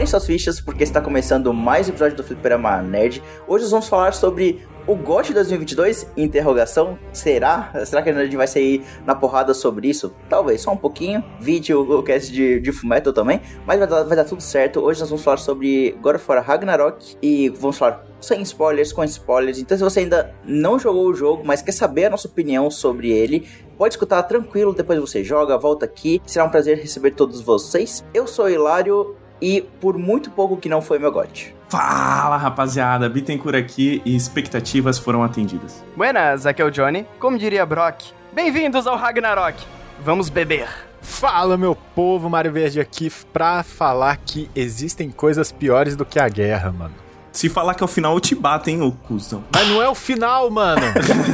preparem suas fichas porque está começando mais um episódio do Fliperama Nerd. Hoje nós vamos falar sobre o GOT 2022? Interrogação. Será? Será que a gente vai sair na porrada sobre isso? Talvez, só um pouquinho. Vídeo, o cast de, de também. Mas vai dar, vai dar tudo certo. Hoje nós vamos falar sobre God of War Ragnarok. E vamos falar sem spoilers, com spoilers. Então, se você ainda não jogou o jogo, mas quer saber a nossa opinião sobre ele, pode escutar tranquilo. Depois você joga, volta aqui. Será um prazer receber todos vocês. Eu sou Hilário e por muito pouco que não foi meu gote. Fala rapaziada, Bittencourt aqui e expectativas foram atendidas. Buenas, aqui é o Johnny. Como diria Brock, bem-vindos ao Ragnarok. Vamos beber. Fala meu povo, Mário Verde aqui pra falar que existem coisas piores do que a guerra, mano. Se falar que é o final, eu te bato, hein, ô cuzão. Mas não é o final, mano.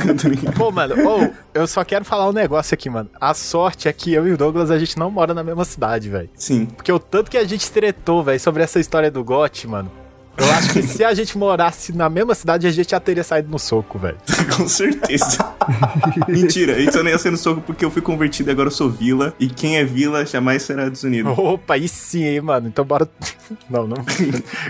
Pô, mano, oh, eu só quero falar um negócio aqui, mano. A sorte é que eu e o Douglas, a gente não mora na mesma cidade, velho. Sim. Porque o tanto que a gente tretou, velho, sobre essa história do GOT, mano. Eu acho que se a gente morasse na mesma cidade, a gente já teria saído no soco, velho. Com certeza. Mentira, isso eu nem ia ser no soco porque eu fui convertido e agora eu sou vila. E quem é vila jamais será desunido. Opa, aí sim, hein, mano. Então bora. Não, não.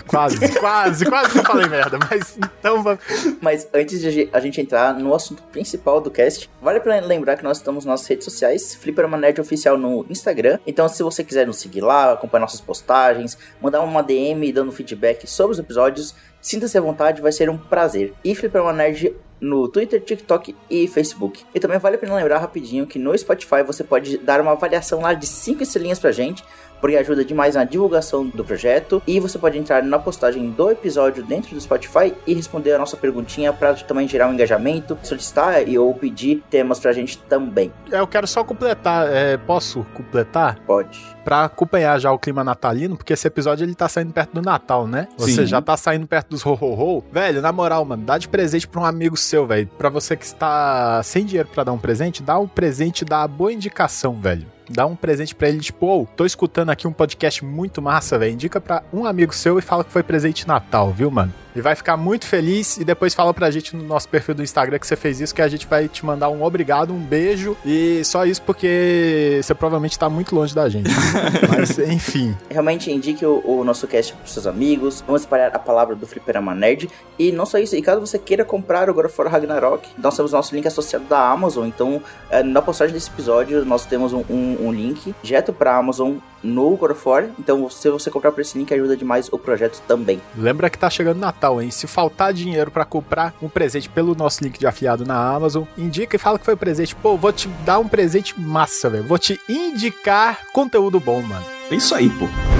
quase, quase, quase que eu falei merda. Mas então vamos. Mas antes de a gente entrar no assunto principal do cast, vale pra lembrar que nós estamos nas nossas redes sociais, Flipperama Nerd Oficial no Instagram. Então, se você quiser nos seguir lá, acompanhar nossas postagens, mandar uma DM dando feedback sobre os episódios, sinta-se à vontade, vai ser um prazer. E Flipperama Nerd no Twitter, TikTok e Facebook. E também vale a pena lembrar rapidinho que no Spotify você pode dar uma avaliação lá de 5 estrelinhas pra gente, porque ajuda demais na divulgação do projeto. E você pode entrar na postagem do episódio dentro do Spotify e responder a nossa perguntinha para também gerar um engajamento, solicitar e ou pedir temas pra gente também. Eu quero só completar, é, posso completar? Pode pra acompanhar já o clima natalino, porque esse episódio ele tá saindo perto do Natal, né? Você Sim. já tá saindo perto dos ho-ho-ho. Velho, na moral, mano, dá de presente pra um amigo seu, velho. Pra você que está sem dinheiro pra dar um presente, dá um presente da boa indicação, velho. Dá um presente pra ele, tipo, ô, tô escutando aqui um podcast muito massa, velho. Indica pra um amigo seu e fala que foi presente Natal, viu, mano? E vai ficar muito feliz e depois fala pra gente no nosso perfil do Instagram que você fez isso, que a gente vai te mandar um obrigado, um beijo e só isso porque você provavelmente tá muito longe da gente. Mas, enfim. Realmente indique o, o nosso cast pros seus amigos. Vamos espalhar a palavra do Fliperama Nerd. E não só isso, e caso você queira comprar o God of War Ragnarok, nós temos nosso link associado da Amazon. Então, eh, na postagem desse episódio, nós temos um, um, um link direto pra Amazon no God of War. Então, se você comprar por esse link, ajuda demais o projeto também. Lembra que tá chegando Natal, hein? Se faltar dinheiro pra comprar um presente pelo nosso link de afiliado na Amazon, indica e fala que foi presente. Pô, vou te dar um presente massa, velho. Vou te indicar conteúdo bom, mano. É isso aí, pô.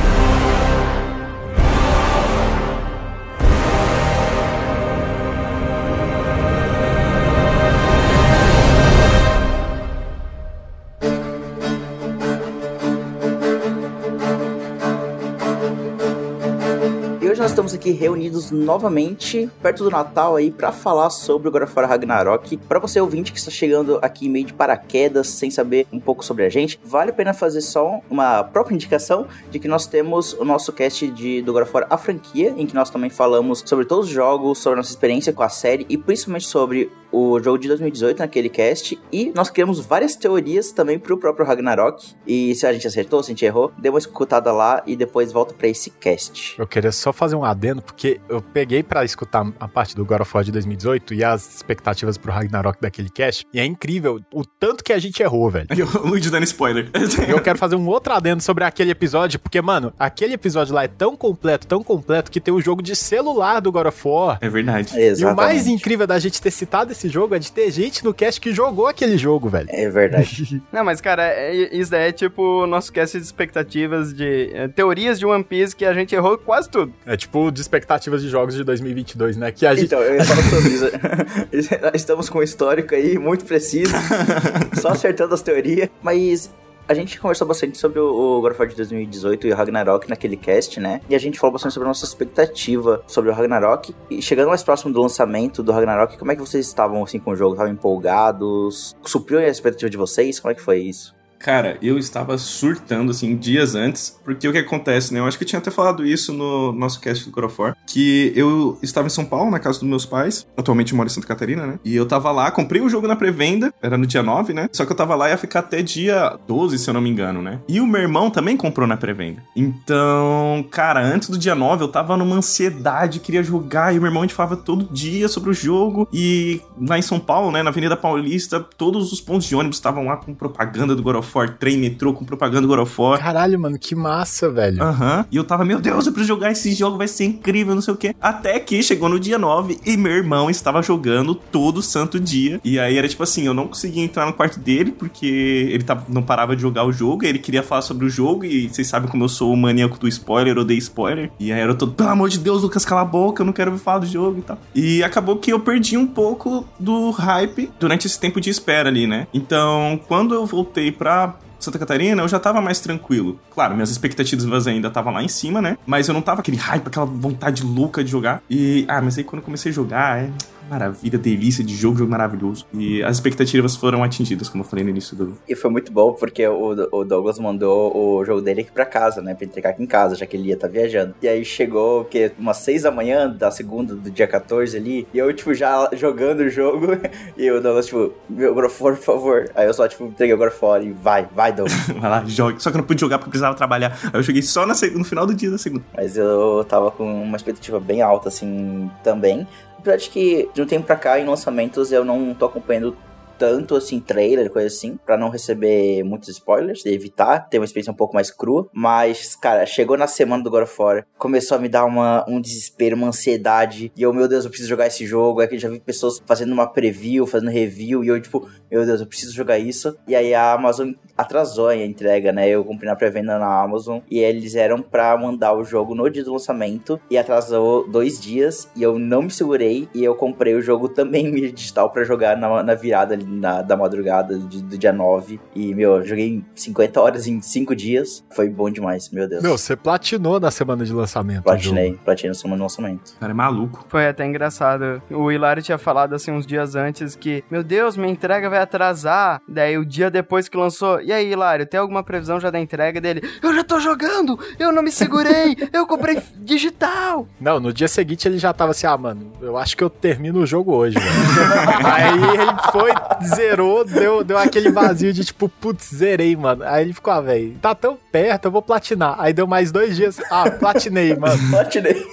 Estamos aqui reunidos novamente, perto do Natal aí, pra falar sobre o God of War Ragnarok. Pra você ouvinte que está chegando aqui meio de paraquedas, sem saber um pouco sobre a gente, vale a pena fazer só uma própria indicação de que nós temos o nosso cast de, do God of War, a franquia, em que nós também falamos sobre todos os jogos, sobre a nossa experiência com a série e principalmente sobre o jogo de 2018 naquele cast. E nós criamos várias teorias também pro próprio Ragnarok. E se a gente acertou, se a gente errou, dê uma escutada lá e depois volta pra esse cast. Eu queria só fazer um adendo, porque eu peguei pra escutar a parte do God of War de 2018 e as expectativas pro Ragnarok daquele cast, e é incrível o tanto que a gente errou, velho. O Luigi dando spoiler. Eu quero fazer um outro adendo sobre aquele episódio, porque, mano, aquele episódio lá é tão completo, tão completo, que tem o jogo de celular do God of War. É verdade. E o mais incrível da gente ter citado esse jogo é de ter gente no cast que jogou aquele jogo, velho. É verdade. Não, mas cara, é- isso daí é tipo o nosso cast de expectativas de é, teorias de One Piece que a gente errou quase tudo. É tipo de expectativas de jogos de 2022, né? Que a gente. Então, eu ia falar sobre isso. Estamos com um histórico aí muito preciso, só acertando as teorias, mas a gente conversou bastante sobre o, o God of War de 2018 e o Ragnarok naquele cast, né? E a gente falou bastante sobre a nossa expectativa sobre o Ragnarok. E chegando mais próximo do lançamento do Ragnarok, como é que vocês estavam assim com o jogo? Estavam empolgados? Supriu a expectativa de vocês? Como é que foi isso? Cara, eu estava surtando, assim, dias antes, porque o que acontece, né? Eu acho que eu tinha até falado isso no nosso cast do God of War, que eu estava em São Paulo, na casa dos meus pais. Atualmente moro em Santa Catarina, né? E eu tava lá, comprei o jogo na pré-venda, era no dia 9, né? Só que eu tava lá e ia ficar até dia 12, se eu não me engano, né? E o meu irmão também comprou na pré-venda. Então, cara, antes do dia 9 eu tava numa ansiedade, queria jogar, e o meu irmão a gente falava todo dia sobre o jogo. E lá em São Paulo, né, na Avenida Paulista, todos os pontos de ônibus estavam lá com propaganda do God of War, trem, metrô com propaganda do God of War. Caralho, mano, que massa, velho. Aham. E eu tava, meu Deus, eu preciso jogar esse jogo, vai ser incrível, não sei o quê. Até que chegou no dia 9 e meu irmão estava jogando todo santo dia. E aí era tipo assim, eu não conseguia entrar no quarto dele porque ele tava, não parava de jogar o jogo, e ele queria falar sobre o jogo, e vocês sabem como eu sou o maníaco do spoiler, eu odeio spoiler. E aí era todo, pelo amor de Deus, Lucas, cala a boca, eu não quero falar do jogo e tal. E acabou que eu perdi um pouco do hype durante esse tempo de espera ali, né? Então, quando eu voltei pra Santa Catarina, eu já tava mais tranquilo. Claro, minhas expectativas ainda estavam lá em cima, né? Mas eu não tava aquele hype, aquela vontade louca de jogar. E, ah, mas aí quando eu comecei a jogar, é maravilha, delícia de jogo, jogo maravilhoso. E as expectativas foram atingidas, como eu falei no início do. E foi muito bom, porque o, o Douglas mandou o jogo dele aqui pra casa, né? Pra entregar aqui em casa, já que ele ia estar tá viajando. E aí chegou, que umas 6 da manhã, da segunda, do dia 14 ali, e eu, tipo, já jogando o jogo, e o Douglas, tipo, meu God por favor. Aí eu só, tipo, entreguei o God fora e vai, vai, Douglas. vai lá, jogue. Só que eu não pude jogar porque precisava trabalhar. Aí eu joguei só no final do dia da segunda. Mas eu tava com uma expectativa bem alta, assim, também apesar que de um tempo pra cá, em lançamentos, eu não tô acompanhando tanto assim trailer, coisa assim, para não receber muitos spoilers, evitar ter uma experiência um pouco mais crua, mas cara, chegou na semana do God of War, começou a me dar uma, um desespero, uma ansiedade, e eu, meu Deus, eu preciso jogar esse jogo, é que já vi pessoas fazendo uma preview, fazendo review, e eu tipo, meu Deus, eu preciso jogar isso, e aí a Amazon atrasou a entrega, né, eu comprei na pré-venda na Amazon, e eles eram pra mandar o jogo no dia do lançamento, e atrasou dois dias, e eu não me segurei, e eu comprei o jogo também em mídia digital para jogar na, na virada ali na, da madrugada de, do dia 9. E, meu, joguei 50 horas em 5 dias. Foi bom demais, meu Deus. Meu, você platinou na semana de lançamento. Platinei, platinei na semana de lançamento. Cara, é maluco. Foi até engraçado. O Hilário tinha falado assim uns dias antes que, meu Deus, minha entrega vai atrasar. Daí o dia depois que lançou, e aí, Hilário, tem alguma previsão já da entrega dele? Eu já tô jogando! Eu não me segurei! eu comprei digital! Não, no dia seguinte ele já tava assim, ah, mano, eu acho que eu termino o jogo hoje, velho. aí ele foi, zerou, deu, deu aquele vazio de tipo, putz, zerei, mano. Aí ele ficou, ah, velho, tá tão perto, eu vou platinar. Aí deu mais dois dias, ah, platinei, mano. platinei.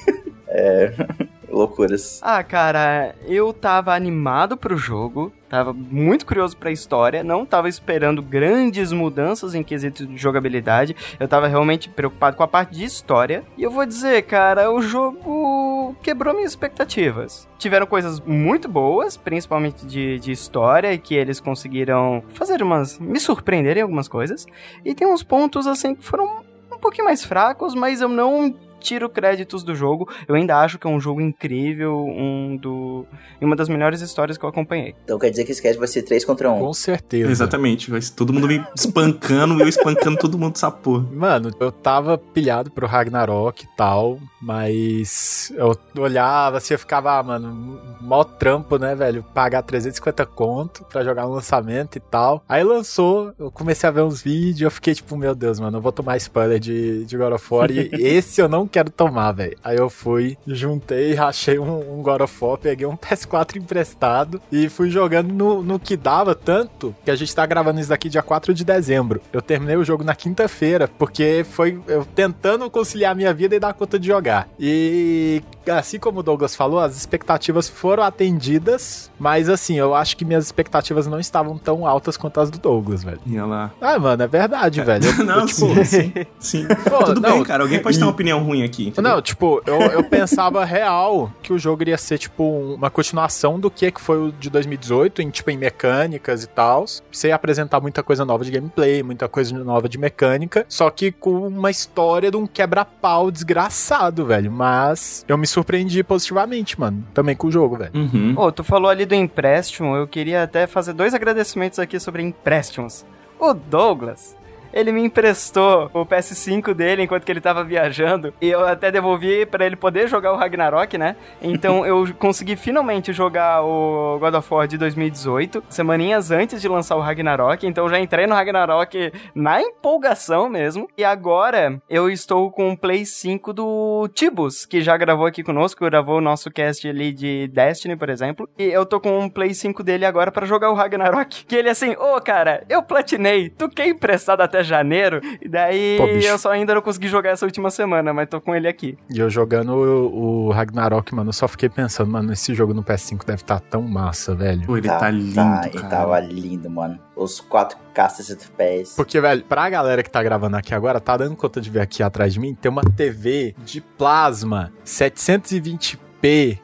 É. Loucuras. Ah, cara, eu tava animado pro jogo, tava muito curioso pra história, não tava esperando grandes mudanças em quesito de jogabilidade, eu tava realmente preocupado com a parte de história. E eu vou dizer, cara, o jogo quebrou minhas expectativas. Tiveram coisas muito boas, principalmente de, de história, e que eles conseguiram fazer umas. me surpreender em algumas coisas. E tem uns pontos, assim, que foram um pouquinho mais fracos, mas eu não tiro créditos do jogo. Eu ainda acho que é um jogo incrível, um do uma das melhores histórias que eu acompanhei. Então quer dizer que esse cast vai ser 3 contra 1. Com certeza. Exatamente, vai ser todo mundo me espancando eu espancando todo mundo dessa porra. Mano, eu tava pilhado pro Ragnarok e tal, mas eu olhava assim, eu ficava, ah, mano, mó trampo, né, velho? Pagar 350 conto pra jogar no lançamento e tal. Aí lançou, eu comecei a ver uns vídeos, eu fiquei tipo, meu Deus, mano, eu vou tomar spoiler de, de God of War e esse eu não quero tomar, velho. Aí eu fui, juntei, rachei um, um God of War, peguei um PS4 emprestado e fui jogando no, no que dava tanto que a gente tá gravando isso daqui dia 4 de dezembro. Eu terminei o jogo na quinta-feira, porque foi eu tentando conciliar minha vida e dar conta de jogar. E assim como o Douglas falou, as expectativas foram atendidas, mas assim, eu acho que minhas expectativas não estavam tão altas quanto as do Douglas, velho. E ela... Ah, mano, é verdade, é. velho. Eu, não, eu, tipo, sim. sim. Pô, Tudo não, bem, cara. Alguém pode ter uma opinião ruim aqui. Entendeu? Não, tipo, eu, eu pensava real que o jogo iria ser, tipo, uma continuação do que, que foi o de 2018, em, tipo, em mecânicas e tal. Você ia apresentar muita coisa nova de gameplay, muita coisa nova de mecânica, só que com uma história de um quebra-pau desgraçado, velho. Mas eu me surpreendi positivamente, mano. Também com o jogo, velho. Uhum. Oh, tu falou ali do empréstimo, eu queria até fazer dois agradecimentos aqui sobre empréstimos. O Douglas, ele me emprestou o PS5 dele enquanto que ele tava viajando. E eu até devolvi para ele poder jogar o Ragnarok, né? Então eu consegui finalmente jogar o God of War de 2018, semaninhas antes de lançar o Ragnarok. Então já entrei no Ragnarok na empolgação mesmo. E agora eu estou com o Play 5 do Tibus, que já gravou aqui conosco, gravou o nosso cast ali de Destiny, por exemplo. E eu tô com um Play 5 dele agora para jogar o Ragnarok. Que ele assim, ô oh, cara, eu platinei, tu quer emprestado até janeiro? E daí Pô, eu só ainda não consegui jogar essa última semana, mas tô com ele aqui. E eu jogando o, o Ragnarok, mano, eu só fiquei pensando, mano, esse jogo no PS5 deve estar tá tão massa, velho. Pô, ele tá, tá lindo, tá, cara. Ele tava lindo, mano. Os 4K 60 FPS. Porque, velho, pra galera que tá gravando aqui agora, tá dando conta de ver aqui atrás de mim, tem uma TV de plasma 720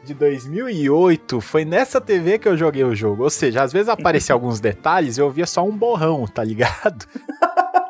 de 2008, foi nessa TV que eu joguei o jogo. Ou seja, às vezes apareciam alguns detalhes e eu via só um borrão, tá ligado?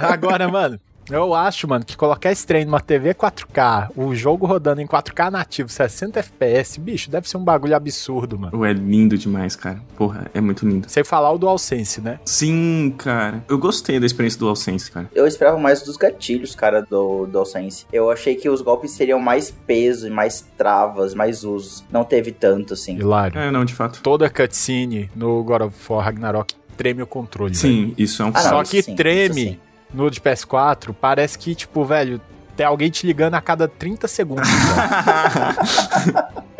Agora, mano, eu acho, mano, que colocar esse trem numa TV 4K, o jogo rodando em 4K nativo, 60 FPS, bicho, deve ser um bagulho absurdo, mano. É lindo demais, cara. Porra, é muito lindo. Sem falar o DualSense, né? Sim, cara. Eu gostei da experiência do DualSense, cara. Eu esperava mais dos gatilhos, cara, do DualSense. Eu achei que os golpes seriam mais peso, mais travas, mais usos. Não teve tanto, assim. Hilário. É, não, de fato. Toda cutscene no God of War Ragnarok treme o controle. Sim, velho. isso é um ah, Só que sim, treme no de PS4, parece que, tipo, velho, tem alguém te ligando a cada 30 segundos.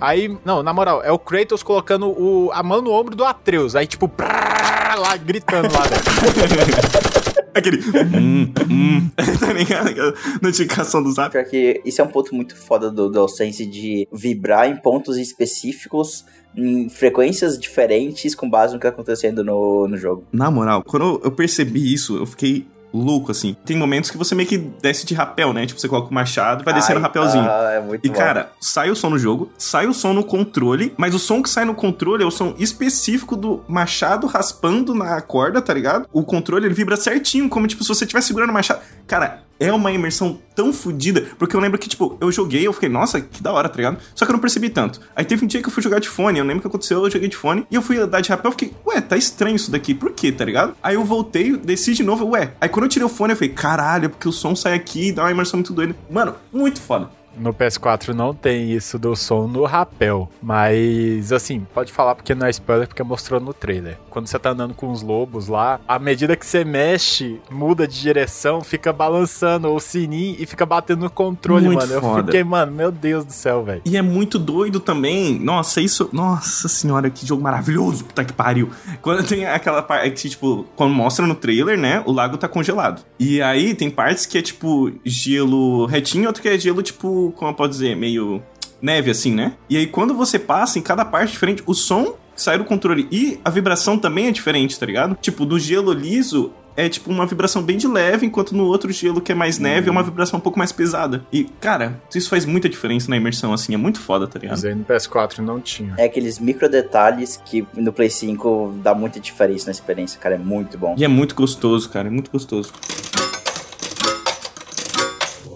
Aí, não, na moral, é o Kratos colocando o, a mão no ombro do Atreus. Aí, tipo, prrr, lá gritando lá, velho. Aquele. hum, hum, tá ligado? Notificação do zap. Porque isso é um ponto muito foda do DualSense de vibrar em pontos específicos em frequências diferentes com base no que tá acontecendo no, no jogo. Na moral, quando eu percebi isso, eu fiquei louco, assim. Tem momentos que você meio que desce de rapel, né? Tipo, você coloca o machado e vai descendo o rapelzinho. Ah, é muito e, bom. cara, sai o som no jogo, sai o som no controle, mas o som que sai no controle é o som específico do machado raspando na corda, tá ligado? O controle, ele vibra certinho, como, tipo, se você estivesse segurando o machado. Cara, é uma imersão tão fodida, porque eu lembro que, tipo, eu joguei, eu fiquei, nossa, que da hora, tá ligado? Só que eu não percebi tanto. Aí teve um dia que eu fui jogar de fone, eu lembro que aconteceu, eu joguei de fone, e eu fui dar de rapel, eu fiquei, ué, tá estranho isso daqui, por quê, tá ligado? Aí eu voltei, desci de novo, ué. Aí quando eu tirei o fone, eu falei, caralho, é porque o som sai aqui e dá uma imersão muito doida. Mano, muito foda. No PS4 não tem isso do som no rapel, mas assim, pode falar porque não é spoiler, porque mostrou no trailer. Quando você tá andando com os lobos lá, à medida que você mexe, muda de direção, fica balançando o sininho e fica batendo no controle, muito mano. Foda. Eu fiquei, mano, meu Deus do céu, velho. E é muito doido também. Nossa, isso. Nossa senhora, que jogo maravilhoso, puta que pariu. Quando tem aquela parte, tipo, quando mostra no trailer, né? O lago tá congelado. E aí tem partes que é tipo gelo retinho, outro que é gelo, tipo como eu posso dizer, meio neve assim, né? E aí quando você passa em cada parte diferente, o som sai do controle e a vibração também é diferente, tá ligado? Tipo, do gelo liso é tipo uma vibração bem de leve, enquanto no outro gelo que é mais neve é uma vibração um pouco mais pesada. E, cara, isso faz muita diferença na imersão, assim, é muito foda, tá ligado? Mas aí no PS4 não tinha. É aqueles micro detalhes que no Play 5 dá muita diferença na experiência, cara, é muito bom. E é muito gostoso, cara, é muito gostoso.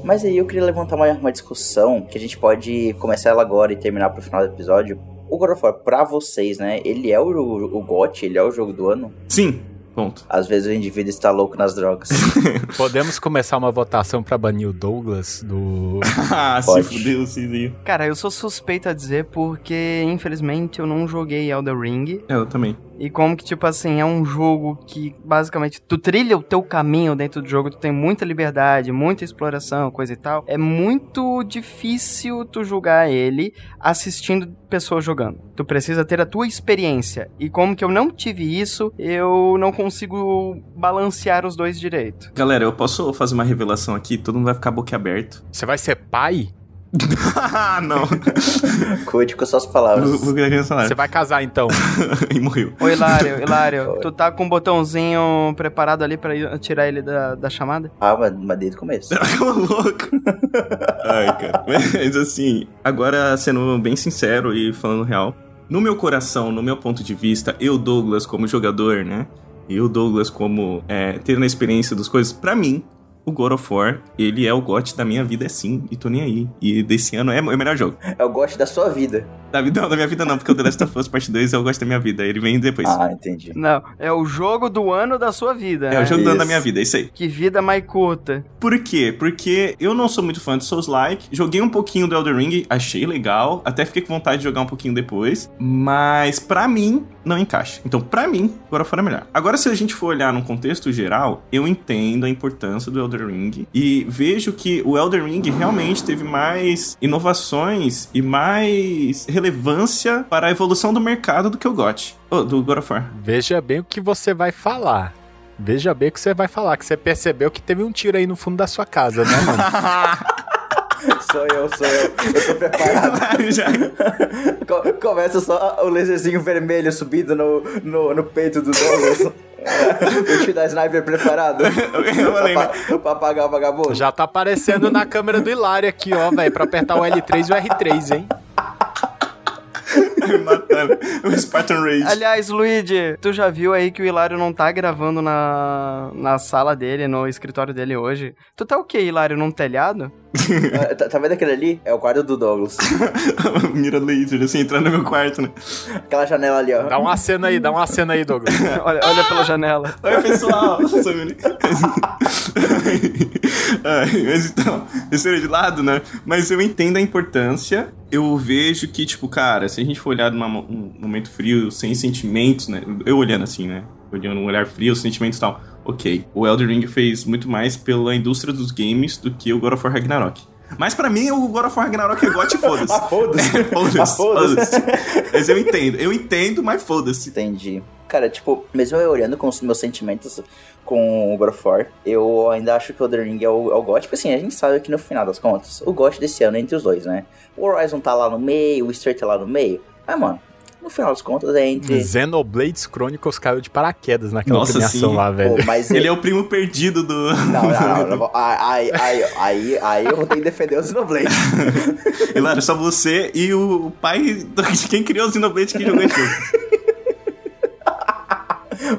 Mas aí eu queria levantar uma, uma discussão que a gente pode começar ela agora e terminar pro final do episódio. O God of War, pra vocês, né? Ele é o, o, o GOT, ele é o jogo do ano? Sim, Ponto. Às vezes o indivíduo está louco nas drogas. Podemos começar uma votação pra banir o Douglas do. ah, Pode. se fudeu, sim. Cara, eu sou suspeito a dizer porque, infelizmente, eu não joguei Elder Ring. Eu também. E como que, tipo assim, é um jogo que basicamente tu trilha o teu caminho dentro do jogo, tu tem muita liberdade, muita exploração, coisa e tal. É muito difícil tu julgar ele assistindo pessoas jogando. Tu precisa ter a tua experiência. E como que eu não tive isso, eu não consigo balancear os dois direito. Galera, eu posso fazer uma revelação aqui? Todo mundo vai ficar boquiaberto. Você vai ser pai? Ah, não. Cuide com suas palavras. Você vai casar então. e morreu. Ô, Hilário, Hilário, tu tá com o um botãozinho preparado ali pra tirar ele da, da chamada? Ah, mas, mas desde o começo. louco. Ai, cara. Mas assim, agora sendo bem sincero e falando real, no meu coração, no meu ponto de vista, eu, Douglas, como jogador, né? Eu, Douglas, como é, tendo a experiência das coisas, para mim, o God of War, ele é o GOT da minha vida, sim, e tô nem aí. E desse ano é o melhor jogo. É o GOT da sua vida. Da vida, não, da minha vida não, porque o The Last of Us Part 2 eu gosto da minha vida, ele vem depois. Ah, entendi. Não, é o jogo do ano da sua vida. é o né? jogo do ano da Isso. minha vida, é isso aí. Que vida mais curta. Por quê? Porque eu não sou muito fã de Souls-like. Joguei um pouquinho do Elden Ring, achei legal. Até fiquei com vontade de jogar um pouquinho depois. Mas pra mim, não encaixa. Então, pra mim, agora fora melhor. Agora, se a gente for olhar num contexto geral, eu entendo a importância do Elden Ring. E vejo que o Elden Ring realmente teve mais inovações e mais relevância para a evolução do mercado do que o GOT. Oh, do God of War. Veja bem o que você vai falar. Veja bem o que você vai falar, que você percebeu que teve um tiro aí no fundo da sua casa, né, mano? Sou eu, sou eu. Eu tô preparado. Começa só o laserzinho vermelho subindo no, no, no peito do Douglas. o tio da sniper preparado. Eu falei, né? pra, pra apagar o vagabundo. Já tá aparecendo na câmera do Hilário aqui, ó, velho, pra apertar o L3 e o R3, hein? Matando. O Spartan Rage. Aliás, Luigi, tu já viu aí que o Hilário não tá gravando na, na sala dele, no escritório dele hoje? Tu tá o quê, Hilário? Num telhado? Ah, tá, tá vendo aquele ali? É o quarto do Douglas. Mira laser, assim, entrando no meu quarto, né? Aquela janela ali, ó. Dá uma cena aí, dá uma cena aí, Douglas. olha, olha pela janela. Oi, pessoal! Mas então, isso é de lado, né? Mas eu entendo a importância. Eu vejo que, tipo, cara, se a gente for olhar num um momento frio, sem sentimentos, né? Eu olhando assim, né? Olhando um olhar frio, sentimentos e tal. Ok, o Elden Ring fez muito mais pela indústria dos games do que o God of War Ragnarok. Mas pra mim, o God of War Ragnarok é GOT e foda-se. Ah, foda-se. É, foda-se, Ah, foda-se. foda-se. Mas eu entendo, eu entendo, mas foda-se. Entendi. Cara, tipo, mesmo eu olhando com os meus sentimentos com o God of War, eu ainda acho que o Elden Ring é o, é o GOT. Tipo assim, a gente sabe que no final das contas, o GOT desse ano é entre os dois, né? O Horizon tá lá no meio, o Stray tá lá no meio. Mas, mano, no final das contas é entre... Xenoblades Chronicles caiu de paraquedas naquela Nossa, premiação sim. lá, velho. Pô, mas Ele é o primo perdido do. Não, não, não, não, Aí, aí, aí, aí eu vou ter que defender o Xenoblade. Hilário, só você e o pai de quem criou o Xenoblade que jogou esse jogo.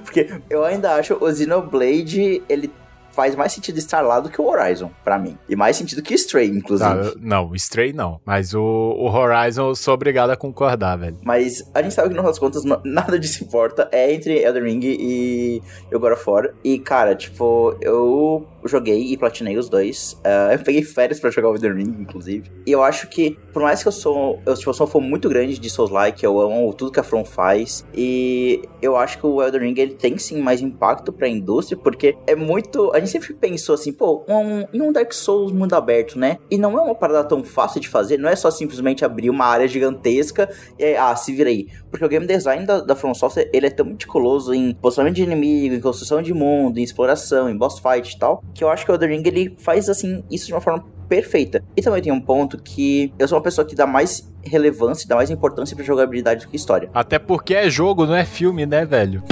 Porque eu ainda acho o Xenoblade, ele faz mais sentido estar lá do que o Horizon, pra mim. E mais sentido que o Stray, inclusive. Tá, eu- não, o Stray não. Mas o, o Horizon eu sou obrigado a concordar, velho. Mas a gente sabe que no final das contas nada disso importa. É entre Elden Ring e, o God of War. E cara, tipo, eu joguei e platinei os dois. Ah, eu peguei férias pra jogar o Elden Ring, inclusive. E eu acho que, por mais que eu sou. Eu, tipo, eu sou um fã muito grande de Souls-like, eu amo tudo que a From faz. E eu acho que o Elden Ring ele tem sim mais impacto pra indústria, porque é muito. A gente sempre pensou assim, pô, um, em um Dark Souls mundo aberto, né? E não é uma parada tão fácil de fazer, não é só simplesmente abrir uma área gigantesca e aí, ah, se vira aí. Porque o game design da, da From Software, ele é tão meticuloso em posicionamento de inimigo, em construção de mundo, em exploração, em boss fight e tal, que eu acho que o Elden Ring, ele faz, assim, isso de uma forma perfeita. E também tem um ponto que eu sou uma pessoa que dá mais relevância, dá mais importância pra jogabilidade do que história. Até porque é jogo, não é filme, né, velho?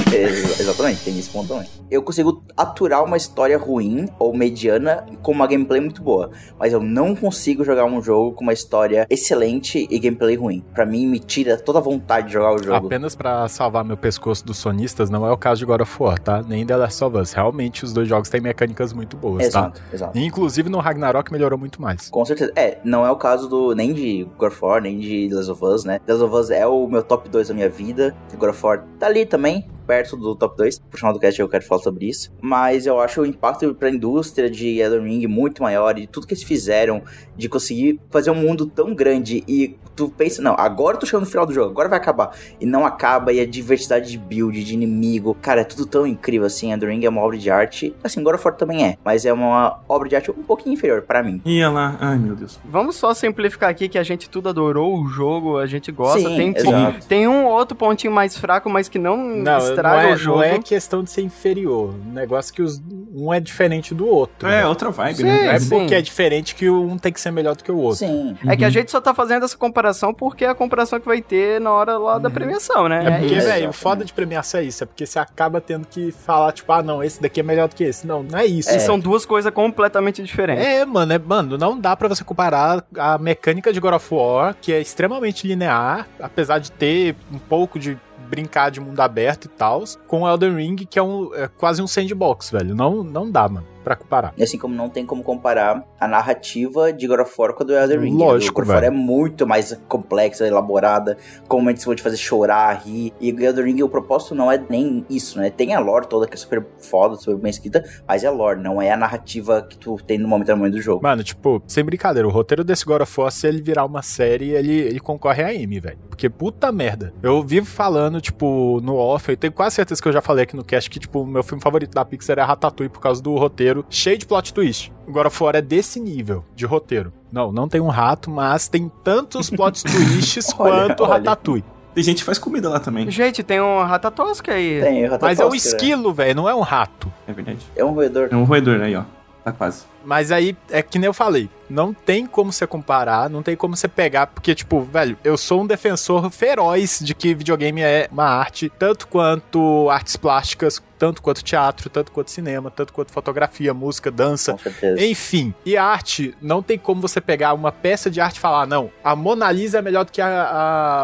Exatamente, tem esse ponto também. Eu consigo aturar uma história ruim ou mediana com uma gameplay muito boa, mas eu não consigo jogar um jogo com uma história excelente e gameplay ruim. Pra mim, me tira toda a vontade de jogar o jogo. Apenas pra salvar meu pescoço dos sonistas, não é o caso de God of War, tá? Nem The Last of Us. Realmente, os dois jogos têm mecânicas muito boas, tá? Exato, exato. Inclusive no Ragnarok melhorou muito mais. Com certeza. É, não é o caso do nem de God of War, nem de The Last of Us, né? The Last of Us é o meu top 2 da minha vida. God of War tá ali também, perto do top 2. Pro final do cast eu quero falar sobre isso. Mas eu acho o impacto pra indústria de Elden Ring muito maior. E tudo que eles fizeram de conseguir fazer um mundo tão grande. E tu pensa, não, agora eu tô chegando no final do jogo, agora vai acabar. E não acaba, e a diversidade de build, de inimigo. Cara, é tudo tão incrível assim. Elden Ring é uma obra de arte. Assim, God of War também é. Mas é uma obra de arte um pouquinho inferior pra mim. Ia lá. Ai, meu Deus. Vamos só simplificar aqui que a gente tudo adorou o jogo, a gente gosta. Sim, tem, exato. tem um outro pontinho mais fraco, mas que não, Não, não estraga é, o jogo. não é questão de ser inferior. O negócio é que os, um é diferente do outro. É, né? outra vibe, Sim. Não né? é sim. porque é diferente que um tem que ser melhor do que o outro. Sim. É que a Uhum. gente só tá fazendo essa comparação porque é a comparação que vai ter na hora lá da premiação, né? É porque, isso. velho, o foda de premiação é isso. É porque você acaba tendo que falar, tipo, ah, não, esse daqui é melhor do que esse. Não, não é isso. E são duas coisas completamente diferentes. É, mano, é, mano, não dá pra você comparar a mecânica de God of War, que é extremamente linear, apesar de ter um pouco de brincar de mundo aberto e tal, com Elden Ring, que é, um, é quase um sandbox, velho. Não, não dá, mano. Pra comparar. E assim como não tem como comparar a narrativa de God of War com a do Elden Ring. Lógico, God of War é muito mais complexa, elaborada, com momentos que vão te fazer chorar, rir. E o Elden Ring, o propósito não é nem isso, né? Tem a lore toda que é super foda, super bem escrita, mas é lore, não é a narrativa que tu tem no momento, no momento do jogo. Mano, tipo, sem brincadeira, o roteiro desse God of War, se ele virar uma série, ele, ele concorre a M, velho. Porque puta merda. Eu vivo falando, tipo, no off, eu tenho quase certeza que eu já falei aqui no cast que, tipo, o meu filme favorito da Pixar é Ratatouille por causa do roteiro cheio de plot twist. Of War é desse nível de roteiro. Não, não tem um rato, mas tem tantos plot twists Olha, quanto olha. Ratatouille. Tem gente que faz comida lá também. Gente, tem um ratatosca aí. Tem, o Mas é um né? esquilo, velho, não é um rato. É verdade. É um roedor. É um roedor aí, ó. Tá quase. Mas aí, é que nem eu falei, não tem como você comparar, não tem como você pegar, porque, tipo, velho, eu sou um defensor feroz de que videogame é uma arte, tanto quanto artes plásticas, tanto quanto teatro, tanto quanto cinema, tanto quanto fotografia, música, dança. Enfim, e arte, não tem como você pegar uma peça de arte e falar, não, a Mona Lisa é melhor do que a-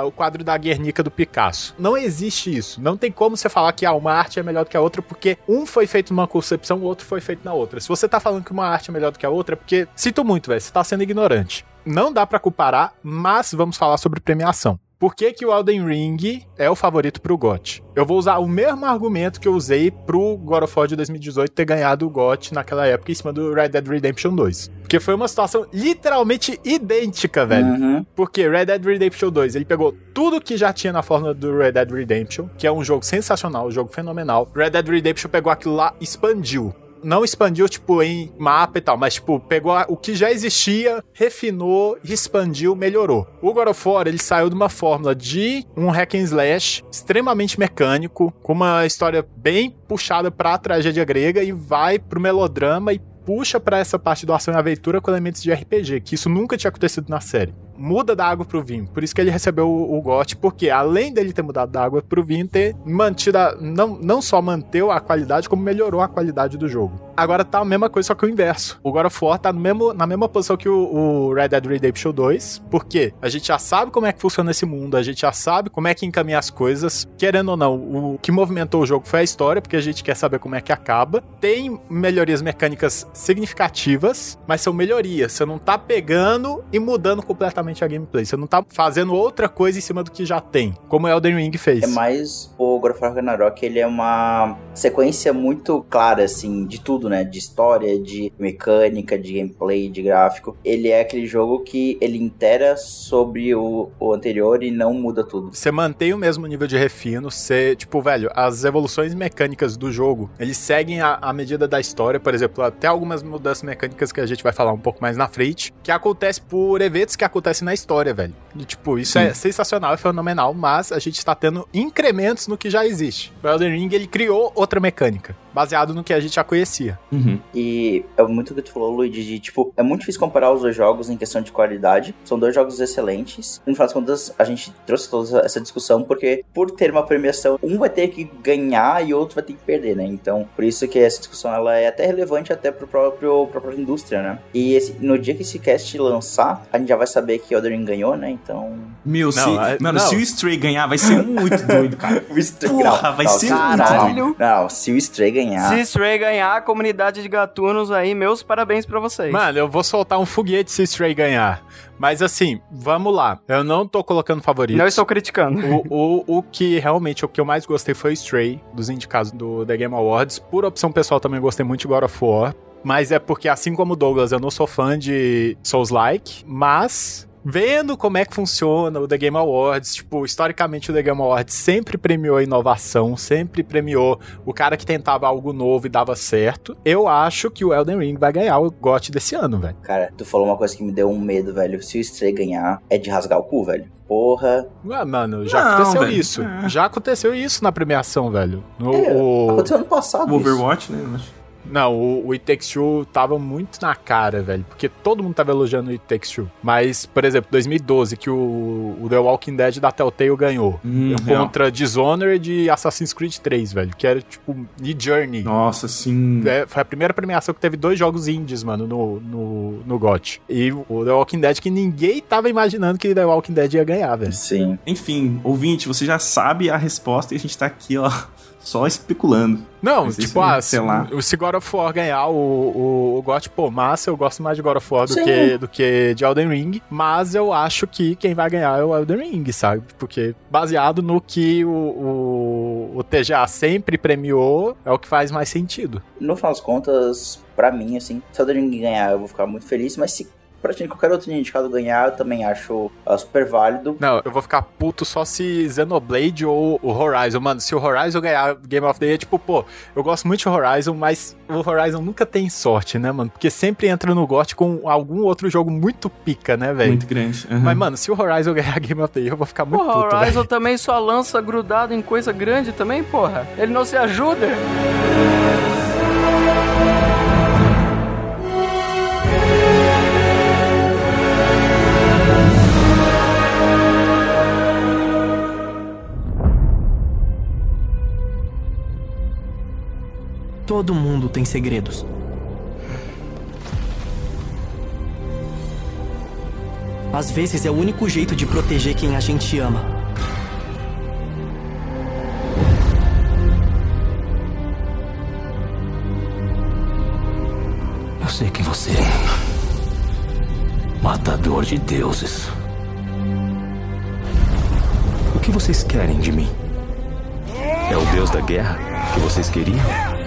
a- o quadro da Guernica do Picasso. Não existe isso. Não tem como você falar que ah, uma arte é melhor do que a outra, porque um foi feito numa concepção, o outro foi feito na outra. Se você tá falando que uma arte é melhor do que a outra, é porque, sinto muito, velho, você tá sendo ignorante. Não dá pra comparar, mas vamos falar sobre premiação. Por que, que o Elden Ring é o favorito pro GOT? Eu vou usar o mesmo argumento que eu usei pro God of War de 2018 ter ganhado o GOT naquela época em cima do Red Dead Redemption 2. Porque foi uma situação literalmente idêntica, velho. Uhum. Porque Red Dead Redemption 2, ele pegou tudo que já tinha na fórmula do Red Dead Redemption, que é um jogo sensacional, um jogo fenomenal. Red Dead Redemption pegou aquilo lá e expandiu. Não expandiu, tipo, em mapa e tal, mas, tipo, pegou o que já existia, refinou, expandiu, melhorou. O God of War, ele saiu de uma fórmula de um hack and slash extremamente mecânico, com uma história bem puxada pra tragédia grega e vai pro melodrama e puxa pra essa parte do ação e aventura com elementos de RPG, que isso nunca tinha acontecido na série. Muda da água pro vinho. Por isso que ele recebeu o, o GOT, porque além dele ter mudado da água pro vinho, ter mantido a, não, não só manteu a qualidade, como melhorou a qualidade do jogo. Agora tá a mesma coisa, só que o inverso. O God of War tá no mesmo, na mesma posição que o, o Red Dead Redemption 2, porque a gente já sabe como é que funciona esse mundo, a gente já sabe como é que encaminha as coisas. Querendo ou não, o que movimentou o jogo foi a história, porque a gente quer saber como é que acaba. Tem melhorias mecânicas significativas, mas são melhorias. Você não tá pegando e mudando completamente a gameplay. Você não tá fazendo outra coisa em cima do que já tem, como o Elden Ring fez. É mais o God of War Ragnarok, ele é uma sequência muito clara, assim, de tudo, né? De história, de mecânica, de gameplay, de gráfico. Ele é aquele jogo que ele intera sobre o, o anterior e não muda tudo. Você mantém o mesmo nível de refino, você, tipo, velho, as evoluções mecânicas do jogo, eles seguem a, a medida da história, por exemplo, até algumas mudanças mecânicas que a gente vai falar um pouco mais na frente, que acontece por eventos que acontecem na história, velho. E, tipo, isso é sensacional, é fenomenal, mas a gente tá tendo incrementos no que já existe. O Elden Ring, ele criou outra mecânica, baseado no que a gente já conhecia. Uhum. E é muito o que tu falou, Luigi, de tipo, é muito difícil comparar os dois jogos em questão de qualidade. São dois jogos excelentes. No final das contas, a gente trouxe toda essa discussão porque, por ter uma premiação, um vai ter que ganhar e o outro vai ter que perder, né? Então, por isso que essa discussão ela é até relevante até pro próprio pra própria indústria, né? E esse- no dia que esse cast lançar, a gente já vai saber que Elden Ring ganhou, né? Então. Meu, se, Não, mano, não. se o Stray ganhar, vai ser muito doido, cara. Porra, vai ser Caralho. Não, se o Stray ganhar. Se Stray ganhar, a comunidade de gatunos aí, meus parabéns pra vocês. Mano, eu vou soltar um foguete se Stray ganhar. Mas assim, vamos lá. Eu não tô colocando favoritos. Não estou criticando. O, o, o que realmente o que eu mais gostei foi Stray, dos indicados do The Game Awards. Por opção pessoal, também gostei muito de God of War. Mas é porque, assim como o Douglas, eu não sou fã de Souls-like, mas. Vendo como é que funciona o The Game Awards, tipo, historicamente o The Game Awards sempre premiou a inovação, sempre premiou o cara que tentava algo novo e dava certo. Eu acho que o Elden Ring vai ganhar o GOT desse ano, velho. Cara, tu falou uma coisa que me deu um medo, velho. Se o Stray ganhar, é de rasgar o cu, velho. Porra. Ah, mano, já Não, aconteceu velho. isso. É. Já aconteceu isso na premiação, velho. No, É, o- Aconteceu ano passado. O isso. Overwatch, né? Não, o, o It Takes Two tava muito na cara, velho. Porque todo mundo tava elogiando o It Takes Two. Mas, por exemplo, 2012, que o, o The Walking Dead da Telltale ganhou. Hum, real. contra Dishonored e Assassin's Creed 3, velho. Que era, tipo, e Journey. Nossa, sim. É, foi a primeira premiação que teve dois jogos indies, mano, no, no, no GOT. E o The Walking Dead, que ninguém tava imaginando que The Walking Dead ia ganhar, velho. Sim. Enfim, ouvinte, você já sabe a resposta e a gente tá aqui, ó, só especulando. Não, Mas tipo, isso, ah, sei se, lá. se God of War ganhar o, o, o GOT, pô, massa, eu gosto mais de God of War do Sim. que, do que de Elden Ring, mas eu acho que quem vai ganhar é o Elden Ring, sabe? Porque baseado no que o, o, o TGA sempre premiou, é o que faz mais sentido. No final das contas, pra mim, assim, se o Elden Ring ganhar, eu vou ficar muito feliz, mas se praticamente qualquer outro indicado ganhar, eu também acho ah, super válido. Não, eu vou ficar puto só se Xenoblade ou o Horizon. Mano, se o Horizon ganhar Game of the Year, tipo, pô, eu gosto muito de Horizon, mas o Horizon nunca tem sorte, né, mano? Porque sempre entra no GOT com algum outro jogo muito pica, né, velho? Muito grande. aham. Mas, mano, se o Horizon ganhar Game of the Year, eu vou ficar muito Porra, puto, Horizon velho. também só lança grudado em coisa grande também, porra. Ele não se ajuda. Todo mundo tem segredos. Às vezes é o único jeito de proteger quem a gente ama. Eu sei quem você é. Matador de deuses. O que vocês querem de mim? É o deus da guerra que vocês queriam?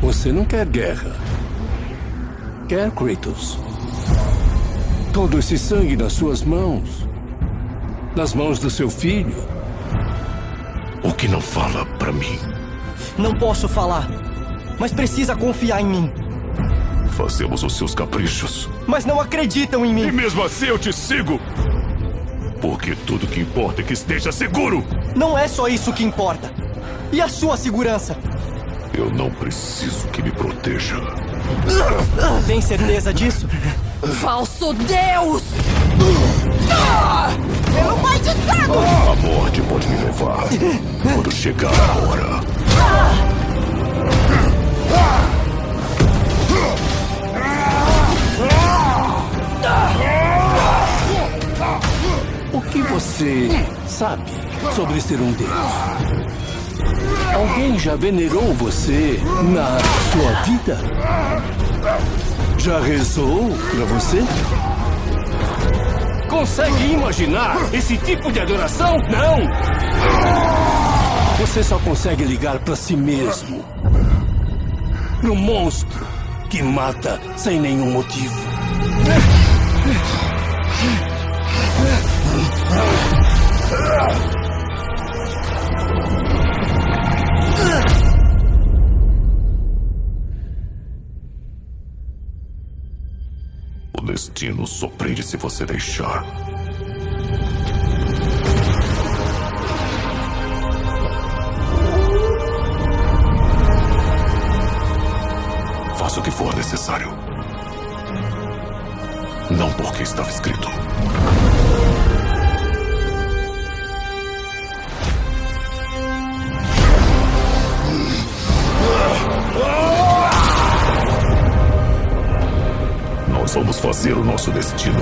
Você não quer guerra. Quer Kratos. Todo esse sangue nas suas mãos. Nas mãos do seu filho. O que não fala pra mim? Não posso falar, mas precisa confiar em mim. Fazemos os seus caprichos. Mas não acreditam em E mim. mesmo assim eu te sigo. Porque tudo que importa é que esteja seguro. Não é só isso que importa. E a sua segurança? Eu não preciso que me proteja. Tem certeza disso? Falso Deus! A morte pode me levar quando chegar a hora. O que você sabe sobre ser um deus? Alguém já venerou você na sua vida? Já rezou pra você? Consegue imaginar esse tipo de adoração? Não! Você só consegue ligar pra si mesmo. Pro monstro que mata sem nenhum motivo. O destino surpreende se você deixar. Faça o que for necessário. Não porque estava escrito. Nós vamos fazer o nosso destino.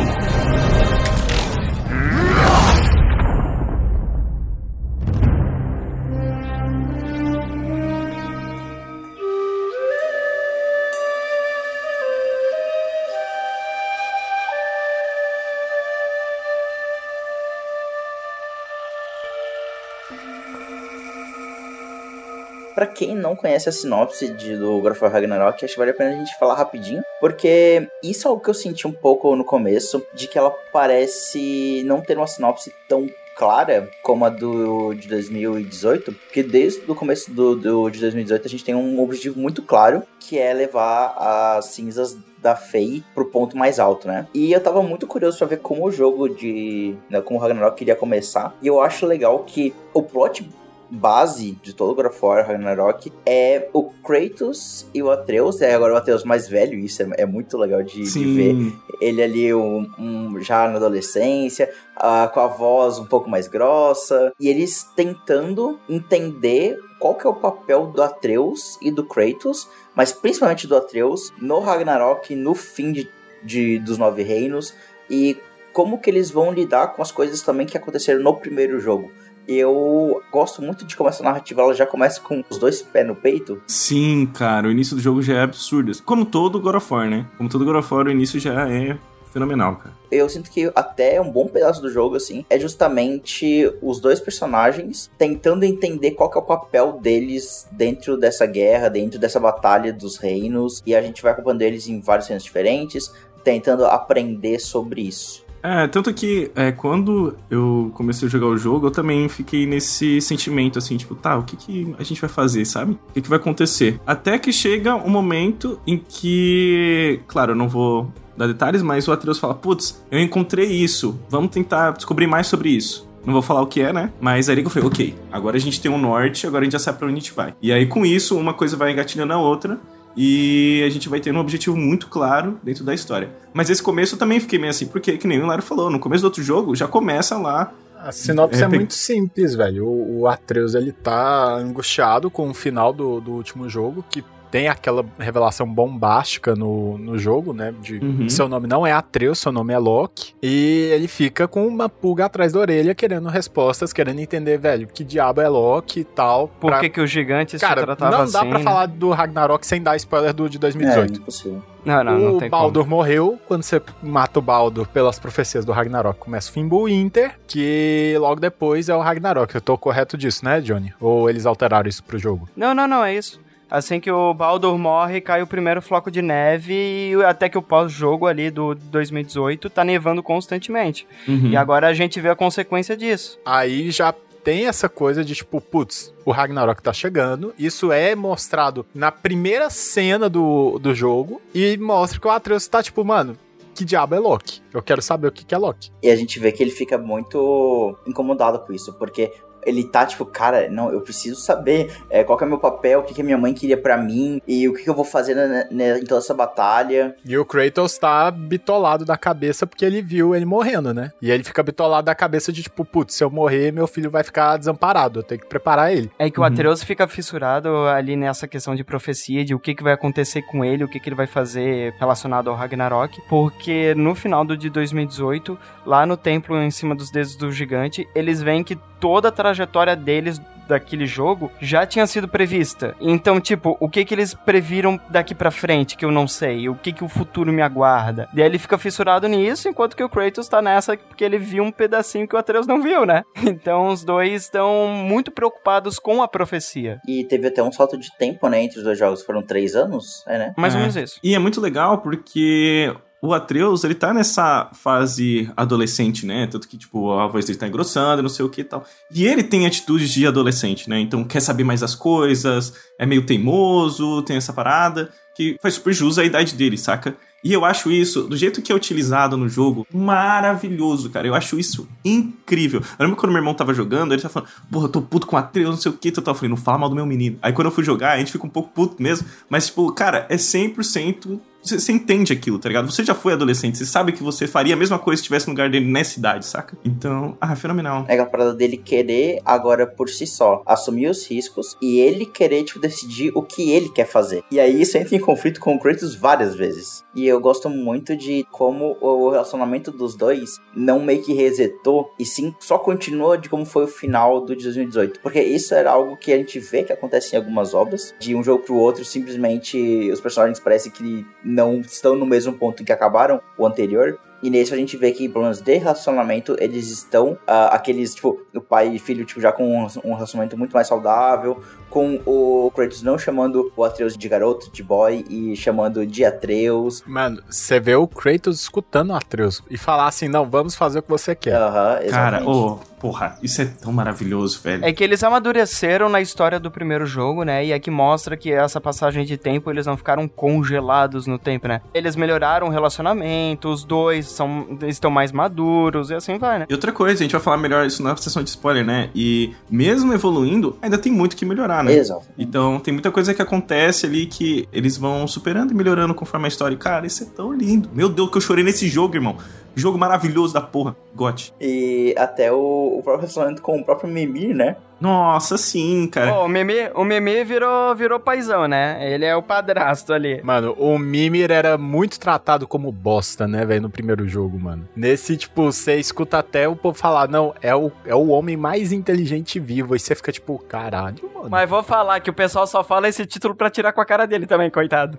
Pra quem não conhece a sinopse de, do God of War Ragnarok, acho que vale a pena a gente falar rapidinho, porque isso é algo que eu senti um pouco no começo, de que ela parece não ter uma sinopse tão clara como a do de 2018, porque desde o começo do, do de 2018 a gente tem um objetivo muito claro, que é levar as cinzas da Faye pro ponto mais alto, né? E eu tava muito curioso pra ver como o jogo de, né, como o Ragnarok iria começar. E eu acho legal que o plot base de todo God of War Ragnarok é o Kratos e o Atreus, é agora o Atreus mais velho, isso é, é muito legal de, de ver. Ele ali um, um- já na adolescência, ah, com a voz um pouco mais grossa, e eles tentando entender qual que é o papel do Atreus e do Kratos, mas principalmente do Atreus no Ragnarok, no fim de, de- dos Nove Reinos, e como que eles vão lidar com as coisas também que aconteceram no primeiro jogo. Eu gosto muito de como essa narrativa ela já começa com os dois pés no peito. Sim, cara, o início do jogo já é absurdo. Como todo God of War, né? Como todo God of War, o início já é fenomenal, cara. Eu sinto que até um bom pedaço do jogo, assim, é justamente os dois personagens tentando entender qual que é o papel deles dentro dessa guerra, dentro dessa batalha dos reinos. E a gente vai acompanhando eles em vários reinos diferentes, tentando aprender sobre isso. É, tanto que é, quando eu comecei a jogar o jogo, eu também fiquei nesse sentimento assim, tipo, tá, o que, que a gente vai fazer, sabe? O que, que vai acontecer? Até que chega um momento em que, claro, eu não vou dar detalhes, mas o Atreus fala, putz, eu encontrei isso, vamos tentar descobrir mais sobre isso. Não vou falar o que é, né? Mas aí eu falei, ok, agora a gente tem um norte, agora a gente já sabe pra onde a gente vai. E aí com isso, uma coisa vai engatilhando a outra e a gente vai tendo um objetivo muito claro dentro da história. Mas esse começo eu também fiquei meio assim, porque, que nem o Laro falou, no começo do outro jogo já começa lá. A sinopse é, É, muito simples, velho. O, o Atreus, ele tá angustiado com o final do, do último jogo, que tem aquela revelação bombástica no, no jogo, né? De Uhum. seu nome não é Atreus, seu nome é Loki. E ele fica com uma pulga atrás da orelha, querendo respostas, querendo entender, velho, que diabo é Loki e tal. Por pra- que, que os gigantes se Cara, tratavam não dá assim? pra né? falar do Ragnarok sem dar spoiler do de 2018. É, impossível. Não, não, não o tem Baldur morreu. Quando você mata o Baldur pelas profecias do Ragnarok, começa o Fimbulwinter, que logo depois é o Ragnarok. Eu tô correto disso, né, Johnny? Ou eles alteraram isso pro jogo? como. Não, não, não, é isso. Assim que o Baldur morre, cai o primeiro floco de neve e até que o pós-jogo ali do 2018 tá nevando constantemente. Uhum. E agora a gente vê a consequência disso. Aí já tem essa coisa de tipo, putz, o Ragnarok tá chegando. Isso é mostrado na primeira cena do, do jogo e mostra que o Atreus tá tipo, mano, que diabo é Loki? Eu quero saber o que, que é Loki. E a gente vê que ele fica muito incomodado com isso, porque ele tá tipo, cara, não, eu preciso saber é, qual que é o meu papel, o que, que a minha mãe queria pra mim e o que, que eu vou fazer na- na- em toda essa batalha. E o Kratos tá bitolado da cabeça porque ele viu ele morrendo, né? E ele fica bitolado da cabeça de tipo, putz, se eu morrer, meu filho vai ficar desamparado, eu tenho que preparar ele. É que o Uhum. Atreus fica fissurado ali nessa questão de profecia, de o que, que vai acontecer com ele, o que, que ele vai fazer relacionado ao Ragnarok, porque no final do de 2018, lá no templo em cima dos dedos do gigante, eles veem que toda a trajetória deles daquele jogo já tinha sido prevista. Então, tipo, o que que eles previram daqui pra frente que eu não sei? O que que o futuro me aguarda? E aí ele fica fissurado nisso, enquanto que o Kratos tá nessa porque ele viu um pedacinho que o Atreus não viu, né? Então os dois estão muito preocupados com a profecia. E teve até um salto de tempo, né, entre os dois jogos. Foram três anos? É, né? Mais ou É. menos isso. E é muito legal porque o Atreus, ele tá nessa fase adolescente, né? Tanto que, tipo, a voz dele tá engrossando, não sei o que e tal. E ele tem atitudes de adolescente, né? Então quer saber mais das coisas, é meio teimoso, tem essa parada, que faz super jus à idade dele, saca? E eu acho isso, do jeito que é utilizado no jogo, maravilhoso, cara. Eu acho isso incrível. Eu lembro quando meu irmão tava jogando, ele tava falando, porra, eu tô puto com Atreus, não sei o que. Eu tava falando, não fala mal do meu menino. Aí quando eu fui jogar, a gente fica um pouco puto mesmo. Mas, tipo, cara, é 100%. Você, você entende aquilo, tá ligado? Você já foi adolescente, você sabe que você faria a mesma coisa se estivesse no lugar dele nessa idade, saca? Então, ah, fenomenal. É aquela parada dele querer agora por si só assumir os riscos e ele querer, tipo, decidir o que ele quer fazer. E aí isso entra em conflito com o Kratos várias vezes. E eu gosto muito de como o relacionamento dos dois não meio que resetou e sim só continuou de como foi o final do de 2018. Porque isso era algo que a gente vê que acontece em algumas obras. De um jogo pro outro, simplesmente os personagens parecem que não estão no mesmo ponto em que acabaram o anterior. E nesse a gente vê que, pelo menos de relacionamento, eles estão ah, aqueles, tipo, o pai e filho, tipo, já com um, um relacionamento muito mais saudável, com o Kratos não chamando o Atreus de garoto, de boy, e chamando de Atreus. Mano, você vê o Kratos escutando o Atreus e falar assim: não, vamos fazer o que você quer. Aham, Cara, ô, porra, isso é tão maravilhoso, velho. É que eles amadureceram na história do primeiro jogo, né? E aqui mostra que essa passagem de tempo eles não ficaram congelados no tempo, né? Eles melhoraram o relacionamento, os dois são, estão mais maduros e assim vai, né? E outra coisa, a gente vai falar melhor isso na sessão de spoiler, né? E mesmo evoluindo, ainda tem muito que melhorar, né? Exato. Então tem muita coisa que acontece ali que eles vão superando e melhorando conforme a história. E, cara, isso é tão lindo. Meu Deus, que eu chorei nesse jogo, irmão. Jogo maravilhoso da porra. Gote. E até o, o próprio relacionamento com o próprio Mimir, né? Nossa, sim, cara. Pô, o Mimi, o Mimi virou, virou paizão, né? Ele é o padrasto ali. Mano, o Mimir era muito tratado como bosta, né, velho, no primeiro jogo, mano. Nesse, tipo, você escuta até o povo falar, não, é o, é o homem mais inteligente vivo. E você fica tipo, caralho, mano. Mas vou falar que o pessoal só fala esse título pra tirar com a cara dele também, coitado.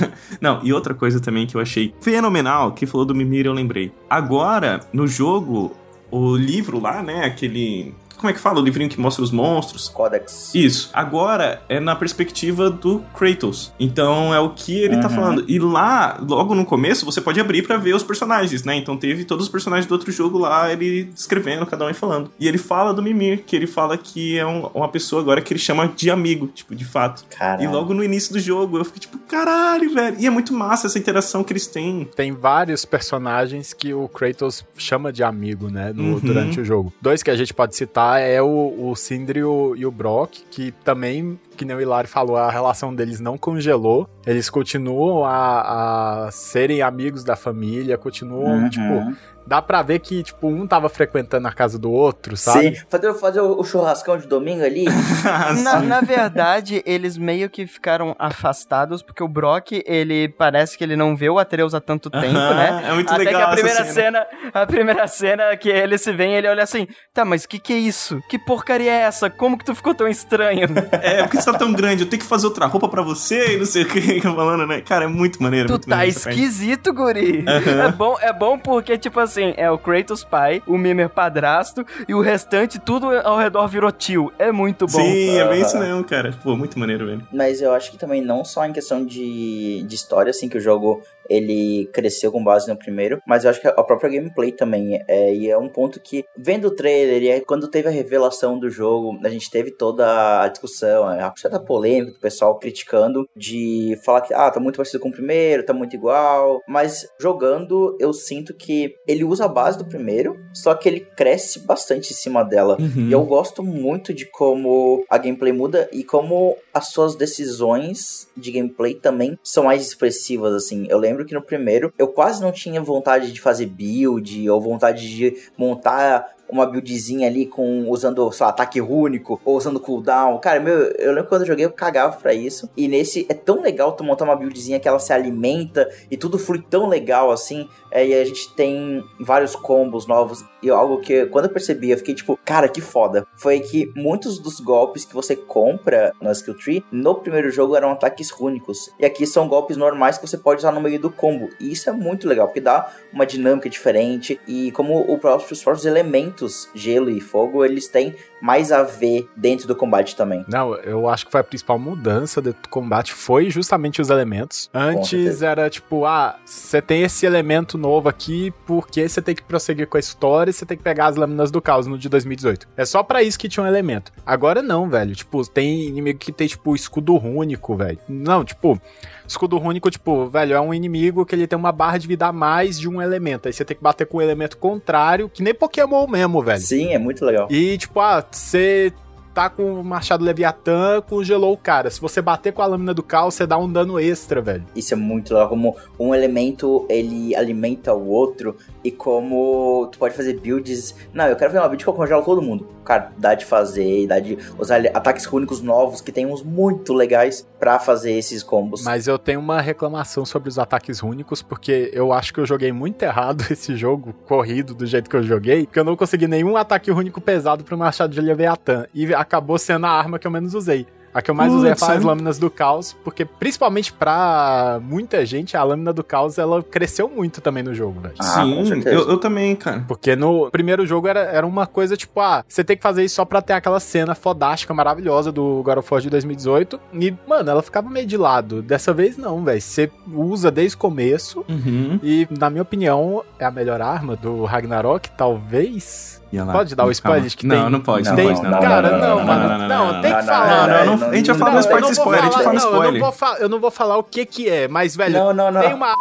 Não, e outra coisa também que eu achei fenomenal, que falou do Mimir, eu lembrei. Agora, no jogo, o livro lá, né, aquele como é que fala? O livrinho que mostra os monstros. Codex. Isso. Agora é na perspectiva do Kratos. Então é o que ele tá Uhum. falando. E lá, logo no começo, você pode abrir pra ver os personagens, né? Então teve todos os personagens do outro jogo lá, ele descrevendo, cada um e falando. E ele fala do Mimir, que ele fala que é um- uma pessoa agora que ele chama de amigo, tipo, de fato. Caralho. E logo no início do jogo, eu fiquei tipo, caralho, velho. E é muito massa essa interação que eles têm. Tem vários personagens que o Kratos chama de amigo, né, no- Uhum. durante o jogo. Dois que a gente pode citar é o, o Sindri e o, e o Brock, que também, que nem o Hilário falou, a relação deles não congelou. Eles continuam a, a serem amigos da família, continuam, Uhum. tipo, dá pra ver que, tipo, um tava frequentando a casa do outro, sabe? Sim, fazer, fazer o o churrascão de domingo ali. Na, na verdade, eles meio que ficaram afastados, porque o Brock, ele parece que ele não vê o Atreus há tanto tempo, né? É muito Até legal que a primeira cena. cena. a primeira cena que ele se vê, ele olha assim, tá, mas que que é isso? Que porcaria é essa? Como que tu ficou tão estranho? É, porque você tá tão grande, eu tenho que fazer outra roupa pra você e não sei o que, falando, né? Cara, é muito maneiro. tu muito tá maneiro esquisito, guri. É bom, é bom porque, tipo assim, é o Kratos pai, o Mimer padrasto e o restante tudo ao redor virou tio. É muito bom. Sim, é bem isso mesmo, cara. Pô, muito maneiro, velho. Mas eu acho que também não só em questão de, de história, assim, que o jogo ele cresceu com base no primeiro, mas eu acho que a própria gameplay também é, e é um ponto que, vendo o trailer, e quando teve a revelação do jogo, a gente teve toda a discussão, a certa polêmica do pessoal criticando, de falar que, ah, tá muito parecido com o primeiro, tá muito igual, mas jogando, eu sinto que ele usa a base do primeiro, só que ele cresce bastante em cima dela. Uhum. E eu gosto muito de como a gameplay muda e como as suas decisões de gameplay também são mais expressivas, assim. Eu lembro que no primeiro eu quase não tinha vontade de fazer build ou vontade de montar uma buildzinha ali com usando, lá, ataque único ou usando cooldown. Cara, meu, eu lembro quando eu joguei eu cagava pra isso. E nesse é tão legal tu montar uma buildzinha que ela se alimenta e tudo flui tão legal assim. É, e a gente tem vários combos novos. E algo que quando eu percebi, eu fiquei tipo, cara, que foda. Foi que muitos dos golpes que você compra na Skill Tree no primeiro jogo eram ataques únicos. E aqui são golpes normais que você pode usar no meio do combo. E isso é muito legal, porque dá uma dinâmica diferente. E como o próprio, os próprios elementos, gelo e fogo, eles têm mais a ver dentro do combate também. Não, eu acho que foi a principal mudança do combate foi justamente os elementos. Antes era tipo, ah, você tem esse elemento novo aqui porque você tem que prosseguir com a história e você tem que pegar as lâminas do caos no de 2018. É só pra isso que tinha um elemento. Agora não, velho. Tipo, tem inimigo que tem tipo escudo rúnico, velho. Não, tipo, escudo rúnico, tipo, velho, é um inimigo que ele tem uma barra de vida a mais de um elemento. Aí você tem que bater com o elemento contrário, que nem Pokémon mesmo, velho. Sim, é muito legal. E, tipo, ah, você tá com o machado Leviatã, congelou o cara. Se você bater com a lâmina do caos, você dá um dano extra, velho. Isso é muito legal, como um elemento ele alimenta o outro e como tu pode fazer builds. Não, eu quero fazer uma build que eu congelo todo mundo. Cara, dá de fazer, dá de usar ataques únicos novos que tem uns muito legais pra fazer esses combos. Mas eu tenho uma reclamação sobre os ataques únicos, porque eu acho que eu joguei muito errado esse jogo, corrido do jeito que eu joguei, porque eu não consegui nenhum ataque único pesado pro machado de Leviatã. E acabou sendo a arma que eu menos usei. A que eu mais usei Putz, foi as é? lâminas do caos, porque principalmente pra muita gente, a lâmina do caos ela cresceu muito também no jogo, velho. Ah, Sim, eu, eu também, cara. Porque no primeiro jogo era, era uma coisa tipo, ah, você tem que fazer isso só pra ter aquela cena fodástica, maravilhosa do God of War de 2018. E, mano, ela ficava meio de lado. Dessa vez não, velho. Você usa desde o começo. Uhum. E, na minha opinião, é a melhor arma do Ragnarok, talvez. E olha lá. Pode dar o spoiler de que não, tem- Não, pode, Não, não, tem, pode. Não, cara, não, não, não, mano. não, não, Não, não, tem que não, falar. Não, não, não, a gente já não, falou não, nos partes não spoiler, a gente falar- fala no não, Eu spoiler. não, vou fa- eu não vou falar o que que é, mas, velho, Não, não, não. tem uma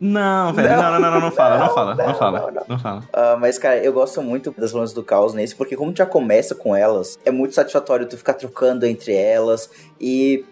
Não, velho, não, não, não, não, não fala, não fala, não fala, não fala. Ah, mas, cara, eu gosto muito das lâminas do caos nesse, porque como tu já começa com elas, é muito satisfatório tu ficar trocando entre elas. E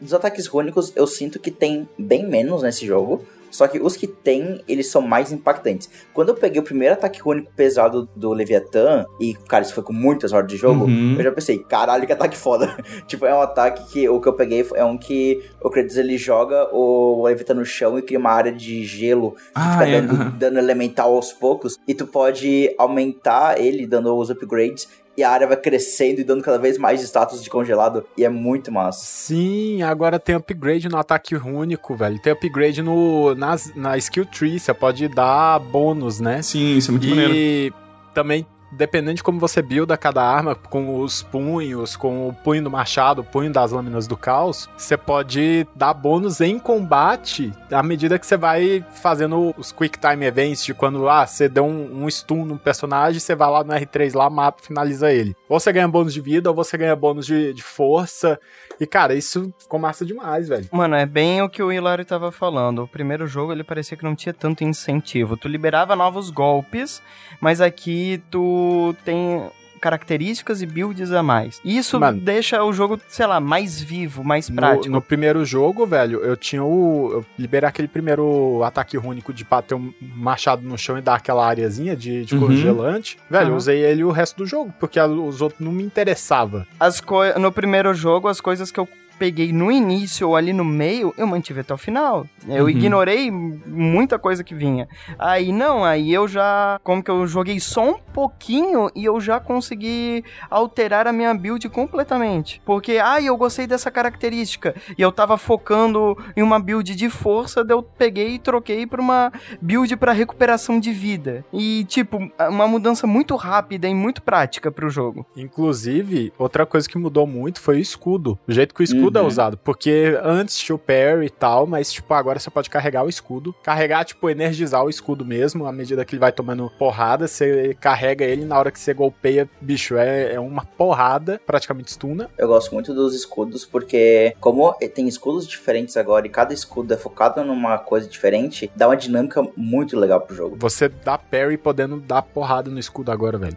dos ataques rúnicos, eu sinto que tem bem menos nesse jogo. Só que os que tem, eles são mais impactantes. Quando eu peguei o primeiro ataque único pesado do Leviathan, e, cara, isso foi com muitas horas de jogo, Uhum. eu já pensei, caralho, que ataque foda. tipo, é um ataque que o que eu peguei é um que o Kratos ele joga o Leviathan no chão e cria uma área de gelo que Ah, fica é, dando dano elemental aos poucos, e tu pode aumentar ele dando os upgrades. E a área vai crescendo e dando cada vez mais status de congelado. E é muito massa. Sim, agora tem upgrade no ataque único, velho. Tem upgrade no, nas, na skill tree, você pode dar bônus, né? Sim, isso é muito maneiro. E também, dependendo de como você builda cada arma, com os punhos, com o punho do machado, o punho das lâminas do caos, você pode dar bônus em combate à medida que você vai fazendo os quick time events, de quando ah, você deu um, um stun no personagem, você vai lá no R3 lá, mata, finaliza ele. Ou você ganha bônus de vida, ou você ganha bônus de, de força. E, cara, isso ficou massa demais, velho. Mano, é bem o que o Hilário tava falando. O primeiro jogo ele parecia que não tinha tanto incentivo. Tu liberava novos golpes, mas aqui tu tem características e builds a mais. Isso Mano. deixa o jogo, sei lá, mais vivo, mais No, prático. no primeiro jogo, velho, eu tinha o. Eu liberei aquele primeiro ataque único de bater um machado no chão e dar aquela areazinha de, de Uhum. congelante. Velho, eu Aham. usei ele o resto do jogo, porque a- os outros não me interessavam. As no primeiro jogo, as coisas que eu peguei no início ou ali no meio, eu mantive até o final. Eu Uhum. ignorei muita coisa que vinha. Aí não, aí eu já. Como que eu joguei só um pouquinho e eu já consegui alterar a minha build completamente. Porque, ah, eu gostei dessa característica. E eu tava focando em uma build de força, daí eu peguei e troquei pra uma build pra recuperação de vida. E, tipo, uma mudança muito rápida e muito prática pro jogo. Inclusive, outra coisa que mudou muito foi o escudo. O jeito que o escudo é Uhum. usado. Porque antes tinha o parry e tal, mas, tipo, agora você pode carregar o escudo. Carregar, tipo, energizar o escudo mesmo. À medida que ele vai tomando porrada, você carrega ele na hora que você golpeia, bicho, é, é uma porrada, praticamente stuna. Eu gosto muito dos escudos porque, como tem escudos diferentes agora e cada escudo é focado numa coisa diferente, dá uma dinâmica muito legal pro jogo. Você dá parry podendo dar porrada no escudo agora, velho.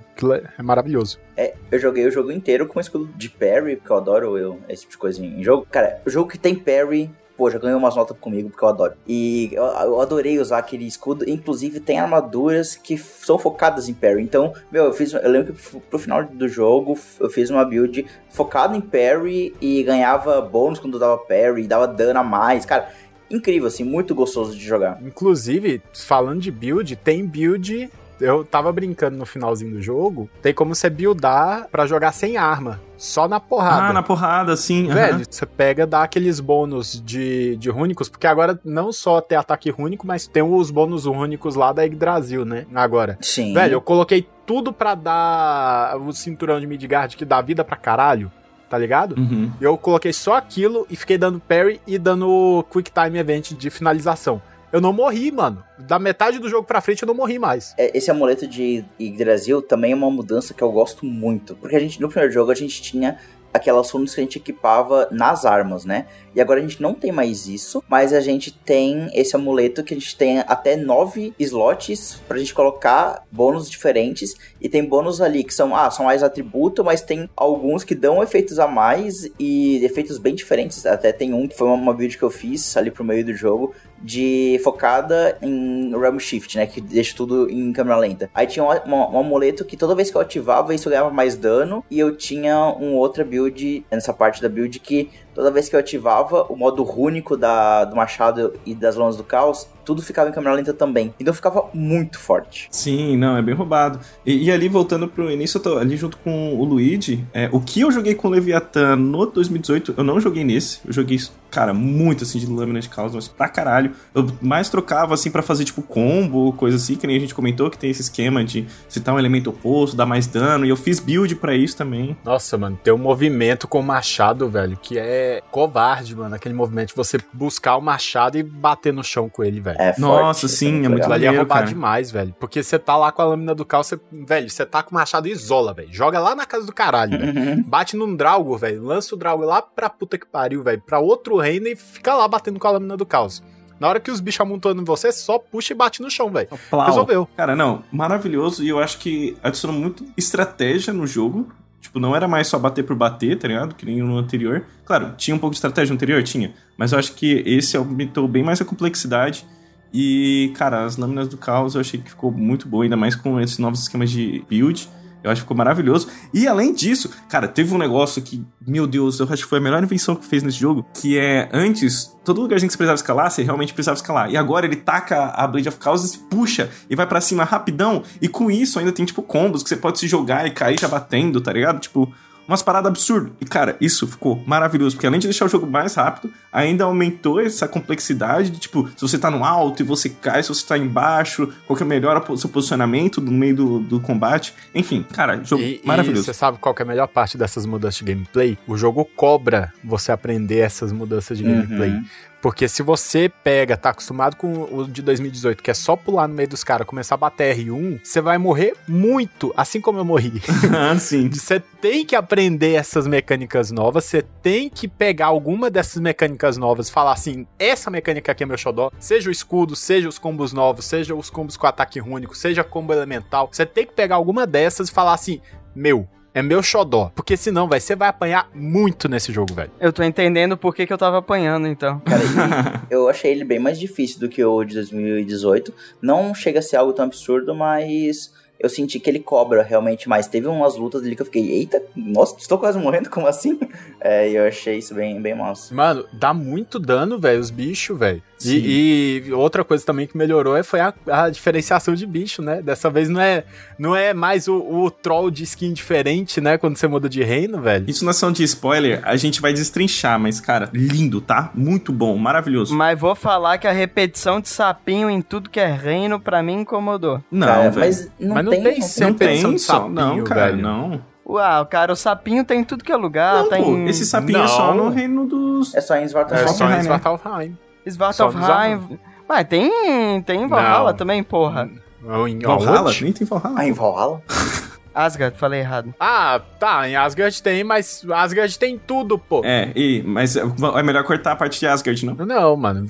É é maravilhoso. É, eu joguei o jogo inteiro com escudo de parry, porque eu adoro eu, esse tipo de coisa em jogo. Cara, jogo que tem parry, pô, já ganhou umas notas comigo, porque eu adoro. E eu, eu adorei usar aquele escudo. Inclusive, tem armaduras que são focadas em parry. Então, meu, eu fiz. Eu lembro que pro final do jogo eu fiz uma build focada em parry e ganhava bônus quando dava parry, dava dano a mais. Cara, incrível, assim, muito gostoso de jogar. Inclusive, falando de build, tem build. Eu tava brincando no finalzinho do jogo. Tem como você buildar pra jogar sem arma. Só na porrada. Ah, na porrada, sim. Velho, você pega, dá aqueles bônus de, de rúnicos, porque agora não só tem ataque rúnico, mas tem os bônus rúnicos lá da Yggdrasil, né? Agora. Sim. Velho, eu coloquei tudo pra dar o cinturão de Midgard que dá vida pra caralho, tá ligado? Uhum. Eu coloquei só aquilo e fiquei dando parry e dando quick time event de finalização. Eu não morri, mano. Da metade do jogo pra frente eu não morri mais. É, Esse amuleto de Yggdrasil também é uma mudança que eu gosto muito. Porque a gente, no primeiro jogo, a gente tinha aquelas runas que a gente equipava nas armas, né? E agora a gente não tem mais isso, mas a gente tem esse amuleto que a gente tem até nove slots pra gente colocar bônus diferentes. E tem bônus ali que são, ah, são mais atributo, mas tem alguns que dão efeitos a mais e efeitos bem diferentes. Até tem um que foi uma build que eu fiz ali pro meio do jogo, de focada em Realm Shift, né? Que deixa tudo em câmera lenta. Aí tinha um, um- um amuleto que toda vez que eu ativava, isso ganhava mais dano. E eu tinha um outra build, nessa parte da build, que toda vez que eu ativava o modo rúnico da, do machado e das lonas do caos, tudo ficava em câmera lenta também. Então ficava muito forte. Sim, não, é bem roubado. E, e ali, voltando pro início, eu tô ali junto com o Luigi. É, o que eu joguei com o Leviathan no 2018, eu não joguei nesse. Eu joguei, cara, muito assim de lâmina de caos, mas pra caralho. Eu mais trocava assim pra fazer tipo combo, coisa assim, que nem a gente comentou, que tem esse esquema de citar um elemento oposto, dar mais dano. E eu fiz build pra isso também. Nossa, mano, tem um movimento com o machado, velho, que é covarde, mano. Aquele movimento de você buscar o machado e bater no chão com ele, velho. É Nossa, forte, sim, muito é muito legal. Ali é roubar cara. demais, velho. Porque você tá lá com a lâmina do caos, você, velho, você tá com o machado e isola, velho. Joga lá na casa do caralho, velho. Uhum. Bate num Draugr, velho. Lança o Draugr lá pra puta que pariu, velho. Pra outro reino e fica lá batendo com a lâmina do caos. Na hora que os bichos amontoando em você, só puxa e bate no chão, velho. Resolveu. Cara, não, maravilhoso. E eu acho que adicionou muito estratégia no jogo. Tipo, não era mais só bater por bater, tá ligado? Que nem no anterior. Claro, tinha um pouco de estratégia no anterior, tinha. Mas eu acho que esse aumentou bem mais a complexidade. E, cara, as lâminas do caos eu achei que ficou muito bom, ainda mais com esses novos esquemas de build. Eu acho que ficou maravilhoso. E além disso, cara, teve um negócio que, meu Deus, eu acho que foi a melhor invenção que fez nesse jogo, que é antes, todo lugarzinho que você precisava escalar, você realmente precisava escalar. E agora ele taca a Blade of Chaos e puxa e vai para cima rapidão. E com isso ainda tem, tipo, combos que você pode se jogar e cair já batendo, tá ligado? Tipo, umas paradas absurdas. E, cara, isso ficou maravilhoso, porque além de deixar o jogo mais rápido, ainda aumentou essa complexidade de, tipo, se você tá no alto e você cai, se você tá embaixo, qual que é melhor o seu posicionamento no meio do, do combate. Enfim, cara, jogo E- maravilhoso. E você sabe qual que é a melhor parte dessas mudanças de gameplay? O jogo cobra você aprender essas mudanças de gameplay. Porque se você pega, tá acostumado com o de 2018, que é só pular no meio dos caras, começar a bater R1, você vai morrer muito, assim como eu morri. ah, sim. Você tem que aprender essas mecânicas novas, você tem que pegar alguma dessas mecânicas novas falar assim: essa mecânica aqui é meu xodó, seja o escudo, seja os combos novos, seja os combos com ataque único, seja combo elemental. Você tem que pegar alguma dessas e falar assim: meu. É meu xodó. Porque senão, vai você vai apanhar muito nesse jogo, velho. Eu tô entendendo por que, que eu tava apanhando, então. Cara, eu achei ele bem mais difícil do que o de 2018. Não chega a ser algo tão absurdo, mas eu senti que ele cobra realmente mais. Teve umas lutas ali que eu fiquei, eita, nossa, estou quase morrendo, como assim? É, e eu achei isso bem, bem massa. Mano, dá muito dano, velho, os bichos, velho. Sim. E, e outra coisa também que melhorou é- foi a, a diferenciação de bicho, né? Dessa vez não é, não é mais o, o troll de skin diferente, né? Quando você muda de reino, velho. Isso na ação de spoiler, a gente vai destrinchar, mas, cara, lindo, tá? Muito bom, maravilhoso. Mas vou falar que a repetição de sapinho em tudo que é reino, pra mim, incomodou. Não, velho. mas não, Mas não tem, tem não sempre- Não tem de só, sapinho, não, cara, velho. não. Uau, cara, o sapinho tem tudo que é lugar, não, tem pô, esse sapinho é Não. só no reino dos... É só em Svartalfheim. É só em né? Svartalfheim. Svartalfheim. Mas tem, tem Valhalla Não. também, porra. Ou em Valhalla? Nem tem Valhalla. Ah, em Valhalla? Asgard, falei errado. Ah, tá, em Asgard tem, mas Asgard tem tudo, pô. É, e, mas é melhor cortar a parte de Asgard, não? Não, mano.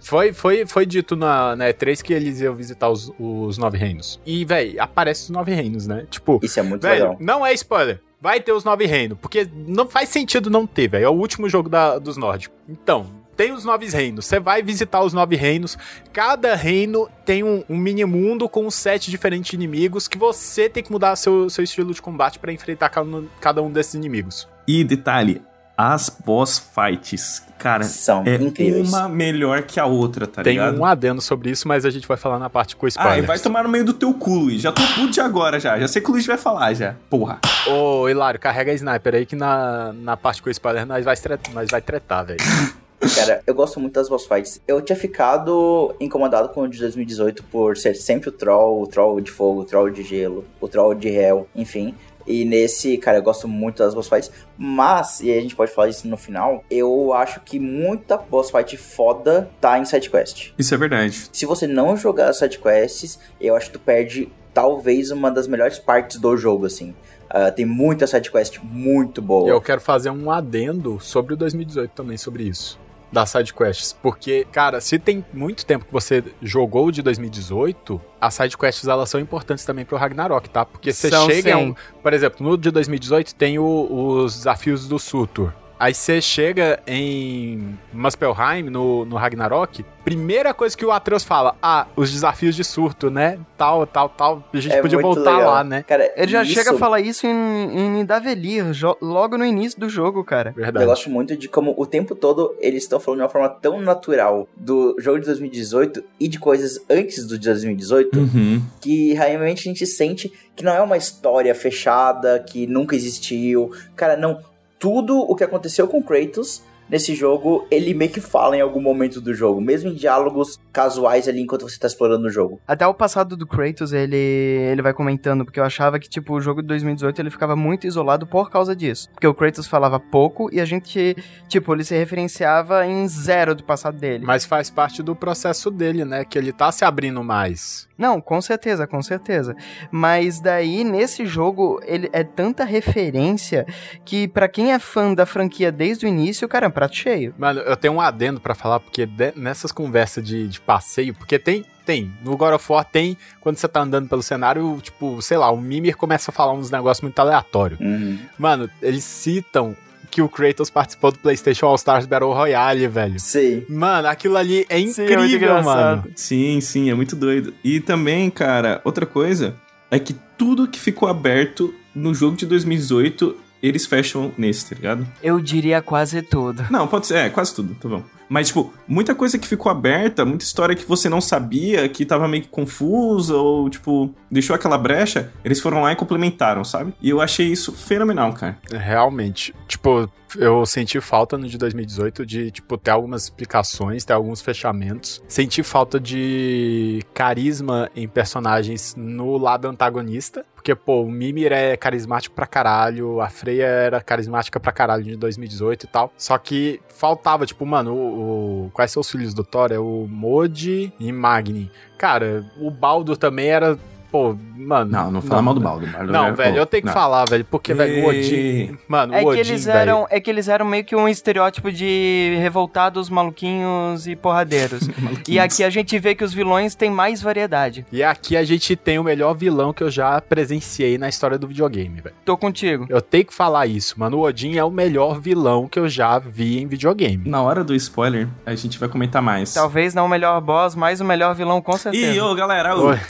Foi, foi, foi dito na, na E3 que eles iam visitar os, os nove reinos. E, véi, aparece os nove reinos, né? Tipo, Isso é muito velho, legal. não é spoiler. Vai ter os nove reinos, porque não faz sentido não ter, velho. É o último jogo da, dos nórdicos. Então, tem os nove reinos. Você vai visitar os nove reinos. Cada reino tem um, um mini mundo com sete diferentes inimigos que você tem que mudar seu, seu estilo de combate pra enfrentar cada um, cada um desses inimigos. E detalhe, as boss fights, cara, São é incríveis. uma melhor que a outra, tá tem ligado? um adendo sobre isso, mas a gente vai falar na parte com Ah, e vai tomar no meio do teu cu, Luiz. Já tô puto de agora já. Já sei que o Luiz vai falar já. Porra. Ô, Hilário, carrega a sniper aí que na, na parte com spoiler nós vai, nós vai tretar, velho. Cara, eu gosto muito das boss fights. Eu tinha ficado incomodado com o de 2018 por ser sempre o troll, o troll de fogo, o troll de gelo, o troll de hell, enfim. E nesse, cara, eu gosto muito das boss fights. Mas, e a gente pode falar isso no final, eu acho que muita boss fight foda tá em side quest. Isso é verdade. Se você não jogar as side quests, eu acho que tu perde talvez uma das melhores partes do jogo, assim. Ah, tem muita side quest muito boa. E eu quero fazer um adendo sobre o 2018 também, sobre isso. Das sidequests. Porque, cara, se tem muito tempo que você jogou o de 2018, as sidequests elas são importantes também pro Ragnarok, tá? Porque você São, chega. um- por exemplo, no de 2018 tem o- os desafios do Sutur. Aí você chega em Muspelheim, no, no Ragnarok, primeira coisa que o Atreus fala, ah, os desafios de surto, né? Tal, tal, tal. A gente É podia voltar legal. lá, né? Cara, Ele já isso- chega a falar isso em, em Nidavellir, jo- logo no início do jogo, cara. Verdade. Eu gosto muito de como o tempo todo eles estão falando de uma forma tão natural do jogo de 2018 e de coisas antes do de 2018 Uhum. que realmente a gente sente que não é uma história fechada, que nunca existiu. Cara, não. Tudo o que aconteceu com Kratos nesse jogo, ele meio que fala em algum momento do jogo, mesmo em diálogos casuais ali enquanto você tá explorando o jogo. Até o passado do Kratos, ele, ele vai comentando, porque eu achava que, tipo, o jogo de 2018 ele ficava muito isolado por causa disso. Porque o Kratos falava pouco e a gente, tipo, ele se referenciava em zero do passado dele. Mas faz parte do processo dele, né? Que ele tá se abrindo mais. Não, com certeza, com certeza. Mas daí, nesse jogo, ele é tanta referência que, pra quem é fã da franquia desde o início, cara, prato cheio. Mano, eu tenho um adendo pra falar, porque de- nessas conversas de, de passeio, porque tem, tem, no God of War tem, quando você tá andando pelo cenário, tipo, sei lá, o Mimir começa a falar uns negócios muito aleatórios. Uhum. Mano, eles citam que o Kratos participou do PlayStation All Stars Battle Royale, velho. Sei. Mano, aquilo ali é Sim, é incrível, mano. Sim, sim, é muito doido. E também, cara, outra coisa é que tudo que ficou aberto no jogo de 2018, eles fecham nesse, tá ligado? Eu diria quase tudo. Não, pode ser, é, quase tudo, tá bom. Mas, tipo, muita coisa que ficou aberta, muita história que você não sabia, que tava meio que confusa, ou, tipo, deixou aquela brecha, eles foram lá e complementaram, sabe? E eu achei isso fenomenal, cara. Realmente. Tipo, eu senti falta no de 2018 de, tipo, ter algumas explicações, ter alguns fechamentos. Senti falta de carisma em personagens no lado antagonista. Porque, pô, o Mimir é carismático pra caralho, a Freya era carismática pra caralho de 2018 e tal. Só que faltava, tipo, mano, o, o- quais são os filhos do Thor? É o Modi e Magni. Cara, o Baldur também era, pô, mano. Não, não fala mal do Baldo. Baldo Não, é- velho, pô, eu tenho que não. falar, velho, porque, velho, o E- Odin. Mano, É o que, Odin, eles velho. eram, é que eles eram meio que um estereótipo de revoltados, maluquinhos e porradeiros. e aqui a gente vê que os vilões têm mais variedade. E aqui a gente tem o melhor vilão que eu já presenciei na história do videogame, velho. Tô contigo. Eu tenho que falar isso, mano. O Odin é o melhor vilão que eu já vi em videogame. Na hora do spoiler, a gente vai comentar mais. Talvez não o melhor boss, mas o melhor vilão com certeza. E, ô, galera, ô, Oi.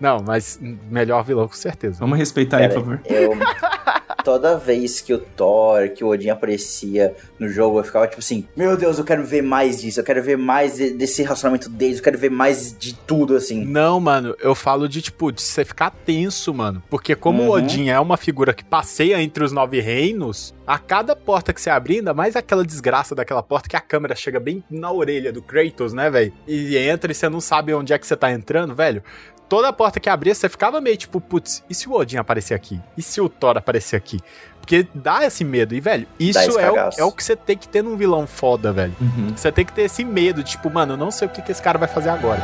Não, mas melhor vilão com certeza. vamos respeitar aí, Pera por favor. Eu. Toda vez que o Thor, que o Odin aparecia no jogo, eu ficava tipo assim: Meu Deus, eu quero ver mais disso, eu quero ver mais de- desse relacionamento deles, eu quero ver mais de tudo, assim. Não, mano, eu falo de, tipo, de você ficar tenso, mano. Porque como o Uhum. Odin é uma figura que passeia entre os nove reinos, a cada porta que você abrir, ainda mais aquela desgraça daquela porta que a câmera chega bem na orelha do Kratos, né, velho? E entra e você não sabe onde é que você tá entrando, velho. Toda porta que abria, você ficava meio tipo, putz, e se o Odin aparecer aqui? E se o Thor aparecer aqui? Porque dá esse medo. E, velho, isso é o, é o que você tem que ter num vilão foda, velho. Uhum. Você tem que ter esse medo, de, tipo, mano, eu não sei o que, que esse cara vai fazer agora.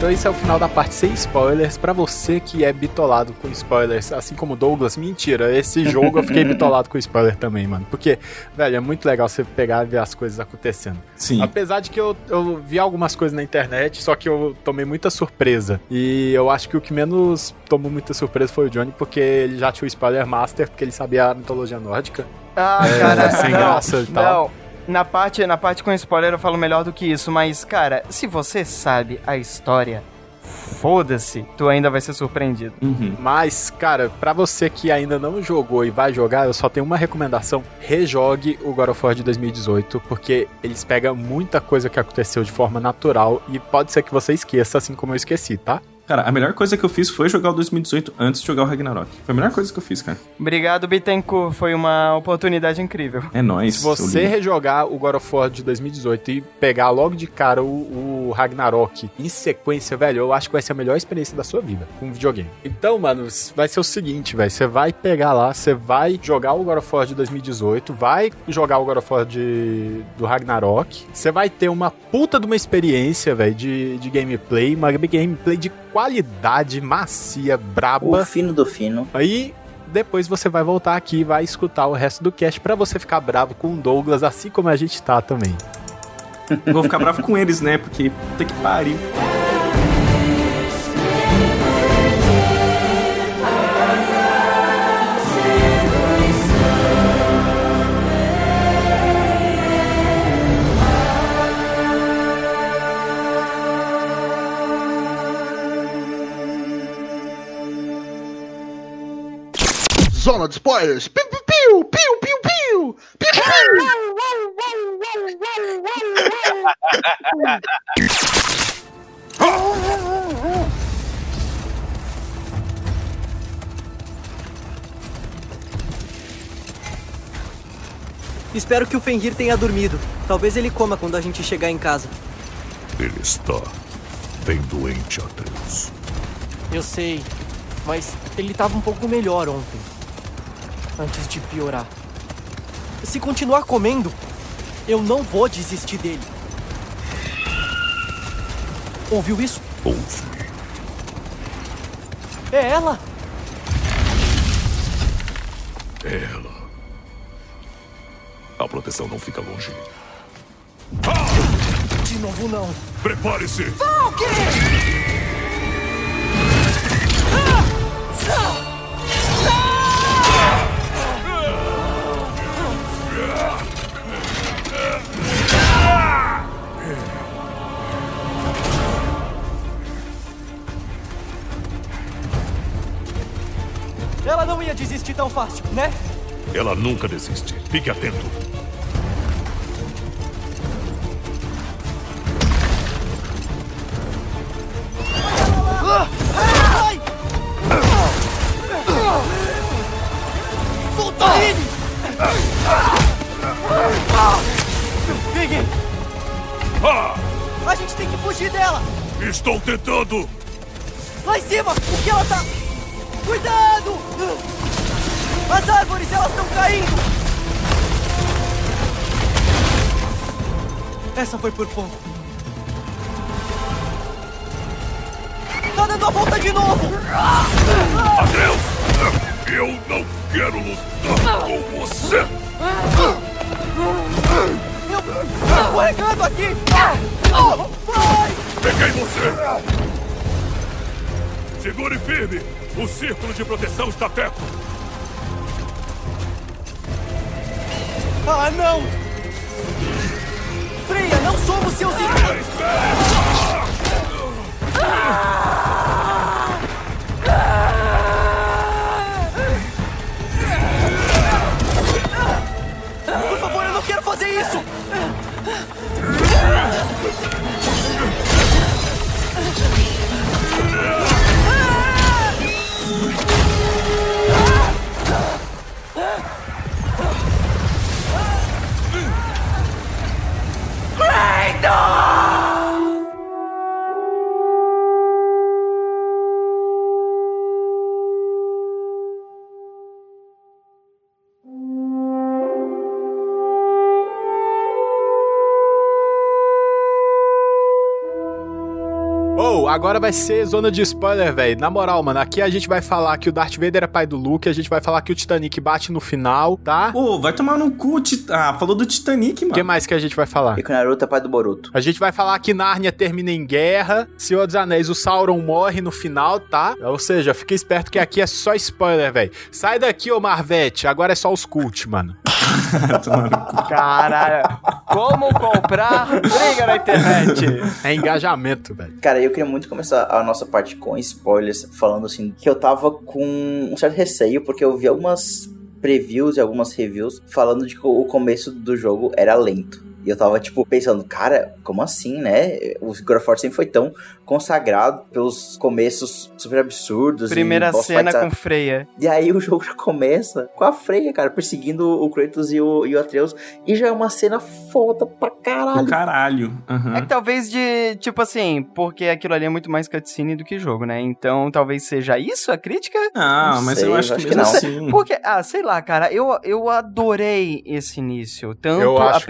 Então esse é o final da parte sem spoilers. Pra você que é bitolado com spoilers, assim como Douglas, mentira. Esse jogo eu fiquei bitolado com spoiler também, mano. Porque, velho, é muito legal você pegar e ver as coisas acontecendo. Sim. Apesar de que eu, eu vi algumas coisas na internet, só que eu tomei muita surpresa. E eu acho que o que menos tomou muita surpresa foi o Johnny, porque ele já tinha o spoiler master, porque ele sabia a mitologia nórdica. Ah, É, cara, sem não, graça e tal. Não. Na parte, na parte com spoiler eu falo melhor do que isso, mas, cara, se você sabe a história, foda-se, tu ainda vai ser surpreendido. Uhum. Mas, cara, pra você que ainda não jogou e vai jogar, eu só tenho uma recomendação: rejogue o God of War de 2018, porque eles pegam muita coisa que aconteceu de forma natural e pode ser que você esqueça, assim como eu esqueci, tá? Cara, a melhor coisa que eu fiz foi jogar o 2018 antes de jogar o Ragnarok. Foi a melhor coisa que eu fiz, cara. Obrigado, Bittencourt, foi uma oportunidade incrível. É nóis. Se você rejogar o God of War de 2018 e pegar logo de cara o, o Ragnarok em sequência, velho, eu acho que vai ser a melhor experiência da sua vida com videogame. Então, mano, vai ser o seguinte, velho, você vai pegar lá, você vai jogar o God of War de 2018, vai jogar o God of War de, do Ragnarok, você vai ter uma puta de uma experiência, velho, de, de gameplay, uma gameplay de qualidade macia, braba. O fino do fino. Aí depois você vai voltar aqui e vai escutar o resto do cast pra você ficar bravo com o Douglas, assim como a gente tá também. Vou ficar bravo com eles, né? Porque puta que pariu. Zona de spoilers. Piu, piu, piu, piu, piu, piu. Piu, Espero que o Fenrir tenha dormido. Talvez ele coma quando a gente chegar em casa. Ele está bem doente, Atreus. Eu sei, mas ele tava um pouco melhor ontem. Antes de piorar. Se continuar comendo, eu não vou desistir dele. Ouviu isso? Ouve. É ela! É ela. A proteção não fica longe. De novo não. Prepare-se! Ela não ia desistir tão fácil, né? Ela nunca desiste. Fique atento. Solta ele! Ah! A gente tem que fugir dela! Estou tentando! Lá em cima! O que ela tá... Cuidado! As árvores, elas estão caindo! Essa foi por pouco. Tá dando a volta de novo! Adeus! Eu não quero lutar com você! Eu tô escorregando aqui! Vai! Peguei você! Segure firme! O círculo de proteção está perto! Ah, não! Freia, não somos seus irmãos! Por favor, eu não quero fazer isso! Ou, agora vai ser zona de spoiler, velho. Na moral, mano, aqui a gente vai falar que o Darth Vader é pai do Luke, a gente vai falar que o Titanic bate no final, tá? Pô, vai tomar no cu. Tit- Ah, falou do Titanic, O mano. que mais que a gente vai falar? E que o Naruto é pai do Boruto. A gente vai falar que Nárnia termina em guerra, Senhor dos Anéis, o Sauron morre no final, tá? Ou seja, fica esperto que aqui é só spoiler, velho. Sai daqui, ô Marvete, agora é só os cult, mano. Caralho. Como comprar briga na internet? É engajamento, velho. Cara, eu queria muito começar a nossa parte com spoilers, falando assim, que eu tava com um certo receio, porque eu vi algumas previews e algumas reviews falando de que o começo do jogo era lento. E eu tava, tipo, pensando, cara, como assim, né? O God of War sempre foi tão consagrado pelos começos super absurdos. Primeira e cena fights com freia. E aí o jogo já começa com a Freya, cara, perseguindo o Kratos e o, e o Atreus. E já é uma cena foda pra Do caralho. caralho. Aham. É que talvez de, tipo assim, porque aquilo ali é muito mais cutscene do que jogo, né? Então talvez seja isso a crítica? Não, Não mas sei, eu acho eu que acho que mesmo não. assim. Porque, ah, sei lá, cara, eu, eu adorei esse início. Tanto Eu acho a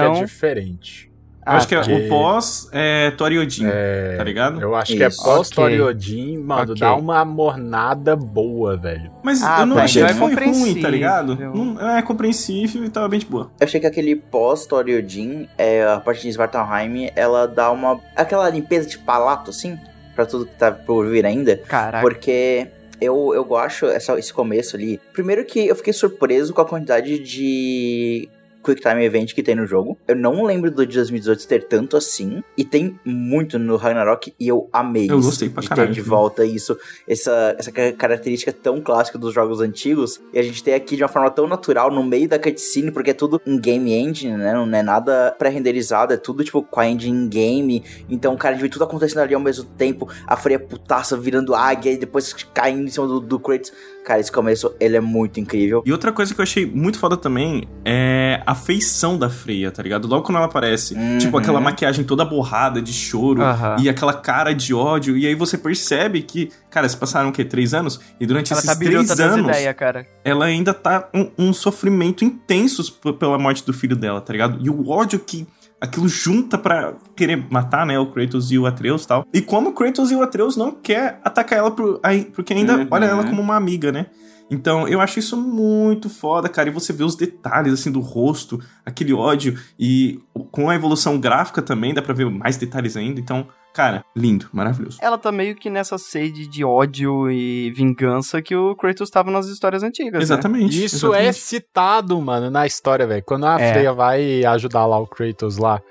que é diferente. Eu acho que é o pós é Toriodin, É, tá ligado? Eu acho que é Isso. pós-Toriodin, mano, Ok. dá uma mornada boa, velho. Mas Ah, eu não tá, achei então que é foi ruim, tá ligado? Não, é compreensível e tava bem de boa. Eu achei que aquele pós-Toriodin, é, a parte de Svartalheim, ela dá uma. aquela limpeza de palato, assim, pra tudo que tá por vir ainda. Caraca. Porque eu, eu acho essa, esse começo ali. Primeiro que eu fiquei surpreso com a quantidade de Quick Time Event que tem no jogo. Eu não lembro do de 2018 ter tanto assim. E tem muito no Ragnarok e eu amei Eu gostei pra de caralho, ter de volta isso. Essa, essa ca- característica tão clássica dos jogos antigos. E a gente tem aqui de uma forma tão natural no meio da cutscene, porque é tudo em game engine, né? Não é nada pré-renderizado, é tudo tipo com a engine in game. Então, cara, a gente vê tudo acontecendo ali ao mesmo tempo. A Freya putaça virando águia e depois caindo em cima do, do Kratos. Cara, esse começo, ele é muito incrível. E outra coisa que eu achei muito foda também é a feição da Freya, tá ligado? Logo quando ela aparece, Uhum. tipo aquela maquiagem toda borrada de choro Aham. e aquela cara de ódio. E aí você percebe que, cara, se passaram o quê? Três anos? E durante Ela esses tá três anos, ideias, cara. ela ainda tá um, um sofrimento intenso pela morte do filho dela, tá ligado? E o ódio que aquilo junta pra querer matar, né, o Kratos e o Atreus e tal. E como o Kratos e o Atreus não quer atacar ela pro, aí, porque ainda Uhum. olha ela como uma amiga, né? Então, eu acho isso muito foda, cara. E você vê os detalhes, assim, do rosto, aquele ódio. E com a evolução gráfica também, dá pra ver mais detalhes ainda. Então, cara, lindo, maravilhoso. Ela tá meio que nessa sede de ódio e vingança que o Kratos tava nas histórias antigas. né? Exatamente. Isso é exatamente. citado, mano, na história, velho. Quando a É. Freya vai ajudar lá o Kratos lá,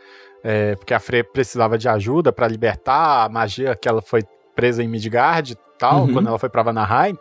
é, porque a Freya precisava de ajuda pra libertar a magia que ela foi presa em Midgard e tal, Uhum. quando ela foi pra Vanaheim.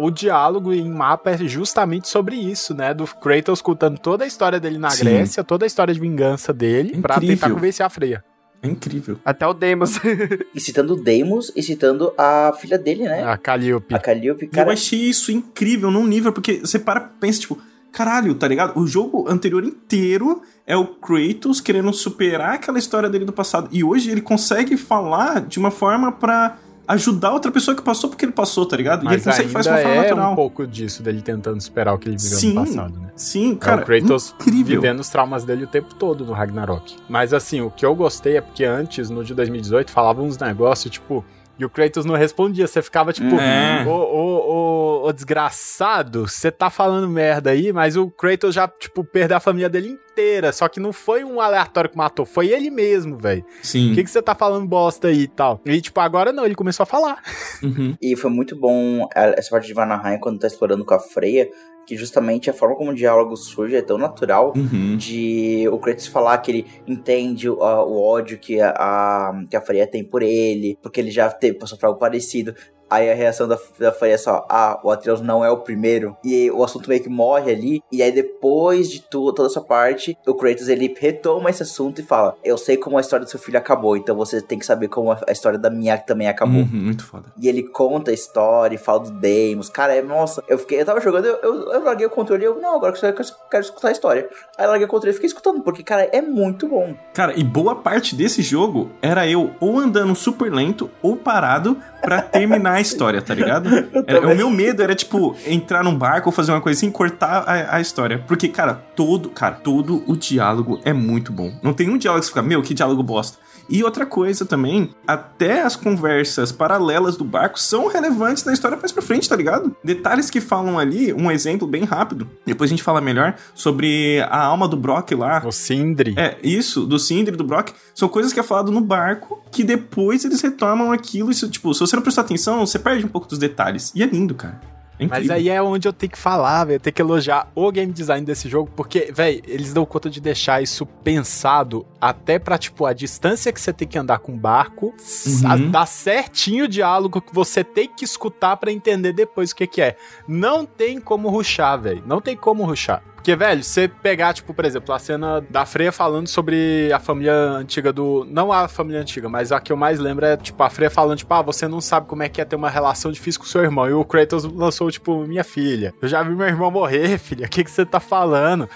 O diálogo em mapa é justamente sobre isso, né? Do Kratos contando toda a história dele na Sim. Grécia, toda a história de vingança dele, pra Incrível. tentar convencer a Freya. É incrível. Até o Deimos. E citando o Deimos e citando a filha dele, né? A Calliope. A Calliope, E eu cara. achei isso incrível num nível, porque você para e pensa, tipo, caralho, tá ligado? O jogo anterior inteiro é o Kratos querendo superar aquela história dele do passado. E hoje ele consegue falar de uma forma pra ajudar outra pessoa que passou porque ele passou, tá ligado? e ele Mas consegue fazer uma forma é natural. um pouco disso, dele tentando superar o que ele viveu Sim, no passado, né? sim, É cara. o Kratos incrível. vivendo os traumas dele o tempo todo no Ragnarok. Mas assim, o que eu gostei é porque antes, no de 2018, falavam uns negócios, tipo. E o Kratos não respondia, você ficava tipo, É. ô, ô, ô, ô, desgraçado, você tá falando merda aí, mas o Kratos já, tipo, perdeu a família dele inteira. Só que não foi um aleatório que matou, foi ele mesmo, velho. Sim. O que, que você tá falando bosta aí e tal? E, tipo, agora não, ele começou a falar. Uhum. E foi muito bom a- essa parte de Vanaheim quando tá explorando com a Freya, que justamente a forma como o diálogo surge é tão natural Uhum. de o Kratos falar que ele entende o, o ódio que a, a- que a Freya tem por ele, porque ele já teve, passou por algo parecido. Aí a reação da, da Freya é só, ah, o Atreus não é o primeiro. E o assunto meio que morre ali. E aí depois de tu, toda essa parte, o Kratos ele retoma esse assunto e fala, eu sei como a história do seu filho acabou, então você tem que saber como a, a história da minha também acabou. Uhum, muito foda. E ele conta a história e fala do Deimos. Cara, é, nossa, eu fiquei, eu tava jogando, eu, eu, eu larguei o controle e eu, não, agora eu quero, quero escutar a história. Aí eu larguei o controle e fiquei escutando, porque, cara, é muito bom. Cara, e boa parte desse jogo era eu ou andando super lento ou parado pra terminar a história, tá ligado? Era- o meu medo era, tipo, entrar num barco ou fazer uma coisa assim, cortar a, a história. Porque, cara, todo, cara, todo o diálogo é muito bom. Não tem um diálogo que você fica, meu, que diálogo bosta. E outra coisa também, até as conversas paralelas do barco são relevantes na história mais pra frente, tá ligado? Detalhes que falam ali, um exemplo bem rápido, depois a gente fala melhor, sobre a alma do Brock lá. O Sindri. É, isso, do Sindri do Brock, são coisas que é falado no barco, que depois eles retomam aquilo, isso, tipo, se você não prestar atenção, você perde um pouco dos detalhes. E é lindo, cara. É Mas aí é onde eu tenho que falar, velho. Eu tenho que elogiar o game design desse jogo, porque, velho, eles dão conta de deixar isso pensado até pra, tipo, a distância que você tem que andar com o barco, Uhum. dá certinho o diálogo que você tem que escutar pra entender depois o que que é. Não tem como ruxar, velho. Não tem como ruxar. Porque, velho, você pegar, tipo, por exemplo, a cena da Freya falando sobre a família antiga do. Não a família antiga, mas a que eu mais lembro é, tipo, a Freya falando, tipo, ah, você não sabe como é que é ter uma relação difícil com seu irmão. E o Kratos lançou, tipo, minha filha. Eu já vi meu irmão morrer, filha. O que, que você tá falando?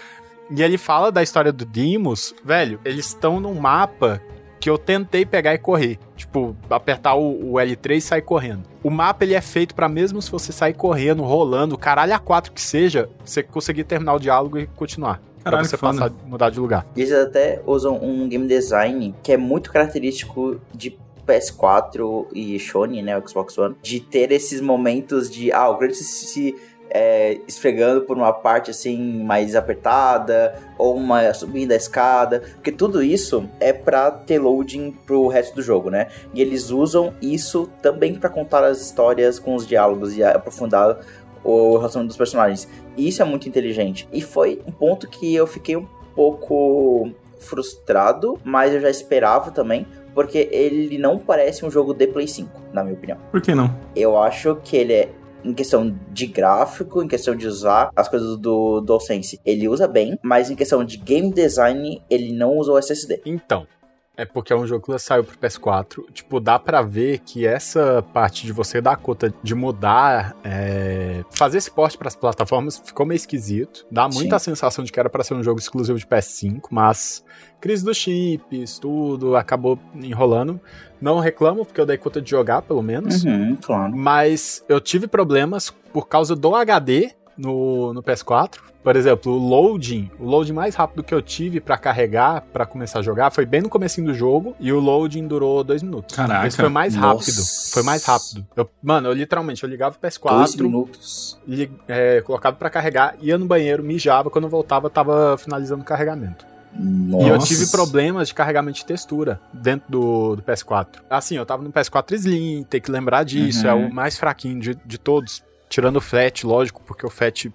E ele fala da história do Dimos, velho, eles estão num mapa que eu tentei pegar e correr. Tipo, apertar o, o L3 e sair correndo. O mapa ele é feito pra mesmo se você sair correndo, rolando, caralho a quatro que seja, você conseguir terminar o diálogo e continuar. Caralho, pra você foda. passar, mudar de lugar. Eles até usam um game design que é muito característico de PS4 e Sony, né, o Xbox One, de ter esses momentos de, ah, o Kratos se, se é, esfregando por uma parte assim mais apertada, ou uma subindo a escada, porque tudo isso é pra ter loading pro resto do jogo, né? E eles usam isso também pra contar as histórias com os diálogos e aprofundar o relacionamento dos personagens. E isso é muito inteligente. E foi um ponto que eu fiquei um pouco frustrado, mas eu já esperava também, porque ele não parece um jogo de Play 5, na minha opinião. Por que não? Eu acho que ele é em questão de gráfico, em questão de usar as coisas do DualSense, ele usa bem, mas em questão de game design, ele não usa o SSD. Então, é porque é um jogo que saiu pro PS4. Tipo, dá pra ver que essa parte de você dar conta de mudar, é, fazer esse porte pras plataformas ficou meio esquisito. Dá muita Sim. sensação de que era pra ser um jogo exclusivo de PS5, mas crise dos chips, tudo acabou enrolando. Não reclamo, porque eu dei conta de jogar, pelo menos. Uhum, claro. Mas eu tive problemas por causa do HD no, no PS4. Por exemplo, o loading, o loading mais rápido que eu tive pra carregar, pra começar a jogar, foi bem no comecinho do jogo e o loading durou dois minutos. Caraca. Esse foi mais Nossa. rápido. Foi mais rápido. Eu- mano, eu literalmente, eu ligava o Dois PS4, minutos. li, é, colocava pra carregar, ia no banheiro, mijava, quando eu voltava, tava finalizando o carregamento. Nossa. E eu tive problemas de carregamento de textura dentro do, do PS4. Assim, eu tava no PS4 Slim, tem que lembrar disso, Uhum. é o mais fraquinho de, de todos. Tirando o FAT, lógico, porque o FAT.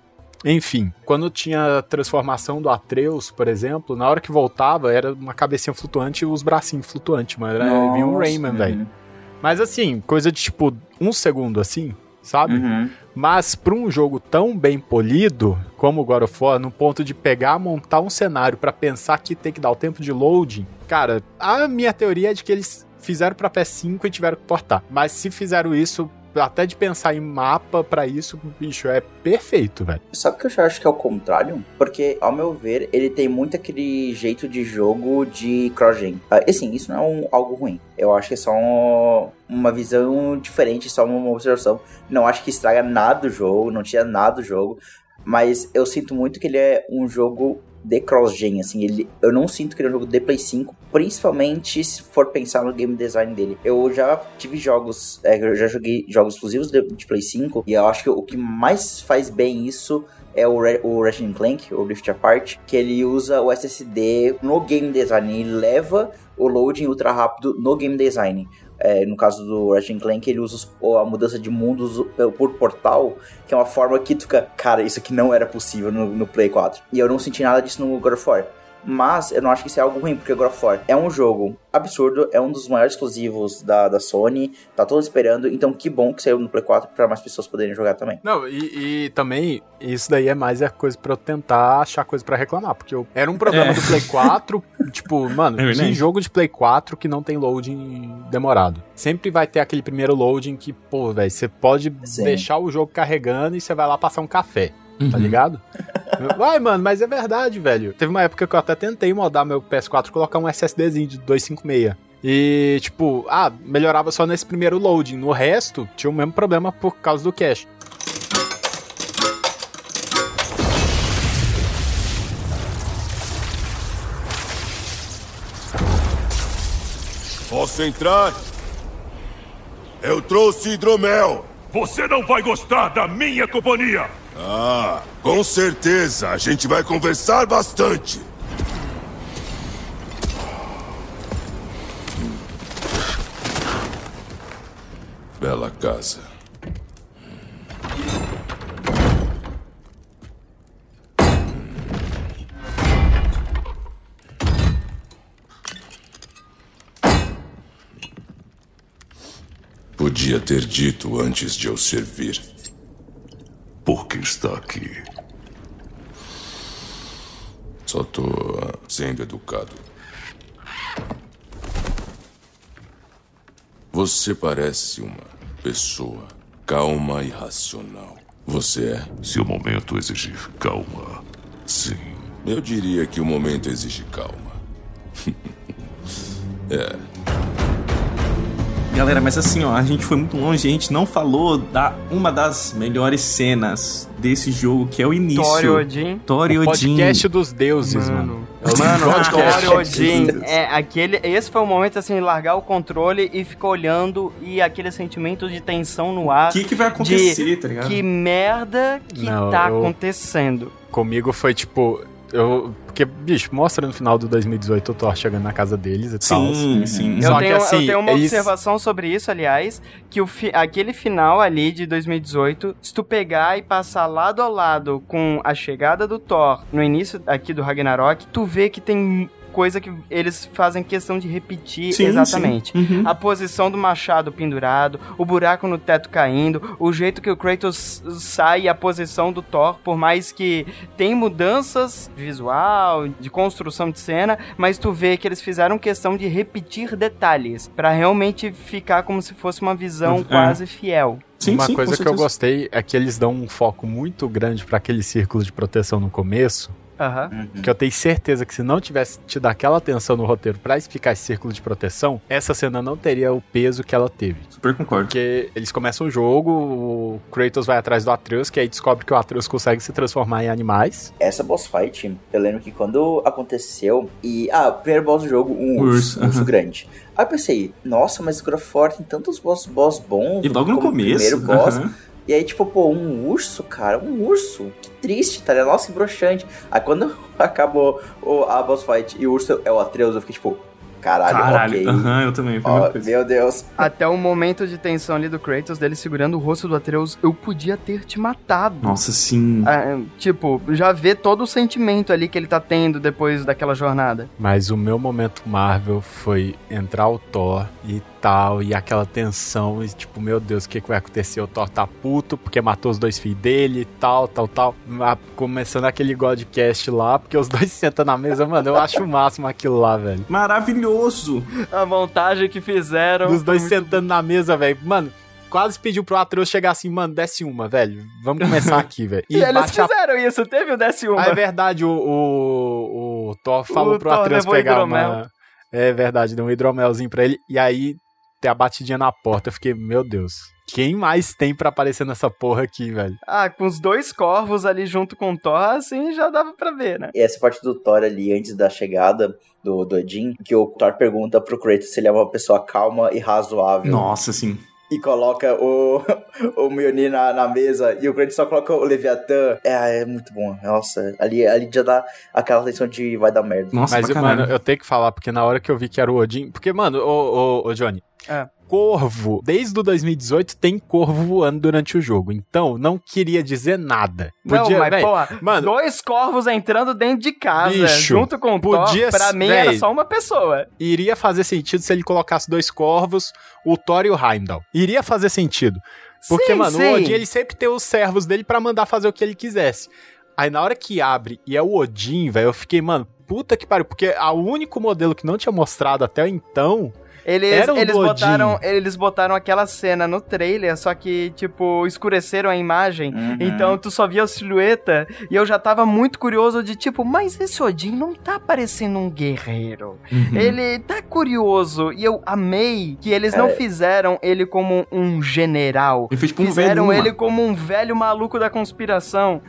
Enfim, quando tinha a transformação do Atreus, por exemplo, na hora que voltava era uma cabecinha flutuante e os bracinhos flutuantes, mano. Era, vinha um Rayman, uhum. velho. Mas assim, coisa de tipo um segundo assim, sabe? Uhum. Mas pra um jogo tão bem polido como o God of War, no ponto de pegar, montar um cenário pra pensar que tem que dar o tempo de loading, cara, a minha teoria é de que eles fizeram pra PS5 e tiveram que portar. Mas se fizeram isso, até de pensar em mapa pra isso, bicho, é perfeito, velho. Sabe que eu já acho que é o contrário? Porque, ao meu ver, ele tem muito aquele jeito de jogo de cross-gen. Assim, isso não é um- algo ruim. Eu acho que é só um- uma visão diferente, só uma observação. Não acho que estraga nada do jogo, não tira nada do jogo. Mas eu sinto muito que ele é um jogo de cross-gen, assim. Ele, eu não sinto que ele é um jogo de Play 5, principalmente se for pensar no game design dele. Eu já tive jogos, é, eu já joguei jogos exclusivos de, de Play 5, e eu acho que o que mais faz bem isso é o, Re o Ratchet Clank, o Rift Apart, que ele usa o SSD no game design, ele leva o loading ultra rápido no game design. É, no caso do Ratchet Clank, ele usa a mudança de mundos por portal, que é uma forma que tu fica, cara, isso aqui não era possível no, no Play 4. E eu não senti nada disso no God of War. Mas eu não acho que isso é algo ruim, porque God of War é um jogo absurdo, é um dos maiores exclusivos da, da Sony, tá todo esperando, então que bom que saiu no Play 4 pra mais pessoas poderem jogar também. Não, e, e também, isso daí é mais a coisa pra eu tentar achar coisa pra reclamar, porque eu, era um problema É. do Play 4, tipo, mano, É que jogo de Play 4 que não tem loading demorado. Sempre vai ter aquele primeiro loading que, pô, velho, você pode Sim. deixar o jogo carregando e você vai lá passar um café. Tá Uhum. ligado? Vai, mano, mas é verdade, velho. Teve uma época que eu até tentei modar meu PS4 e colocar um SSDzinho de 256. E, tipo, ah, melhorava só nesse primeiro loading. No resto, tinha o mesmo problema por causa do cache. Posso entrar? Eu trouxe hidromel. Você não vai gostar da minha companhia! Ah, com certeza. A gente vai conversar bastante. Bela casa. Podia ter dito antes de eu servir. Por que está aqui? Só tô ah, sendo educado. Você parece uma pessoa calma e racional. Você é? Se o momento exigir calma, sim. Eu diria que o momento exige calma. é. Galera, mas assim, ó, a gente foi muito longe, a gente não falou da uma das melhores cenas desse jogo, que é o início. Thor Odin. Thor e O Odin. podcast dos deuses, mano. Mano, É Mano, podcast. Thor Odin, é aquele, esse foi o momento assim, largar o controle e ficar olhando e aquele sentimento de tensão no ar. O que, que vai acontecer, tá ligado? Que merda que Não, tá eu- acontecendo. Comigo foi tipo. Eu, porque, bicho, mostra no final do 2018 o Thor chegando na casa deles e tal. Sim, sim. Só Eu que, tenho, assim, eu tenho uma eles- observação sobre isso, aliás, que o fi- aquele final ali de 2018, se tu pegar e passar lado a lado com a chegada do Thor no início aqui do Ragnarok, tu vê que tem coisa que eles fazem questão de repetir Sim, exatamente. sim. Uhum. A posição do machado pendurado, o buraco no teto caindo, o jeito que o Kratos sai a posição do Thor, por mais que tem mudanças visual, de construção de cena, mas tu vê que eles fizeram questão de repetir detalhes pra realmente ficar como se fosse uma visão É. quase fiel. Sim, Uma sim, coisa que eu gostei é que eles dão um foco muito grande pra aquele círculo de proteção no começo. Aham. Que eu tenho certeza que se não tivesse tido aquela atenção no roteiro pra explicar esse círculo de proteção, essa cena não teria o peso que ela teve. Super concordo. Porque eles começam o jogo, o Kratos vai atrás do Atreus, que aí descobre que o Atreus consegue se transformar em animais. Essa boss fight, eu lembro que quando aconteceu, e. Ah, primeiro boss do jogo, um urso, Urso, um urso aham. grande. Aí eu pensei, nossa, mas of War tem tantos boss, boss bons. E logo no começo. Primeiro boss. aham. E aí, tipo, pô, um urso, cara, um urso. Que triste, tá ligado? Nossa, que broxante. Aí quando acabou o, a boss fight e o urso é o Atreus, eu fiquei tipo, caralho, Caralho, ok. aham, eu também. Coisa. meu Deus. Até o momento de tensão ali do Kratos, dele segurando o rosto do Atreus, eu podia ter te matado. Nossa, sim. Ah, tipo, já vê todo o sentimento ali que ele tá tendo depois daquela jornada. Mas o meu momento Marvel foi entrar o Thor e tal, e aquela tensão, e tipo, meu Deus, o que, que vai acontecer? O Thor tá puto porque matou os dois filhos dele e tal, tal, tal. Começando aquele Godcast lá, porque os dois sentam na mesa, mano, eu acho o máximo aquilo lá, velho. Maravilhoso. A montagem que fizeram. Dos dois sentando na mesa, velho. Mano, quase pediu pro Atreus chegar assim, mano, desce uma, velho. Vamos começar aqui, velho. E, eles bate a fizeram isso, teve o DS1. Ah, é verdade, o, o, o Thor falou O pro Thor Atreus pegar hidromel. uma... É verdade, deu um hidromelzinho pra ele. E aí, tem a batidinha na porta. Eu fiquei, meu Deus, quem mais tem pra aparecer nessa porra aqui, velho? Ah, com os dois corvos ali junto com o Thor, assim já dava pra ver, né? E essa parte do Thor ali, antes da chegada do, do Odin, que o Thor pergunta pro Kratos se ele é uma pessoa calma e razoável. Nossa, sim. E coloca o, o Mjolnir na, na mesa e o Kratos só coloca o Leviatã. É, é muito bom. Nossa, ali, ali já dá aquela sensação de vai dar merda. Nossa, Mas, mano, eu tenho que falar, porque na hora que eu vi que era o Odin... Porque, mano, ô, ô, ô Johnny... É. Corvo, desde o 2018 tem corvo voando durante o jogo. Então, não queria dizer nada. não, mas, véi, pô, mano, dois corvos entrando dentro de casa, Bicho, junto com o podia Thor, pra mim era só uma pessoa. iria fazer sentido se ele colocasse dois corvos, o Thor e o Heimdall. Iria fazer sentido. Porque, Sim, mano, sim. o Odin ele sempre tem os servos dele pra mandar fazer o que ele quisesse. Aí na hora que abre e é o Odin, velho, eu fiquei, mano, puta que pariu, porque o único modelo que não tinha mostrado até então Eles, Era o eles, botaram, eles botaram aquela cena no trailer, só que, tipo, escureceram a imagem. Uhum. Então tu só via a silhueta. E eu já tava muito curioso de, tipo, mas esse Odin não tá parecendo um guerreiro. Uhum. Ele tá curioso. E eu amei que eles não Cara, fizeram ele como um general. Ele fez tipo um Fizeram velho. ele como um velho maluco da conspiração.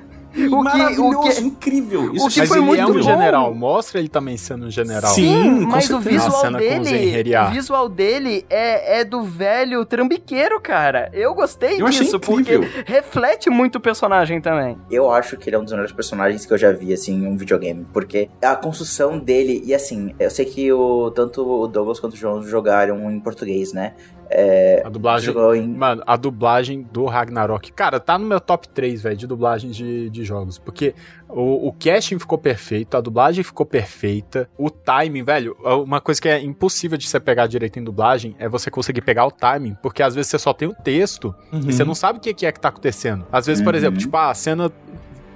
O que, Maravilhoso, o que, incrível. Isso o que Mas foi ele muito é um bom. general, mostra ele também sendo um general. Sim. Sim, mas o certeza. Visual dele, o visual dele é, é do velho trambiqueiro, cara. Eu gostei Eu disso, porque reflete muito o personagem também. Eu acho que ele é um dos melhores personagens que eu já vi, assim, em um videogame. Porque a construção dele, e assim, eu sei que o, tanto o Douglas quanto o João jogaram em português, né? É, A dublagem. em. Mano, a dublagem do Ragnarok. Cara, tá no meu top 3, velho, de dublagem de, de jogos. Porque o, o casting ficou perfeito, a dublagem ficou perfeita, o timing, velho. Uma coisa que é impossível de você pegar direito em dublagem é você conseguir pegar o timing. Porque às vezes você só tem o texto Uhum. e você não sabe o que é que tá acontecendo. Às vezes, por Uhum. exemplo, tipo, ah, a cena.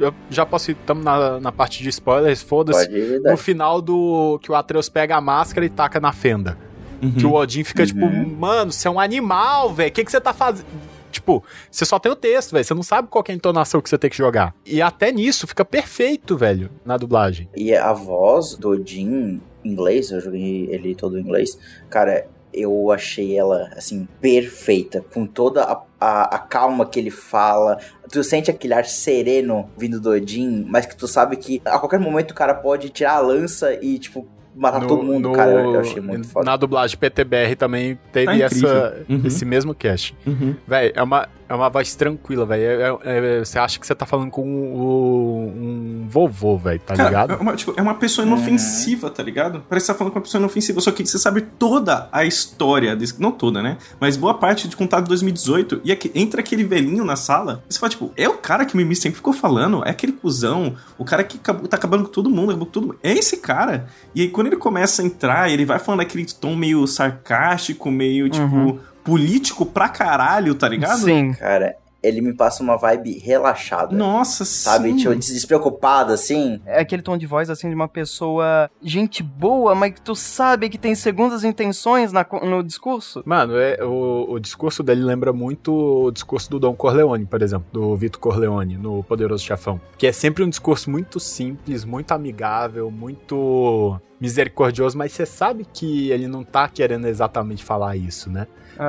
Eu já posso ir. Tamo na, na parte de spoilers, foda-se. Dar. No final do. que o Atreus pega a máscara e taca na fenda. Uhum. Que o Odin fica Uhum. tipo, mano, você é um animal, velho. O que, que você tá fazendo? Tipo, você só tem o texto, velho. Você não sabe qual que é a entonação que você tem que jogar. E até nisso fica perfeito, velho, na dublagem. E a voz do Odin em inglês, eu joguei ele todo em inglês, cara, eu achei ela, assim, perfeita. Com toda a, a, a calma que ele fala. Tu sente aquele ar sereno vindo do Odin, mas que tu sabe que a qualquer momento o cara pode tirar a lança e, tipo, matar No- todo mundo, no- cara. Eu achei muito foda. Na dublagem PTBR também teve Tá incrível. essa, Uhum. esse mesmo cast. Uhum. Velho, é uma, é uma voz tranquila, velho. É- é- é- você acha que você tá falando com o- um vovô, velho, tá Cara, ligado? É uma, tipo, é uma pessoa inofensiva, tá ligado? Parece que você tá falando com uma pessoa inofensiva, só que você sabe toda a história desse. Não toda, né? Mas boa parte de contato de 2018. E aqui, entra aquele velhinho na sala. E você fala, tipo, é o cara que o Mimi sempre ficou falando? É aquele cuzão? O cara que acabou- tá acabando com todo mundo, acabou com todo mundo. É esse cara. E aí, quando ele começa a entrar, ele vai falando aquele tom meio sarcástico, meio, tipo, político pra caralho, tá ligado? Sim. Cara, ele me passa uma vibe relaxada. Nossa, Sabe? sim. Tipo, despreocupada, assim. É aquele tom de voz, assim, de uma pessoa gente boa, mas que tu sabe que tem segundas intenções na no discurso. Mano, é, o, o discurso dele lembra muito o discurso do Dom Corleone, por exemplo, do Vito Corleone, no Poderoso Chefão. Que é sempre um discurso muito simples, muito amigável, muito misericordioso, mas você sabe que ele não tá querendo exatamente falar isso, né?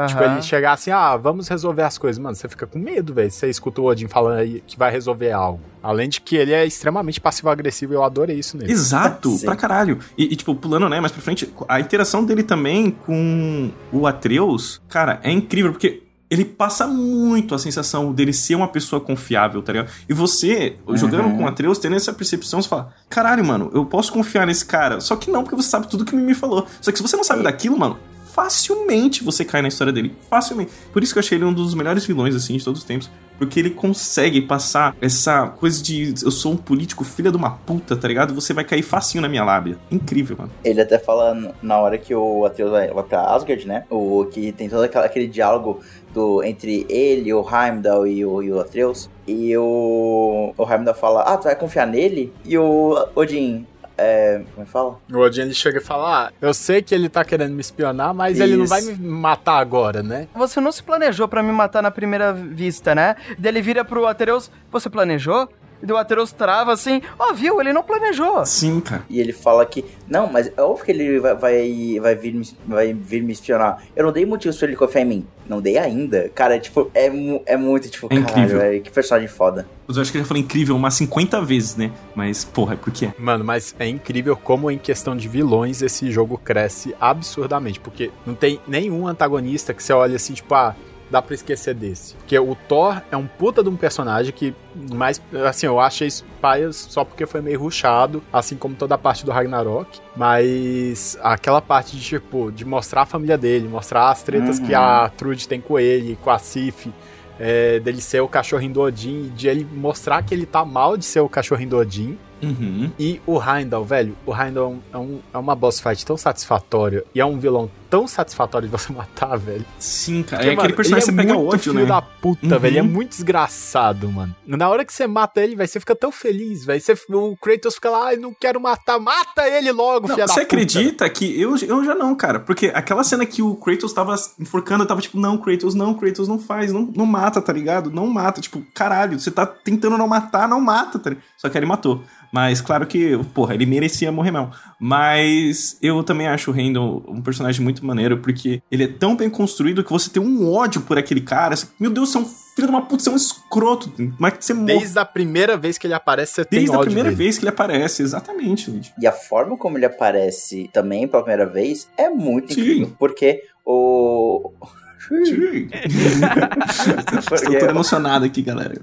Tipo, Aham. ele chegar assim, ah, vamos resolver as coisas. Mano, você fica com medo, velho. Você escuta o Odin falando aí que vai resolver algo. Além de que ele é extremamente passivo-agressivo, eu adorei isso nele. Exato, Sim. pra caralho. E, e, tipo, pulando, né, mais pra frente, a interação dele também com o Atreus, cara, é incrível, porque ele passa muito a sensação dele ser uma pessoa confiável, tá ligado? E você, jogando Uhum. com o Atreus, tendo essa percepção, você fala, caralho, mano, eu posso confiar nesse cara. Só que não, porque você sabe tudo que o Mimi falou. Só que se você não sabe daquilo, mano, facilmente você cai na história dele. Facilmente. Por isso que eu achei ele um dos melhores vilões, assim, de todos os tempos. Porque ele consegue passar essa coisa de eu sou um político filha de uma puta, tá ligado? Você vai cair facinho na minha lábia. Incrível, mano. Ele até fala na hora que o Atreus vai, pra Asgard, né? O que tem todo aquele diálogo do, entre ele, o Heimdall e o, e o Atreus. E o, o Heimdall fala, ah, tu vai confiar nele? E o Odin, é, como é que fala? O Odin ele chega e fala: Ah, eu sei que ele tá querendo me espionar, mas ele não Isso. vai me matar agora, né? Você não se planejou pra me matar na primeira vista, né? Daí ele vira pro Atreus, você planejou? E o Atreus trava assim, ó, viu? Ele não planejou. Sim, cara. E ele fala que, não, mas é óbvio que ele vai, vai, vai, vir, me- vai vir me espionar. Eu não dei motivos pra ele confiar em mim. Não dei ainda. Cara, é, tipo, é, é muito, tipo, É caralho, incrível. velho, que personagem foda. Eu acho que eu já falei incrível umas 50 vezes, né? Mas, porra, é porque é. Mano, mas é incrível como em questão de vilões esse jogo cresce absurdamente, porque não tem nenhum antagonista que você olha assim, tipo, ah, dá pra esquecer desse. Porque o Thor é um puta de um personagem que, mais, assim, eu achei paias só porque foi meio ruchado, assim como toda a parte do Ragnarok, mas aquela parte de, tipo, de mostrar a família dele, mostrar as tretas Uhum. que a Trude tem com ele, com a Sif, é, dele ser o cachorrinho do Odin, de ele mostrar que ele tá mal de ser o cachorrinho do Odin, Uhum. e o Heimdall, velho, o Heimdall é, um- é uma boss fight tão satisfatória e é um vilão tão satisfatório de você matar, velho. Sim, cara. Porque, é aquele mano, personagem que você é pega muito ódio, filho né? da puta, Uhum. velho. Ele é muito desgraçado, mano. Na hora que você mata ele, velho, você fica tão feliz, velho. Você- O Kratos fica lá, ai, não quero matar. Mata ele logo, Não, da você puta. acredita que eu, eu já não, cara? Porque aquela cena que o Kratos tava enforcando, eu tava tipo, não, Kratos, não, Kratos, não faz, não, não mata, tá ligado? Não mata. Tipo, caralho, você tá tentando não matar, não mata, tá ligado? Só que ele matou. Mas claro que, porra, ele merecia morrer mesmo. Mas eu também acho o Randall um personagem muito maneiro, porque ele é tão bem construído que você tem um ódio por aquele cara. Você- Meu Deus, você é um filho de uma puta, você é um escroto. Mas que você morre. Desde a primeira vez que ele aparece, você tem Desde a ódio primeira dele. vez que ele aparece, exatamente, gente. E a forma como ele aparece também pela primeira vez é muito Sim. incrível. Porque o. Sim. Estou todo emocionado aqui, galera.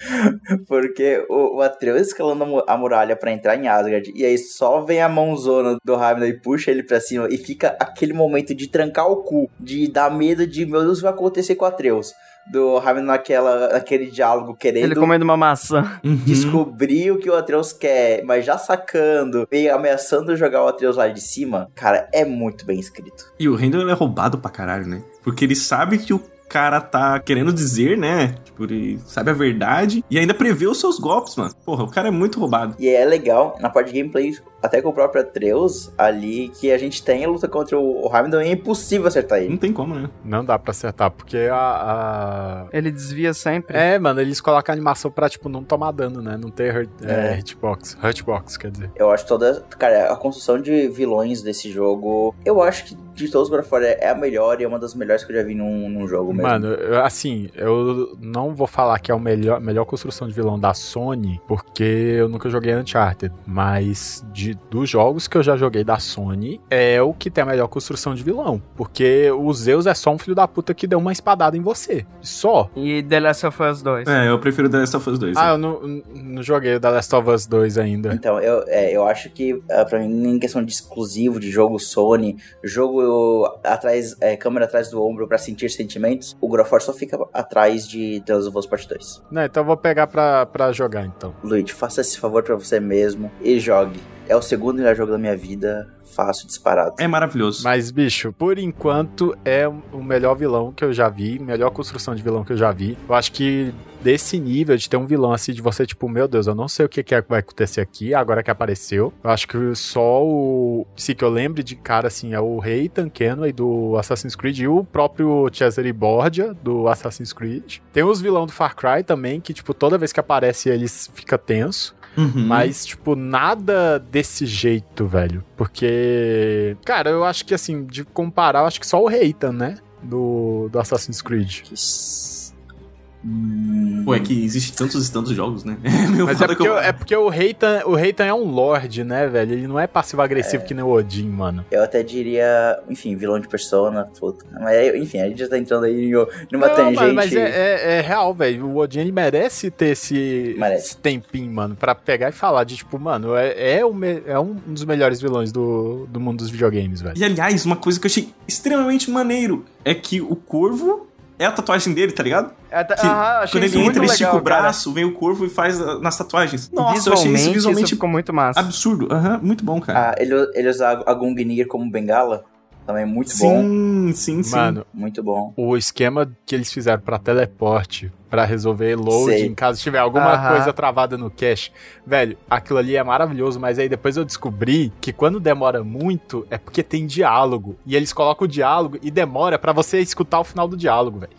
Porque o, o Atreus escalando a mu- a muralha pra entrar em Asgard, e aí só vem a mãozona do Heimdall e puxa ele pra cima, e fica aquele momento de trancar o cu, de dar medo de, meu Deus, o que vai acontecer com o Atreus. Do Heimdall naquela, naquele diálogo querendo Ele comendo uma maçã. Uhum. descobrir o que o Atreus quer, mas já sacando, e ameaçando jogar o Atreus lá de cima. Cara, é muito bem escrito. E o Randall ele é roubado pra caralho, né? Porque ele sabe que o cara tá querendo dizer, né? Tipo, ele sabe a verdade e ainda prevê os seus golpes, mano. Porra, o cara é muito roubado. E é legal, na parte de gameplay, até com o próprio Atreus ali, que a gente tem a luta contra o e é impossível acertar ele. Não tem como, né? Não dá pra acertar, porque a. a- Ele desvia sempre. É, mano, eles colocam a animação pra, tipo, não tomar dano, né? Não ter hurt, É. é, hitbox. Hurtbox, quer dizer. Eu acho toda. Cara, a construção de vilões desse jogo. Eu acho que de todos of War é a melhor e é uma das melhores que eu já vi num, num jogo mesmo. Mano, eu- assim, eu não vou falar que é a melhor, melhor construção de vilão da Sony, porque eu nunca joguei Uncharted, mas de, dos jogos que eu já joguei da Sony, é o que tem a melhor construção de vilão. Porque o Zeus é só um filho da puta que deu uma espadada em você. Só. E The Last of Us 2. É, eu prefiro The Last of Us 2. Ah, né? eu não, não joguei o The Last of Us 2 ainda. Então, eu, é, eu acho que, ah, pra mim, em questão de exclusivo, de jogo Sony, jogo atrás, é, câmera atrás do ombro pra sentir sentimentos, o God of War só fica atrás de The Last of Us Part 2. Não, então eu vou pegar pra, pra jogar, então. Luigi, faça esse favor pra você mesmo e jogue. É o segundo melhor jogo da minha vida, fácil, disparado. É maravilhoso. Mas, bicho, por enquanto é o melhor vilão que eu já vi, melhor construção de vilão que eu já vi. Eu acho que desse nível de ter um vilão assim, de você, tipo, meu Deus, eu não sei o que, que é que vai acontecer aqui, agora que apareceu. Eu acho que só o. Se que eu lembre de cara, assim, é o Rei Kenway do Assassin's Creed e o próprio Cesare Borgia do Assassin's Creed. Tem os vilão do Far Cry também, que, tipo, toda vez que aparece eles fica tenso. Uhum. Mas, tipo, nada desse jeito, velho. Porque. Cara, eu acho que, assim, de comparar, eu acho que só o Reitan, né? Do, do Assassin's Creed. Pô, é que existe tantos e tantos jogos, né? Meu Mas é porque, que eu- é porque o Reitan, o Reitan é um lord, né, velho? Ele não é É. passivo-agressivo que nem o Odin, mano. Eu até diria, enfim, vilão de persona, puta. Mas, aí, enfim, a gente já tá entrando aí em- numa Não, tangente. mano, mas é, é- é real, velho. O Odin ele merece ter esse, Merece. esse tempinho, mano, pra pegar e falar de tipo, mano, é, é, o me- é um dos melhores vilões do, do mundo dos videogames, velho. E aliás, uma coisa que eu achei extremamente maneiro é que o corvo é a tatuagem dele, tá ligado? É, tá- Que achei quando ele entra, ele estica o braço, vem o corvo e faz ah, nas tatuagens. Nossa, eu achei visualmente, isso visualmente isso ficou muito massa. absurdo. Aham, muito bom, cara. Ah, ele, ele usa a Gungnir como bengala. Também muito bom. sim, sim, sim. Mano, Muito bom. o esquema que eles fizeram pra teleporte, pra resolver load Sei. em caso tiver alguma Aham. coisa travada no cache, velho, aquilo ali é maravilhoso, mas aí depois eu descobri que quando demora muito é porque tem diálogo e eles colocam o diálogo e demora pra você escutar o final do diálogo, velho.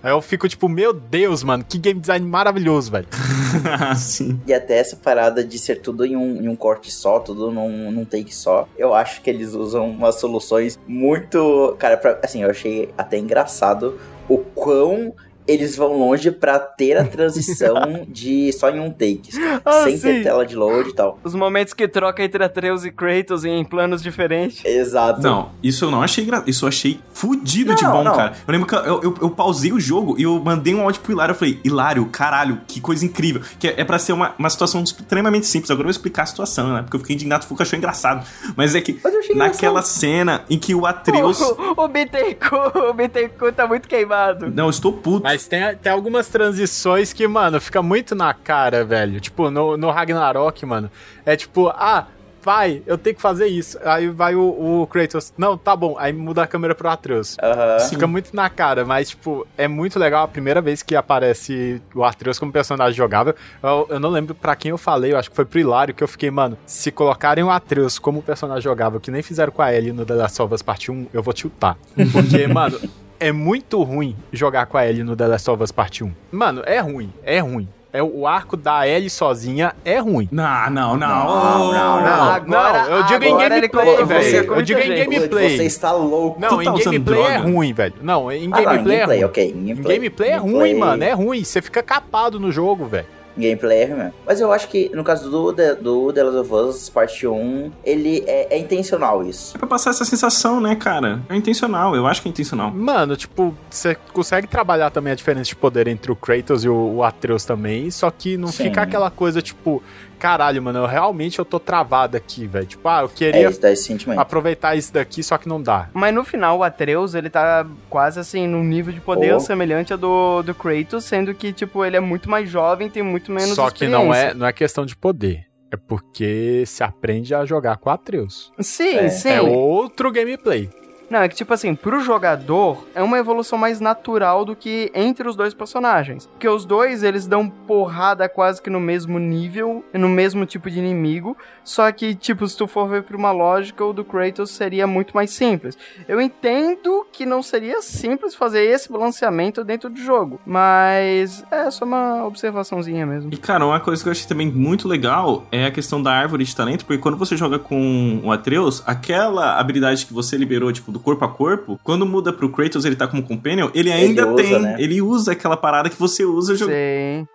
Aí eu fico tipo, meu Deus, mano, que game design maravilhoso, velho. sim. E até essa parada de ser tudo em um, em um corte só, tudo num, num take só. Eu acho que eles usam umas soluções muito. Cara, pra- assim, eu achei até engraçado o quão eles vão longe pra ter a transição de só em um take, Ah, sem sim. ter tela de load e tal. Os momentos que troca entre Atreus e Kratos em planos diferentes. Exato. Não, isso eu não achei gra... Isso eu achei fudido de Não, bom, não. cara. Eu lembro que eu, eu, eu pausei o jogo e eu mandei um áudio pro Hilário. Eu falei, Hilário, caralho, que coisa incrível. Que é, é pra ser uma, uma situação extremamente simples. Agora eu vou explicar a situação, né? Porque eu fiquei indignado, o Fuca achou engraçado. Mas é que Mas naquela cena em que o Atreus. O, o Bittencourt, o Bittencourt tá muito queimado. Não, eu estou puto. Mas tem, tem algumas transições que, mano, fica muito na cara, velho. Tipo, no, no Ragnarok, mano, é tipo, ah, vai, eu tenho que fazer isso. Aí vai o, o Kratos, não, tá bom. Aí muda a câmera pro Atreus. Sim. Fica muito na cara, mas, tipo, é muito legal a primeira vez que aparece o Atreus como personagem jogável. Eu, eu não lembro pra quem eu falei, eu acho que foi pro Hilário que eu fiquei, mano, se colocarem o Atreus como personagem jogável, que nem fizeram com a Ellie no The Last of Us Part 1, eu vou tiltar. Porque, mano, é muito ruim jogar com a Ellie no The Last of Us Part 1. Mano, é ruim, é ruim. É, o arco da Ellie sozinha é ruim. Não, não, não. Não, não, Não, Agora- não, eu digo em gameplay, velho. Eu digo em gameplay. Você está louco. Não, Tu em tá usando gameplay é ruim, velho. Não, em Ah, não, em gameplay é ruim. ok. Em Em gameplay, gameplay é ruim, Gameplay- mano. É ruim. Você fica capado no jogo, velho. Gameplay é ruim mesmo. Mas eu acho que no caso do, The- do The Last of Us Parte 1, ele é, é intencional isso. É pra passar essa sensação, né, cara? É intencional, eu acho que é intencional. Mano, tipo, você consegue trabalhar também a diferença de poder entre o Kratos e o, o Atreus também, só que não Sim. fica aquela coisa, tipo, caralho, mano, eu realmente eu tô travado aqui, velho. Tipo, ah, eu É queria isso, dá esse aproveitar isso daqui, só que não dá. Mas no final, o Atreus, ele tá quase assim, num nível de poder Oh. semelhante ao do, do Kratos, sendo que, tipo, ele é muito mais jovem, tem muito menos só que não é, não é questão de poder. É porque se aprende a jogar com o Atreus. Sim, É, sim. É outro gameplay. Não, é que, tipo assim, pro jogador, é uma evolução mais natural do que entre os dois personagens. Porque os dois, eles dão porrada quase que no mesmo nível, no mesmo tipo de inimigo. Só que, tipo, se tu for ver por uma lógica, o do Kratos seria muito mais simples. Eu entendo que não seria simples fazer esse balanceamento dentro do jogo. Mas é só uma observaçãozinha mesmo. E, cara, uma coisa que eu achei também muito legal é a questão da árvore de talento, porque quando você joga com o Atreus, aquela habilidade que você liberou, tipo, do corpo a corpo, quando muda pro Kratos, ele tá como companion, ele ainda usa, tem. né? Ele usa aquela parada que você usa jogando.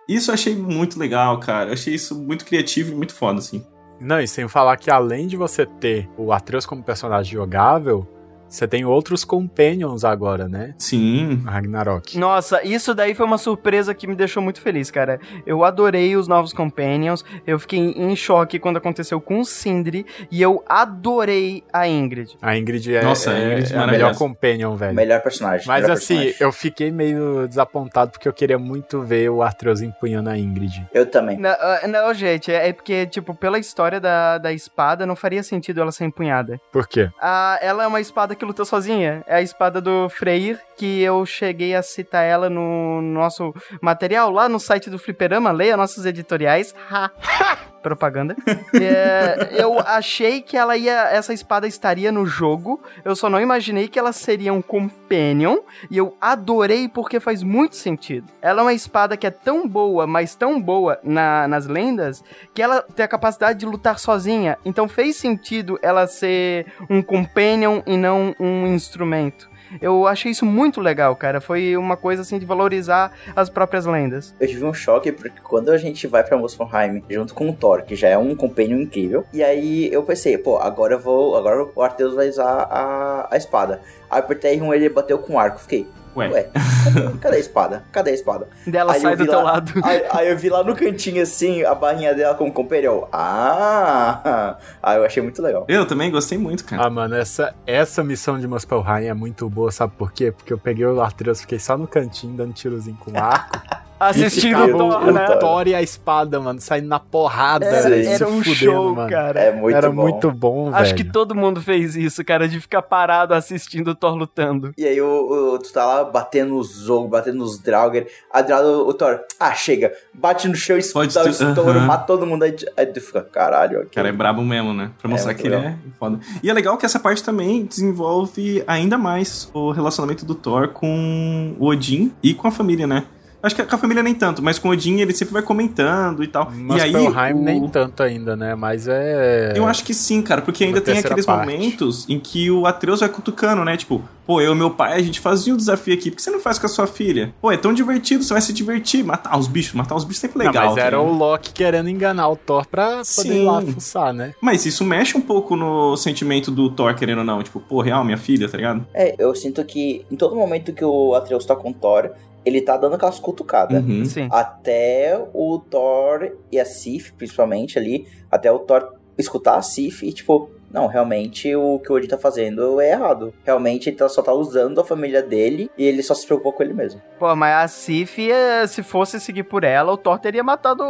Isso eu achei muito legal, cara. Eu achei isso muito criativo e muito foda, assim. Não, e sem falar que além de você ter o Atreus como personagem jogável, Você tem outros companions agora, né? Sim. Ragnarok. Nossa, isso daí foi uma surpresa que me deixou muito feliz, cara. Eu adorei os novos Companions, eu fiquei em choque quando aconteceu com o Sindri, e eu adorei a Ingrid. A Ingrid é, Nossa, a é- Ingrid é a melhor companion, velho. Melhor personagem. Mas melhor assim, personagem. eu fiquei meio desapontado porque eu queria muito ver o Arthreus empunhando a Ingrid. Eu também. Não, ah, não, gente, é é porque, tipo, pela história da, da espada, não faria sentido ela ser empunhada. Por quê? Ah, ela é uma espada que luta sozinha. É a espada do Freyr, que eu cheguei a citar ela no nosso material lá no site do Fliperama. Leia nossos editoriais. Ha. Propaganda. É, eu achei que ela ia. Essa espada estaria no jogo. Eu só não imaginei que ela seria um companion. E eu adorei porque faz muito sentido. Ela é uma espada que é tão boa, mas tão boa na- nas lendas, que ela tem a capacidade de lutar sozinha. Então fez sentido ela ser um companion e não um instrumento. Eu achei isso muito legal, cara. Foi uma coisa assim de valorizar as próprias lendas. Eu tive um choque porque quando a gente vai pra Muspelheim junto com o Thor, que já é um companion incrível, e aí eu pensei, pô, agora eu vou. Agora o Arteus vai usar a, a espada. Aí apertei um ele bateu com o arco. Fiquei, Ué. ué, cadê, cadê a espada? Cadê a espada? Dela Aí sai do teu lá- lado. Aí, aí eu vi lá no cantinho assim, a barrinha dela com o companion. Ah! Aí eu achei muito legal. Eu também gostei muito, cara. Ah, mano, essa, essa missão de Muspelheim é muito boa, sabe por quê? Porque eu peguei o Arthreus, fiquei só no cantinho, dando tirozinho com arco. Assistindo o Thor, o, né? o Thor e a espada, mano, saindo na porrada. Se era um fudendo, show, mano. cara. É muito Era bom. muito bom, velho. Acho que todo mundo fez isso, cara, de ficar parado assistindo o Thor lutando. E aí o, o- tu tá lá batendo nos Zog, batendo nos Draugr. Do lado o Thor, ah, chega, bate no chão, Pode dá o estouro, aham. mata todo mundo. Aí, tu- aí tu fica, caralho, ok. cara é brabo mesmo, né? Pra mostrar muito que ele legal. é foda. E é legal que essa parte também desenvolve ainda mais o relacionamento do Thor com o Odin e com a família, né? Acho que com a família nem tanto, mas com o Odin ele sempre vai comentando e tal. e aí, Muspelheim o- nem tanto ainda, né? Mas é. Eu acho que sim, cara, porque ainda Na tem aqueles parte. momentos em que o Atreus vai cutucando, né? Tipo, pô, eu e meu pai, a gente fazia um desafio aqui, por que você não faz com a sua filha? Pô, é tão divertido, você vai se divertir, matar os bichos, matar os bichos é sempre Não, legal. mas era tá o? Loki querendo enganar o Thor pra poder Sim. ir lá fuçar, né? Mas isso mexe um pouco no sentimento do Thor, querendo ou não. Tipo, pô, real, minha filha, tá ligado? É, eu sinto que em todo momento que o Atreus tá com o Thor, ele tá dando aquelas cutucadas. Uhum. Sim. Até o Thor e a Sif, principalmente ali, até o Thor escutar a Sif e tipo, não, realmente o que o Odin tá fazendo é errado. Realmente ele tá- só tá usando a família dele e ele só se preocupou com ele mesmo. Pô, mas a Sif, eh, se fosse seguir por ela, o Thor teria matado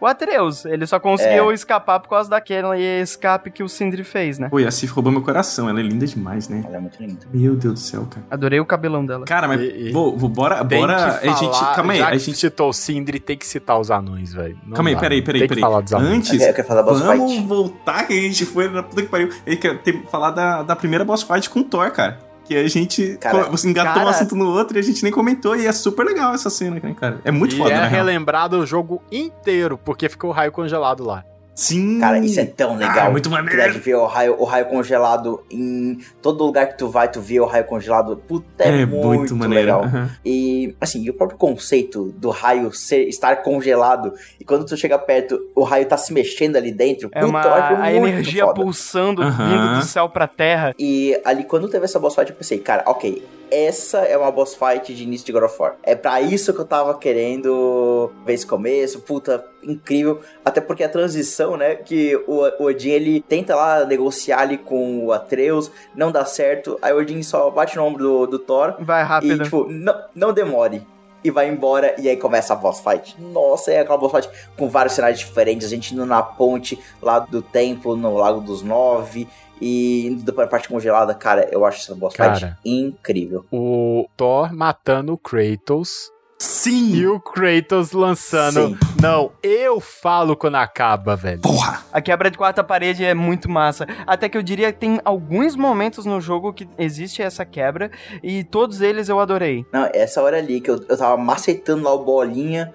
o, Atreus. Ele só conseguiu É. escapar por causa daquele escape que o Sindri fez, né? Pô, e a Sif roubou meu coração, ela é linda demais, né? Ela é muito linda. Meu Deus do céu, cara. Adorei o cabelão dela. Cara, mas E- e- vou, vou, bora, Tem bora, que a gente, falar- calma aí, já a gente citou o Sindri, tem que citar os anões, velho. Calma aí, peraí, peraí, Tem peraí. que falar dos anões. Antes, Eu quero- eu quero falar da boss vamos fight. voltar que a gente foi na puta que pariu. Ele quer ter, falar da, da primeira boss fight com o Thor, cara. Que a gente Cara, você engatou cara- um assunto no outro e a gente nem comentou. E é super legal essa cena, né, cara? É muito e foda, é na real. relembrado o jogo inteiro, porque ficou o raio congelado lá. Sim. Cara, isso é tão legal. Ah, muito Que dá maneiro. de ver o raio, o raio congelado em todo lugar que tu vai, tu vê o raio congelado. Puta, é, É muito, muito maneiro. legal. aham. E, assim, e o próprio conceito do raio ser, estar congelado e quando tu chega perto, o raio tá se mexendo ali dentro. É puta, uma eu acho a muito energia foda. pulsando, Aham. vindo do céu pra terra. E ali, quando teve essa boss fight, eu pensei, cara, ok, essa é uma boss fight de início de God of War. É pra isso que eu tava querendo ver esse começo, puta, incrível. Até porque a transição, né, que o, Odin, ele tenta lá negociar ali com o Atreus, não dá certo, aí o Odin só bate no ombro do, do Thor Vai rápido. e, tipo, não, não demore. E vai embora, e aí começa a boss fight. Nossa, é aquela boss fight com vários cenários diferentes. A gente indo na ponte lá do templo, no Lago dos Nove. E indo pra parte congelada, cara, eu acho essa boss fight Cara. incrível. O Thor matando o Kratos Sim! e o Kratos lançando. Sim. Não, eu falo quando acaba, velho. Porra! A quebra de quarta parede é muito massa. Até que eu diria que tem alguns momentos no jogo que existe essa quebra. E todos eles eu adorei. Não, essa hora ali que eu, eu tava macetando lá o bolinha.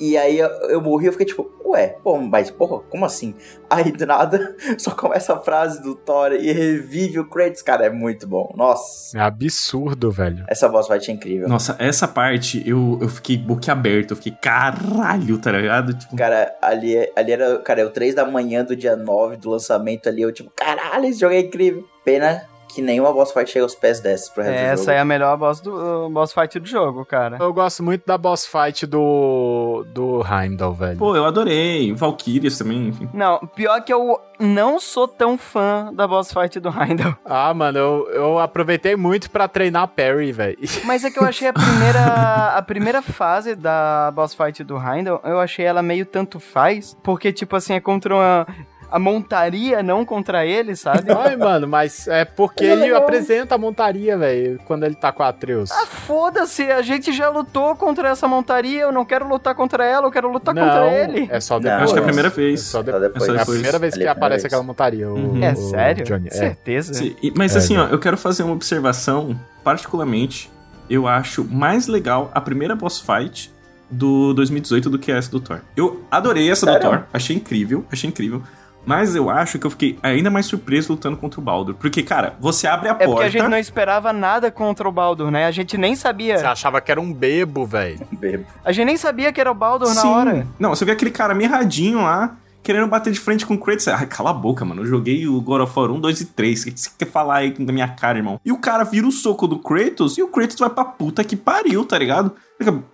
E aí eu, eu morri, eu fiquei tipo, ué, pô, mas porra, como assim? Aí do nada só começa a frase do Thor e revive o Kratos, cara, é muito bom. Nossa, É absurdo, velho. essa boss fight é incrível. Nossa, essa parte eu, eu fiquei boquiaberto, eu fiquei caralho, tá ligado? Tipo, Cara, ali, é- ali era, cara, é o 3 da manhã do dia 9 do lançamento ali, eu tipo, caralho, esse jogo é incrível. Pena que nenhuma boss fight chega aos pés dessa pro resto do Essa jogo. é a melhor boss, do, boss fight do jogo, cara. Eu gosto muito da boss fight do. do Heimdall, velho. Pô, eu adorei. Valkyrias também, enfim. Não, pior que eu não sou tão fã da boss fight do Heimdall. Ah, mano, eu, eu aproveitei muito pra treinar parry, velho. Mas é que eu achei a primeira, a primeira fase da boss fight do Heimdall, eu achei ela meio tanto faz, porque, tipo assim, é contra uma, a montaria, não contra ele, sabe? Ai, mano, mas é porque Mas é ele apresenta a montaria, velho, quando ele tá com a Atreus. Ah, foda-se, a gente já lutou contra essa montaria, eu não quero lutar contra ela, eu quero lutar contra ele. É só Não, depois. Eu acho que é a primeira vez. É só, de... Só depois. É só é a primeira vez que é primeira aparece aquela montaria. O, Uhum. É o sério? Johnny. É. Certeza? Sim, e- mas É, assim, ó, eu quero fazer uma observação, particularmente, eu acho mais legal a primeira boss fight do 2018 do que essa do Thor. Eu adorei essa do Sério? Thor, achei incrível, achei incrível. Mas eu acho que eu fiquei ainda mais surpreso lutando contra o Baldur. Porque, cara, você abre a É porque porta. a gente não esperava nada contra o Baldur, né? A gente nem sabia. Você achava que era um bebo, velho. Bebo. A gente nem sabia que era o Baldur Sim. na hora. Não, você vê aquele cara mirradinho lá, querendo bater de frente com o Kratos. Ai, cala a boca, mano. Eu joguei o God of War 1, 2 e 3. O que você quer falar aí na minha cara, irmão? E o cara vira o soco do Kratos e o Kratos vai pra puta que pariu, tá ligado?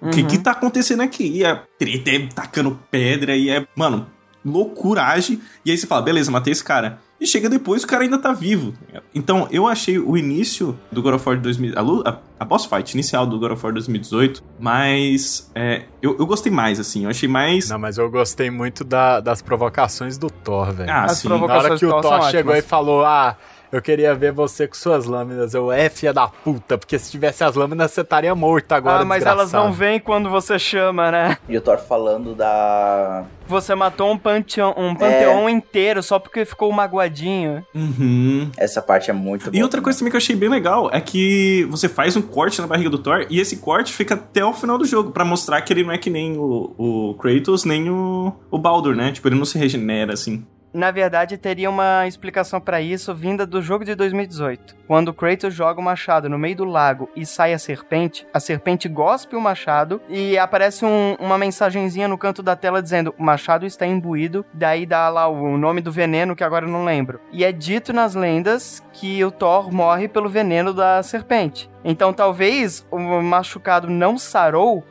O que Uhum. que tá acontecendo aqui? E é treta, é tacando pedra e é, mano, loucuragem. E aí você fala, beleza, matei esse cara. E chega depois, o cara ainda tá vivo. Então, eu achei o início do God of War de 2000... A, a, a boss fight inicial do God of War 2018, mas... é, eu, eu gostei mais, assim. Eu achei mais... Não, mas eu gostei muito da- das provocações do Thor, velho. Ah, As sim. Na provocações hora que o do Thor Thor chegou ótimas. e falou, ah, eu queria ver você com suas lâminas. Eu, é filha da puta, porque se tivesse as lâminas você estaria morto agora, ah, mas elas não desgraçado." vêm quando você chama, né? E o Thor falando da. Você matou um panteão, um panteão inteiro só porque ficou magoadinho. Uhum. Essa parte é muito E boa outra coisa também que eu achei bem legal é que você faz um corte na barriga do Thor e esse corte fica até o final do jogo pra mostrar que ele não é que nem o, o Kratos nem o, o Baldur, né? Tipo, ele não se regenera assim. Na verdade, teria uma explicação pra isso vinda do jogo de 2018. Quando Kratos joga o machado no meio do lago e sai a serpente, a serpente gospe o machado e aparece um- uma mensagenzinha no canto da tela dizendo o machado está imbuído, daí dá lá o nome do veneno que agora eu não lembro. E é dito nas lendas que o Thor morre pelo veneno da serpente. Então talvez o machucado não sarou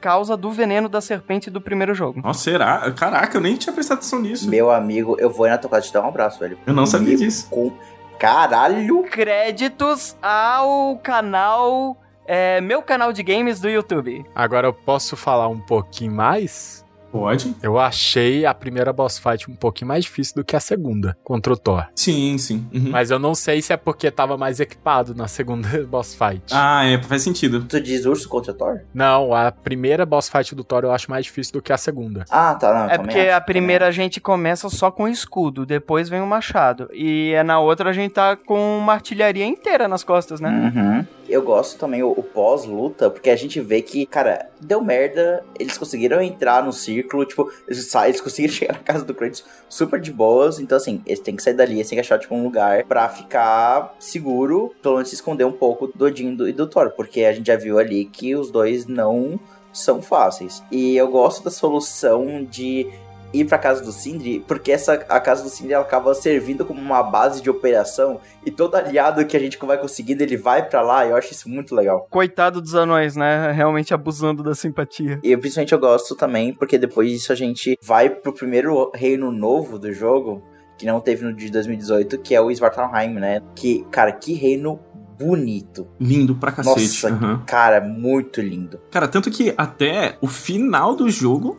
causa do veneno da serpente do primeiro jogo. Nossa, será? Caraca, eu nem tinha prestado atenção nisso. Meu amigo, eu vou ir na tua casa te dar um abraço, velho. Eu não sabia Meu disso. Com... Caralho! créditos ao canal. é, meu canal de games do YouTube. Agora eu posso falar um pouquinho mais? Pode? Eu achei a primeira boss fight um pouquinho mais difícil do que a segunda, contra o Thor. Sim, sim. Uhum. Mas eu não sei se é porque tava mais equipado na segunda boss fight. Ah, é, faz sentido. Tu diz urso contra Thor? Não, a primeira boss fight do Thor eu acho mais difícil do que a segunda. Ah, tá, não. é porque acho, a primeira a gente começa só com escudo, depois vem o machado. E é na outra a gente tá com uma artilharia inteira nas costas, né? Uhum. Eu gosto também o, o pós-luta, porque a gente vê que, cara, deu merda, eles conseguiram entrar no círculo, tipo, eles, eles conseguiram chegar na casa do Kratos super de boas, então assim, eles têm que sair dali, eles têm que achar, tipo, um lugar pra ficar seguro, pelo menos se esconder um pouco do Odin e do Thor, porque a gente já viu ali que os dois não são fáceis. E eu gosto da solução de ir pra casa do Sindri, porque essa a casa do Sindri ela acaba servindo como uma base de operação e todo aliado que a gente vai conseguindo, ele vai pra lá, e eu acho isso muito legal. Coitado dos anões, né? Realmente abusando da simpatia. E principalmente eu gosto também, porque depois disso a gente vai pro primeiro reino novo do jogo, que não teve no de 2018, que é o Svartalheim, né? Que, cara, que reino bonito. Lindo pra cacete. Nossa, Uhum. cara, muito lindo. Cara, tanto que até o final do jogo.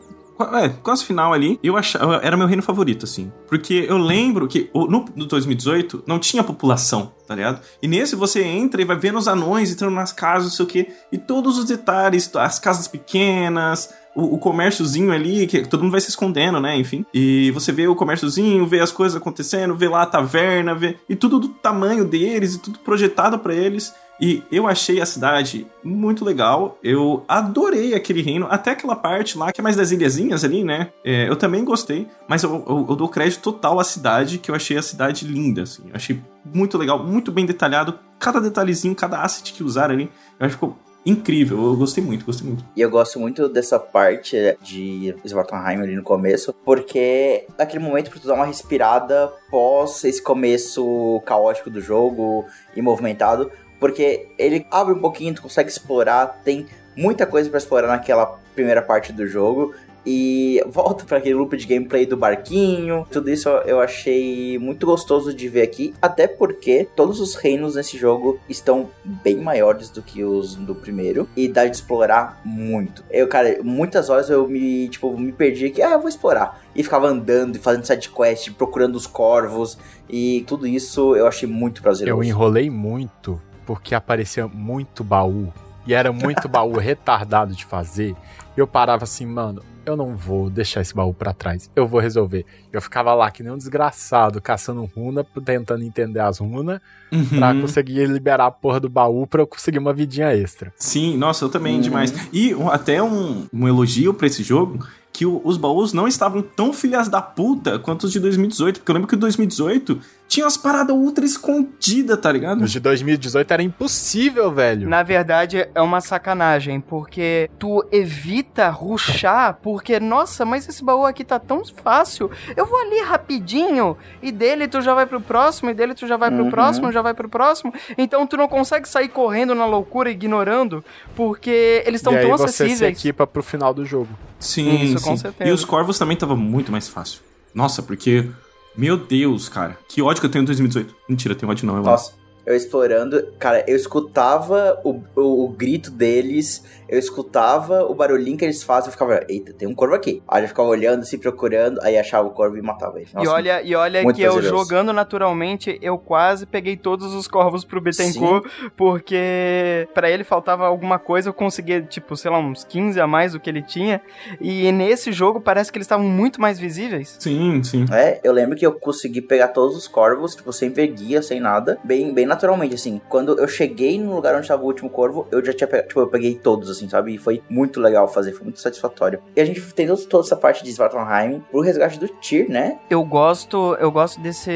É, quase final ali, eu achava. Era meu reino favorito, assim. Porque eu lembro que no, no 2018 não tinha população, tá ligado? E nesse você entra e vai vendo os anões entrando nas casas, não sei o quê. E todos os detalhes, as casas pequenas, o, o comérciozinho ali, que todo mundo vai se escondendo, né? Enfim. E você vê o comérciozinho, vê as coisas acontecendo, vê lá a taverna, vê. E tudo do tamanho deles, e tudo projetado pra eles. E eu achei a cidade muito legal. Eu adorei aquele reino. Até aquela parte lá, que é mais das ilhazinhas ali, né? É, eu também gostei. Mas eu, eu- eu dou crédito total à cidade, que eu achei a cidade linda, assim. Eu achei muito legal, muito bem detalhado. Cada detalhezinho, cada asset que usaram ali. Eu acho que ficou incrível. Eu gostei muito, gostei muito. E eu gosto muito dessa parte de Svartalheim ali no começo, porque naquele momento pra tu dar uma respirada pós esse começo caótico do jogo e movimentado, porque ele abre um pouquinho, tu consegue explorar, tem muita coisa pra explorar naquela primeira parte do jogo. E volta para aquele loop de gameplay do barquinho. Tudo isso eu achei muito gostoso de ver aqui. Até porque todos os reinos nesse jogo estão bem maiores do que os do primeiro. E dá de explorar muito. Eu, cara, muitas horas eu me, tipo, me perdi aqui. Ah, eu vou explorar. E ficava andando e fazendo sidequest, procurando os corvos. E tudo isso eu achei muito prazeroso. Eu enrolei muito porque aparecia muito baú. E era muito baú retardado de fazer. E eu parava assim, mano, eu não vou deixar esse baú para trás. Eu vou resolver. Eu ficava lá que nem um desgraçado, caçando runa, tentando entender as runas, Uhum. pra conseguir liberar a porra do baú pra eu conseguir uma vidinha extra. Sim, nossa, eu também demais. E até um, um elogio pra esse jogo, que o- os baús não estavam tão filhas da puta quanto os de 2018, porque eu lembro que o 2018 tinha umas paradas ultra escondidas, tá ligado? Os de 2018 era impossível, velho. Na verdade, é uma sacanagem, porque tu evita ruxar, porque, nossa, mas esse baú aqui tá tão fácil. Eu vou ali rapidinho, e dele tu já vai pro próximo, e dele tu já vai pro Uhum. próximo, já vai pro próximo. Então tu não consegue sair correndo na loucura, ignorando, porque eles estão e aí tão você se acessíveis. equipa pro final do jogo. Sim, Isso, com sim. certeza. E os corvos também tava muito mais fácil. Nossa, porque. Meu Deus, cara. Que ódio que eu tenho em 2018. Mentira, tem ódio não. Eu Nossa, eu explorando, cara, eu escutava o, o, o grito deles, eu escutava o barulhinho que eles fazem, eu ficava, eita, tem um corvo aqui. Aí eu ficava olhando, se procurando, aí achava o corvo e matava ele. E Nossa, olha, e olha que eu jogando naturalmente, eu quase peguei todos os corvos pro Bittencourt, porque pra ele faltava alguma coisa, eu conseguia, tipo, sei lá, uns 15 a mais do que ele tinha. E nesse jogo parece que eles estavam muito mais visíveis. Sim, sim. É, eu lembro que eu consegui pegar todos os corvos, tipo, sem ver guia, sem nada, bem, bem naturalmente, assim. Quando eu cheguei no lugar onde tava o último corvo, eu já tinha pegado, tipo, eu peguei todos, assim, sabe? E foi muito legal fazer, foi muito satisfatório. E a gente todo- toda essa parte de Svartalheim pro resgate do Tyr, né? Eu gosto, eu gosto desse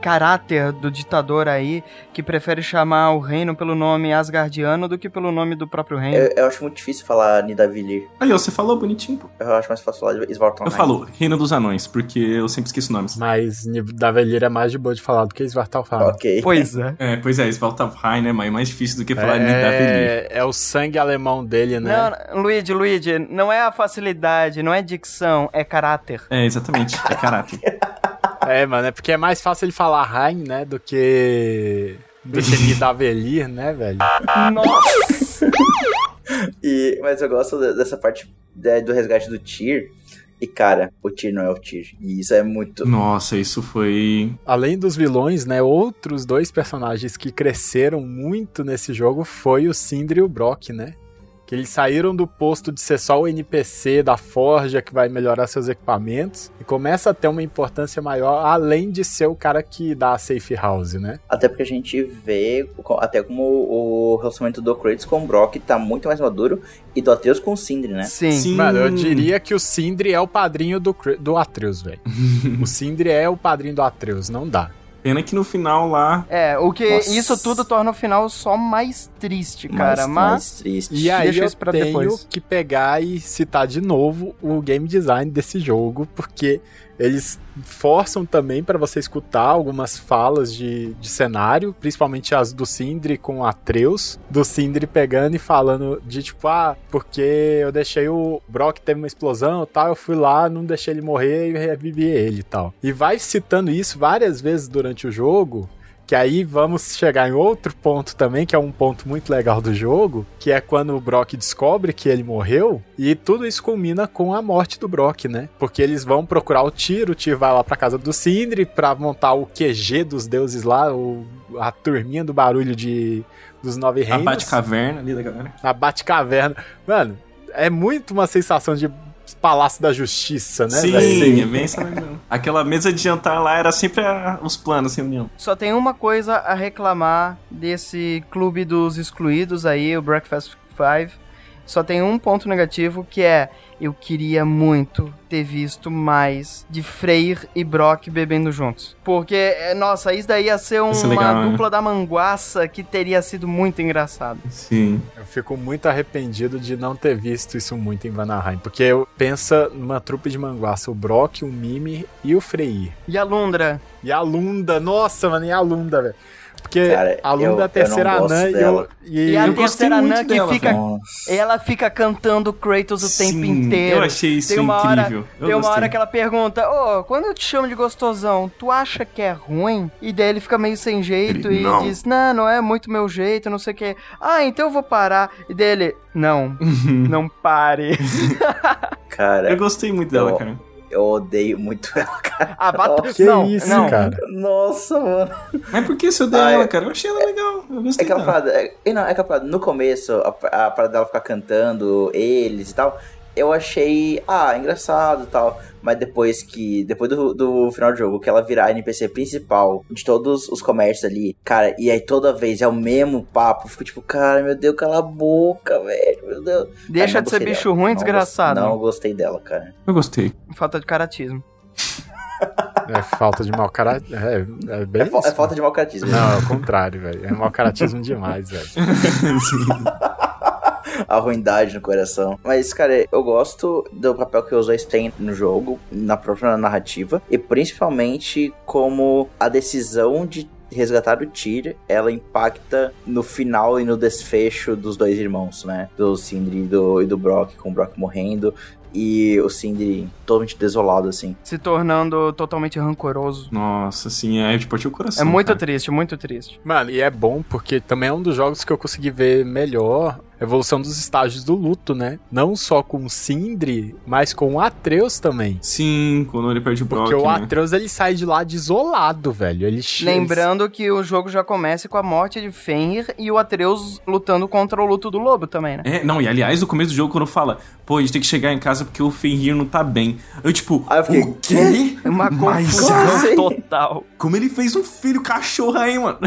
caráter do ditador aí que prefere chamar o reino pelo nome Asgardiano do que pelo nome do próprio reino. Eu, eu acho muito difícil falar Nidavellir. Aí, você falou bonitinho, pô. Eu acho mais fácil falar de Svartalheim. Eu falo Reino dos Anões, porque eu sempre esqueço nomes. Mas da velheira é mais de boa de falar do que Svartalfheim. Ok. Pois é. É, pois é, Svaltavheim, né, mas é mais difícil do que falar Nidavellir. É, é o sangue alemão dele, né? Não, Luigi, Luigi, não é a facilidade, não é dicção, é caráter. É, exatamente. É caráter. É, mano, é porque é mais fácil ele falar Heim, né, do que do que Nidavellir, né, velho? Nossa! E, mas eu gosto de- dessa parte né, do resgate do Tyr. E, cara, o Tyr não é o Tyr. E isso é muito... Nossa, isso foi. Além dos vilões, né, outros dois personagens que cresceram muito nesse jogo foi o Sindri e o Brock, né? Que eles saíram do posto de ser só o NPC da Forja que vai melhorar seus equipamentos e começa a ter uma importância maior, além de ser o cara que dá a safe house, né? Até porque a gente vê até como o relacionamento do Kratos com o Brock tá muito mais maduro e do Atreus com o Sindri, né? Sim. Sim. Mano, eu diria que o Sindri é o padrinho do, do Atreus, velho. o Sindri é o padrinho do Atreus, não dá. Pena que no final lá. É, o que Nossa. isso tudo torna o final só mais triste, cara. mais, mas mais triste. E aí Deixa eu isso pra tenho depois. que pegar e citar de novo o game design desse jogo, porque eles forçam também para você escutar algumas falas de, de cenário, principalmente as do Sindri com Atreus, do Sindri pegando e falando de tipo, ah, porque eu deixei o Brock teve uma explosão e tal, eu fui lá, não deixei ele morrer e revivi ele e tal. E vai citando isso várias vezes durante o jogo, que aí vamos chegar em outro ponto também, que é um ponto muito legal do jogo, que é quando o Brock descobre que ele morreu, e tudo isso culmina com a morte do Brock, né? Porque eles vão procurar o Tyr, o Tyr vai lá pra casa do Sindri pra montar o QG dos deuses lá, o, a turminha do barulho de dos nove A reinos. Batcaverna ali da galera. A Batcaverna. Mano, é muito uma sensação de Palácio da Justiça, né, Sim, velho? é bem essa mesmo. Aquela mesa de jantar lá era sempre a- os planos, sem união. Só tem uma coisa a reclamar desse clube dos excluídos aí, o Breakfast Five. Só tem um ponto negativo que é eu queria muito ter visto mais de Freyr e Brock bebendo juntos. Porque, é, nossa, isso daí ia ser Isso é uma legal, né? dupla da manguaça que teria sido muito engraçado. Sim. Eu fico muito arrependido de não ter visto isso muito em Vanaheim. Porque eu pensa numa trupe de manguaça, o Brock, o Mimi e o Freyr. E a Lundra? E a Lunda, nossa, mano, e a Lunda, velho. Porque Cara, a Lunda eu- é terceira eu não gosto anã e, eu, e E a terceira anã que dela, fica. Nossa. Ela fica cantando Kratos o tempo Sim, inteiro. eu achei isso tem uma hora, incrível. Eu tem uma gostei. hora que ela pergunta: Ô, quando eu te chamo de gostosão, tu acha que é ruim? E daí ele fica meio sem jeito Ele, e "Não." diz: Não, não é muito meu jeito, não sei o que. Ah, então eu vou parar. E daí ele: Não, não pare. Cara, Eu gostei muito dela, Eu- cara. Eu odeio muito ela, cara. Ah, bata... Que não, isso, não. cara? Nossa, mano. Mas por que você odeia Ah, ela, é- cara? Eu achei ela legal. Eu É gostei aquela dela. parada. É, e não, é aquela parada. No começo, a, a parada dela ficar cantando eles e tal, eu achei, ah, engraçado e tal. Mas depois que. Depois do, do final do jogo, que ela virar a NPC principal de todos os comércios ali, cara, e aí toda vez é o mesmo papo. eu Fico tipo, cara, meu Deus, cala a boca, velho. Meu Deus. Deixa de ser bicho dela. ruim, Não desgraçado. gost- Não gostei dela, cara. Eu gostei. Falta de caratismo. É falta de mau caráter. É, é bem É, fa- isso, é falta de mau caratismo. Não, é o contrário, velho. É mau caratismo demais, velho. a ruindade no coração. Mas, cara, eu gosto do papel que os dois têm no jogo, na própria narrativa, e principalmente como a decisão de resgatar o Tyr, ela impacta no final e no desfecho dos dois irmãos, né? Do Sindri e do, e do Brock, com o Brock morrendo. E o Sindri totalmente desolado, assim. Se tornando totalmente rancoroso. Nossa, assim, é de partir o coração. É muito cara. triste, muito triste. Mano, e é bom porque também é um dos jogos que eu consegui ver melhor evolução dos estágios do luto, né? Não só com o Sindri, mas com o Atreus também. Sim, quando ele perde o Brock, Porque o né? Atreus ele sai de lá desolado, velho. Ele Lembrando que o jogo já começa com a morte de Fenrir e o Atreus lutando contra o luto do lobo também, né? É, não, e aliás, no começo do jogo, quando fala, pô, a gente tem que chegar em casa porque o Fenrir não tá bem. Eu, tipo, Aí eu fiquei, o quê? Uma Mas confusão assim? total. Como ele fez um filho cachorro aí, mano?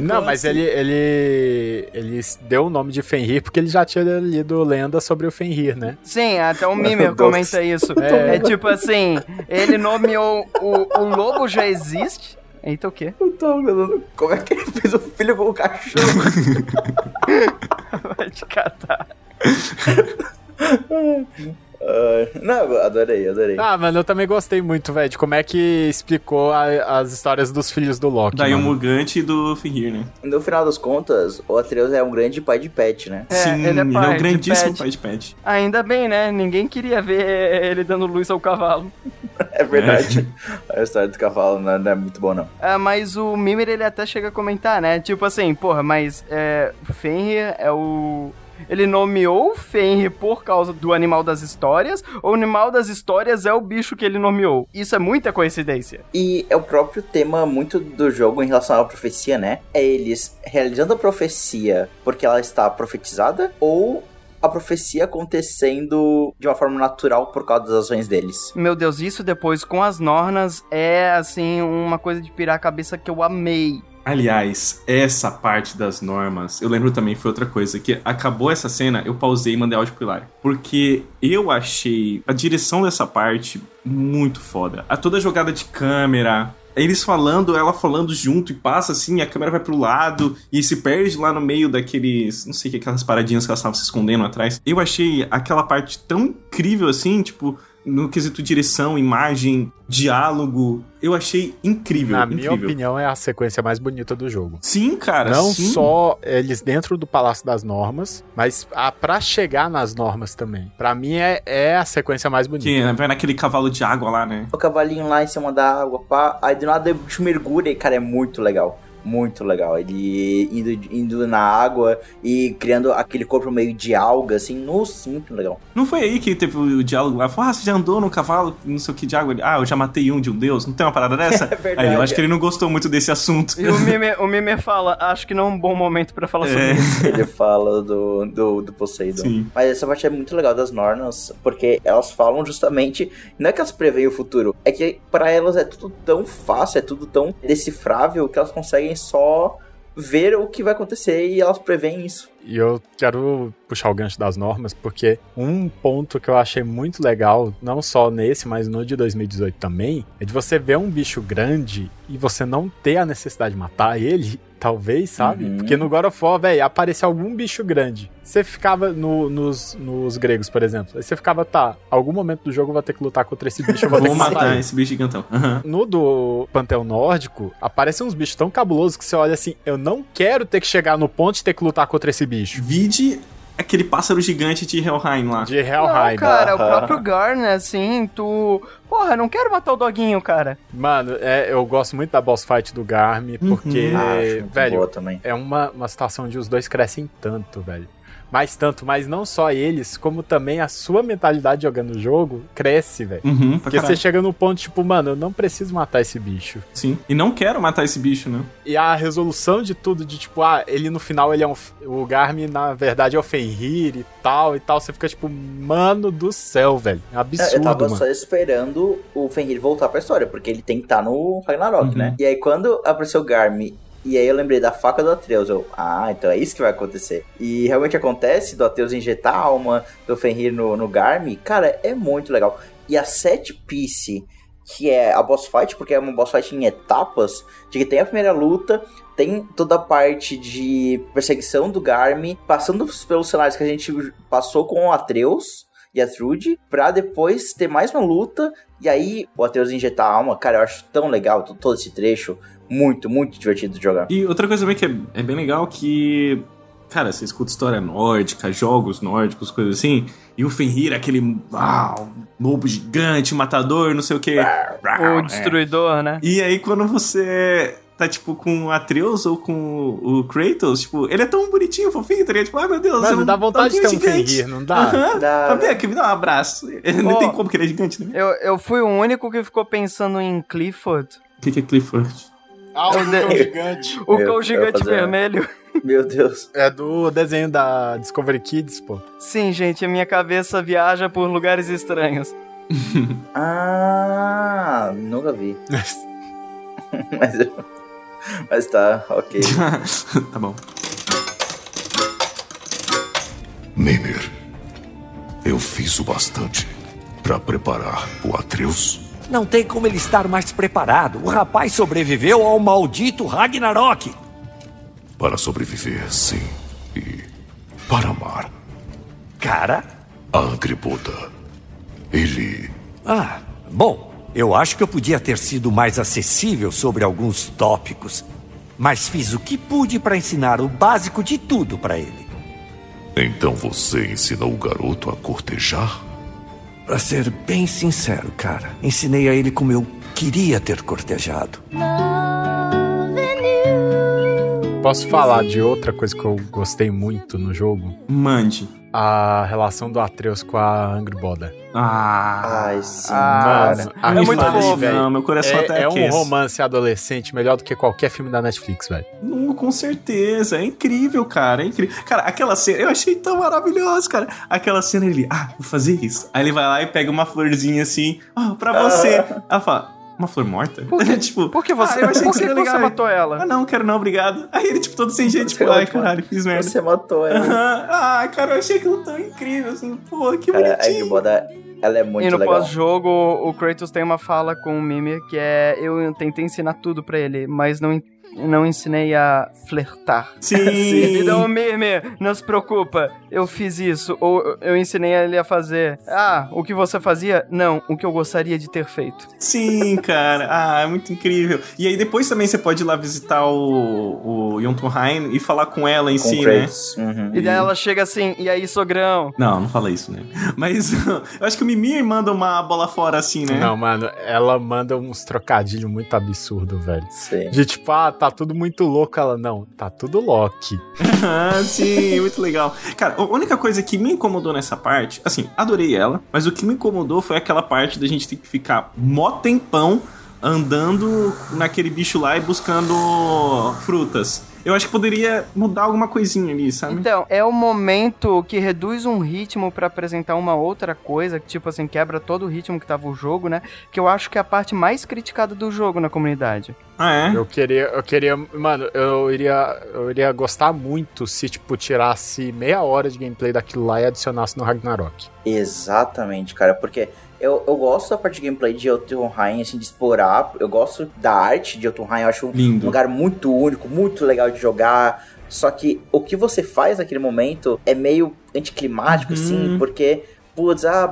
Não, mas assim? ele, ele ele deu o nome de Fenrir porque ele já tinha lido lenda sobre o Fenrir, né? Sim, até o Deus. comenta isso. É. É. tipo assim, ele nomeou o, o lobo já existe. Eita, o quê? Eu tô falando, como é que ele fez o filho com o cachorro? Vai te catar. Não, adorei, adorei. Ah, mano, eu também gostei muito, velho, de como é que explicou a- as histórias dos filhos do Loki. Daí o mano. Mugante e do Fenrir, né? No final das contas, o Atreus é um grande pai de pet, né? É, Sim, ele é pai o de grandíssimo pet. pai de pet. Ainda bem, né? Ninguém queria ver ele dando luz ao cavalo. É verdade. A história do cavalo não não é muito boa, não. Ah, mas o Mimir, ele até chega a comentar, né? Tipo assim, porra, mas é, Fenrir é o... Ele nomeou o Fenrir por causa do animal das histórias, ou o animal das histórias é o bicho que ele nomeou? Isso é muita coincidência. E é o próprio tema muito do jogo em relação à profecia, né? É eles realizando a profecia porque ela está profetizada ou a profecia acontecendo de uma forma natural por causa das ações deles. Meu Deus, isso depois com as Nornas é, assim, uma coisa de pirar a cabeça que eu amei. Aliás, essa parte das normas, eu lembro também, foi outra coisa, que acabou essa cena, eu pausei e mandei áudio pro Hilário. Porque eu achei a direção dessa parte muito foda. A toda jogada de câmera, eles falando, ela falando junto e passa assim, a câmera vai pro lado e se perde lá no meio daqueles, não sei aquelas paradinhas que elas estavam se escondendo atrás. Eu achei aquela parte tão incrível assim, tipo, no quesito direção, imagem, diálogo, eu achei incrível. Na incrível. minha opinião, é a sequência mais bonita do jogo. Sim, cara. Não sim. só eles dentro do Palácio das Normas, mas a, pra chegar nas normas também. Pra mim é, é a sequência mais bonita. Que vai naquele cavalo de água lá, né? O cavalinho lá em cima da água, pá, aí do nada o bicho mergulha e, cara, é muito legal. Muito legal. Ele indo, indo na água e criando aquele corpo meio de alga, assim, nossa, muito legal. Não foi aí que teve o diálogo lá? Falou, ah, você já andou no cavalo, não sei o que de água? Ele, ah, eu já matei um de um deus. Não tem uma parada dessa? É verdade. Aí eu acho que ele não gostou muito desse assunto. E o Mimer, o Mimer fala, acho que não é um bom momento pra falar sobre É. isso. Ele fala do, do, do Poseidon. Sim. Mas essa parte é muito legal das Nornas, porque elas falam justamente. Não é que elas preveem o futuro, é que pra elas é tudo tão fácil, é tudo tão decifrável que elas conseguem só ver o que vai acontecer e elas preveem isso. E eu quero puxar o gancho das normas, porque um ponto que eu achei muito legal, não só nesse, mas no de 2018 também, é de você ver um bicho grande e você não ter a necessidade de matar ele, talvez, sabe? Uhum. Porque no God of War, velho, aparecia algum bicho grande. Você ficava no- nos, nos gregos, por exemplo. Aí você ficava, tá, algum momento do jogo eu vou ter que lutar contra esse bicho, eu vou Vou matar esse bicho gigantão. Aham. No do Panteão Nórdico, aparecem uns bichos tão cabulosos que você olha assim, eu não quero ter que chegar no ponto e ter que lutar contra esse bicho. Vide aquele pássaro gigante de Helheim lá. De Helheim. Não, cara, o Aham. próprio Garner, assim, tu... Porra, não quero matar o doguinho, cara. Mano, é, eu gosto muito da boss fight do Garm, porque, Uhum. Acho muito velho, boa também. é uma, uma situação onde os dois crescem tanto, velho. Mais tanto, mas não só eles, como também a sua mentalidade jogando o jogo cresce, velho. Uhum, Porque caralho. você chega no ponto, tipo, mano, eu não preciso matar esse bicho. Sim. E não quero matar esse bicho, né? E a resolução de tudo, de tipo, ah, ele no final ele é um. O Garmin, na verdade, é o Fenrir e tal e tal. Você fica tipo, mano do céu, velho. É É, absurdo, eu tava mano. só esperando o Fenrir voltar pra história, porque ele tem que estar no Ragnarok, Uhum. né? E aí quando apareceu o Garmi, e aí eu lembrei da faca do Atreus, eu, ah, então é isso que vai acontecer. E realmente acontece do Atreus injetar a alma do Fenrir no, no Garmi, cara, é muito legal. E a set piece, que é a boss fight, porque é uma boss fight em etapas, de que tem a primeira luta, tem toda a parte de perseguição do Garmi, passando pelos cenários que a gente passou com o Atreus e a Trude, pra depois ter mais uma luta, e aí o Atreus injetar a alma, cara, eu acho tão legal to- todo esse trecho, muito, muito divertido de jogar. E outra coisa também que é, é bem legal que. Cara, você escuta história nórdica, jogos nórdicos, coisas assim. E o Fenrir, aquele. Ah, um lobo gigante, matador, não sei o que. O destruidor, né? E aí, quando você tá, tipo, com o Atreus ou com o Kratos, tipo, ele é tão bonitinho, fofinho, tá ligado? Tipo, ai meu Deus, Mano, é um dá vontade de ter um. Fenrir, não dá? Aham. Dá, Fala, Vem aqui, me dá um abraço. Não Ó. tem como que ele é gigante, né? Eu, eu fui o único que ficou pensando em Clifford. O que, que é Clifford? Ah, o cão gigante. O Eu- cão gigante fazer- vermelho. Meu Deus. É do desenho da Discovery Kids, pô. Sim, gente, a minha cabeça viaja por lugares estranhos. Ah, nunca vi. mas, mas tá, ok. tá bom. Mimir, eu fiz o bastante para preparar o Atreus. Não tem como ele estar mais preparado. O rapaz sobreviveu ao maldito Ragnarok. Para sobreviver, sim. E para amar. Cara? A Angriboda. Ele. Ah, bom, eu acho que eu podia ter sido mais acessível sobre alguns tópicos. Mas fiz o que pude para ensinar o básico de tudo para ele. Então você ensinou o garoto a cortejar? Pra ser bem sincero, cara, ensinei a ele como eu queria ter cortejado. Posso falar de outra coisa que eu gostei muito no jogo? Mande. A relação do Atreus com a Angriboda. Ah. Ai, sim. Ah, Mano, é muito fofo. velho, Não, meu coração é, até é um aquece. romance adolescente melhor do que qualquer filme da Netflix, velho. Não, com certeza, é incrível, cara, é incrível. Cara, aquela cena, eu achei tão maravilhoso, cara. Aquela cena ele, ah, vou fazer isso. Aí ele vai lá e pega uma florzinha assim, ah, pra você. Ela fala, uma flor morta? Por que, tipo, por que você, ah, por que que você legal. matou ela? Ah, não, quero não, obrigado. Aí ele, tipo, todo sem jeito, tipo, ai, caralho, fiz merda. Você matou ela. Ah, cara, eu achei aquilo tão incrível, assim, pô, que Cara, bonitinho. Angriboda, ela é muito e no pós-jogo, o Kratos tem uma fala com o Mimir que é: Eu tentei ensinar tudo pra ele, mas não, não ensinei a flertar. Sim. Então, Mimir, não se preocupa, eu fiz isso. Ou eu ensinei ele a fazer. Ah, o que você fazia? Não, o que eu gostaria de ter feito. Sim, cara. Ah, é muito incrível. E aí depois também você pode ir lá visitar o, o Jotunheim e falar com ela em Com si, né? Uhum. E daí ela chega assim: E aí, sogrão? Não, não fala isso, né? Mas eu acho que o Mimir manda uma bola fora assim, né? Não, mano, ela manda uns trocadilhos muito absurdos, velho. Sim. De tipo, ah, tá tudo muito louco. Ela, não, tá tudo Loki. Ah, sim, muito legal. Cara, a única coisa que me incomodou nessa parte, assim, adorei ela, mas o que me incomodou foi aquela parte da gente ter que ficar mó tempão andando naquele bicho lá e buscando frutas. Eu acho que poderia mudar alguma coisinha ali, sabe? Então, é o momento que reduz um ritmo pra apresentar uma outra coisa, que tipo assim, quebra todo o ritmo que tava o jogo, né? Que eu acho que é a parte mais criticada do jogo na comunidade. Ah, é? Eu queria, eu queria, mano, eu iria, eu iria gostar muito se, tipo, tirasse meia hora de gameplay daquilo lá e adicionasse no Ragnarok. Exatamente, cara, porque eu, eu gosto da parte de gameplay de Jotunheim, assim, de explorar. Eu gosto da arte de Jotunheim, eu acho Lindo. um lugar muito único, muito legal de jogar. Só que o que você faz naquele momento é meio anticlimático, Uhum. assim, porque, putz, ah,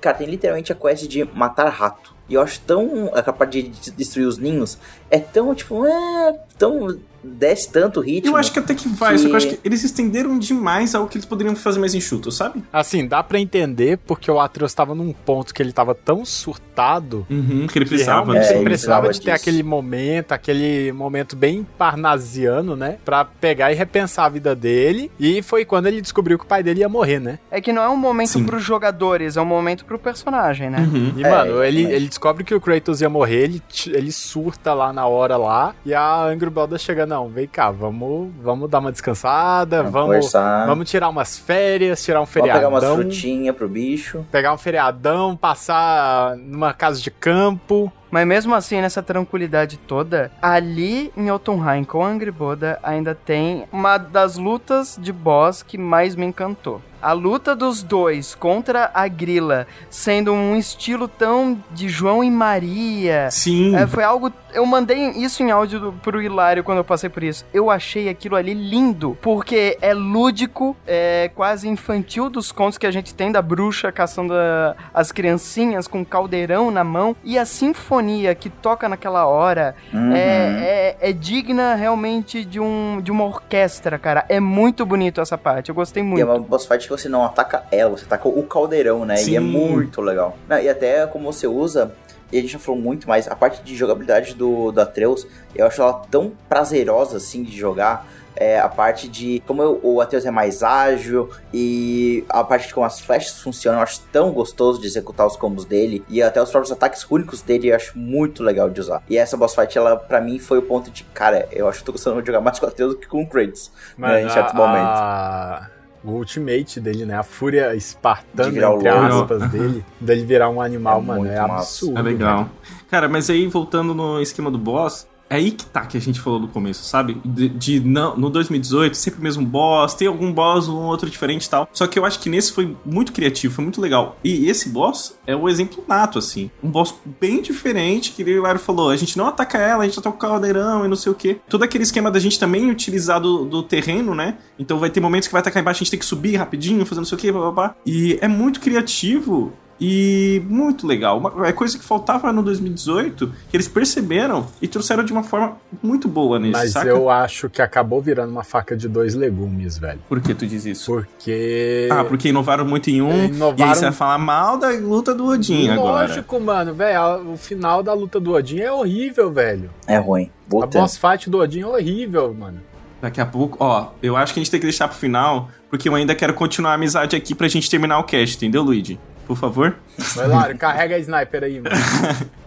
cara, tem literalmente a quest de matar rato. E eu acho tão. A capaz de de destruir os ninhos é tão, tipo, é. tão. desce tanto ritmo. Eu acho que até que vai, só que eu acho que eles estenderam demais ao que eles poderiam fazer mais enxuto, sabe? Assim, dá pra entender porque o Atreus tava num ponto que ele tava tão surtado Uhum, que ele precisava. realmente É, ele precisava de ter disso. aquele momento, aquele momento bem parnasiano, né? Pra pegar e repensar a vida dele. E foi quando ele descobriu que o pai dele ia morrer, né? É que não é um momento Sim. pros jogadores, é um momento pro personagem, né? Uhum. E, É, mano, ele, ele descobre que o Kratos ia morrer, ele, ele surta lá na hora lá, e a Angry Brothers chega, não, vem cá, vamos, vamos dar uma descansada, Vamos vamos, conversar. vamos tirar umas férias, tirar um Vamos pegar feriadão, umas frutinhas pro bicho. pegar um feriadão, passar numa casa de campo. Mas mesmo assim, nessa tranquilidade toda, ali em Jotunheim com Angry Boda ainda tem uma das lutas de boss que mais me encantou. A luta dos dois contra a Grila, sendo um estilo tão de João e Maria. Sim. É, foi algo. Eu mandei isso em áudio do, pro Hilário quando eu passei por isso. Eu achei aquilo ali lindo, porque é lúdico, é quase infantil dos contos que a gente tem da bruxa caçando a- as criancinhas com caldeirão na mão. E a sinfonia que toca naquela hora Uhum. é, é, é digna realmente de, um, de uma orquestra, cara. É muito bonito essa parte. Eu gostei E é muito. uma boss fight que você não ataca ela, você ataca o caldeirão, né? E é Sim. muito legal. Não, e até como você usa, e a gente já falou muito mais, a parte de jogabilidade do, do Atreus, eu acho ela tão prazerosa assim de jogar. É, a parte de como eu- o Atreus é mais ágil e a parte de como as flechas funcionam, eu acho tão gostoso de executar os combos dele e até os próprios ataques únicos dele eu acho muito legal de usar. E essa boss fight, ela pra mim foi o ponto de, cara, eu acho que eu tô gostando de jogar mais com o Atreus do que com o Kratos, né, em certos a- momentos. a- O ultimate dele, né? A fúria De espartana, virar o entre aspas, dele, dele virar um animal, É mano, muito é massa. absurdo. É legal. Cara, mas aí voltando no esquema do boss, é aí que tá que a gente falou no começo, sabe? De, de não, no 2018, sempre o mesmo boss, tem algum boss, um outro diferente e tal. Só que eu acho que nesse foi muito criativo, foi muito legal. E esse boss é o exemplo nato, assim. Um boss bem diferente, que o Hilário falou. A gente não ataca ela, a gente ataca o caldeirão e não sei o quê. Todo aquele esquema da gente também utilizar do, do terreno, né? Então vai ter momentos que vai atacar embaixo, a gente tem que subir rapidinho, fazer não sei o quê, blá, blá, blá. E é muito criativo e muito legal. Uma, é coisa que faltava no 2018, que eles perceberam e trouxeram de uma forma muito boa nesse, Mas saca? eu acho que acabou virando uma faca de dois legumes, velho. Por que tu diz isso? Porque. Ah, porque inovaram muito em um, e aí Inovaram- você vai falar mal da luta do Odin agora. Lógico, mano, velho. O final da luta do Odin é horrível, velho. É ruim. A boss fight do Odin é horrível, mano. Daqui a pouco, ó, eu acho que a gente tem que deixar pro final, porque eu ainda quero continuar a amizade aqui pra gente terminar o cast, entendeu, Luigi? Por favor? Vai lá, carrega a sniper aí, mano.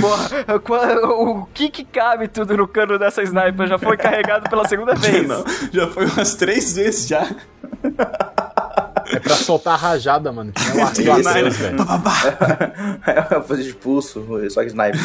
Porra, qual- o que que cabe tudo no cano dessa sniper? Já foi carregado pela segunda vez. Não, já foi umas três vezes já. É pra soltar a rajada, mano. Que é o arco velho. É fazer de pulso, só que sniper.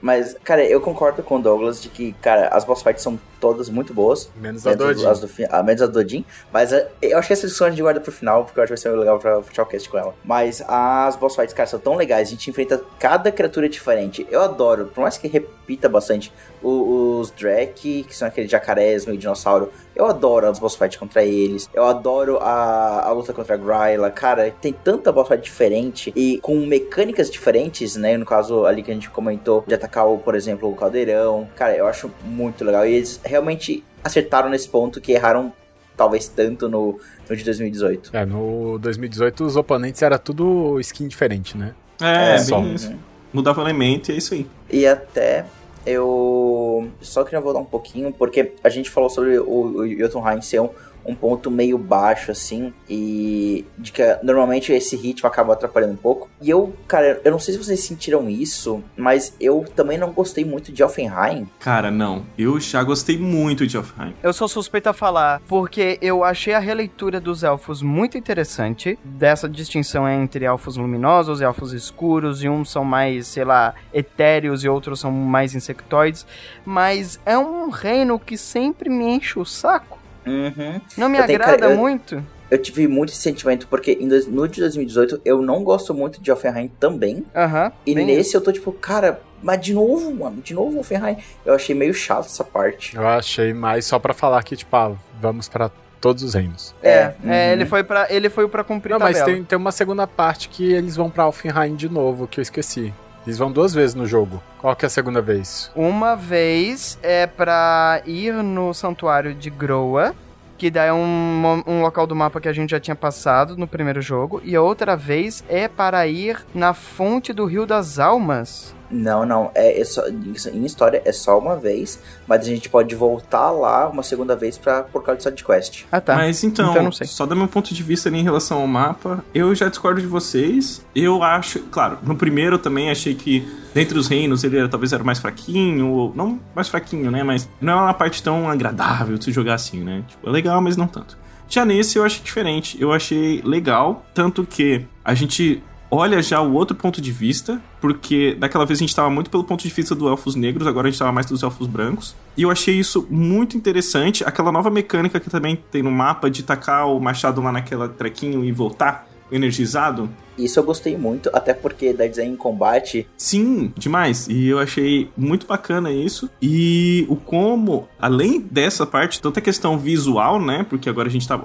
Mas, cara, eu concordo com o Douglas de que, cara, as boss fights são todas muito boas. Menos a do Menos Odin. as do, fi- ah, menos a do Odin. Mas eh, eu acho que essa discussão a gente guarda pro final, porque eu acho que vai ser legal pra fechar o cast com ela. Mas as boss fights, cara, são tão legais. A gente enfrenta cada criatura diferente. Eu adoro, por mais que repita bastante, o- os Drek, que são aqueles jacarés meio dinossauro. Eu adoro as boss fights contra eles. Eu adoro a, a luta contra a Gryla. Cara, tem tanta boss fight diferente e com mecânicas diferentes, né? No caso ali que a gente comentou de atacar, o, por exemplo, o caldeirão. Cara, eu acho muito legal. E eles realmente acertaram nesse ponto que erraram talvez tanto no, no de 2018. É, no 2018 os oponentes era tudo skin diferente, né? É, É, bem só. isso. Mudava o elemento e é isso aí. E até eu só queria voltar um pouquinho, porque a gente falou sobre o, o Jotunheim ser um, um ponto meio baixo, assim, e de que normalmente esse ritmo acaba atrapalhando um pouco. E eu, cara, eu não sei se vocês sentiram isso, mas eu também não gostei muito de Offenheim. Cara, não. Eu já gostei muito de Offenheim. Eu sou suspeito a falar, porque eu achei a releitura dos elfos muito interessante, dessa distinção entre elfos luminosos e elfos escuros, e uns são mais, sei lá, etéreos e outros são mais insectoides, mas é um reino que sempre me enche o saco. Uhum. Não me Eu tenho agrada ca- eu- muito. Eu tive muito esse sentimento porque em no de 2018 eu não gosto muito de Offenheim também. Aham. E bem nesse eu tô tipo, cara, mas de novo, mano, de novo Offenheim. Eu achei meio chato essa parte. Eu achei mais só pra falar que, tipo, ah, vamos pra todos os reinos. É, uhum. é, ele foi para ele foi para cumprir Não, mas tem, tem uma segunda parte que eles vão pra Alfenheim de novo, que eu esqueci. Eles vão duas vezes no jogo. Qual que é a segunda vez? Uma vez é pra ir no santuário de Groa, que daí é um, um local do mapa que a gente já tinha passado no primeiro jogo, e a outra vez é para ir na fonte do Rio das Almas. Não, não, é, é só, em história é só uma vez, mas a gente pode voltar lá uma segunda vez pra, por causa de side quest. Ah, tá. Mas então, Então não sei. só do meu ponto de vista ali em relação ao mapa, eu já discordo de vocês. Eu acho, claro, no primeiro eu também achei que dentre os reinos ele era, talvez era mais fraquinho, ou não mais fraquinho, né? Mas não é uma parte tão agradável de se jogar assim, né? Tipo, é legal, mas não tanto. Já nesse eu achei diferente. Eu achei legal, tanto que a gente olha já o outro ponto de vista, porque daquela vez a gente estava muito pelo ponto de vista dos elfos negros, agora a gente estava mais dos elfos brancos. E eu achei isso muito interessante. Aquela nova mecânica que também tem no mapa de tacar o machado lá naquela trequinho e voltar energizado. Isso eu gostei muito, até porque da design em combate. Sim, demais. E eu achei muito bacana isso. E o como, além dessa parte, tanto a questão visual, né? Porque agora a gente tá,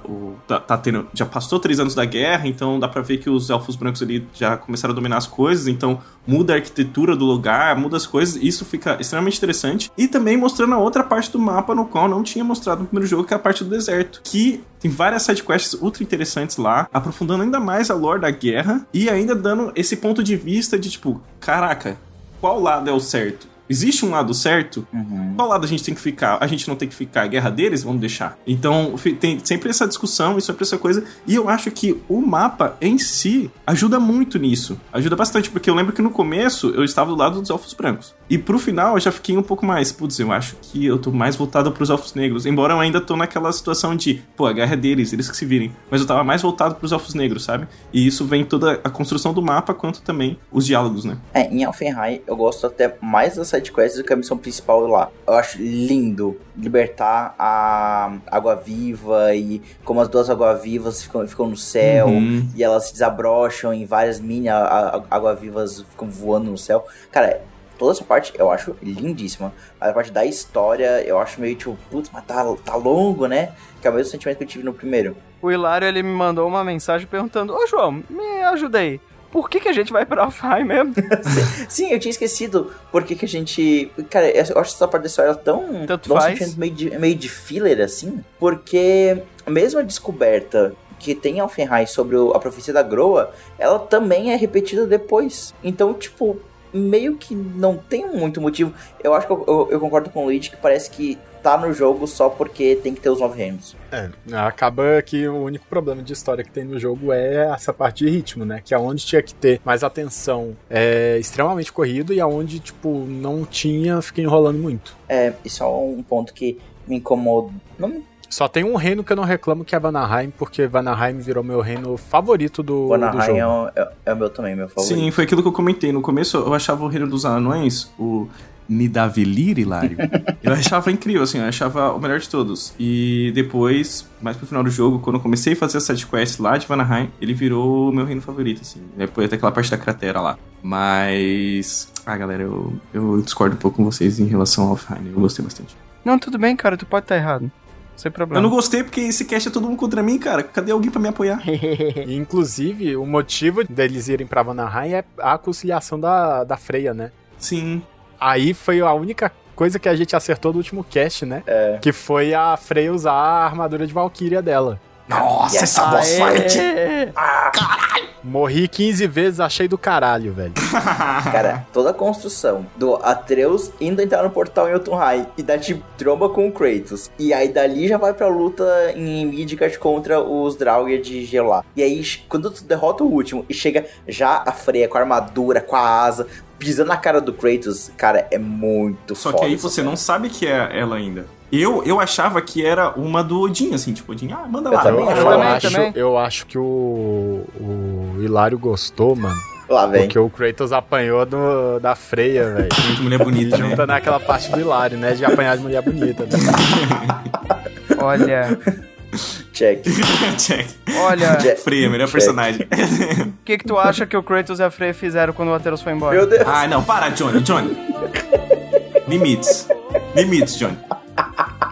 tá, tá tendo. Já passou três anos da guerra, então dá pra ver que os elfos brancos ali já começaram a dominar as coisas, então muda a arquitetura do lugar, muda as coisas. Isso fica extremamente interessante. E também mostrando a outra parte do mapa no qual não tinha mostrado no primeiro jogo, que é a parte do deserto. Que tem várias sidequests ultra interessantes lá, aprofundando ainda mais a lore da guerra e ainda dando esse ponto de vista de tipo, caraca, qual lado é o certo? Existe um lado certo? Qual lado a gente tem que ficar? A gente não tem que ficar? A guerra deles? Vamos deixar. Então, tem sempre essa discussão e sempre essa coisa. E eu acho que o mapa em si ajuda muito nisso. Ajuda bastante, porque eu lembro que no começo eu estava do lado dos elfos brancos. E pro final eu já fiquei um pouco mais, putz, eu acho que eu tô mais voltado pros elfos negros. Embora eu ainda tô naquela situação de, pô, a guerra é deles, eles que se virem. Mas eu tava mais voltado pros elfos negros, sabe? E isso vem toda a construção do mapa, quanto também os diálogos, né? É, em Alfenheim eu gosto até mais das sidequests do que a missão principal lá. Eu acho lindo libertar a água-viva e como as duas água-vivas ficam, ficam no céu Uhum. e elas se desabrocham em várias mini a- a- água-vivas ficam voando no céu. Cara, toda essa parte eu acho lindíssima. Mas a parte da história eu acho meio tipo, putz, mas tá, tá longo, né? Que é o mesmo sentimento que eu tive no primeiro. O Hilário, ele me mandou uma mensagem perguntando: Ô João, me ajuda aí. Por que, que a gente vai pra Alfheim mesmo? Sim, eu tinha esquecido porque que a gente. Cara, eu acho essa parte da história tão. Tanto um faz. meio de, meio de filler, assim. Porque mesmo a descoberta que tem em Alfenheim sobre o- a profecia da Groa, ela também é repetida depois. Então, tipo, meio que não tem muito motivo. Eu acho que eu, eu- eu concordo com o Luigi que parece que tá no jogo só porque tem que ter os nove reinos. É, acaba que o único problema de história que tem no jogo é essa parte de ritmo, né? Que é onde tinha que ter mais atenção é extremamente corrido e aonde, tipo, não tinha, fica enrolando muito. É, isso é um ponto que me incomoda. Não me Só tem um reino que eu não reclamo que é Vanaheim, porque Vanaheim virou meu reino favorito do, do Vanaheim jogo. é, o- é, é o meu também, meu favorito. Sim, foi aquilo que eu comentei. No começo eu achava o Reino dos Anões, o Nidavellir, Hilário, eu achava incrível, assim, eu achava o melhor de todos. E depois, mais pro final do jogo, quando eu comecei a fazer a sidequest lá de Vanaheim, ele virou o meu reino favorito, assim. Depois até aquela parte da cratera lá. Mas. Ah, galera, eu, eu discordo um pouco com vocês em relação ao Alfheim. Eu gostei bastante. Não, tudo bem, cara, tu pode estar errado. Sem problema. Eu não gostei porque esse cast é todo mundo contra mim, cara. Cadê alguém pra me apoiar? E, inclusive, o motivo deles irem pra Vanaheim é a conciliação da, da Freya, né? Sim. Aí foi a única coisa que a gente acertou do último cast, né? É. Que foi a Freya usar a armadura de Valkyria dela. Nossa, Yes. essa boss fight! Ah, caralho! Morri 15 vezes, achei do caralho, velho. Cara, toda a construção do Atreus indo entrar no portal em Jotunheim e dar tipo tromba com o Kratos. E aí dali já vai pra luta em Midgard contra os Draugr de gelo lá. E aí, quando tu derrota o último e chega já a Freya com a armadura, com a asa, pisando na cara do Kratos, cara, é muito Só foda. que aí você cena. não sabe que é ela ainda. Eu, eu achava que era uma do Odin, assim, tipo, Odin, ah, manda Eu lá. também Eu, achava. também, acho, também. eu acho que o, o Hilário gostou, mano. Lá vem. Porque o Kratos apanhou do, da Freia, velho. Muito mulher bonita, né? junta naquela parte do Hilário, né? De apanhar de mulher bonita. Né? Olha, Check. Check. olha, Check. Freya, melhor Check. personagem. o que que tu acha que o Kratos e a Freya fizeram quando o Atreus foi embora? Meu Deus. ah, não, para, Johnny, Johnny. Limites. Limites, Johnny.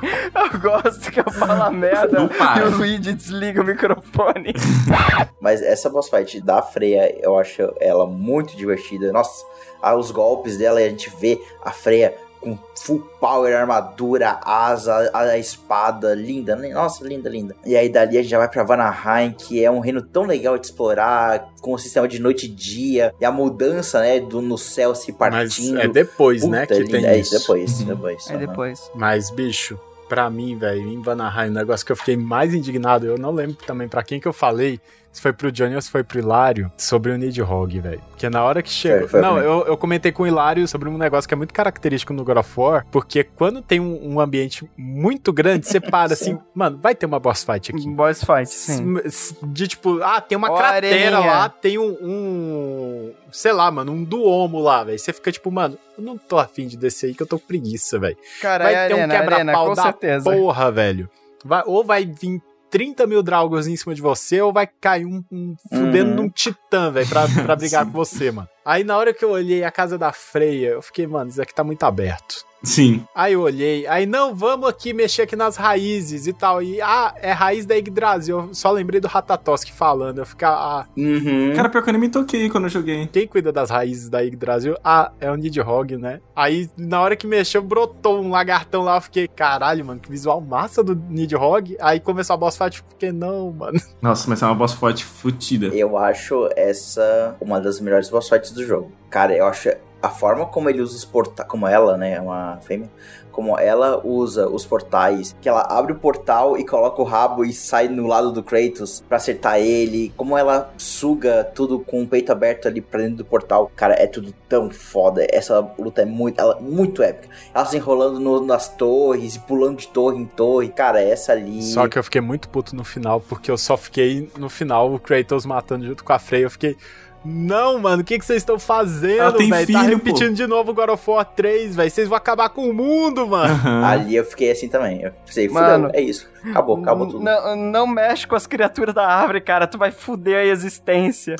Eu gosto que eu falo merda e o Luigi desliga o microfone. Mas essa boss fight da Freya, eu acho ela muito divertida. Nossa, ah, os golpes dela, a gente vê a Freya com full power, armadura, asa, a, a espada, linda, né? Nossa, linda, linda. E aí dali a gente já vai pra Vanaheim, que é um reino tão legal de explorar, com o sistema de noite e dia, e a mudança, né, do no céu se Mas partindo. é depois, Puta, né, que linda. tem é isso. depois, depois. Aí aham. depois. Mas, bicho, pra mim, velho, em Vanaheim, o negócio que eu fiquei mais indignado, eu não lembro também pra quem que eu falei, se foi pro Johnny ou se foi pro Hilário, sobre o Nidhogg, velho. Porque na hora que chegou... Foi não, eu, eu comentei com o Hilário sobre um negócio que é muito característico no God of War, porque quando tem um, um ambiente muito grande, você para assim, mano, vai ter uma boss fight aqui. Boss fight, sim. De tipo, ah, tem uma Ó, cratera areninha. lá, tem um, um- Sei lá, mano, um duomo lá, velho. Você fica tipo, mano, eu não tô afim de descer aí que eu tô com preguiça, velho. Cara, Vai é ter um arena, arena, quebra-pau com da certeza. porra, velho. Vai- ou vai vir 30 mil Draugrs em cima de você, ou vai cair um, um fudendo Uhum. num titã, velho, pra, pra brigar com você, mano. Aí na hora que eu olhei a casa da Freia, eu fiquei, mano, isso aqui tá muito aberto. Sim. Aí eu olhei, aí não, vamos aqui mexer aqui nas raízes e tal. E ah, é raiz da Yggdrasil. Eu só lembrei do Ratatosk falando. Eu ficar, ah, Uhum. Cara, pior que eu nem me toquei quando eu joguei. quem cuida das raízes da Yggdrasil? Ah, é o Nidhogg, né? Aí na hora que mexeu, brotou um lagartão lá. Eu fiquei, caralho, mano, que visual massa do Nidhogg. Aí começou a boss fight, eu fiquei, não, mano. Nossa, mas é uma boss fight futida. Eu acho essa uma das melhores boss fights do jogo. Cara, eu acho a forma como ele usa os portais, como ela, né, é uma fêmea, como ela usa os portais, que ela abre o portal e coloca o rabo e sai no lado do Kratos pra acertar ele, como ela suga tudo com o peito aberto ali pra dentro do portal. Cara, é tudo tão foda. Essa luta é muito, ela, muito épica. Ela se enrolando no- nas torres e pulando de torre em torre. Cara, essa ali. Só que eu fiquei muito puto no final, porque eu só fiquei no final o Kratos matando junto com a Freya. Eu fiquei. Não, mano, o que, que vocês estão fazendo, velho? Tá filho, repetindo de novo o God of War 3, velho. Vocês vão acabar com o mundo, mano. Aham. Ali eu fiquei assim também. Eu pensei, Mano. é isso. Acabou, acabou tudo. Não, não mexe com as criaturas da árvore, cara. Tu vai fuder a existência.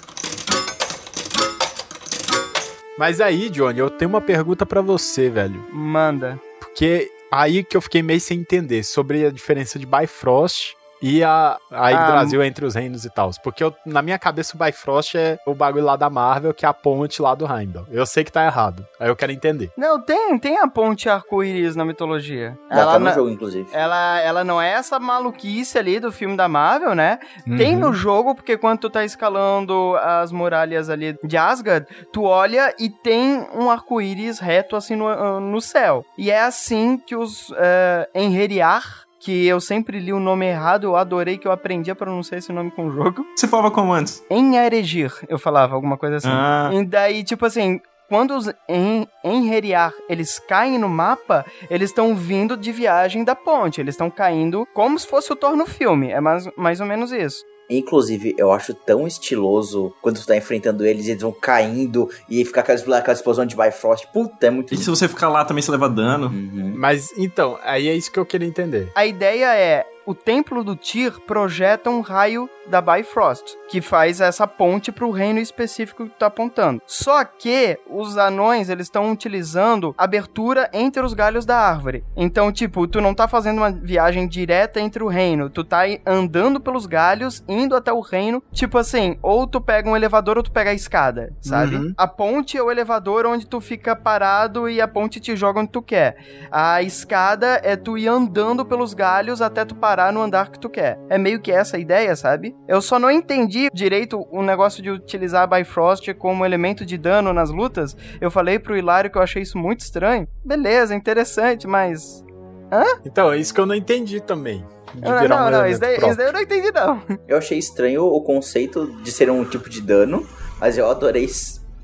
Mas aí, Johnny, eu tenho uma pergunta pra você, velho. Manda. Porque aí que eu fiquei meio sem entender sobre a diferença de Bifrost e a, a Ah, Yggdrasil entre os reinos e tal. Porque eu- na minha cabeça o Bifrost é o bagulho lá da Marvel, que é a ponte lá do Heimdall. Eu sei que tá errado. Aí eu quero entender. Não, tem, tem a ponte arco-íris na mitologia. Já tá no na- jogo, inclusive. Ela, ela não é essa maluquice ali do filme da Marvel, né? Tem Uhum. no jogo, porque quando tu tá escalando as muralhas ali de Asgard, tu olha e tem um arco-íris reto assim no, ah, no céu. E é assim que os eh, Enheriar, que eu sempre li o nome errado, eu adorei que eu aprendi a pronunciar esse nome com o jogo. Você falava como antes? Enharegir, eu falava, alguma coisa assim. Ah. E daí, tipo assim, quando os en Enheriar, eles caem no mapa, eles estão vindo de viagem da ponte. Eles estão caindo como se fosse o Thor no filme. É mais, mais ou menos isso. Inclusive, eu acho tão estiloso quando tu tá enfrentando eles, eles vão caindo e fica aquela, aquela explosão de Bifrost. Puta, é muito E se você ficar lá também você leva dano? Uhum. Mas então, aí é isso que eu queria entender. A ideia é. O templo do Tyr projeta um raio da Bifrost, que faz essa ponte pro reino específico que tu tá apontando. Só que os anões, eles estão utilizando abertura entre os galhos da árvore. Então, tipo, tu não tá fazendo uma viagem direta entre o reino, tu tá andando pelos galhos, indo até o reino, tipo assim, ou tu pega um elevador ou tu pega a escada, sabe? Uhum. A ponte é o elevador onde tu fica parado e a ponte te joga onde tu quer. A escada é tu ir andando pelos galhos até tu parar parar no andar que tu quer. É meio que essa a ideia, sabe? Eu só não entendi direito o negócio de utilizar a Bifrost como elemento de dano nas lutas. Eu falei pro Hilário que eu achei isso muito estranho. Beleza, interessante, mas. Hã? Então, é isso que eu não entendi também. De Não, virar não, um não, isso daí, isso daí eu não entendi, não. Eu achei estranho o conceito de ser um tipo de dano, mas eu adorei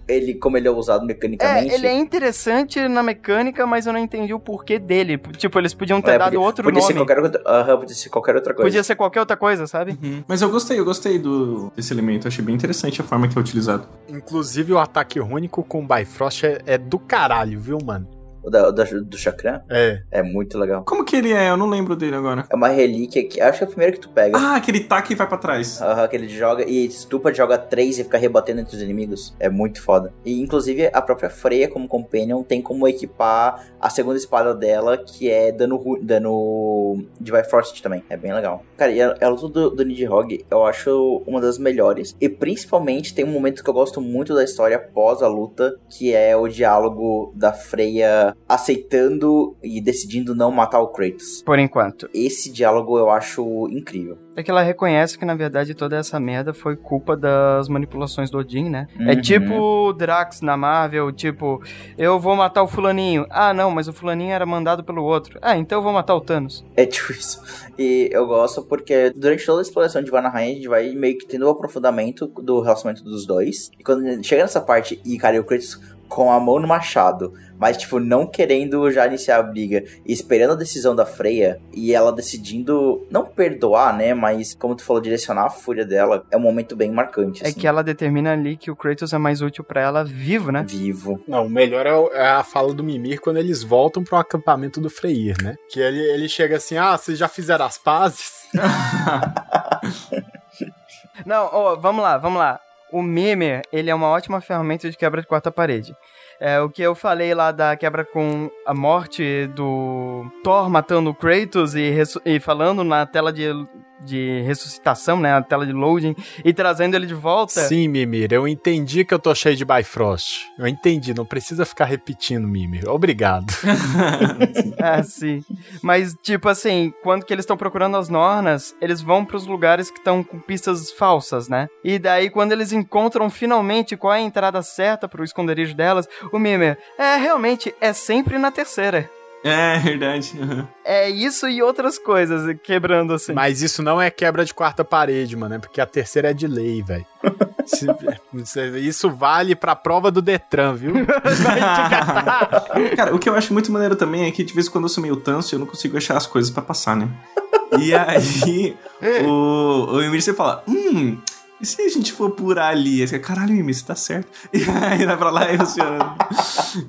ele como ele é usado É, mecanicamente. ele é interessante na mecânica, mas eu não entendi o porquê dele. Tipo, eles podiam ter É, dado podia, outro podia nome. Ser qualquer outra, aham, podia ser qualquer outra coisa. Podia ser qualquer outra coisa, sabe? Mas eu gostei, eu gostei do, desse elemento. Achei bem interessante a forma que é utilizado. Inclusive, o ataque único com Bifrost é, é do caralho, viu, mano? O da, da- do Chakran É. é muito legal. Como que ele é? Eu não lembro dele agora. É uma relíquia que acho que é a primeira que tu pega. Ah, aquele taca e vai pra trás. Aham, que ele joga e estupa, joga três e fica rebatendo entre os inimigos. É muito foda. E inclusive a própria Freya, como Companion, tem como equipar a segunda espada dela, que é dano, dano de Bifrost também. É bem legal. Cara, e a, a luta do, do Nidhogg eu acho uma das melhores. E principalmente tem um momento que eu gosto muito da história após a luta, que é o diálogo da Freya aceitando e decidindo não matar o Kratos. Por enquanto. Esse diálogo eu acho incrível. É que ela reconhece que, na verdade, toda essa merda foi culpa das manipulações do Odin, né? É Uhum. tipo o Drax na Marvel, tipo, eu vou matar o fulaninho. Ah, não, mas o fulaninho era mandado pelo outro. Ah, então eu vou matar o Thanos. É tipo isso. E eu gosto porque durante toda a exploração de Vanaheim a gente vai meio que tendo o aprofundamento do relacionamento dos dois. E quando chega nessa parte e, cara, e o Kratos com a mão no machado, mas, tipo, não querendo já iniciar a briga, e esperando a decisão da Freya, e ela decidindo não perdoar, né, mas, como tu falou, direcionar a fúria dela, é um momento bem marcante, É assim. que ela determina ali que o Kratos é mais útil pra ela vivo, né? Vivo. Não, o melhor é, é a fala do Mimir quando eles voltam pro acampamento do Freyr, né? Que ele, ele chega assim, ah, vocês já fizeram as pazes? Não, ó, vamos lá, vamos lá. O Mimir, ele é uma ótima ferramenta de quebra de quarta parede. É, o que eu falei lá da quebra com a morte do Thor matando o Kratos e, e falando na tela de, de ressuscitação, né? Na tela de loading, e trazendo ele de volta. Sim, Mimir, eu entendi que eu tô cheio de Bifrost. Eu entendi, não precisa ficar repetindo, Mimir. Obrigado. Ah, sim. Mas, tipo assim, quando que eles estão procurando as Nornas, eles vão pros lugares que estão com pistas falsas, né? E daí, quando eles encontram finalmente qual é a entrada certa pro esconderijo delas, o Mimir, é, realmente, é sempre na terceira. É, verdade. aham. É isso e outras coisas, quebrando assim. Mas isso não é quebra de quarta parede, mano, é porque a terceira é de lei, velho. Isso vale pra prova do Detran, viu? Cara, o que eu acho muito maneiro também é que de vez em quando eu sou meio tanso e eu não consigo achar as coisas pra passar, né? E aí, o, o Emir você fala, hum, e se a gente for por ali? Aí você, Caralho, Emir, você tá certo. E aí vai pra lá e funciona.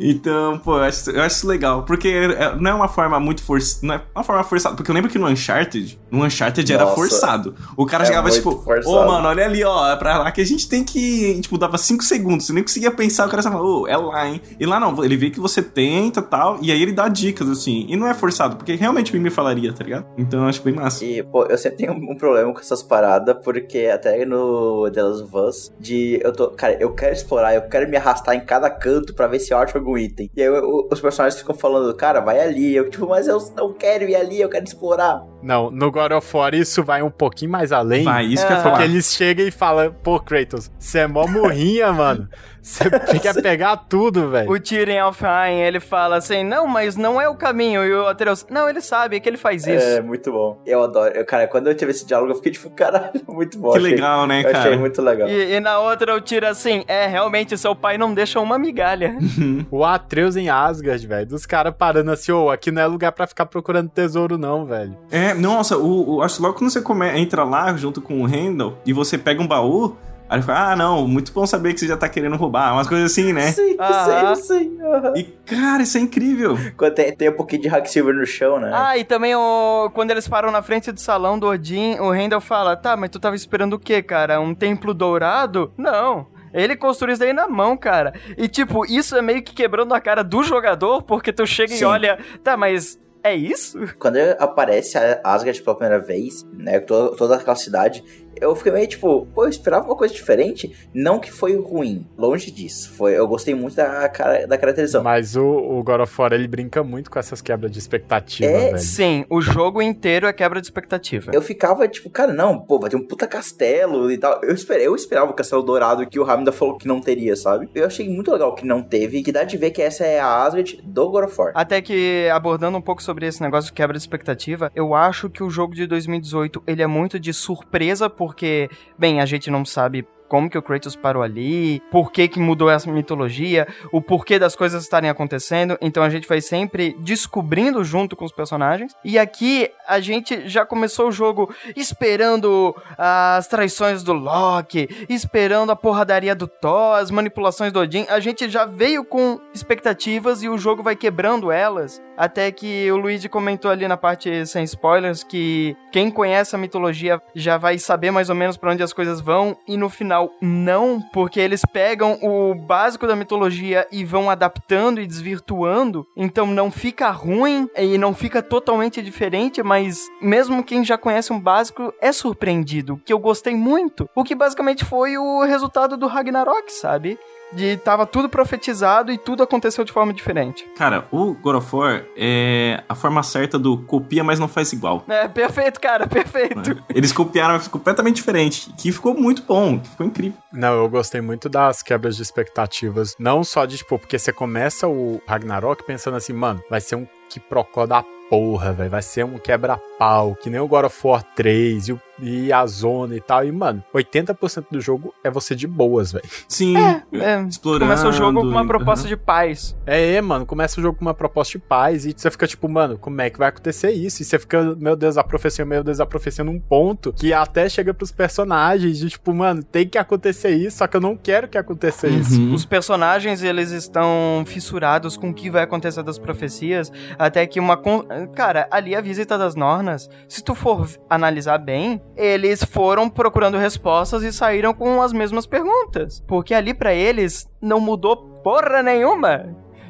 Então, pô, eu acho, eu acho isso legal. Porque é- não é uma forma muito forçada. Não é uma forma forçada. Porque eu lembro que no Uncharted, no Uncharted era Nossa. forçado. O cara É chegava, tipo, ô, forçado. mano, olha ali, ó, é pra lá que a gente tem que. Tipo, dava 5 segundos. Você nem conseguia pensar, o cara falava, ô, é lá, hein? E lá não, ele vê que você tenta e tal. E aí ele dá dicas, assim. E não é forçado, porque realmente o Mimi falaria, tá ligado? Então eu acho bem massa. E, pô, eu sempre tenho um problema com essas paradas, porque até no The Last of Us, de eu tô, cara, eu quero explorar, eu quero me arrastar em cada canto pra ver se eu acho algum item. E aí eu- os personagens ficam falando, cara, vai ali. Eu, tipo, mas eu não quero ir ali, eu quero explorar. Não, no God of War isso vai um pouquinho mais além. Vai, isso que eu ia Porque falar. eles chegam e falam, pô, Kratos, você é mó morrinha, mano. Você quer pegar tudo, velho. O Tyrion Alfheim, ele fala assim, não, mas não é o caminho. E o Atreus, não, ele sabe, é que ele faz isso. É, muito bom. Eu adoro. Eu, cara, quando eu tive esse diálogo, eu fiquei tipo, caralho, muito bom. Que Achei- legal, né, eu cara? achei muito legal. E, e na outra o Tyrion assim, é, realmente, seu pai não deixa uma migalha. O Atreus em Asgard, velho. Dos caras parando assim, ô, aqui não é lugar pra ficar procurando tesouro, não, velho. É, nossa, o, o- acho que logo quando você come, entra lá junto com o Randall e você pega um baú, aí ele fala, ah, não, muito bom saber que você já tá querendo roubar, umas coisas assim, né? Sim, Aham. sim, sim. aham. E, cara, isso é incrível. Quando tem, tem um pouquinho de hack silver no chão, né? Ah, e também o, quando eles param na frente do salão do Odin, o Randall fala, tá, mas tu tava esperando o quê, cara? Um templo dourado? Não. Ele construiu isso daí na mão, cara. E, tipo, isso é meio que quebrando a cara do jogador, porque tu chega Sim. e olha, tá, mas é isso? Quando aparece a Asgard pela primeira vez, né, toda, toda aquela cidade, eu fiquei meio tipo, pô, eu esperava uma coisa diferente. Não que foi ruim, longe disso. Foi, eu gostei muito da, cara, da caracterização. Mas o, o God of War, ele brinca muito com essas quebras de expectativa, É, velho. Sim, o jogo inteiro é quebra de expectativa. Eu ficava tipo, cara, não, pô, vai ter um puta castelo e tal. Eu, esperei, eu esperava o castelo dourado que o Hamida falou que não teria, sabe? Eu achei muito legal que não teve, e que dá de ver que essa é a Asgard do God of War. Até que, abordando um pouco sobre esse negócio de quebra de expectativa, eu acho que o jogo de 2018, ele é muito de surpresa, porque, bem, a gente não sabe como que o Kratos parou ali, por que que mudou essa mitologia, o porquê das coisas estarem acontecendo, então a gente vai sempre descobrindo junto com os personagens, e aqui a gente já começou o jogo esperando as traições do Loki, esperando a porradaria do Thor, as manipulações do Odin, a gente já veio com expectativas e o jogo vai quebrando elas, até que o Luigi comentou ali na parte sem spoilers que quem conhece a mitologia já vai saber mais ou menos pra onde as coisas vão. E no final não, porque eles pegam o básico da mitologia e vão adaptando e desvirtuando, então não fica ruim e não fica totalmente diferente, mas mesmo quem já conhece um básico é surpreendido, que eu gostei muito, o que basicamente foi o resultado do Ragnarok, sabe? De tava tudo profetizado e tudo aconteceu de forma diferente. Cara, o God of War é a forma certa do copia, mas não faz igual. É, perfeito, cara, perfeito. Eles copiaram completamente diferente, que ficou muito bom, que ficou incrível. Não, eu gostei muito das quebras de expectativas. Não só de, tipo, porque você começa o Ragnarok pensando assim, mano, vai ser um que procó da porra, velho. Vai ser um quebra-pau, que nem o God of War 3 e, o, e a zona e tal. E, mano, 80% do jogo é você de boas, velho. Sim, É, é, explorando. começa o jogo com uma proposta uhum. de paz. É, mano, começa o jogo com uma proposta de paz e você fica tipo, mano, como é que vai acontecer isso? E você fica, meu Deus, a profecia, meu Deus, a profecia num ponto que até chega pros personagens de tipo, mano, tem que acontecer isso, só que eu não quero que aconteça isso. Uhum. Os personagens, eles estão fissurados com o que vai acontecer das profecias, até que uma... con- Cara, ali a visita das Nornas, se tu for analisar bem, eles foram procurando respostas e saíram com as mesmas perguntas. Porque ali pra eles não mudou porra nenhuma.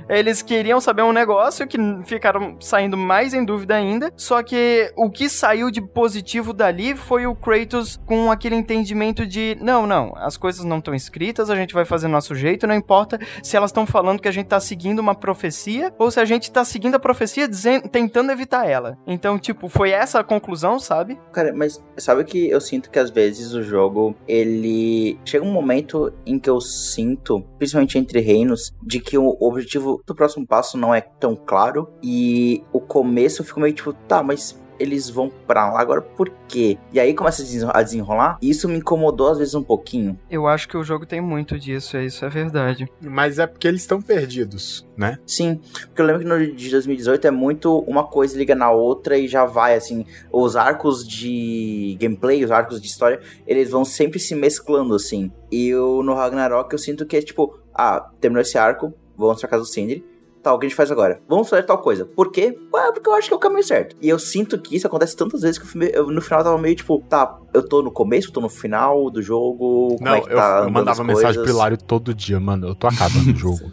Eles queriam saber um negócio que ficaram saindo mais em dúvida ainda. Só que o que saiu de positivo dali foi o Kratos com aquele entendimento de: não, não, as coisas não estão escritas, a gente vai fazer nosso jeito, não importa se elas estão falando que a gente tá seguindo uma profecia ou se a gente tá seguindo a profecia dizendo, tentando evitar ela. Então, tipo, foi essa a conclusão, sabe? Cara, mas sabe que eu sinto que às vezes o jogo, ele. Chega um momento em que eu sinto, principalmente entre reinos, de que o objetivo do próximo passo não é tão claro. E o começo eu fico meio tipo, tá, mas eles vão pra lá agora por quê? E aí começa a desenro- a desenrolar. E isso me incomodou às vezes um pouquinho. Eu acho que o jogo tem muito disso, é isso é verdade. Mas é porque eles estão perdidos, né? Sim, porque eu lembro que no de 2018 é muito uma coisa liga na outra e já vai, assim, os arcos de gameplay, os arcos de história, eles vão sempre se mesclando, assim. E eu, no Ragnarok eu sinto que é tipo, ah, terminou esse arco, vamos pra casa do Sindri, tá, o que a gente faz agora? Vamos fazer tal coisa. Por quê? Ué, porque eu acho que é o caminho certo. E eu sinto que isso acontece tantas vezes que eu, no final eu tava meio tipo, tá, eu tô no começo, eu tô no final do jogo, como Não, é que eu, tá eu mandava mensagem pro? Hilário todo dia, mano. Eu tô acabando o jogo.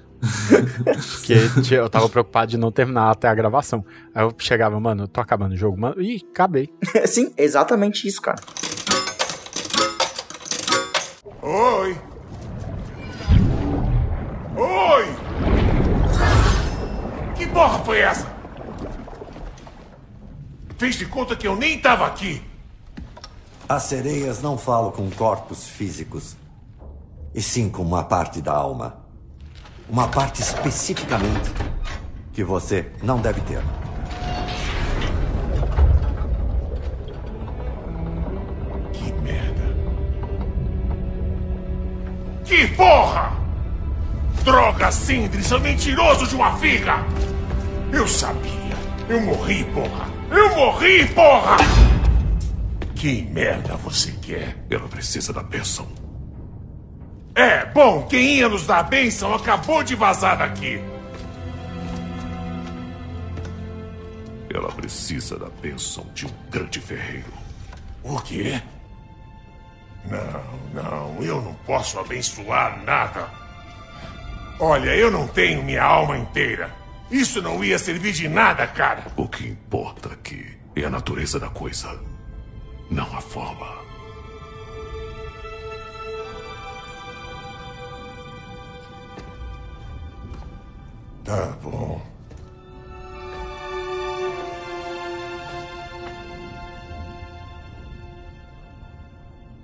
Porque eu tava preocupado de não terminar até a gravação. Aí eu chegava, mano, eu tô acabando o jogo, mano. Ih, acabei. Sim, exatamente isso, cara. Oi! Oi! Que porra foi essa? Fez de conta que eu nem tava aqui. As sereias não falam com corpos físicos, e sim com uma parte da alma. Uma parte especificamente que você não deve ter. Que merda. Que porra! Droga, Sindri, seu mentiroso de uma figa! Eu sabia. Eu morri, porra! Eu morri, porra! Que merda você quer? Ela precisa da bênção. É, bom, quem ia nos dar a bênção acabou de vazar daqui. Ela precisa da bênção de um grande ferreiro. O quê? Não, não, eu não posso abençoar nada. Olha, eu não tenho minha alma inteira. Isso não ia servir de nada, cara. O que importa aqui é a natureza da coisa, não a forma. Tá bom.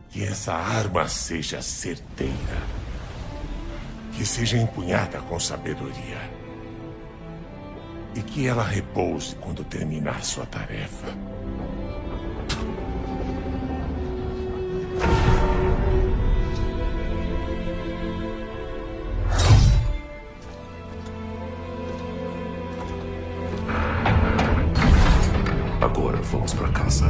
Que essa arma seja certeira. Que seja empunhada com sabedoria. E que ela repouse quando terminar sua tarefa. Agora vamos pra casa.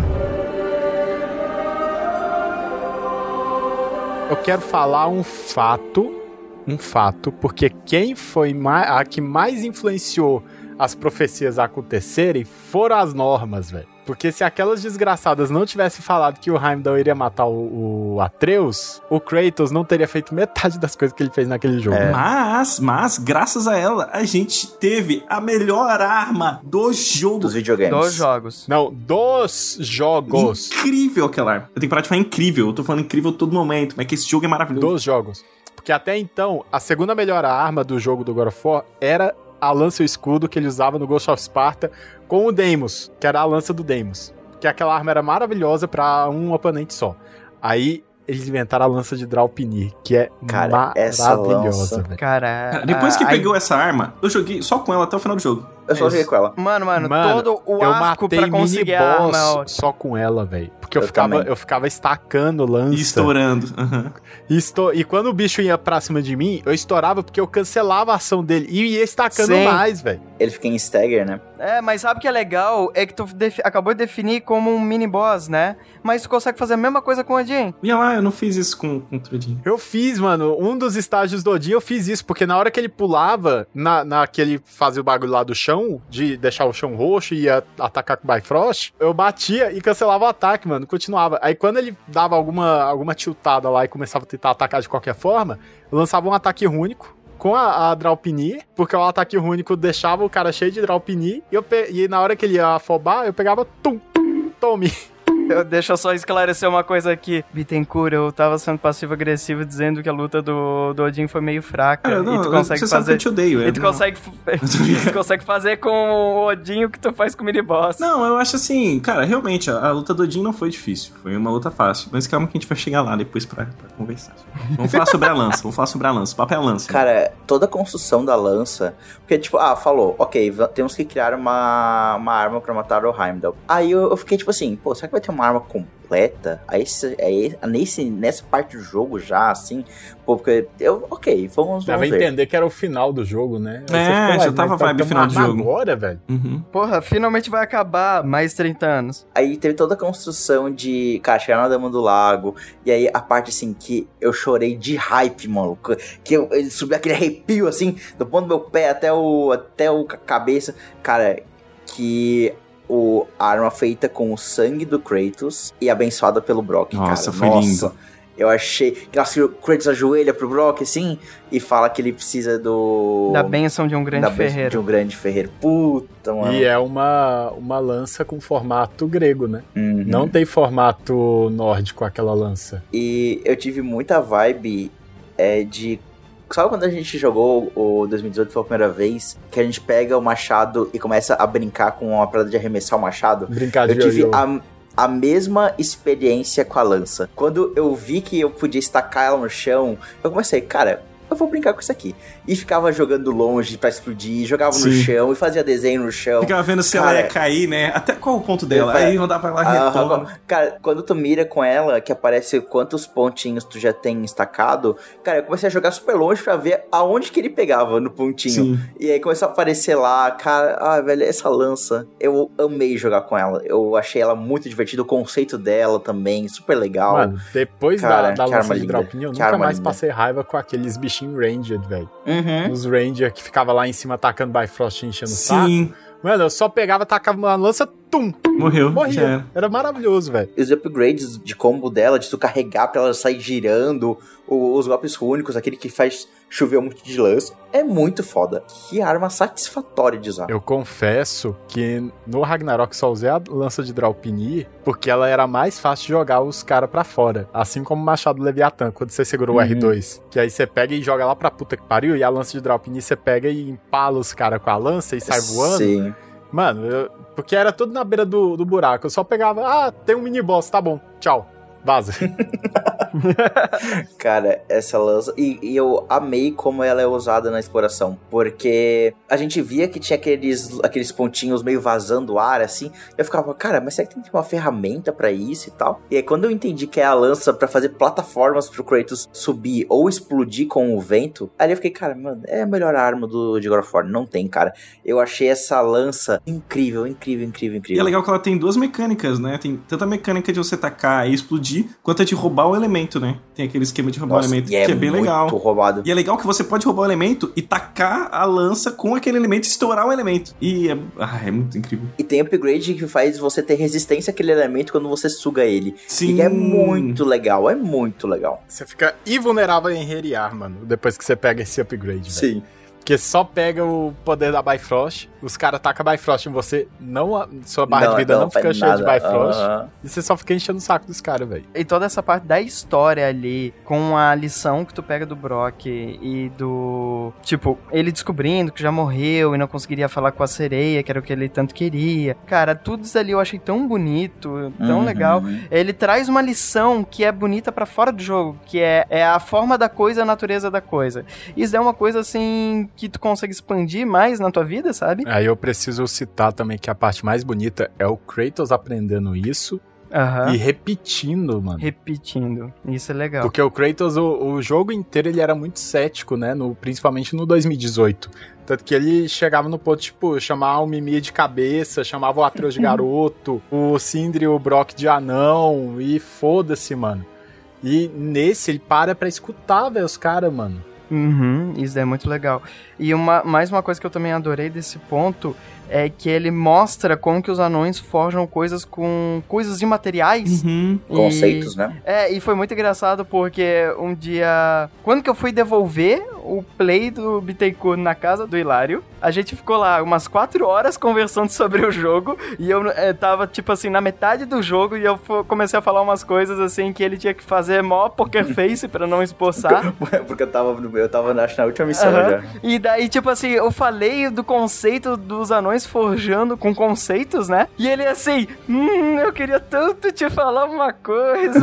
Eu quero falar um fato, um fato, porque quem foi mais, a que mais influenciou as profecias a acontecerem foram as normas, velho. Porque se aquelas desgraçadas não tivessem falado que o Heimdall iria matar o, o Atreus, o Kratos não teria feito metade das coisas que ele fez naquele jogo. Mas, mas, graças a ela, a gente teve a melhor arma do jogo. Dos videogames. Dos jogos. Não, dos jogos. Incrível aquela arma. Eu tenho que parar de falar incrível. Eu tô falando incrível todo momento. Mas é que esse jogo é maravilhoso. Dos jogos. Porque até então, a segunda melhor arma do jogo do God of War era a lança e o escudo que ele usava no Ghost of Sparta com o Deimos, que era a lança do Deimos. Que aquela arma era maravilhosa para um oponente só. Aí eles inventaram a lança de Draupnir, que é Cara, essa maravilhosa, lança- velho. Cara, Cara, depois que a- pegou essa arma, eu joguei só com ela até o final do jogo. Eu só joguei com ela. Mano, mano, Mano, todo o eu arco matei pra conseguir a mini-boss arma. só com ela, velho. Porque eu, Eu ficava, também. eu ficava estacando lança. E estourando. Aham. E, esto- e quando o bicho ia pra cima de mim, eu estourava porque eu cancelava a ação dele e ia estacando Sim. mais, velho. Ele fica em stagger, né? É, mas sabe o que é legal? É que tu defi- acabou de definir como um mini boss, né? Mas tu consegue fazer a mesma coisa com o Odin. E lá, eu não fiz isso com, com o Trudinho. Eu fiz, mano, um dos estágios do Odin, eu fiz isso, porque na hora que ele pulava, na, na que ele fazia o bagulho lá do chão, de deixar o chão roxo e ia atacar com Bifrost, eu batia e cancelava o ataque, mano, continuava. Aí quando ele dava alguma, alguma tiltada lá e começava a tentar atacar de qualquer forma, eu lançava um ataque único. Com a, a Draupnir, porque o ataque único deixava o cara cheio de Draupnir, e, eu pe- e na hora que ele ia afobar, eu pegava, tum, tome. Eu, deixa eu só esclarecer uma coisa aqui. Bittencourt, eu tava sendo passivo-agressivo dizendo que a luta do, do Odin foi meio fraca. Cara, não, e tu consegue você sabe que fazer. eu te odeio. E é, tu consegue, tu consegue fazer com o Odin o que tu faz com o mini-boss. Não, eu acho assim, cara, realmente, a, a luta do Odin não foi difícil. Foi uma luta fácil. Mas calma que a gente vai chegar lá depois pra, pra conversar. Vamos falar sobre a lança, vamos falar sobre a lança. O papo é a lança. Cara, toda a construção da lança. Porque, tipo, ah, falou, ok, temos que criar uma, uma arma pra matar o Heimdall. Aí eu, eu fiquei tipo assim, pô, será que vai ter uma arma completa? Aí, se- aí nesse, nessa parte do jogo já, assim, pô, porque eu, ok, vamos, Dava vamos a ver. entender que era o final do jogo, né? É, já "Ué, tava mas vibe tamo final do jogo." agora, velho. Uhum. Porra, finalmente vai acabar mais 30 anos. Aí teve toda a construção de, cara, chegar na Dama do Lago. E aí a parte, assim, que eu chorei de hype, mano. Que eu, eu subi aquele arrepio, assim, do ponto do meu pé até o, até o ca- cabeça. Cara, que o a arma feita com o sangue do Kratos e abençoada pelo Brock, Nossa, cara. foi lindo. Eu achei. Nossa, o Kratos ajoelha pro Brock, assim, e fala que ele precisa do. Da bênção de um grande da ferreiro. De um grande ferreiro. Puta, mano. E é uma, uma lança com formato grego, né? Uhum. Não tem formato nórdico aquela lança. E eu tive muita vibe é, de. Sabe quando a gente jogou o 2018 pela primeira vez? Que a gente pega o machado e começa a brincar com a parada de arremessar o machado? Brincar de Eu tive a, a mesma experiência com a lança. Quando eu vi que eu podia estacar ela no chão, eu comecei, cara. Eu vou brincar com isso aqui. E ficava jogando longe pra explodir, jogava no Sim. chão e fazia desenho no chão. Ficava vendo se Cara, ela ia cair, né? Até qual o ponto dela? vai- Aí mandava lá e Ah, retorna. Cara, quando tu mira com ela, que aparece quantos pontinhos tu já tem estacado, cara, eu comecei a jogar super longe pra ver aonde que ele pegava no pontinho. Sim. E aí começou a aparecer lá, cara, ah, velho, essa lança, eu amei jogar com ela. Eu achei ela muito divertida, o conceito dela também, super legal. Mano, depois Cara, da, da lança arma de Draupnir, eu nunca mais linda. passei raiva com aqueles bichinhos Ranged, velho. Uhum. Os Ranger que ficava lá em cima atacando Bifrost e enchendo o saco. Sim, Mano, eu só pegava, tacava uma lança, tum, morreu. Morria. era. Era maravilhoso, velho. Os upgrades de combo dela, de tu carregar pra ela sair girando, o- os golpes rúnicos, aquele que faz choveu muito de lança. É muito foda. Que arma satisfatória de usar. Eu confesso que no Ragnarok só usei a lança de Draupnir porque ela era mais fácil de jogar os caras pra fora. Assim como o Machado Leviatã, quando você segura o Uhum. R2. Que aí você pega e joga lá pra puta que pariu, e a lança de Draupnir você pega e empala os caras com a lança e sai voando. Sim. Mano, eu- porque era tudo na beira do, do buraco. Eu só pegava, ah, tem um mini boss, tá bom, tchau. Vaza. Cara, essa lança. E, e eu amei como ela é usada na exploração. Porque a gente via que tinha aqueles, aqueles pontinhos meio vazando o ar, assim. Eu ficava, cara, mas será que tem uma ferramenta pra isso e tal? E aí, quando eu entendi que é a lança pra fazer plataformas pro Kratos subir ou explodir com o vento, aí eu fiquei, cara, mano, é a melhor arma do de God of War. Não tem, cara. Eu achei essa lança incrível, incrível, incrível, E incrível. é legal que ela tem duas mecânicas, né? Tem tanto a mecânica de você tacar e explodir, quanto a de roubar o elemento, né? Tem aquele esquema de roubar Nossa, o elemento, é que é bem muito legal. roubado. E é legal que você pode roubar o elemento e tacar a lança com aquele elemento e estourar o elemento. E é, ah, é muito incrível. E tem upgrade que faz você ter resistência àquele elemento quando você suga ele. Sim. E é muito legal, é muito legal. Você fica invulnerável em Heriar, mano, depois que você pega esse upgrade. Sim. Porque só pega o poder da Bifrost, os caras tacam Bifrost em você, não a- sua barra Não, de vida não não, fica cheia de. Bifrost, Aham. e você só fica enchendo o saco dos caras, velho. E toda essa parte da história ali, com a lição que tu pega do Brock e do. Tipo, ele descobrindo que já morreu e não conseguiria falar com a sereia, que era o que ele tanto queria. Cara, tudo isso ali eu achei tão bonito, tão Uhum. legal. Ele traz uma lição que é bonita pra fora do jogo, que é, é a forma da coisa, a natureza da coisa. Isso é uma coisa assim que tu consegue expandir mais na tua vida, sabe? Aí eu preciso citar também que a parte mais bonita é o Kratos aprendendo isso Aham. e repetindo, mano. Repetindo. Isso é legal. Porque o Kratos, o, o jogo inteiro, ele era muito cético, né? No, principalmente no 2018. Tanto que ele chegava no ponto, tipo, chamar o Mimi de cabeça, chamava o Atreus de garoto, o Sindri e o Brock de anão, e foda-se, mano. E nesse, ele para pra escutar, velho, os caras, mano. Uhum, isso é muito legal. E uma, mais uma coisa que eu também adorei desse ponto é que ele mostra como que os anões forjam coisas com coisas de materiais. Uhum. E- Conceitos, né? É, e foi muito engraçado porque um dia. Quando que eu fui devolver o play do Bittencourt na casa do Hilário, a gente ficou lá umas quatro horas conversando sobre o jogo e eu eh, tava, tipo assim, na metade do jogo e eu comecei a falar umas coisas assim que ele tinha que fazer mó poker face pra não expulsar. Porque eu tava, no- eu tava acho, na última missão Aham. já. E daí, tipo assim, eu falei do conceito dos anões forjando com conceitos, né? E ele assim, hum, eu queria tanto te falar uma coisa.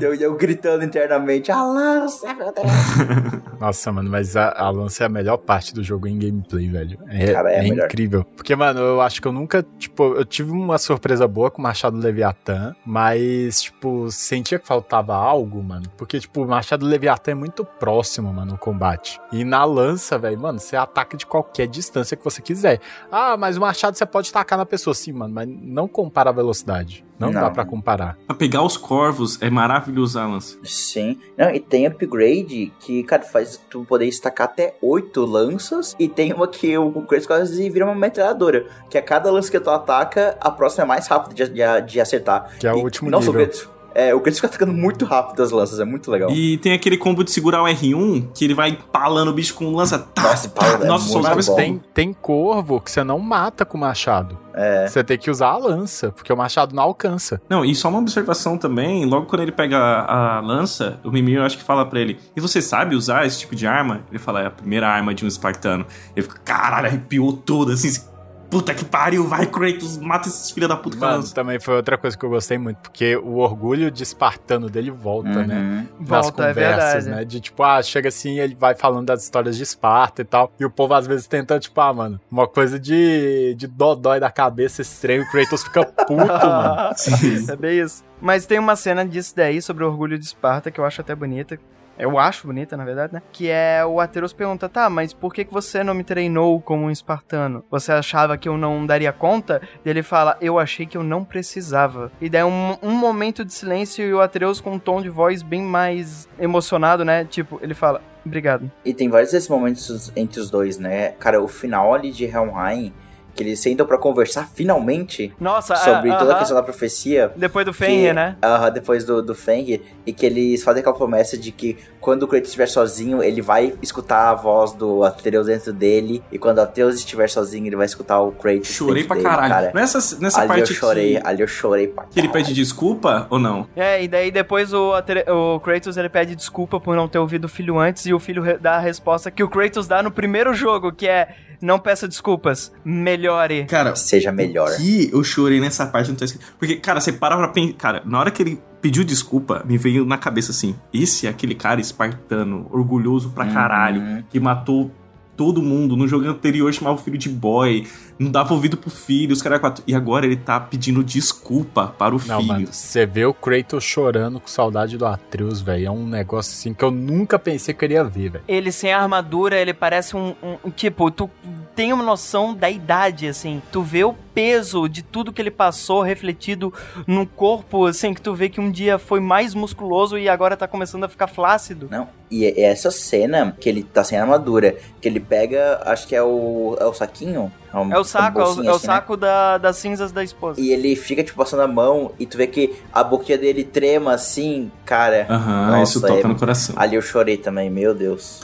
E eu, eu gritando internamente, a lança, meu Deus. Nossa, mano, mas a, a lança é a melhor parte do jogo em gameplay, velho. É, Cara, é a é incrível. Porque, mano, eu acho que eu nunca, tipo, eu tive uma surpresa boa com o Machado Leviatã, mas, tipo, sentia que faltava algo, mano. Porque, tipo, o Machado Leviatã é muito próximo, mano, no combate. E na lança, velho, mano, você ataca de qualquer distância que você quiser. Ah, mas o Machado você pode tacar na pessoa, sim, mano, mas não compara a velocidade. Não, Não. dá pra comparar. Pra pegar os corvos é maravilhoso a lança. Sim. Não, e tem upgrade que, cara, faz tu poder estacar até oito lanças. E tem uma que o Kratos quase vira uma metralhadora. Que a cada lança que tu ataca, a próxima é mais rápida de, de, de acertar. Que é o E- último nossa, nível. O Kratos, é, o Kratos fica atacando muito rápido as lanças, é muito legal. E tem aquele combo de segurar o R1, que ele vai empalando o bicho com lança. Tá, Nossa, tá, é Nossa, muito bom. tem, tem corvo que você não mata com o machado. É. Você tem que usar a lança, porque o machado não alcança. Não, e só uma observação também, logo quando ele pega a, a lança, o Mimir eu acho que fala pra ele, e você sabe usar esse tipo de arma? Ele fala, é a primeira arma de um espartano. Ele fica, caralho, arrepiou tudo, assim, puta que pariu, vai Kratos, mata esses filha da puta Mano, também foi outra coisa que eu gostei muito, porque o orgulho de espartano dele volta, Uhum. né? Nas Volta, é conversas, verdade. né? De tipo, ah, chega assim, ele vai falando das histórias de Esparta e tal. E o povo às vezes tenta, tipo, ah, mano, uma coisa de, de dodói da cabeça estranho, o Kratos fica puto, mano. É bem isso. Mas tem uma cena disso daí sobre o orgulho de Esparta que eu acho até bonita. Eu acho bonita, na verdade, né? Que é o Ateros pergunta, tá, mas por que, que você não me treinou como um espartano? Você achava que eu não daria conta? E ele fala, eu achei que eu não precisava. E daí um, um momento de silêncio e o Ateus com um tom de voz bem mais emocionado, né? Tipo, ele fala, obrigado. E tem vários desses momentos entre os dois, né? Cara, o final ali de Helmheim, que eles sentam pra conversar finalmente Nossa, sobre ah, toda a questão da profecia. Depois do Fenrir, né? Aham, depois do, do Fenrir. E que eles fazem aquela promessa de que quando o Kratos estiver sozinho, ele vai escutar a voz do Atreus dentro dele. E quando o Atreus estiver sozinho, ele vai escutar o Kratos Chorei dentro pra dele, caralho. cara. Nessa, nessa ali parte eu chorei, que, ali eu chorei pra que ele pede desculpa ou não? É, e daí depois o, Atre- o Kratos ele pede desculpa por não ter ouvido o filho antes e o filho dá a resposta que o Kratos dá no primeiro jogo, que é não peça desculpas, melhore. Cara, Seja melhor. que eu chorei nessa parte, não tá escrito. Porque, cara, você para pra pensar. Cara, na hora que ele pediu desculpa, me veio na cabeça assim: esse é aquele cara espartano, orgulhoso pra caralho, que matou todo mundo. No jogo anterior chamava o filho de boy, não dava ouvido pro filho, os caras quatro. E agora ele tá pedindo desculpa para o Não, filho. mano, você vê o Kratos chorando com saudade do Atreus, velho. É um negócio assim que eu nunca pensei que eu iria ver, velho. Ele sem armadura, ele parece um, um- um- Tipo, tu tem uma noção da idade, assim. Tu vê o peso de tudo que ele passou refletido no corpo, assim, que tu vê que um dia foi mais musculoso e agora tá começando a ficar flácido. Não, e é essa cena que ele tá sem armadura, que ele pega, acho que é o, é o saquinho. um- É o saco, é o, bolsinha é o assim, né? saco da, das cinzas da esposa. E ele fica, tipo, passando a mão e tu vê que a boquinha dele trema assim, cara. Aham, isso toca é- no coração. Ali eu chorei também, meu Deus.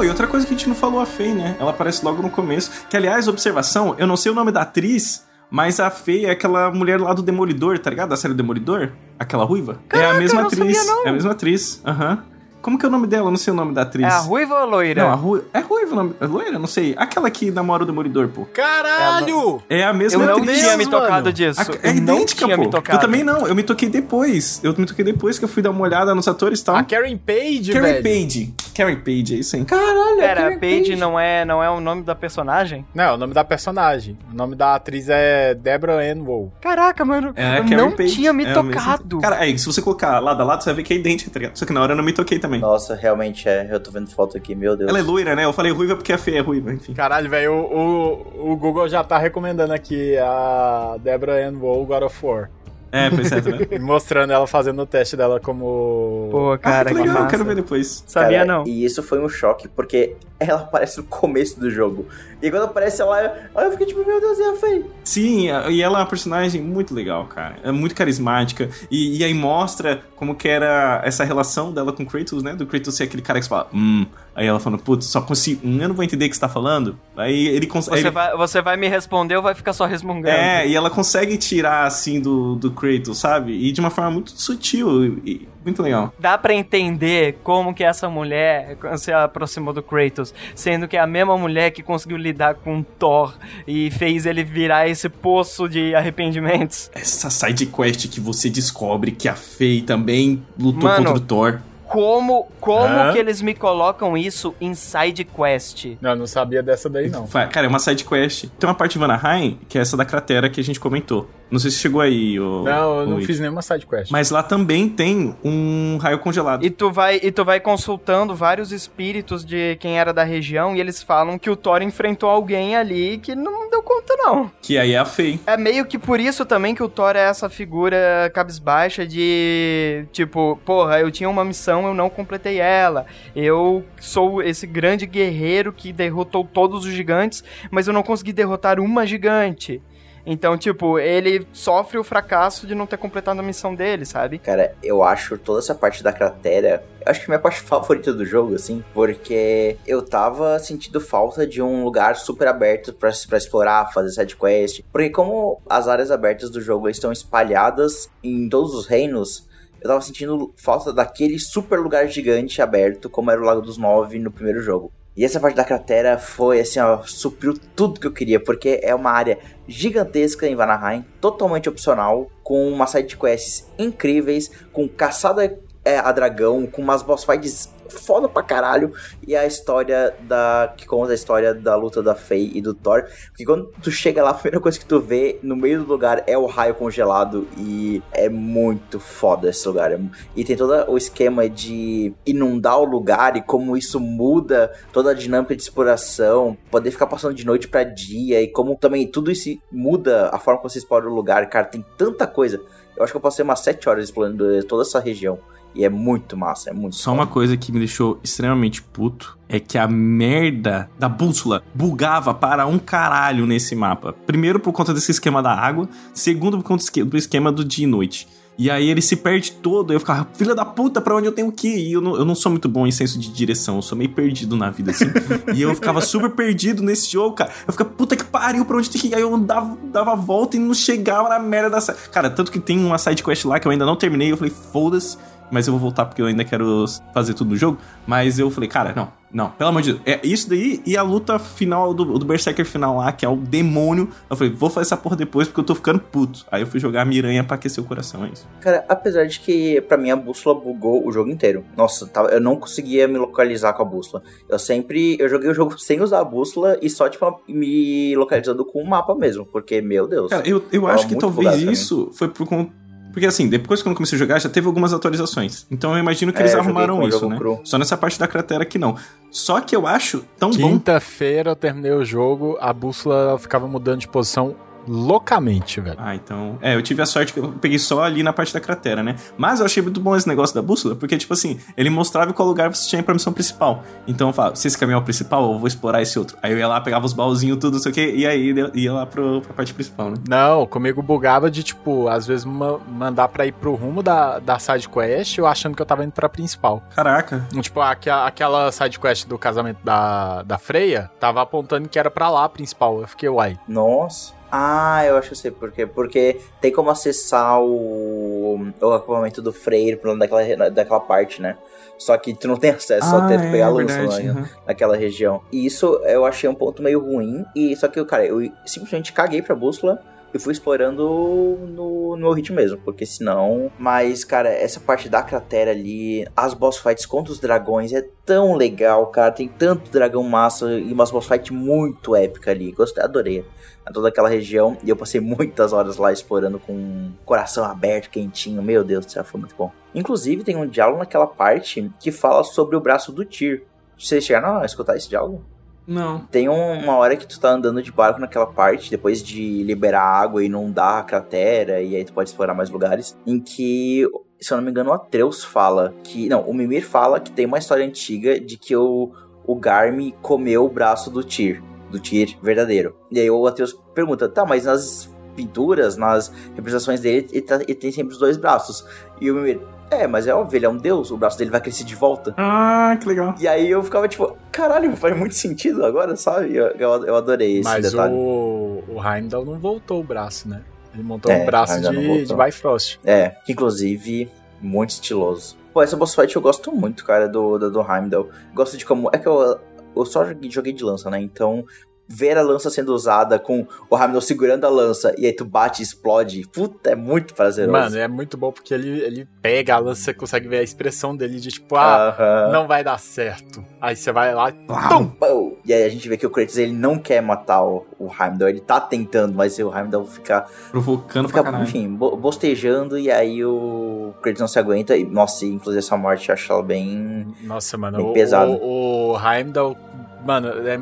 Oh, e outra coisa que a gente não falou, a Faye, né? Ela aparece logo no começo. Que, aliás, observação, eu não sei o nome da atriz, mas a Faye é aquela mulher lá do Demolidor, tá ligado? Da série Demolidor? Aquela ruiva? é a mesma atriz. sabia. É a mesma atriz, aham. Como que é o nome dela? Eu não sei o nome da atriz. É a ruiva ou a loira? Não, a Ru... é ruiva o nome. É loira? Não sei. Aquela que namora o Demolidor, pô. Caralho! É a mesma Eu não atriz. tinha me tocado disso. A- É Eu não idêntica, tinha pô. me tocado. Eu também não. Eu me toquei depois. Eu me toquei depois que eu fui dar uma olhada nos atores e tal. A Karen Page, Karen velho. Page. Karen Page, é isso aí. Caralho, Pera, a Paige não é, não é o nome da personagem? Não, é o nome da personagem. O nome da atriz é Deborah Ann. Caraca, mano. É a eu Karen não Page. tinha me É mesma- tocado. Cara, aí, se você colocar lado a lado, você vai ver que é idêntica, tá ligado? Só que na hora eu não me toquei também. Nossa, realmente é. Eu tô vendo foto aqui, meu Deus. Ela é loira, né? Eu falei ruiva porque a feia é ruiva, enfim. Caralho, velho, o, o, o Google já tá recomendando aqui a Deborah Ann Wool God of War. É, pois é, tá vendo? E mostrando ela fazendo o teste dela como. Pô, cara, ah, que que legal, eu massa. quero ver depois. Sabia Cara, não. E isso foi um choque, porque ela aparece no começo do jogo. E quando aparece ela, aí eu fiquei tipo, meu Deus, e a Faye? Sim, e ela é uma personagem muito legal, cara. É muito carismática. E, e aí mostra como que era essa relação dela com o Kratos, né? Do Kratos ser aquele cara que você fala, hum. Aí ela falando, putz, só consigo. Hum, eu não vou entender o que você tá falando. Aí ele consegue. Você vai, você vai me responder ou vai ficar só resmungando? É, e ela consegue tirar, assim, do, do Kratos, sabe? E de uma forma muito sutil e muito legal. Dá pra entender como que essa mulher se aproximou do Kratos, sendo que é a mesma mulher que conseguiu lidar com Thor e fez ele virar esse poço de arrependimentos. Essa side quest que você descobre que a Faye também lutou Mano, contra o Thor. Como, como Hã? que eles me colocam isso em side quest? Não, eu não sabia dessa daí, não. Cara, é uma side quest. Tem uma parte de Vanaheim, que é essa da cratera que a gente comentou. Não sei se chegou aí, o. Não, eu não fiz nenhuma sidequest. Mas lá também tem um raio congelado. E tu vai e tu vai consultando vários espíritos de quem era da região e eles falam que o Thor enfrentou alguém ali que não deu conta não. Que aí é a Faye. É meio que por isso também que o Thor é essa figura cabisbaixa de tipo, porra, eu tinha uma missão, eu não completei ela. Eu sou esse grande guerreiro que derrotou todos os gigantes, mas eu não consegui derrotar uma gigante. Então, tipo, ele sofre o fracasso de não ter completado a missão dele, sabe? Cara, eu acho toda essa parte da cratera. Eu acho que é minha parte favorita do jogo, assim. Porque eu tava sentindo falta de um lugar super aberto pra explorar, fazer side quest. Porque como as áreas abertas do jogo estão espalhadas em todos os reinos. Eu tava sentindo falta daquele super lugar gigante aberto, como era o Lago dos Nove no primeiro jogo. E essa parte da cratera foi assim, ó, supriu tudo que eu queria, porque é uma área gigantesca em Vanaheim, totalmente opcional, com umas side quests incríveis, com caçada é, a dragão, com umas boss fights foda pra caralho, e a história da. que conta a história da luta da Faye e do Thor. Porque quando tu chega lá, a primeira coisa que tu vê no meio do lugar é o raio congelado, e é muito foda esse lugar. E tem todo o esquema de inundar o lugar e como isso muda toda a dinâmica de exploração, poder ficar passando de noite pra dia, e como também tudo isso muda a forma como você explora o lugar. Cara, tem tanta coisa. Eu acho que eu passei umas 7 horas explorando toda essa região. E é muito massa, é muito Só uma coisa que me deixou extremamente puto é que a merda da bússola bugava para um caralho nesse mapa. Primeiro por conta desse esquema da água, segundo por conta do esquema do dia e noite. E aí ele se perde todo, eu ficava, filha da puta, pra onde eu tenho que ir? E eu não, eu não sou muito bom em senso de direção, eu sou meio perdido na vida, assim. e eu ficava super perdido nesse jogo, cara. Eu ficava, puta que pariu, pra onde tem que ir? Aí eu dava, dava a volta e não chegava na merda da... Cara, tanto que tem uma side quest lá que eu ainda não terminei, eu falei, foda-se, mas eu vou voltar porque eu ainda quero fazer tudo no jogo. Mas eu falei, cara, não, não, pelo amor de Deus. É isso daí e a luta final do, do Berserker final lá, que é o demônio. Eu falei, vou fazer essa porra depois porque eu tô ficando puto. Aí eu fui jogar a miranha pra aquecer o coração, é isso. Cara, apesar de que pra mim a bússola bugou o jogo inteiro. Nossa, tava, eu não conseguia me localizar com a bússola. Eu sempre. Eu joguei o jogo sem usar a bússola e só, tipo, me localizando com o mapa mesmo. Porque, meu Deus. Cara, eu, eu acho que talvez isso foi por conta porque assim, depois que eu comecei a jogar, já teve algumas atualizações. Então eu imagino que É, eles arrumaram isso, né? cru. Só nessa parte da cratera que não. Só que eu acho tão bom. Quinta-feira eu terminei o jogo, a bússola ficava mudando de posição loucamente, velho. Ah, então. É, eu tive a sorte que eu peguei só ali na parte da cratera, né? Mas eu achei muito bom esse negócio da bússola, porque, tipo assim, ele mostrava em qual lugar você tinha pra missão principal. Então eu falava, se esse caminho é o principal, eu vou explorar esse outro. Aí eu ia lá, pegava os baúzinhos, tudo, não sei o quê, e aí ia lá pro, pra parte principal, né? Não, comigo bugava de, tipo, às vezes ma- mandar pra ir pro rumo da, da side quest, eu achando que eu tava indo pra principal. Caraca. Tipo, aqua- aquela side quest do casamento da, da Freia, tava apontando que era pra lá a principal. Eu fiquei, uai. Nossa. Ah, eu acho que eu sei por quê. Porque tem como acessar o, o acampamento do Freire por daquela, daquela parte, né? Só que tu não tem acesso, só Ah, tem que é pegar a lança verdade, lá, uhum. naquela região. E isso eu achei um ponto meio ruim. E só que, cara, eu simplesmente caguei pra bússola e fui explorando no, no meu ritmo mesmo, porque senão. Mas, cara, essa parte da cratera ali, as boss fights contra os dragões é tão legal, cara. Tem tanto dragão massa e umas boss fights muito épica ali. Gostei, adorei. A toda aquela região. E eu passei muitas horas lá explorando com o coração aberto, quentinho. Meu Deus do céu, foi muito bom. Inclusive, tem um diálogo naquela parte que fala sobre o braço do Tyr. Vocês chegaram a escutar esse diálogo? Não. Tem um- uma hora que tu tá andando de barco naquela parte, depois de liberar água e inundar a cratera, e aí tu pode explorar mais lugares, em que, se eu não me engano, o Atreus fala que. Não, o Mimir fala que tem uma história antiga de que o, o Garmi comeu o braço do Tyr, do Tyr verdadeiro. E aí o Atreus pergunta, tá, mas nas pinturas, nas representações dele, ele, tá- ele tem sempre os dois braços. E o Mimir, é, mas é óbvio, ele é um deus, o braço dele vai crescer de volta. Ah, que legal. E aí eu ficava tipo, caralho, faz muito sentido agora, sabe? Eu, eu, eu adorei esse Mas detalhe. o, o Heimdall não voltou o braço, né? Ele montou É, o braço de, de Bifrost. É, que inclusive, muito estiloso. Pô, essa boss fight eu gosto muito, cara, do, do, do Heimdall. Gosto de como. É que eu, eu só joguei, joguei de lança, né? Então, ver a lança sendo usada com o Heimdall segurando a lança e aí tu bate e explode, puta, é muito prazeroso. Mano, é muito bom porque ele, ele pega a lança, você consegue ver a expressão dele de tipo, ah, Aham. não vai dar certo. Aí você vai lá, Tum! Pum! E aí a gente vê que o Kratos ele não quer matar o, o Heimdall, ele tá tentando, mas o Heimdall fica Provocando fica, pra caralho. enfim, bo- bostejando e aí o Kratos não se aguenta e nossa, e, inclusive essa morte eu acho ela bem Nossa, mano, Bem o, pesado. o, o Heimdall, mano, é,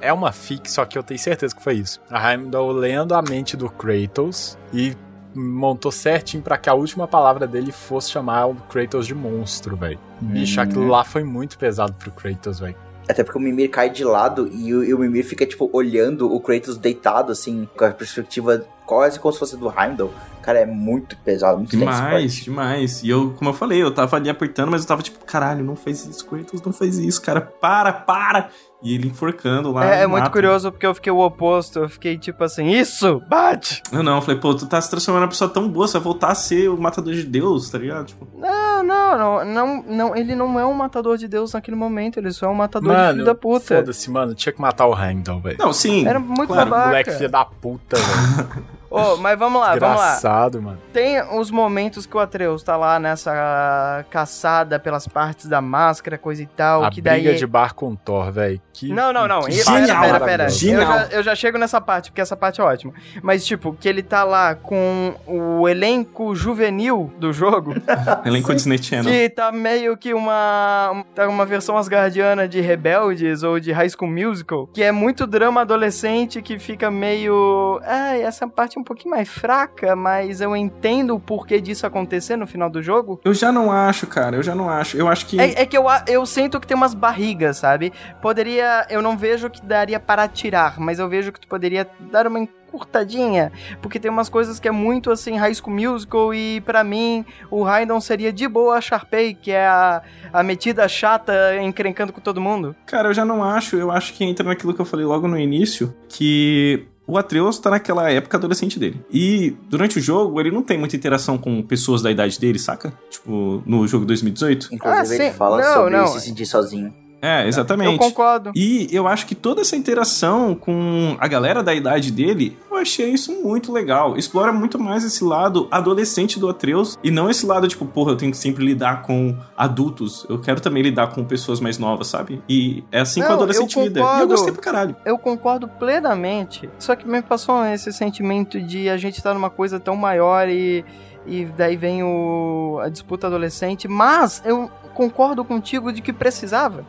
é uma fic, só que eu tenho certeza que foi isso. A Heimdall lendo a mente do Kratos e montou certinho pra que a última palavra dele fosse chamar o Kratos de monstro, velho. Bicho, Uhum. aquilo lá foi muito pesado pro Kratos, velho. Até porque o Mimir cai de lado e o, e o Mimir fica, tipo, olhando o Kratos deitado, assim, com a perspectiva quase como se fosse do Heimdall. Cara, é muito pesado, muito Demais, demais. E eu, como eu falei, eu tava ali apertando, mas eu tava tipo, caralho, não faz isso, Kratos, não faz isso, cara, para, para! E ele enforcando lá. É, é muito curioso porque eu fiquei o oposto. Eu fiquei tipo assim, isso, bate! Eu não, eu falei, pô, tu tá se transformando em uma pessoa tão boa, você vai voltar a ser o matador de Deus, tá ligado? Tipo, Não, não, não, não, não, ele não é um matador de Deus naquele momento, ele só é um matador de Mano, filho da puta. foda-se, mano, tinha que matar o Heimdall, velho. não, sim. Era muito claro, babaca. Moleque filho da puta, velho. Ô, mas vamos lá, vamos lá. Desgraçado, mano. Tem os momentos que o Atreus tá lá nessa caçada pelas partes da máscara, coisa e tal, A que briga daí... de bar com Thor, velho. Que- Não, não, não. que E- parte Pera, pera, pera. maravilhosa. Eu Genial. já, eu já chego nessa parte, porque essa parte é ótima. Mas, tipo, que ele tá lá com o elenco juvenil do jogo, elenco Disney Channel. que tá meio que uma, tá uma versão asgardiana de Rebeldes ou de High School Musical, que é muito drama adolescente que fica meio... Ai, essa parte um pouquinho mais fraca, mas eu entendo o porquê disso acontecer no final do jogo. Eu já não acho, cara, eu já não acho. Eu acho que. É, é que eu, eu sinto que tem umas barrigas, sabe? Poderia. Eu não vejo que daria para tirar, mas eu vejo que tu poderia dar uma encurtadinha. Porque tem umas coisas que é muito assim, High School Musical, e pra mim o Raidon seria de boa a Sharpay, que é a, a metida chata encrencando com todo mundo. Cara, eu já não acho. Eu acho que entra naquilo que eu falei logo no início, que o Atreus tá naquela época adolescente dele. E durante o jogo, ele não tem muita interação com pessoas da idade dele, saca? Tipo, no jogo 2018. Inclusive, Ah, ele sim. fala Não, sobre não. se sentir sozinho. É, exatamente. Eu concordo. E eu acho que toda essa interação com a galera da idade dele, eu achei isso muito legal. Explora muito mais esse lado adolescente do Atreus e não esse lado, tipo, porra, eu tenho que sempre lidar com adultos. Eu quero também lidar com pessoas mais novas, sabe? E é assim que o Não, adolescente eu lida. E eu concordo. gostei pra caralho. Eu concordo plenamente. Só que me passou esse sentimento de a gente tá numa coisa tão maior e, e daí vem o, a disputa adolescente. Mas eu concordo contigo de que precisava.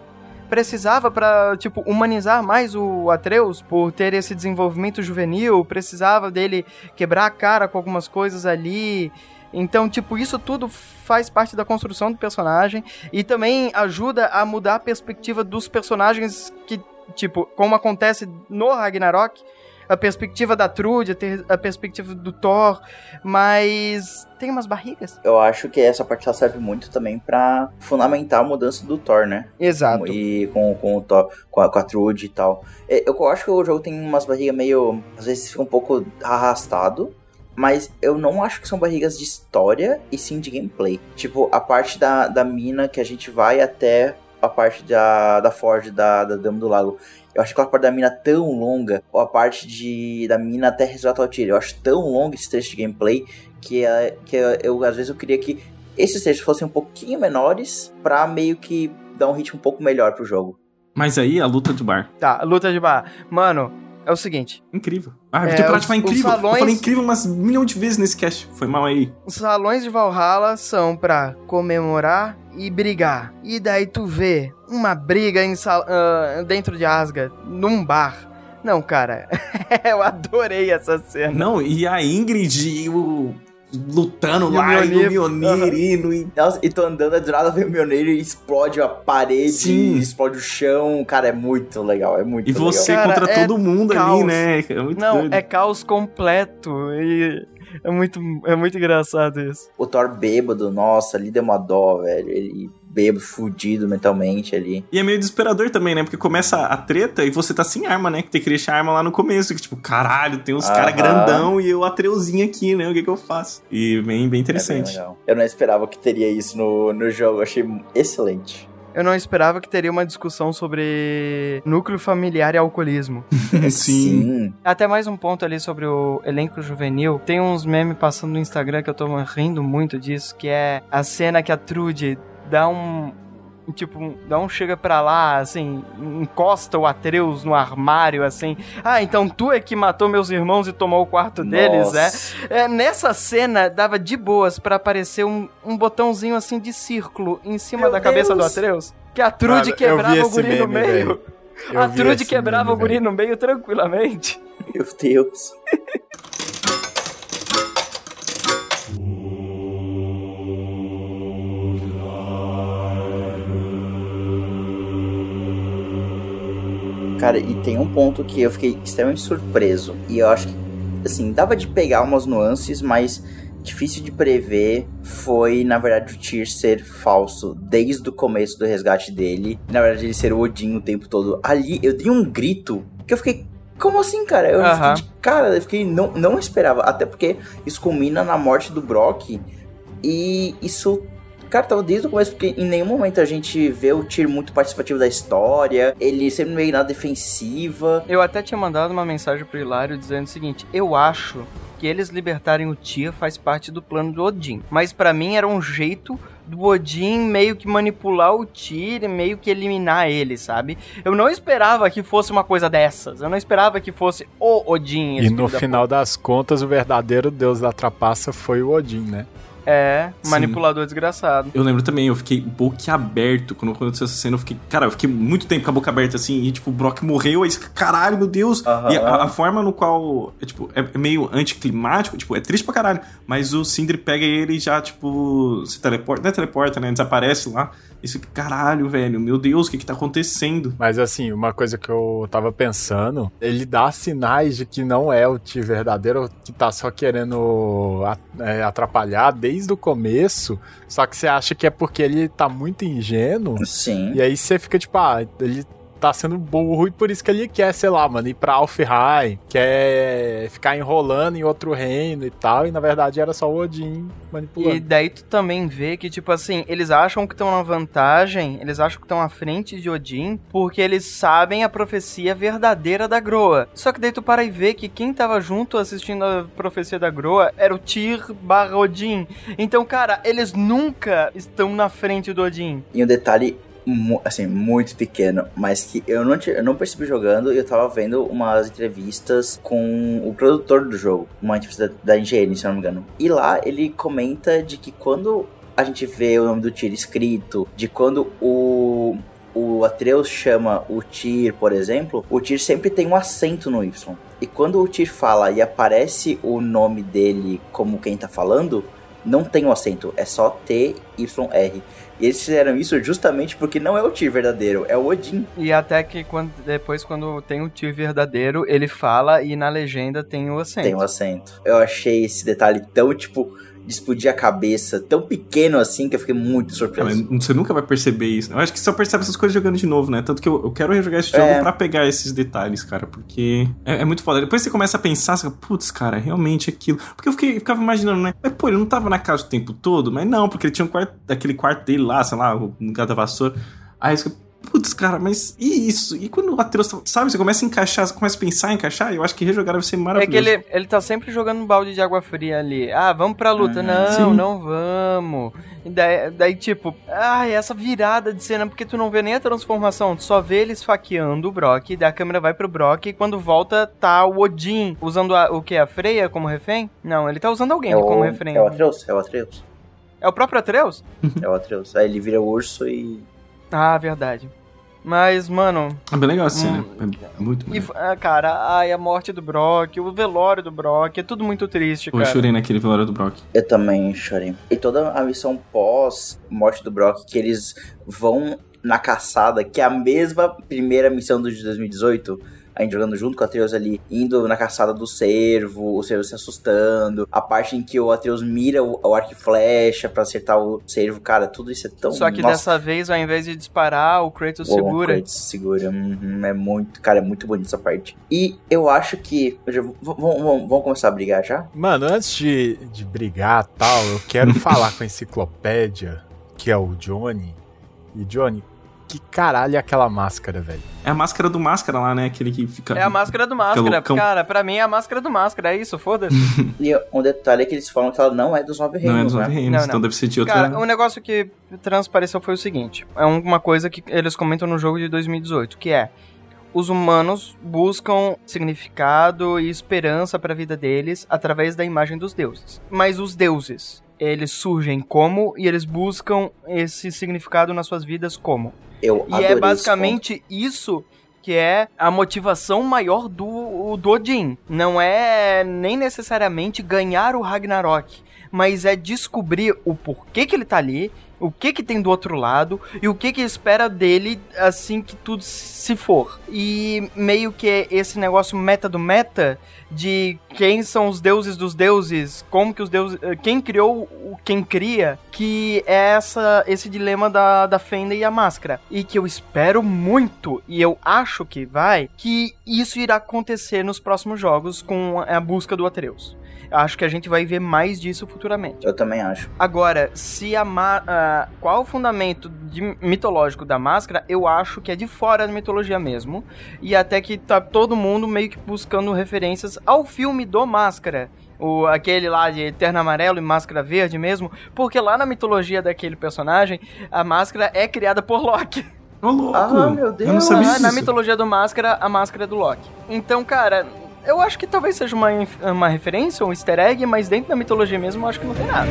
Precisava pra, tipo, humanizar mais o Atreus por ter esse desenvolvimento juvenil. Precisava dele quebrar a cara com algumas coisas ali. Então, tipo, isso tudo faz parte da construção do personagem e também ajuda a mudar a perspectiva dos personagens que, tipo, como acontece no Ragnarok, a perspectiva da Trude, a a perspectiva do Thor, mas tem umas barrigas. Eu acho que essa parte ela serve muito também pra fundamentar a mudança do Thor, né? Exato. E com, com o Thor, com a, com a Trude e tal. É, Eu, acho que o jogo tem umas barrigas meio. Às vezes fica um pouco arrastado. Mas eu não acho que são barrigas de história e sim de gameplay. Tipo, a parte da, da mina que a gente vai até a parte da, da Ford da, da Dama do Lago. Eu acho aquela parte da mina tão longa, ou a parte de, da mina até resgatar o tiro. Eu acho tão longo esse trecho de gameplay que, é, que eu, eu, às vezes eu queria que esses trechos fossem um pouquinho menores pra meio que dar um ritmo um pouco melhor pro jogo. Mas aí, a luta do bar. Tá, luta de bar. Mano, é o seguinte. Incrível. Ah, É, eu tenho parar de falar incrível. salões- Eu falei incrível umas milhão de vezes nesse cast. Foi mal aí. Os salões de Valhalla são pra comemorar e brigar. E daí tu vê uma briga em sal- ah, dentro de Asgard, num bar. Não, cara, eu adorei essa cena. Não, e a Ingrid e o lutando E o lá, e o Mjolnir. Mjolnir indo e... Nossa, e tô andando, do nada vem o Mjolnir e explode a parede, Sim. explode o chão. Cara, é muito legal, é muito E você legal. contra é todo mundo ali, caos. né? É muito Não, doido. é caos completo. E é muito, é muito engraçado isso. O Thor bêbado, nossa, ali deu uma dó, velho. Ele bêbado, fudido mentalmente ali. E é meio desesperador também, né? Porque começa a treta e você tá sem arma, né? Que tem que deixar a arma lá no começo. Que tipo, caralho, tem uns caras grandão e eu atreuzinho aqui, né? O que que eu faço? E bem, bem É bem interessante. Eu não esperava que teria isso no, no jogo, eu achei excelente. Eu não esperava que teria uma discussão sobre núcleo familiar e alcoolismo. Sim. Até mais um ponto ali sobre o elenco juvenil. Tem uns memes passando no Instagram que eu tô rindo muito disso, que é a cena que a Trude dá um. Tipo, dá um chega pra lá, assim, encosta o Atreus no armário, assim. Ah, então tu é que matou meus irmãos e tomou o quarto deles, é? Nossa. É, nessa cena, dava de boas pra aparecer um, um botãozinho assim de círculo em cima Meu da cabeça do Deus. Atreus. Que a Trude Cara, quebrava o guri no meme, meio. velho. Eu A Trude quebrava meme, o guri no meio tranquilamente. Meu Deus. Cara, e tem um ponto que eu fiquei extremamente surpreso. E eu acho que, assim, dava de pegar umas nuances, mas difícil de prever foi, na verdade, o Tyr ser falso desde o começo do resgate dele. Na verdade, ele ser o Odin o tempo todo. Ali, eu dei um grito que eu fiquei. Como assim, cara? Eu Aham. fiquei de cara, eu fiquei. Não, não esperava. Até porque isso culmina na morte do Brock. E isso Cara, tava desde o começo, porque em nenhum momento a gente vê o Tyr muito participativo da história. Ele sempre meio na defensiva. Eu até tinha mandado uma mensagem pro Hilário dizendo o seguinte: eu acho que eles libertarem o Tyr faz parte do plano do Odin. Mas pra mim era um jeito do Odin meio que manipular o Tyr e meio que eliminar ele, sabe? Eu não esperava que fosse uma coisa dessas. Eu não esperava que fosse o Odin. E esse no da final das contas, o verdadeiro deus da trapaça foi o Odin, né? É, Sim. manipulador desgraçado. Eu lembro também, eu fiquei boquiaberto quando aconteceu essa cena. Eu fiquei, cara, eu fiquei muito tempo com a boca aberta assim. E, tipo, o Brock morreu. Aí, caralho, meu Deus. Aham. E a, a forma no qual, é, tipo, é meio anticlimático. Tipo, é triste pra caralho. Mas o Sindri pega ele e já, tipo, se teleporta. Não é teleporta, né? Desaparece lá. E você fica, caralho, velho, meu Deus, o que que tá acontecendo? Mas assim, uma coisa que eu tava pensando, ele dá sinais de que não é o Ti verdadeiro, que tá só querendo a- é, atrapalhar desde o começo, só que você acha que é porque ele tá muito ingênuo, Sim. e aí você fica tipo, ah, ele tá sendo burro e por isso que ele quer, sei lá, mano, ir pra Alfheim, quer ficar enrolando em outro reino e tal, e na verdade era só o Odin manipulando. E daí tu também vê que, tipo assim, eles acham que estão na vantagem, eles acham que estão à frente de Odin, porque eles sabem a profecia verdadeira da Groa. Só que daí tu para e vê que quem tava junto assistindo a profecia da Groa era o Tyr barra Odin. Então, cara, eles nunca estão na frente do Odin. E um detalhe, assim, muito pequeno, mas que eu não, eu não percebi jogando e eu tava vendo umas entrevistas com o produtor do jogo, uma entrevista da, da IGN, se eu não me engano. E lá ele comenta de que quando a gente vê o nome do Tyr escrito, de quando o. O Atreus chama o Tyr, por exemplo, o Tyr sempre tem um acento no Y. E quando o Tyr fala e aparece o nome dele como quem tá falando, não tem um acento, é só T-Y-R. E eles fizeram isso justamente porque não é o Tyr verdadeiro, é o Odin. E até que quando, depois, quando tem o Tyr verdadeiro, ele fala e na legenda tem o acento. Tem um acento. Eu achei esse detalhe tão, tipo, de explodir a cabeça, tão pequeno assim, que eu fiquei muito Ah, surpreso. mas você nunca vai perceber isso. Eu acho que só percebe essas coisas jogando de novo, né? Tanto que eu, eu quero rejogar esse jogo É. pra pegar esses detalhes, cara, porque é, é muito foda. Depois você começa a pensar, você fica, putz, cara, realmente é aquilo. Porque eu fiquei, ficava imaginando, né? Mas, pô, ele não tava na casa o tempo todo? Mas não, porque ele tinha um quarto, aquele quarto dele lá, sei lá, no lugar da vassoura. Aí você putz, cara, mas e isso? E quando o Atreus, tá- sabe, você começa a encaixar, você começa a pensar em encaixar, eu acho que rejogar vai ser É maravilhoso. que ele, ele tá sempre jogando um balde de água fria ali. Ah, vamos pra luta. não, sim. não vamos. E daí, daí, tipo, ai, essa virada de cena, porque tu não vê nem a transformação, tu só vê ele esfaqueando o Brock, daí a câmera vai pro Brock e quando volta tá o Odin usando a- o que? A Freya como refém? Não, ele tá usando alguém É o, como refém. é o Atreus, é o Atreus. É o próprio Atreus? É o Atreus. Aí ele vira urso e. Ah, verdade. Mas, mano. É bem legal assim, né? Hum. É, é muito E, maneiro. ah, cara, ai, a morte do Brock, o velório do Brock, é tudo muito triste, Pô, eu cara. chorei naquele velório do Brock. Eu também chorei. E toda a missão pós-morte do Brock, que eles vão na caçada, que é a mesma primeira missão do de 2018. A gente jogando junto com o Atreus ali, indo na caçada do cervo, o cervo se assustando, a parte em que o Atreus mira o, o arco e flecha pra acertar o cervo, cara, tudo isso é tão. Só que Nossa, dessa vez, ao invés de disparar, o Kratos o segura. Kratos segura. Uhum, é muito, cara, é muito bonito essa parte. E eu acho que. vamos começar a brigar já? Mano, antes de, de brigar tal, eu quero falar com a enciclopédia, que é o Johnny. E Johnny, que caralho é aquela máscara, velho? É a máscara do máscara lá, né? Aquele que fica. É a máscara do máscara. loucão. Cara, pra mim é a máscara do máscara, é isso, foda-se. E um detalhe é que eles falam que ela não é dos nove reinos, Não é dos né? nove reinos, Não, então não. deve ser de outra. Cara, o negócio que transpareceu foi o seguinte: é uma coisa que eles comentam no jogo de 2018, que é. Os humanos buscam significado e esperança pra vida deles através da imagem dos deuses. Mas os deuses, eles surgem como e eles buscam esse significado nas suas vidas como. Eu E é basicamente isso que é a motivação maior do, do Odin. Não é nem necessariamente ganhar o Ragnarok, mas é descobrir o porquê que ele tá ali, o que que tem do outro lado e o que que espera dele assim que tudo se for. E meio que esse negócio meta do meta de quem são os deuses dos deuses, como que os deuses, eh, quem criou o quem cria, que é essa esse dilema da da Fenda e a máscara. E que eu espero muito e eu acho que vai que isso irá acontecer nos próximos jogos com a busca do Atreus. Acho que a gente vai ver mais disso futuramente. Eu também acho. Agora, se a ma ah, qual o fundamento de- mitológico da máscara, eu acho que é de fora da mitologia mesmo. E até que tá todo mundo meio que buscando referências ao filme do Máscara. O, aquele lá de Eterno Amarelo e Máscara Verde mesmo. Porque lá na mitologia daquele personagem, a máscara é criada por Loki. Ô, louco! Ah, meu Deus! Eu não sabia Ah, na mitologia do Máscara, a máscara é do Loki. Então, cara, Eu acho que talvez seja uma, uma referência, um easter egg, mas dentro da mitologia mesmo eu acho que não tem nada.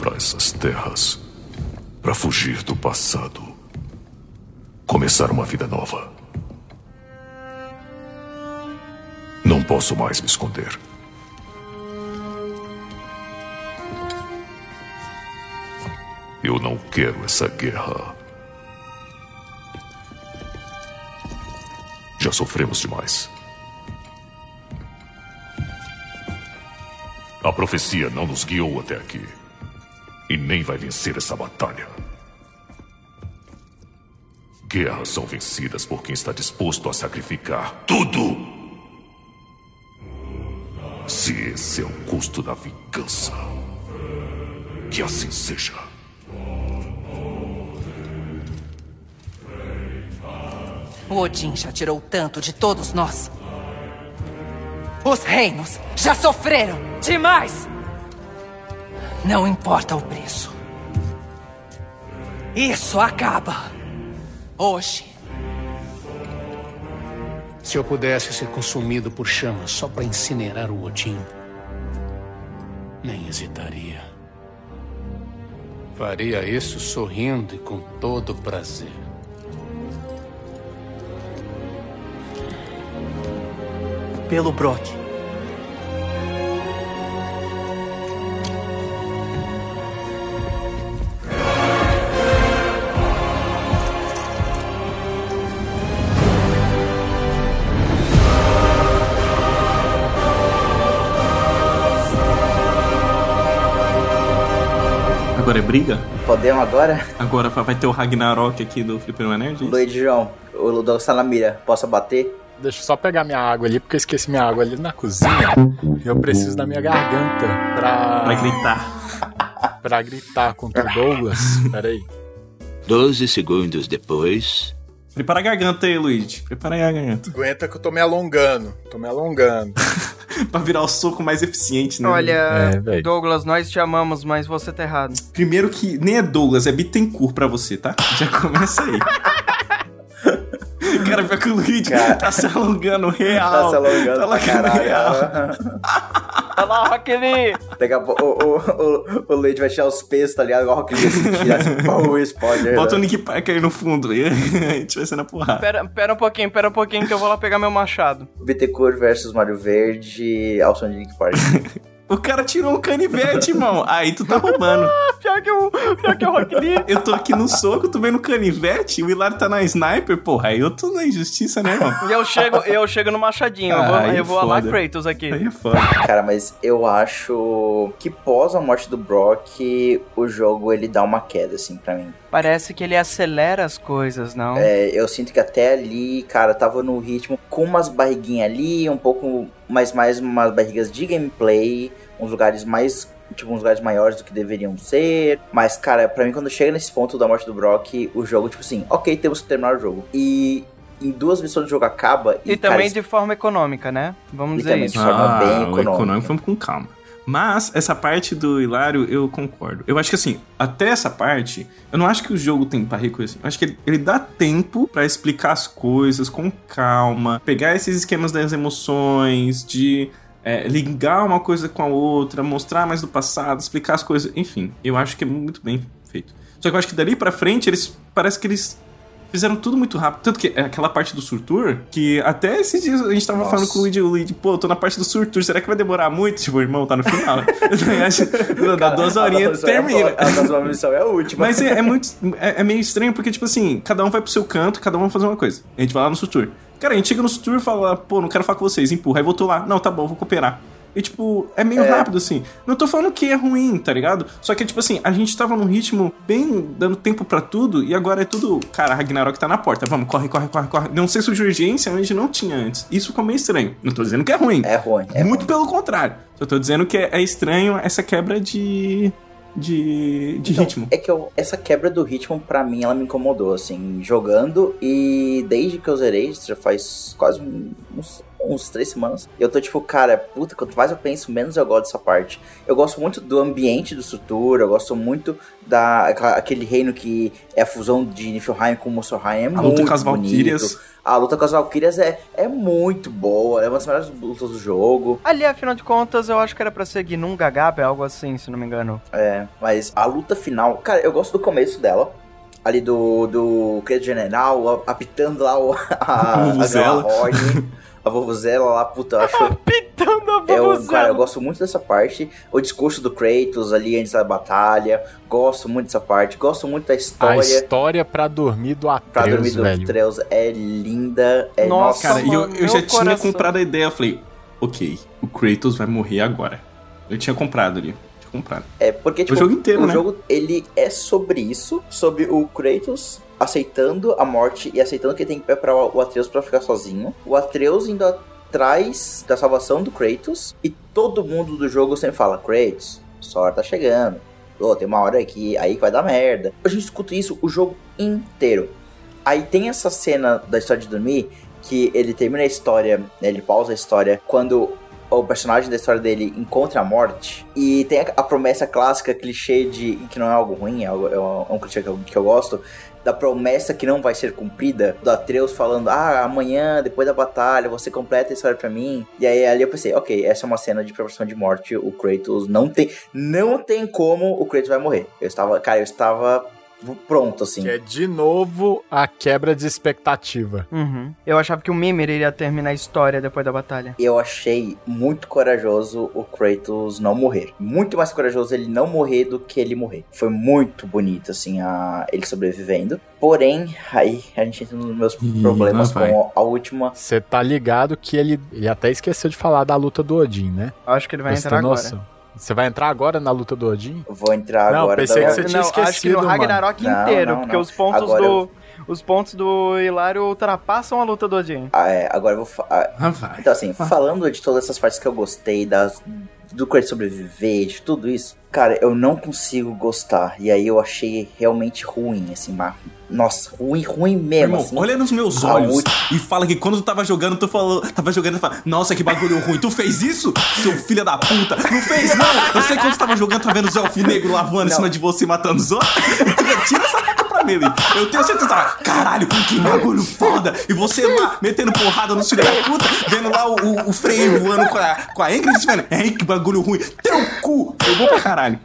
Para essas terras para fugir do passado. Começar uma vida nova. Não posso mais me esconder. Eu não quero essa guerra. Já sofremos demais. A profecia não nos guiou até aqui. E nem vai vencer essa batalha. Guerras são vencidas por quem está disposto a sacrificar tudo. Se esse é o custo da vingança, que assim seja. O Odin já tirou tanto de todos nós. Os reinos já sofreram demais. Não importa o preço. Isso acaba. Hoje. Se eu pudesse ser consumido por chamas só para incinerar o Odin, nem hesitaria. Faria isso sorrindo e com todo prazer. Pelo Brock. Agora é briga? Podemos agora? Agora vai ter o Ragnarok aqui do Fliperama Nerd? Luiz João, o Ludog Salamira, posso bater? Deixa eu só pegar minha água ali, porque eu esqueci minha água ali na cozinha. E eu preciso da minha garganta pra. Pra gritar. pra gritar contra o Douglas. Pera aí. Doze segundos depois. Prepara a garganta aí, Luigi. Prepara aí a garganta. Aguenta que eu tô me alongando. Tô me alongando. pra virar o soco mais eficiente, né? Olha, É, velho. Douglas, nós te amamos, mas você tá errado. Primeiro que nem é Douglas, é Bittencourt pra você, tá? Já começa aí. Cara, pior que o Luigi tá se alongando real. Tá se alongando Tá pra caralho. real. Olha lá, Rock Lee! Daqui a pouco o, o, o, o Leite vai tirar os pesos, tá ligado? Igual o Rock Lee, assim, tirar assim, pô, explode. aí, Bota o né? Nick Parker aí no fundo. E a gente vai na porrada. Pera, pera um pouquinho, pera um pouquinho que eu vou lá pegar meu machado. Bittencourt versus Mario Verde ao som de Nick Park. O cara tirou um canivete, irmão. Aí tu tá roubando. pior que o, pior que o Rock Lee. Eu tô aqui no soco, tu vem no canivete, o Hilário tá na sniper, porra. Aí eu tô na injustiça, né, irmão? E eu chego, eu chego no machadinho, eu vou, Aí eu vou lá. Kratos aqui. Aí é foda. Cara, mas eu acho que pós a morte do Brock, o jogo ele dá uma queda, assim, pra mim. Parece que ele acelera as coisas, não? É, eu sinto que até ali, cara, tava no ritmo com umas barriguinhas ali, um pouco mais, mais umas barrigas de gameplay, uns lugares mais, tipo, uns lugares maiores do que deveriam ser. Mas, cara, pra mim, quando chega nesse ponto da morte do Brock, o jogo, tipo assim, ok, temos que terminar o jogo. E em duas missões o jogo acaba. E, cara, também de forma econômica, né? Vamos E dizer isso. de forma bem o econômica. econômico vamos com calma. Mas essa parte do Hilário eu concordo. Eu acho que assim, até essa parte, eu não acho que o jogo tem barrico assim. Eu acho que ele, ele dá tempo pra explicar as coisas com calma, pegar esses esquemas das emoções, de é, ligar uma coisa com a outra, mostrar mais do passado, explicar as coisas, enfim. Eu acho que é muito bem feito. Só que eu acho que dali pra frente, eles parece que eles fizeram tudo muito rápido. Tanto que é aquela parte do Surtur, que até esses dias a gente tava Nossa. falando com o Luigi, o Luigi, pô, tô na parte do Surtur, será que vai demorar muito? Tipo, irmão, tá no final. Acho- Dá duas horinhas, tu termina. A próxima missão é a última. Mas é, é muito. É, é meio estranho porque, tipo assim, cada um vai pro seu canto, cada um vai fazer uma coisa. A gente vai lá no Sutur. Cara, a gente chega no Sutur e fala, pô, não quero falar com vocês, empurra. Aí voltou lá, não, tá bom, vou cooperar. E, tipo, é meio É. rápido, assim. Não tô falando que é ruim, tá ligado? Só que, tipo assim, a gente tava num ritmo bem dando tempo pra tudo, e agora é tudo. Cara, Ragnarok tá na porta. Vamos, corre, corre, corre, corre. Não sei se de urgência onde não tinha antes. Isso ficou meio estranho. Não tô dizendo que é ruim. É ruim. É Muito pelo contrário. Só tô dizendo que é é estranho essa quebra de. de. de Então, ritmo. É que eu- essa quebra do ritmo, pra mim, ela me incomodou, assim, jogando. E desde que eu zerei, já faz quase uns, uns três semanas, eu tô tipo, cara, puta, quanto mais eu penso, menos eu gosto dessa parte. Eu gosto muito do ambiente do Sutura, eu gosto muito da aquele reino que é a fusão de Niflheim com Muspelheim. É A luta com as. Valkyrias. A luta com as Valkyrias é, é muito boa, é uma das melhores lutas do jogo. Ali, afinal de contas, eu acho que era pra ser Gnum Gagap, algo assim, se não me engano. É, mas a luta final, cara, eu gosto do começo dela. Ali do, do Credo General, a- apitando lá o, a, a. Horn, a Vuvuzela lá, puta, eu acho. Apitando a Eu, cara, eu gosto muito dessa parte. O discurso do Kratos ali antes da batalha. Gosto muito dessa parte. Gosto muito da A história. história pra dormir do Pra dormir Atreus, do velho. Atreus é linda. É, nossa, Cara, e eu, eu já meu tinha coração. comprado a ideia. Eu falei, ok, o Kratos vai morrer agora. Eu tinha comprado ali. Tinha comprado. É, porque, tipo, jogo inteiro, o né? jogo, ele é sobre isso, sobre o Kratos aceitando a morte e aceitando que ele tem que preparar o Atreus pra ficar sozinho. O Atreus indo atrás da salvação do Kratos e todo mundo do jogo sempre fala, Kratos, sua hora tá chegando. Ô, tem uma hora que aí que vai dar merda. A gente escuta isso o jogo inteiro. Aí tem essa cena da história de dormir que ele termina a história, né, ele pausa a história quando o personagem da história dele encontra a morte e tem a, a promessa clássica, clichê de que não é algo ruim, é, algo, é um, é clichê que eu, que eu gosto, da promessa que não vai ser cumprida, do Atreus falando, ah, amanhã, depois da batalha, você completa a história pra mim. E aí ali eu pensei, ok, essa é uma cena de preparação de morte, o Kratos não tem, não tem como o Kratos vai morrer. Eu estava, cara, eu estava pronto, assim. Que é de novo a quebra de expectativa. Uhum. Eu achava que o Mimir iria terminar a história depois da batalha. Eu achei muito corajoso o Kratos não morrer. Muito mais corajoso ele não morrer do que ele morrer. Foi muito bonito, assim, a... ele sobrevivendo. Porém, aí a gente entra nos meus problemas vai. com a última. Você tá ligado que ele, ele até esqueceu de falar da luta do Odin, né? Acho que ele vai Você entrar agora. noção? Você vai entrar agora na luta do Odin? Vou entrar Não, agora. pensei da- que você tinha não, acho que esquecido, no mano. Ragnarok Não, inteiro, não, porque não. os pontos Agora do. eu- Os pontos do Hilário ultrapassam a luta do Odin. Ah, é, agora eu vou. ah, Ah, vai. Então, assim, falando de todas essas partes que eu gostei, das, do Kratos sobreviver, de tudo isso, cara, eu não consigo gostar. E aí eu achei realmente ruim, assim, mas. Nossa, ruim, ruim mesmo. Irmão, assim. olha nos meus olhos última- e fala que quando tu tava jogando, tu falou, tava jogando e fala, nossa, que bagulho ruim. Tu fez isso, seu filho da puta? Não fez, não. Eu sei que quando tu tava jogando, tu tá vendo os elfos negros lavando em Não. cima de você e matando os outros. Tira essa Eu tenho certeza, caralho, que bagulho foda. E você lá, metendo porrada no filho da puta, vendo lá o, o, o Frey voando com a, com a Ingrid, falando, ei, que bagulho ruim. Teu cu. Foi bom pra caralho.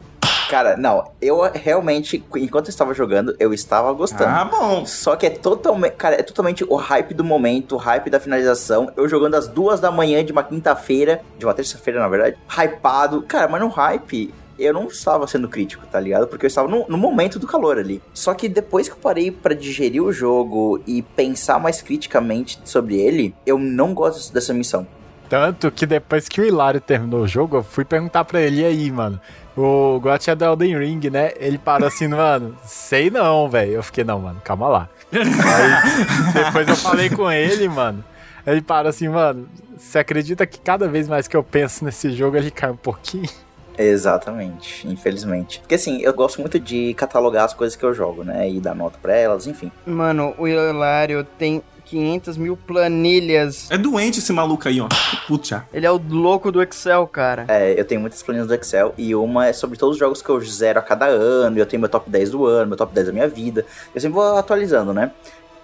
Cara, não, eu realmente, enquanto eu estava jogando, eu estava gostando. Ah, bom. Só que é totalmente, cara, é totalmente o hype do momento, o hype da finalização. Eu jogando às duas da manhã de uma quinta-feira, de uma terça-feira, na verdade, hypado. Cara, mas no hype, eu não estava sendo crítico, tá ligado? Porque eu estava no, no momento do calor ali. Só que depois que eu parei pra digerir o jogo e pensar mais criticamente sobre ele, eu não gosto dessa missão. Tanto que depois que o Hilário terminou o jogo, eu fui perguntar pra ele, aí, mano? O Got é do Elden Ring, né? Ele parou assim, mano, sei não, velho. Eu fiquei, não, mano, calma lá. Aí, depois eu falei com ele, mano. Ele parou assim, mano, você acredita que cada vez mais que eu penso nesse jogo, ele cai um pouquinho? Exatamente, infelizmente. Porque assim, eu gosto muito de catalogar as coisas que eu jogo, né? E dar nota pra elas, enfim. Mano, o Hilário tem 500 mil planilhas. É doente esse maluco aí, ó. Puta. Ele é o louco do Excel, cara. É, eu tenho muitas planilhas do Excel e uma é sobre todos os jogos que eu zero a cada ano. e Eu tenho meu top 10 do ano, meu top 10 da minha vida. Eu sempre vou atualizando, né?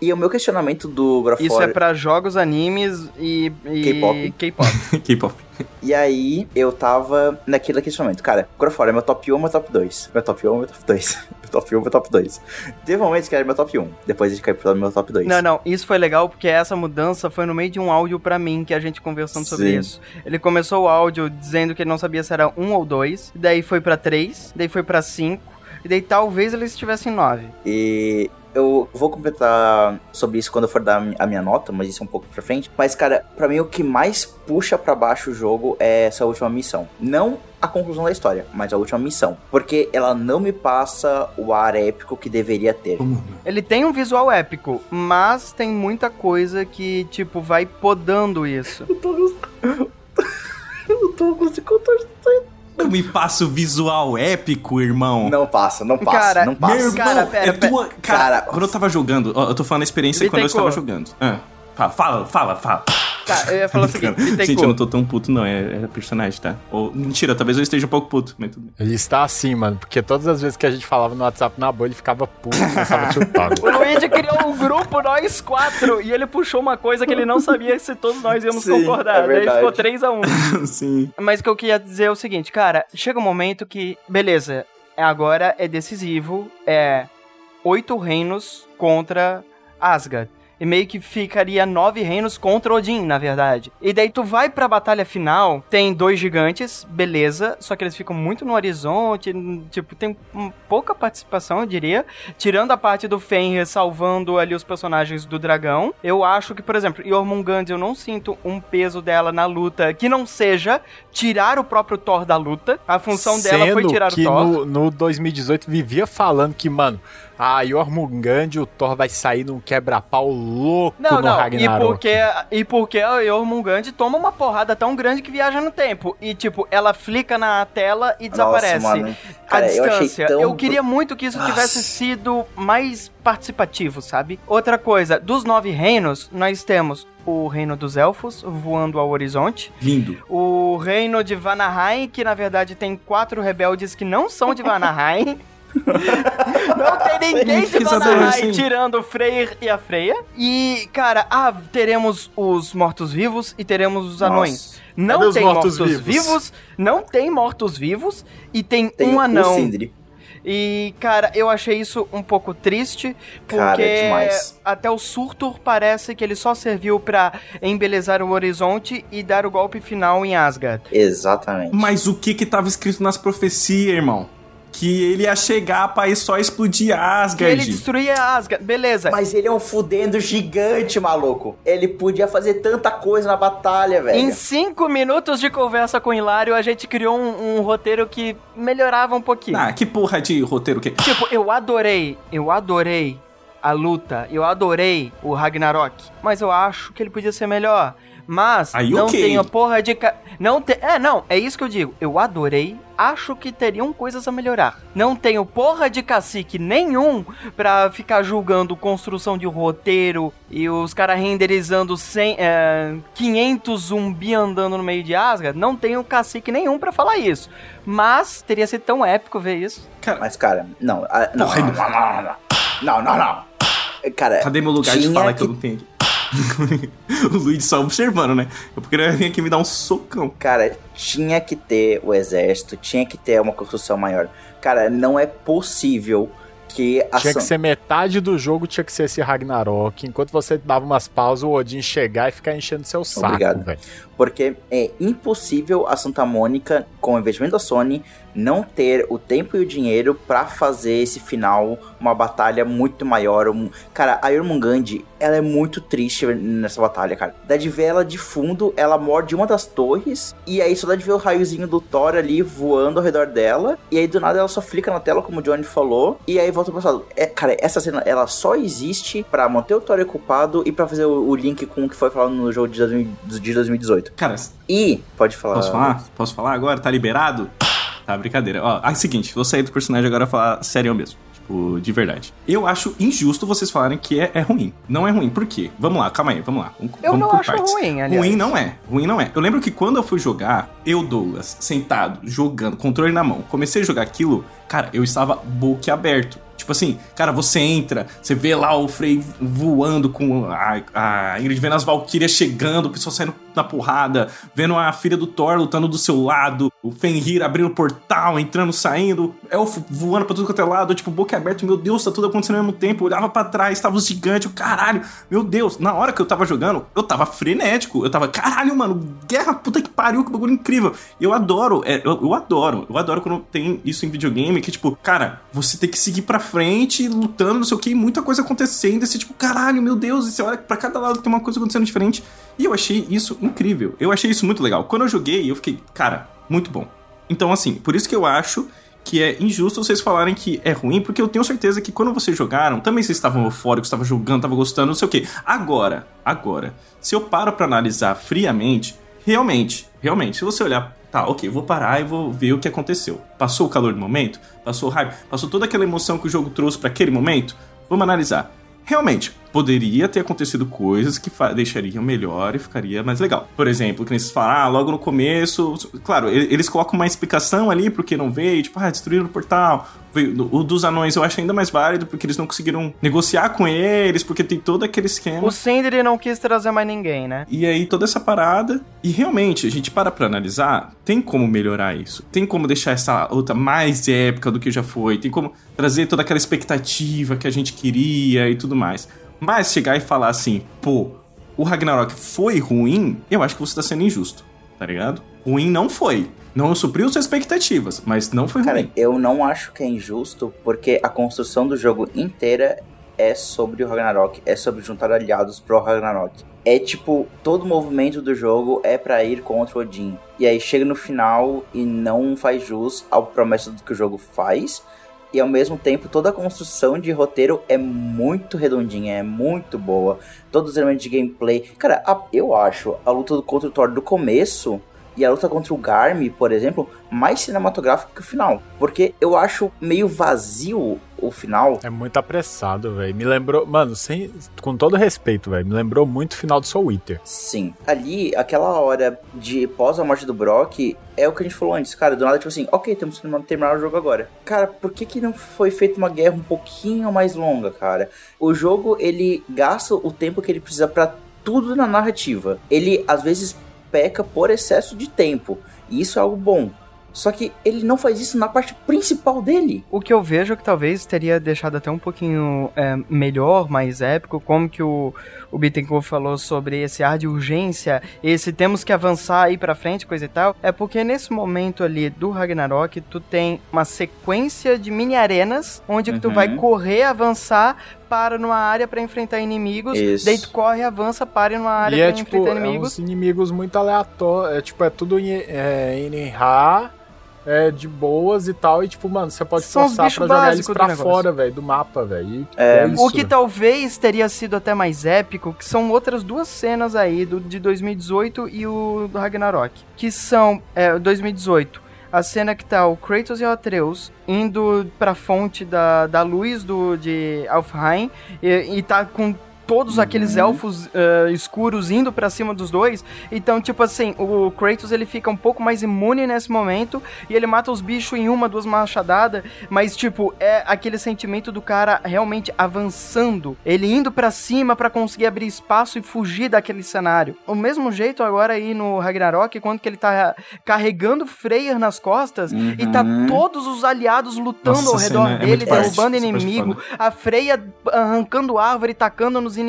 E o meu questionamento do of Isso é pra jogos, animes e, e K-pop. K-pop. K-pop. E aí, eu tava naquele questionamento. Cara, War é meu top 1 ou meu top 2? Meu top 1 ou meu top 2? meu top 1 ou meu top 2? Teve momentos que era meu top 1. Depois ele caiu pro meu top 2. Não, não, isso foi legal porque essa mudança foi no meio de um áudio pra mim, que a gente conversando sobre Sim. isso. Ele começou o áudio dizendo que ele não sabia se era um ou dois, daí foi pra três, daí foi pra cinco, e daí talvez ele estivesse em nove. E eu vou completar sobre isso quando eu for dar a minha nota, mas isso é um pouco pra frente. Mas, cara, pra mim o que mais puxa pra baixo o jogo é essa última missão. Não a conclusão da história, mas a última missão. Porque ela não me passa o ar épico que deveria ter. Ele tem um visual épico, mas tem muita coisa que, tipo, vai podando isso. eu tô... eu tô não me passa o visual épico, irmão. Não passa, não passa, cara, não passa. Meu irmão, Cara, pera, é tua... Cara, Cara, quando eu tava jogando, ó, eu tô falando a experiência quando eu estava jogando. Ah, fala, fala, fala, fala. Cara, eu ia falar o seguinte, Bittencourt. Gente, eu não tô tão puto, não. É, é personagem, tá? Ou, mentira, talvez eu esteja um pouco puto, mas tudo bem. Ele está assim, mano, porque todas as vezes que a gente falava no WhatsApp na boa, ele ficava puto, começava a chutar. O Luigi criou um grupo, nós quatro, e ele puxou uma coisa que ele não sabia se todos nós íamos Sim, concordar. é Daí verdade. ficou 3 a 1 Sim. Mas o que eu queria dizer é o seguinte, cara, chega um momento que, beleza, agora é decisivo, é oito reinos contra Asgard. E meio que ficaria nove reinos contra Odin, na verdade. E daí tu vai pra batalha final, tem dois gigantes, beleza, só que eles ficam muito no horizonte, tipo, tem pouca participação, eu diria. Tirando a parte do Fenrir salvando ali os personagens do dragão. Eu acho que, por exemplo, Jormungand, eu não sinto um peso dela na luta que não seja tirar o próprio Thor da luta. A função dela foi Sendo tirar o Thor. no, no 2018 vivia falando que, mano, a Jormungand, o Thor vai sair num quebra-pau louco Não, no não, e Ragnarok. porque, e porque a Jormungand toma uma porrada tão grande que viaja no tempo. E, tipo, ela flica na tela e desaparece. a Cara, eu distância. tão- queria muito que isso Nossa. tivesse sido mais participativo, sabe? Outra coisa, dos nove reinos, nós temos o reino dos elfos voando ao horizonte. Lindo. O reino de Vanaheim, que na verdade tem quatro rebeldes que não são de Vanaheim. não tem ninguém de Vanaheim tirando o Freyr e a Freya. E, cara, ah, teremos os mortos-vivos e teremos os anões. Não Cadê tem mortos-vivos? não tem mortos-vivos e tem, Tem um o anão. Sindri. E, cara, eu achei isso um pouco triste, porque Cara, é demais. até o Surtur parece que ele só serviu pra embelezar o horizonte e dar o golpe final em Asgard. Exatamente. Mas o que que tava escrito nas profecias, irmão? Que ele ia chegar pra ir só explodir Que Asgard. ele destruía Asgard, beleza. Mas ele é um fudendo gigante, maluco. Ele podia fazer tanta coisa na batalha, velho. Em cinco minutos de conversa com o Hilário, a gente criou um, um roteiro que melhorava um pouquinho. Ah, que porra de roteiro que... Tipo, eu adorei, eu adorei a luta, eu adorei o Ragnarok, mas eu acho que ele podia ser melhor. Mas Aí, não ok. tem a porra de. Ca... Não tem. É, não, é isso que eu digo. Eu adorei, acho que teriam coisas a melhorar. Não tenho porra de cacique nenhum pra ficar julgando construção de roteiro e os caras renderizando 100, é, 500 zumbi andando no meio de Asgard. Não tenho cacique nenhum pra falar isso. Mas teria sido tão épico ver isso. Mas, cara, não. Não, Porra, não, não, não, não. Não, não, não. Cara, Cadê meu lugar de tinha falar que... eu não tenho? o Luigi só observando, né? Eu queria vir aqui me dar um socão. Cara, tinha que ter o exército, tinha que ter uma construção maior. Cara, não é possível que a Tinha que ser metade do jogo, tinha que ser esse Ragnarok. Enquanto você dava umas pausas, o Odin chegar e ficar enchendo seu saco, Obrigado. velho. Porque é impossível a Santa Mônica, com o investimento da Sony, não ter o tempo e o dinheiro pra fazer esse final uma batalha muito maior. Cara, a Jormungand, ela é muito triste nessa batalha, cara. Dá de ver ela de fundo, ela morde uma das torres, e aí só dá de ver o raiozinho do Thor ali voando ao redor dela, e aí do nada ela só fica na tela, como o Johnny falou, e aí volta pro passado. É, cara, essa cena, ela só existe pra manter o Thor ocupado e pra fazer o, o link com o que foi falado no jogo de, 2000 de 2018. Cara, E, pode falar. posso falar? Posso falar agora? Tá liberado? Tá, brincadeira. Ó, é o seguinte, vou sair do personagem agora e falar sério mesmo. Tipo, de verdade. Eu acho injusto vocês falarem que é, é ruim. Não é ruim. Por quê? Vamos lá, calma aí, vamos lá. Vamos, Eu vamos não por acho partes. ruim, aliás. Ruim não é. Ruim não é. Eu lembro que quando eu fui jogar, eu, Douglas, sentado, jogando, controle na mão, comecei a jogar aquilo, cara, eu estava boquiaberto. Tipo assim, cara, você entra, você vê lá o Frey voando com a, a Ingrid vendo as Valkyrias chegando, o pessoal saindo na porrada, vendo a filha do Thor lutando do seu lado, o Fenrir abrindo o portal, entrando, saindo, elfo voando pra tudo quanto é lado, tipo, boca aberta, meu Deus, tá tudo acontecendo ao mesmo tempo. Eu olhava pra trás, tava os gigantes, o caralho, meu Deus. Na hora que eu tava jogando, eu tava frenético, eu tava, caralho, mano, guerra, puta que pariu, que bagulho incrível. Eu adoro, é, eu, eu adoro, eu adoro quando tem isso em videogame, que tipo, cara, você tem que seguir pra frente, lutando, não sei o que, muita coisa acontecendo. E você, tipo, caralho, meu Deus, e você olha pra cada lado tem uma coisa acontecendo diferente. E eu achei isso incrível. Eu achei isso muito legal. Quando eu joguei, eu fiquei, cara, muito bom. Então, assim, por isso que eu acho que é injusto vocês falarem que é ruim, porque eu tenho certeza que quando vocês jogaram, também vocês estavam eufóricos, estavam jogando, estavam gostando, não sei o quê. Agora, agora, se eu paro pra analisar friamente, realmente, realmente, se você olhar, tá, ok, vou parar e vou ver o que aconteceu. Passou o calor do momento? Passou o hype? Passou toda aquela emoção que o jogo trouxe para aquele momento? Vamos analisar. Realmente, poderia ter acontecido coisas que deixariam melhor e ficaria mais legal. Por exemplo, que eles falam, ah, logo no começo, claro, eles colocam uma explicação ali porque não veio, tipo, ah, destruíram o portal. O dos anões eu acho ainda mais válido porque eles não conseguiram negociar com eles, porque tem todo aquele esquema. O Sindri não quis trazer mais ninguém, né? E aí toda essa parada. E realmente, a gente para pra analisar, tem como melhorar isso. Tem como deixar essa luta mais épica do que já foi. Tem como trazer toda aquela expectativa que a gente queria e tudo mais. Mas chegar e falar assim, pô, o Ragnarok foi ruim, eu acho que você tá sendo injusto, tá ligado? Ruim não foi. Não supriu suas expectativas, mas não foi Cara, ruim. eu não acho que é injusto, porque a construção do jogo inteira é sobre o Ragnarok, é sobre juntar aliados pro Ragnarok. É tipo, todo movimento do jogo é para ir contra o Odin. E aí chega no final e não faz jus ao promessa do que o jogo faz e ao mesmo tempo toda a construção de roteiro é muito redondinha, é muito boa. Todos os elementos de gameplay. Cara, a, eu acho a luta contra o Thor do começo e a luta contra o Garmy, por exemplo, mais cinematográfico que o final. Porque eu acho meio vazio o final. É muito apressado, velho. Me lembrou, mano, sem, com todo respeito, velho, me lembrou muito o final do Soul Eater. Sim. Ali, aquela hora de pós a morte do Brock, é o que a gente falou antes, cara. Do nada, tipo assim, ok, temos que terminar o jogo agora. Cara, por que, que não foi feita uma guerra um pouquinho mais longa, cara? O jogo, ele gasta o tempo que ele precisa para tudo na narrativa. Ele, às vezes, peca por excesso de tempo. E isso é algo bom. Só que ele não faz isso na parte principal dele. O que eu vejo é que talvez teria deixado até um pouquinho é, melhor, mais épico, como que o, o Bittencourt falou sobre esse ar de urgência, esse temos que avançar aí pra frente, coisa e tal, é porque nesse momento ali do Ragnarok, tu tem uma sequência de mini arenas, onde uhum. tu vai correr, avançar, para numa área para enfrentar inimigos, Isso. daí tu corre, avança, para numa área e pra é, tipo, enfrentar inimigos. É uns inimigos muito aleatórios, é tipo, é tudo em, é, em é, de boas e tal. E, tipo, mano, você pode São forçar pra jogar eles pra fora, velho, do mapa, velho. É, é o que talvez teria sido até mais épico, que são outras duas cenas aí, do, de 2018 e o do Ragnarok. Que são, é, 2018 a cena que tá o Kratos e o Atreus indo pra fonte da, da luz do, de Alfheim e, e tá com todos uhum. aqueles elfos uh, escuros indo para cima dos dois. Então, tipo assim, o Kratos ele fica um pouco mais imune nesse momento e ele mata os bichos em uma, duas machadadas, mas tipo, é aquele sentimento do cara realmente avançando, ele indo para cima para conseguir abrir espaço e fugir daquele cenário. O mesmo jeito agora aí no Ragnarok, quando que ele tá carregando Freyr nas costas uhum. e tá uhum. todos os aliados lutando Nossa, ao redor é dele, é derrubando inimigo, a Freya arrancando árvore e tacando nos inimigos.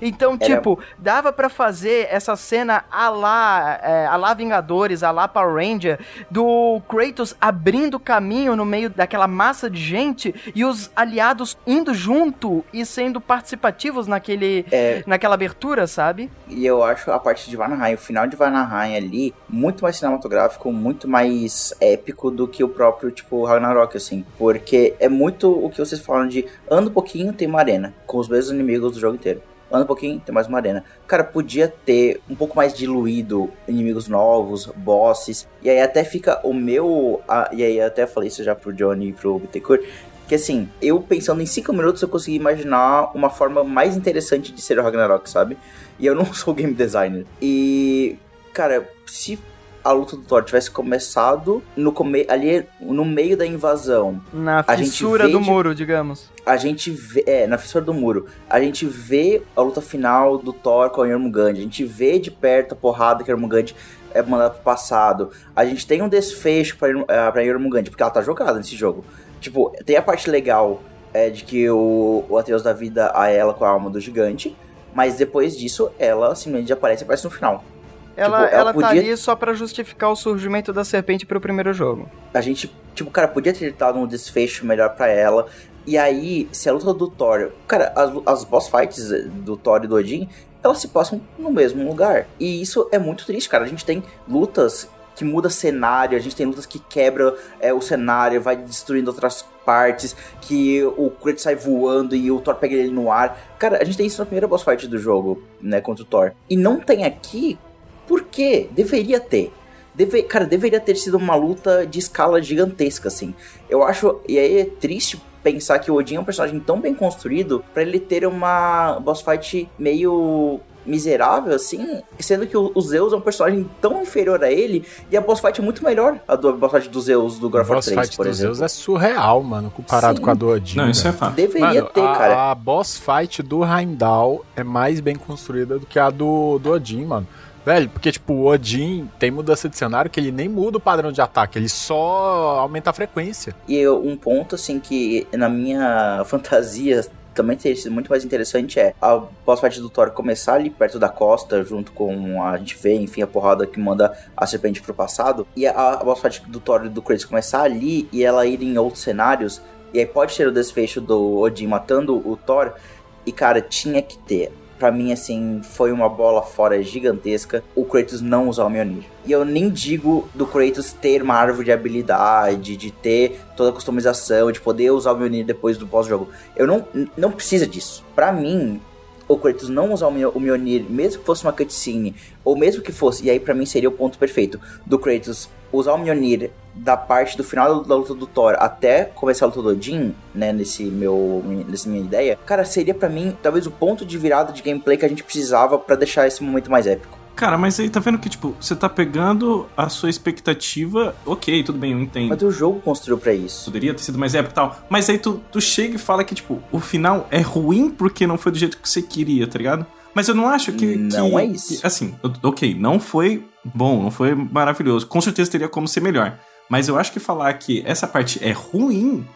Então, Era... tipo, dava para fazer essa cena a lá, é, a lá Vingadores, a lá Power Ranger, do Kratos abrindo caminho no meio daquela massa de gente e os aliados indo junto e sendo participativos naquele, é... naquela abertura, sabe? E eu acho a parte de Vanaheim, o final de Vanaheim ali, muito mais cinematográfico, muito mais épico do que o próprio, tipo, Ragnarok, assim. Porque é muito o que vocês falam de anda um pouquinho, tem uma arena, com os mesmos inimigos do jogo inteiro. Anda um pouquinho, tem mais uma arena. Cara, podia ter um pouco mais diluído inimigos novos, bosses. E aí até fica o meu. A, e aí até falei isso já pro Johnny e pro Bittencourt. Que assim, eu pensando em 5 minutos eu consegui imaginar uma forma mais interessante de ser o Ragnarok, sabe? E eu não sou game designer. E, cara, se a luta do Thor tivesse começado no come ali no meio da invasão. Na fissura do de, muro, digamos. A gente vê. É, na fissura do muro. A gente vê a luta final do Thor com o Jormungand. A gente vê de perto a porrada que o Jormungand é mandado pro passado. A gente tem um desfecho pra, uh, pra Jormungand, porque ela tá jogada nesse jogo. Tipo, tem a parte legal é, de que o, o Atreus dá vida a ela com a alma do gigante. Mas depois disso, ela simplesmente aparece e aparece no final. Ela, tipo, ela, ela tá podia... tá ali só para justificar o surgimento da serpente pro primeiro jogo. A gente, tipo, cara, podia ter dado um desfecho melhor para ela. E aí, se a luta do Thor. Cara, as, as boss fights do Thor e do Odin, elas se passam no mesmo lugar. E isso é muito triste, cara. A gente tem lutas que muda cenário, a gente tem lutas que quebra é, o cenário, vai destruindo outras partes, que o Kratos sai voando e o Thor pega ele no ar. Cara, a gente tem isso na primeira boss fight do jogo, né, contra o Thor. E não tem aqui, por quê? Deveria ter. Deve, cara, deveria ter sido uma luta de escala gigantesca, assim. Eu acho, e aí é triste pensar que o Odin é um personagem tão bem construído para ele ter uma boss fight meio miserável, assim, sendo que o, Zeus é um personagem tão inferior a ele e a boss fight é muito melhor, a do, boss fight do Zeus do God of War 3, fight por do exemplo. Zeus é surreal, mano, comparado Sim. com a do Odin. Não, isso é fato. Deveria Mano, ter, a, cara. A boss fight do Heimdall é mais bem construída do que a do, do Odin, mano. Velho, porque, tipo, o Odin tem mudança de cenário que ele nem muda o padrão de ataque, ele só aumenta a frequência. E um ponto, assim, que na minha fantasia também teria sido muito mais interessante é a boss do Thor começar ali perto da costa, junto com a, gente vê, enfim, a porrada que manda a serpente pro passado, e a, a boss do Thor e do Kratos começar ali e ela ir em outros cenários, e aí pode ter o desfecho do Odin matando o Thor, e cara, tinha que ter. Pra mim, assim, foi uma bola fora gigantesca o Kratos não usar o Mjolnir. E eu nem digo do Kratos ter uma árvore de habilidade, de ter toda a customização, de poder usar o Mjolnir depois do pós-jogo. Eu não, não precisa disso. Pra mim, o Kratos não usar o Mjol- o Mjolnir, mesmo que fosse uma cutscene, ou mesmo que fosse, e aí pra mim seria o ponto perfeito, do Kratos usar o Mjolnir da parte do final da luta do Thor até começar a luta do Odin, né, nesse meu, nessa minha ideia, cara, seria pra mim talvez o ponto de virada de gameplay que a gente precisava pra deixar esse momento mais épico. Cara, mas aí tá vendo que, tipo, você tá pegando a sua expectativa. Ok, tudo bem, eu entendo. Mas o jogo construiu pra isso. Poderia ter sido mais épico e tal. Mas aí tu, tu chega e fala que, tipo, o final é ruim porque não foi do jeito que você queria, tá ligado? Mas eu não acho que. Não que- é isso. que- assim, ok, não foi bom, não foi maravilhoso. Com certeza teria como ser melhor. Mas eu acho que falar que essa parte é ruim,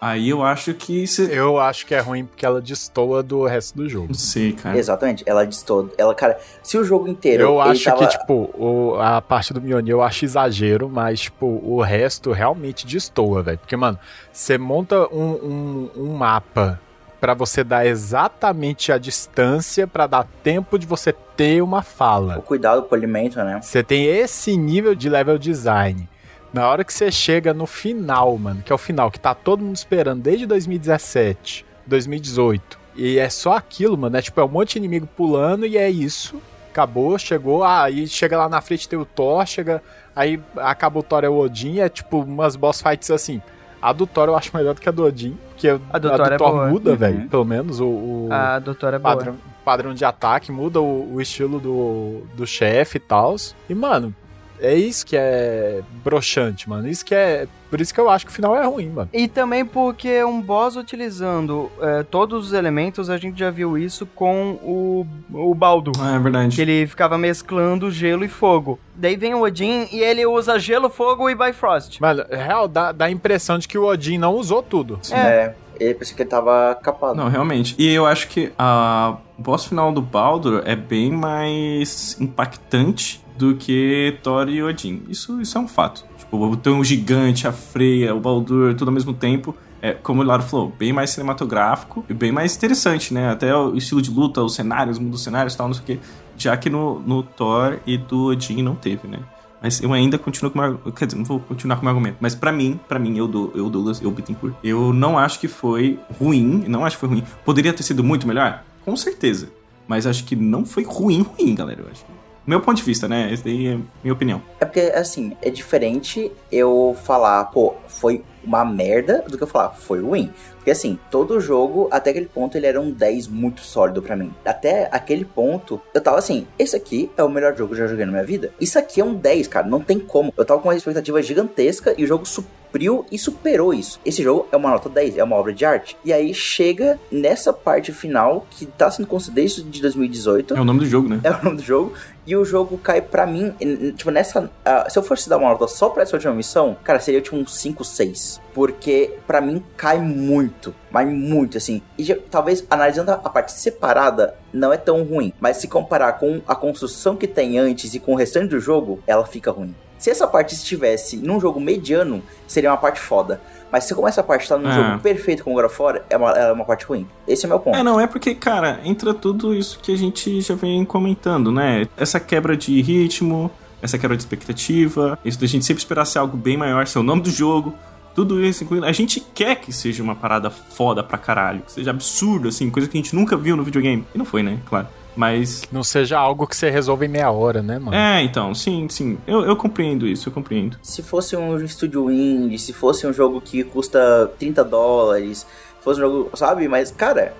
aí eu acho que você. Eu acho que é ruim porque ela destoa do resto do jogo. Não sei, cara. Exatamente, ela distou. Ela, cara, se o jogo inteiro. Eu acho tava- que, tipo, o- a parte do Mjolnir eu acho exagero, mas, tipo, o resto realmente destoa, velho. Porque, mano, você monta um, um, um mapa pra você dar exatamente a distância pra dar tempo de você ter uma fala. O cuidado, o polimento, né? Você tem esse nível de level design. Na hora que você chega no final, mano, que é o final que tá todo mundo esperando desde 2017, 2018. E é só aquilo, mano. É tipo, é um monte de inimigo pulando e é isso. Acabou, chegou. Ah, aí chega lá na frente tem o Thor, chega. Aí acaba o Thor é o Odin. É tipo umas boss fights assim. A do Thor eu acho melhor do que a do Odin. Porque A do Thor é boa. muda, Uhum. velho. Pelo menos o, o A doutora é boa. padrão, padrão de ataque, muda o, o estilo do, do chefe e tal. E, mano, é isso que é broxante, mano. Isso que é. Por isso que eu acho que o final é ruim, mano. E também porque um boss utilizando é, todos os elementos, a gente já viu isso com o, o Baldo. Ah, é verdade. Que ele ficava mesclando gelo e fogo. Daí vem o Odin e ele usa gelo, fogo e Bifrost. Mano, real, dá, dá a impressão de que o Odin não usou tudo. É. Ele pensou que ele tava capado. Não, realmente. E eu acho que a boss final do Baldur é bem mais impactante do que Thor e Odin. Isso, isso é um fato. Tipo, tem um gigante, a Freya, o Baldur, tudo ao mesmo tempo. É, como o Laro falou, bem mais cinematográfico e bem mais interessante, né? Até o estilo de luta, os cenários, muda os cenários e tal, não sei o quê. Já que no, no Thor e do Odin não teve, né? Mas eu ainda continuo com o meu, Quer dizer, não vou continuar com o meu argumento. Mas pra mim, pra mim, eu, do, eu Douglas, eu Bittencourt, eu não acho que foi ruim. Não acho que foi ruim. Poderia ter sido muito melhor? Com certeza. Mas acho que não foi ruim, ruim, galera. Eu acho. Meu ponto de vista, né? Essa daí é minha opinião. É porque, assim, é diferente eu falar, pô, foi uma merda, do que eu falar, foi ruim. Porque, assim, todo jogo, até aquele ponto, ele era um 10 muito sólido pra mim. Até aquele ponto, eu tava assim, esse aqui é o melhor jogo que eu já joguei na minha vida. Isso aqui é um 10, cara, não tem como. Eu tava com uma expectativa gigantesca e o jogo supriu e superou isso. Esse jogo é uma nota 10, é uma obra de arte. E aí chega nessa parte final, que tá sendo desde de 2018. É o nome do jogo, né? É o nome do jogo. E o jogo cai pra mim, tipo, nessa. ah, se eu fosse dar uma nota só pra essa última missão, cara, seria tipo um 5, 6. Porque pra mim cai muito. Mas muito, assim. E já- talvez analisando a parte separada, não é tão ruim. Mas se comparar com a construção que tem antes e com o restante do jogo, ela fica ruim. Se essa parte estivesse num jogo mediano, seria uma parte foda. Mas se como essa parte tá num É. jogo perfeito como God of War, é uma, é uma parte ruim. Esse é o meu ponto. É, não, é porque, cara, entra tudo isso que a gente já vem comentando, né? Essa quebra de ritmo, essa quebra de expectativa, isso da gente sempre esperar ser algo bem maior, ser o nome do jogo, tudo isso, incluindo. A gente quer que seja uma parada foda pra caralho, que seja absurdo, assim, coisa que a gente nunca viu no videogame. E não foi, né? Claro. Mas. Não seja algo que você resolve em meia hora, né, mano? É, então, sim, sim. Eu, eu compreendo isso, eu compreendo. Se fosse um estúdio indie, se fosse um jogo que custa 30 dólares, se fosse um jogo, sabe? Mas, cara,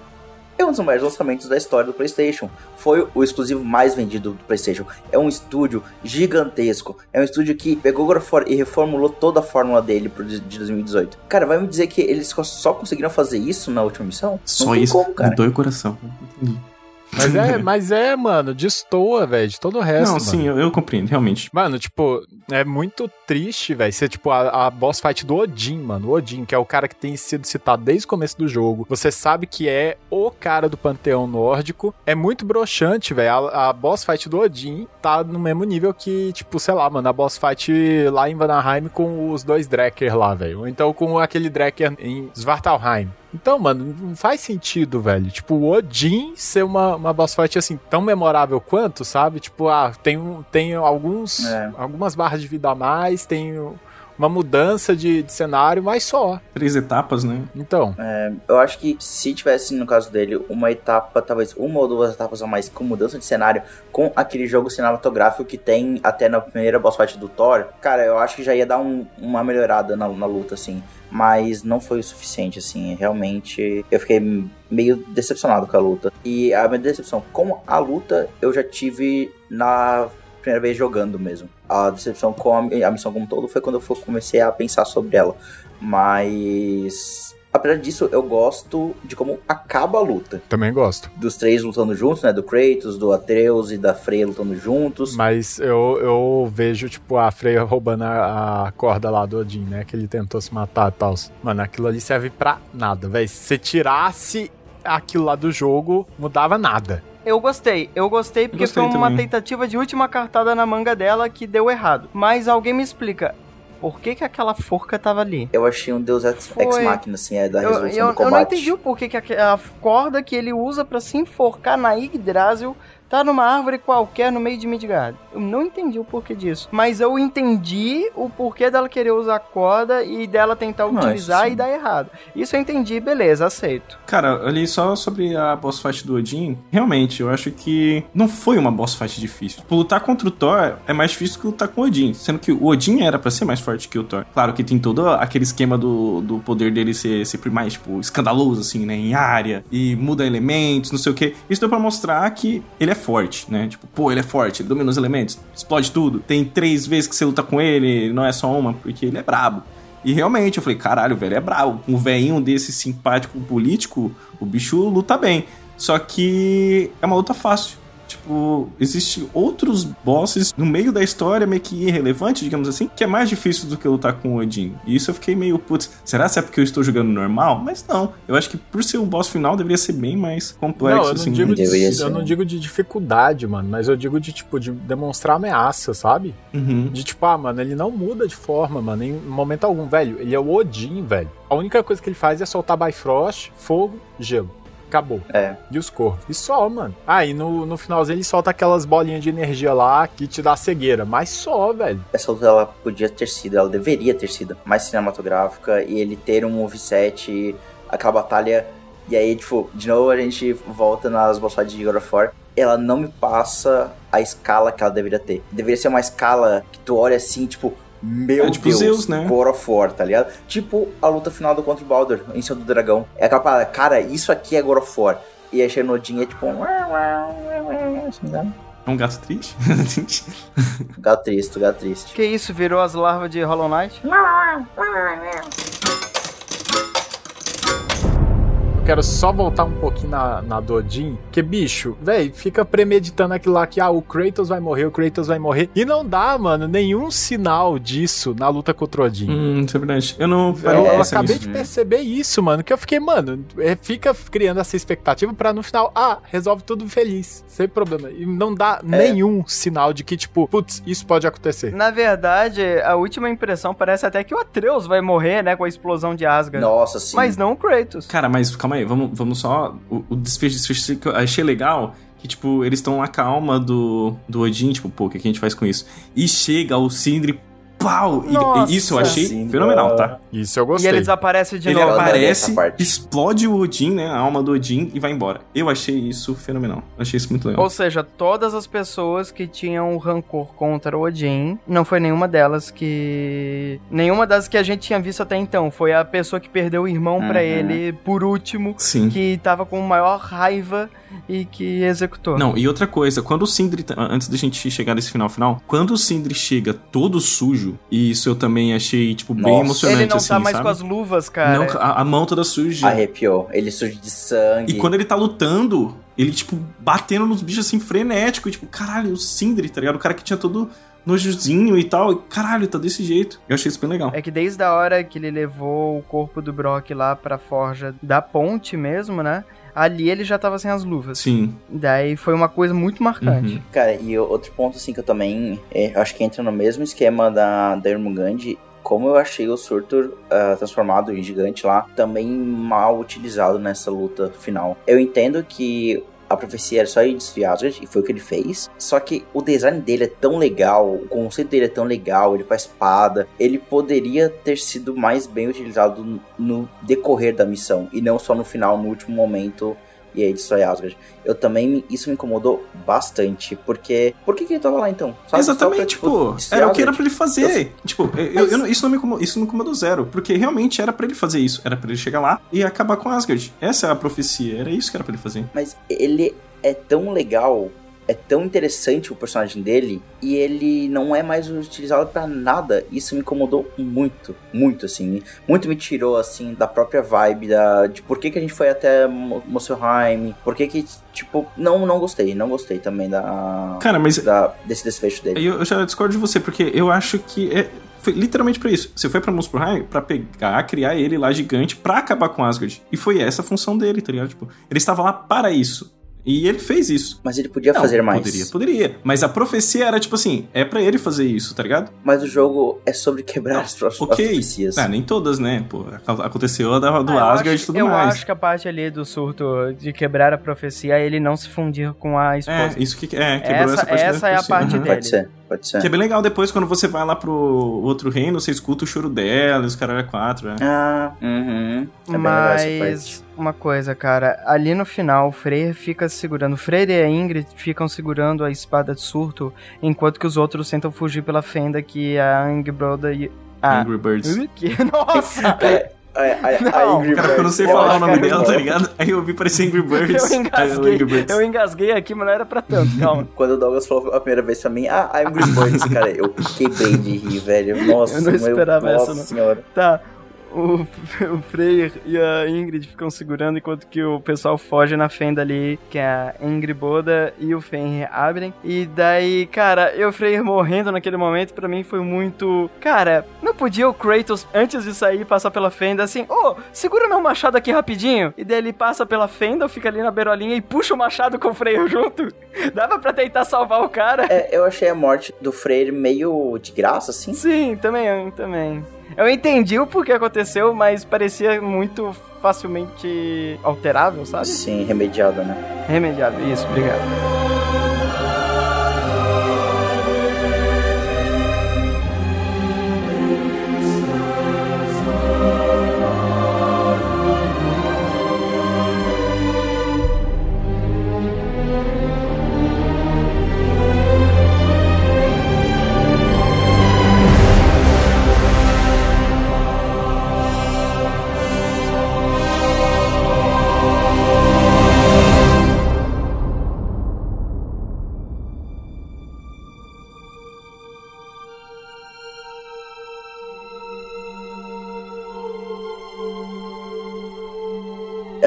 é um dos maiores lançamentos da história do PlayStation. Foi o exclusivo mais vendido do PlayStation. É um estúdio gigantesco. É um estúdio que pegou e reformulou toda a fórmula dele de de 2018. Cara, vai me dizer que eles só- conseguiram fazer isso na última missão? Só isso como, cara. mudou o coração. Mas é, mas é, mano, destoa, velho, de todo o resto. Não, mano. sim, eu, eu compreendo, realmente. Mano, tipo, é muito triste, velho. Ser, tipo, a, a boss fight do Odin, mano. O Odin, que é o cara que tem sido citado desde o começo do jogo. Você sabe que é o cara do panteão nórdico. É muito broxante, velho. A, a boss fight do Odin tá no mesmo nível que, tipo, sei lá, mano, a boss fight lá em Vanaheim com os dois Drecker lá, velho. Ou então com aquele Drecker em Svartalheim. Então, mano, não faz sentido, velho. Tipo, o Odin ser uma, uma boss fight assim tão memorável quanto, sabe? Tipo, ah, tem, um- tem alguns É. algumas barras de vida a mais, tem uma mudança de, de cenário, mas só. Três etapas, né? Então, É, eu acho que se tivesse, no caso dele, uma etapa, talvez uma ou duas etapas a mais com mudança de cenário, com aquele jogo cinematográfico que tem até na primeira boss fight do Thor, cara, eu acho que já ia dar um- uma melhorada na, na luta, assim. Mas não foi o suficiente, assim. Realmente, eu fiquei meio decepcionado com a luta. E a minha decepção com a luta, eu já tive na primeira vez jogando mesmo. A decepção com a, a missão como um todo foi quando eu comecei a pensar sobre ela. Mas. Apesar disso, eu gosto de como acaba a luta. também gosto. Dos três lutando juntos, né? Do Kratos, do Atreus e da Freya lutando juntos. Mas eu, eu vejo, tipo, a Freya roubando a, a corda lá do Odin, né? Que ele tentou se matar e tal. Mano, aquilo ali serve pra nada, velho. Se você tirasse aquilo lá do jogo, mudava nada. Eu gostei, eu gostei porque Gostei foi uma também. tentativa de última cartada na manga dela que deu errado. Mas alguém me explica, por que que aquela forca tava ali? Eu achei um Deus Ex, Ex. Machina, assim, é da Eu, resolução eu, do eu combate. não entendi o porquê que a, a corda que ele usa pra se enforcar na Yggdrasil tá numa árvore qualquer no meio de Midgard. Eu não entendi o porquê disso. Mas eu entendi o porquê dela querer usar a corda e dela tentar utilizar e dar errado. Isso eu entendi, beleza, aceito. Cara, ali só sobre a boss fight do Odin, realmente, eu acho que não foi uma boss fight difícil. Tipo, lutar contra o Thor é mais difícil que lutar com o Odin, sendo que o Odin era pra ser mais forte que o Thor. Claro que tem todo aquele esquema do, do poder dele ser sempre mais, tipo, escandaloso, assim, né, em área, e muda elementos, não sei o que. Isso deu pra mostrar que ele é forte, né? Tipo, pô, ele é forte, ele domina os elementos, explode tudo. Tem três vezes que você luta com ele, não é só uma, porque ele é brabo. E realmente, eu falei, caralho, velho, é brabo. Um velhinho desse simpático político, o bicho luta bem. Só que é uma luta fácil. Tipo, existem outros bosses no meio da história, meio que irrelevante, digamos assim, que é mais difícil do que lutar com o Odin. E isso eu fiquei meio, putz, será que é porque eu estou jogando normal? Mas não, eu acho que por ser o boss final deveria ser bem mais complexo, não, eu não, assim. digo de, Deveria eu não digo de dificuldade, mano, mas eu digo de, tipo, de demonstrar ameaça, sabe? Uhum. De tipo, ah, mano, ele não muda de forma, mano, em momento algum, velho. Ele é o Odin, velho. A única coisa que ele faz é soltar Bifrost, fogo, gelo. Acabou. É. E os corvos. E só, mano. Ah, e no, no finalzinho ele solta aquelas bolinhas de energia lá que te dá cegueira. Mas só, velho. Essa luta ela podia ter sido, ela deveria ter sido mais cinematográfica e ele ter um moveset, aquela batalha. E aí, tipo, de novo a gente volta nas fights de God of War. Ela não me passa a escala que ela deveria ter. Deveria ser uma escala que tu olha assim, tipo, meu É, tipo Deus, Zeus, né? God of War, tá ligado? Tipo a luta final do contra o Baldur, em cima do dragão. É aquela parada, cara, isso aqui é God of War. E Odin e é tipo um... assim, né? É um gato triste? Gato triste, gato triste. Que isso, virou as larvas de Hollow Knight? Quero só voltar um pouquinho na, na do Odin, que bicho, velho, fica premeditando aquilo lá que, ah, o Kratos vai morrer, o Kratos vai morrer. E não dá, mano, nenhum sinal disso na luta contra o Odin. Hum, isso é verdade. Eu não. Eu, eu eu acabei de perceber isso, mano. Que eu fiquei, mano, é, fica criando essa expectativa pra no final, ah, resolve tudo feliz, sem problema. E não dá nenhum sinal de que, tipo, putz, isso pode acontecer. Na verdade, a última impressão parece até que o Atreus vai morrer, né, com a explosão de Asgard. Nossa, sim. Mas não o Kratos. Cara, mas calma aí, vamos, vamos só. O, o desfecho, desfecho que eu achei legal. Que, tipo, eles estão na calma do, do Odin, tipo, pô, o que a gente faz com isso? E chega o Sindri, pau! E- Nossa. E, isso eu achei Sim, fenomenal, tá? Isso eu E gostei. ele desaparece de Ele novo. aparece, essa parte. explode o Odin, né? A alma do Odin e vai embora. Eu achei isso fenomenal. Achei isso muito legal. Ou seja, todas as pessoas que tinham rancor contra o Odin, não foi nenhuma delas que. Nenhuma das que a gente tinha visto até então. Foi a pessoa que perdeu o irmão pra Uhum. ele por último, Sim. que tava com maior raiva e que executou. Não, e outra coisa, quando o Sindri, antes da gente chegar nesse final final, quando o Sindri chega todo sujo, e isso eu também achei, tipo, bem Nossa. emocionante, ele não assim, tá mais sabe? com as luvas, cara. Não, a, a mão toda suja. Arrepiou. Ele sujo de sangue. E quando ele tá lutando, ele, tipo, batendo nos bichos assim, frenético, tipo, caralho, o Sindri, tá ligado? O cara que tinha todo nojozinho e tal, e, caralho, tá desse jeito. Eu achei isso bem legal. É que desde a hora que ele levou o corpo do Brock lá pra forja da ponte mesmo, né? Ali ele já tava sem as luvas. Sim. Daí foi uma coisa muito marcante. Uhum. Cara, e outro ponto, assim, que eu também é, acho que entra no mesmo esquema da, da Irmungand, como eu achei o Surtur ah, transformado em gigante lá, também mal utilizado nessa luta final. Eu entendo que a profecia era só ir destruir Asgard, e foi o que ele fez. Só que o design dele é tão legal, o conceito dele é tão legal, ele com a espada, ele poderia ter sido mais bem utilizado no- decorrer da missão, e não só no final, no último momento, e aí destrói Asgard. Eu também, isso me incomodou bastante, porque... Por que, que ele tava lá então? Sabe? Exatamente, pra, tipo, destruir era o que era pra ele fazer. Tipo, eu, eu isso, não me incomodou, isso não me incomodou zero. Porque realmente era pra ele fazer isso. Era pra ele chegar lá e acabar com Asgard. Essa é a profecia. Era isso que era pra ele fazer. Mas ele é tão legal, é tão interessante o personagem dele, e ele não é mais utilizado pra nada. Isso me incomodou muito, muito, assim. Muito me tirou, assim, da própria vibe da, de por que, que a gente foi até Mo- Mosselheim, por que que, tipo, não, não gostei, não gostei também da... Cara, mas- Da, desse desfecho dele. Eu, eu já discordo de você, porque eu acho que é. Foi literalmente pra isso. Você foi pra Muspelheim pra pegar, criar ele lá gigante pra acabar com Asgard. E foi essa a função dele, tá ligado? Tipo, ele estava lá para isso. E ele fez isso. Mas ele podia Não, fazer mais. Poderia, poderia. Mas a profecia era tipo assim: é pra ele fazer isso, tá ligado? Mas o jogo é sobre quebrar as, pro- as Ok. profecias. Ah, nem todas, né? Pô, ac- aconteceu a da, do Ah, eu Asgard e tudo eu mais. acho que a parte ali do surto de quebrar a profecia é ele não se fundir com a esposa. É, isso que é, quebrou essa, essa, parte da essa é a parte Uhum. dele. Pode ser, pode ser. Que é bem legal depois quando você vai lá pro outro reino, você escuta o choro dela, e os caras é quatro, né? Ah, uhum. É Mas uma coisa, cara, ali no final o Freyr fica segurando, o Freyr e a Ingrid ficam segurando a espada de surto, enquanto que os outros tentam fugir pela fenda que a Angbroda e a Angry Birds. Que- Nossa! É, é, a, a Não, Ingrid Cara, porque eu não sei falar o nome é dela, tá ligado? Aí eu vi parecer Angry Birds. Eu Aí engasguei, Angry Birds. eu engasguei aqui, mas não era pra tanto, calma. Quando o Douglas falou a primeira vez pra mim, ah, Angry Birds, cara, eu quebrei de rir, velho. Nossa, Eu não esperava nossa essa, não. senhora. Tá. O, o Freyr e a Ingrid ficam segurando enquanto que o pessoal foge na fenda ali, que é a Ingriboda e o Fenrir abrem. E daí, cara, eu Freyr morrendo naquele momento, pra mim foi muito. Cara, não podia o Kratos, antes de sair, passar pela fenda assim: Ô, segura meu machado aqui rapidinho. E daí ele passa pela fenda, fica ali na beirolinha e puxa o machado com o Freyr junto. Dava pra tentar salvar o cara. É, eu achei a morte do Freyr meio de graça, assim. Sim, também, também. Eu entendi o porquê aconteceu, mas parecia muito facilmente alterável, sabe? Sim, remediada, né? Remediável, isso, obrigado.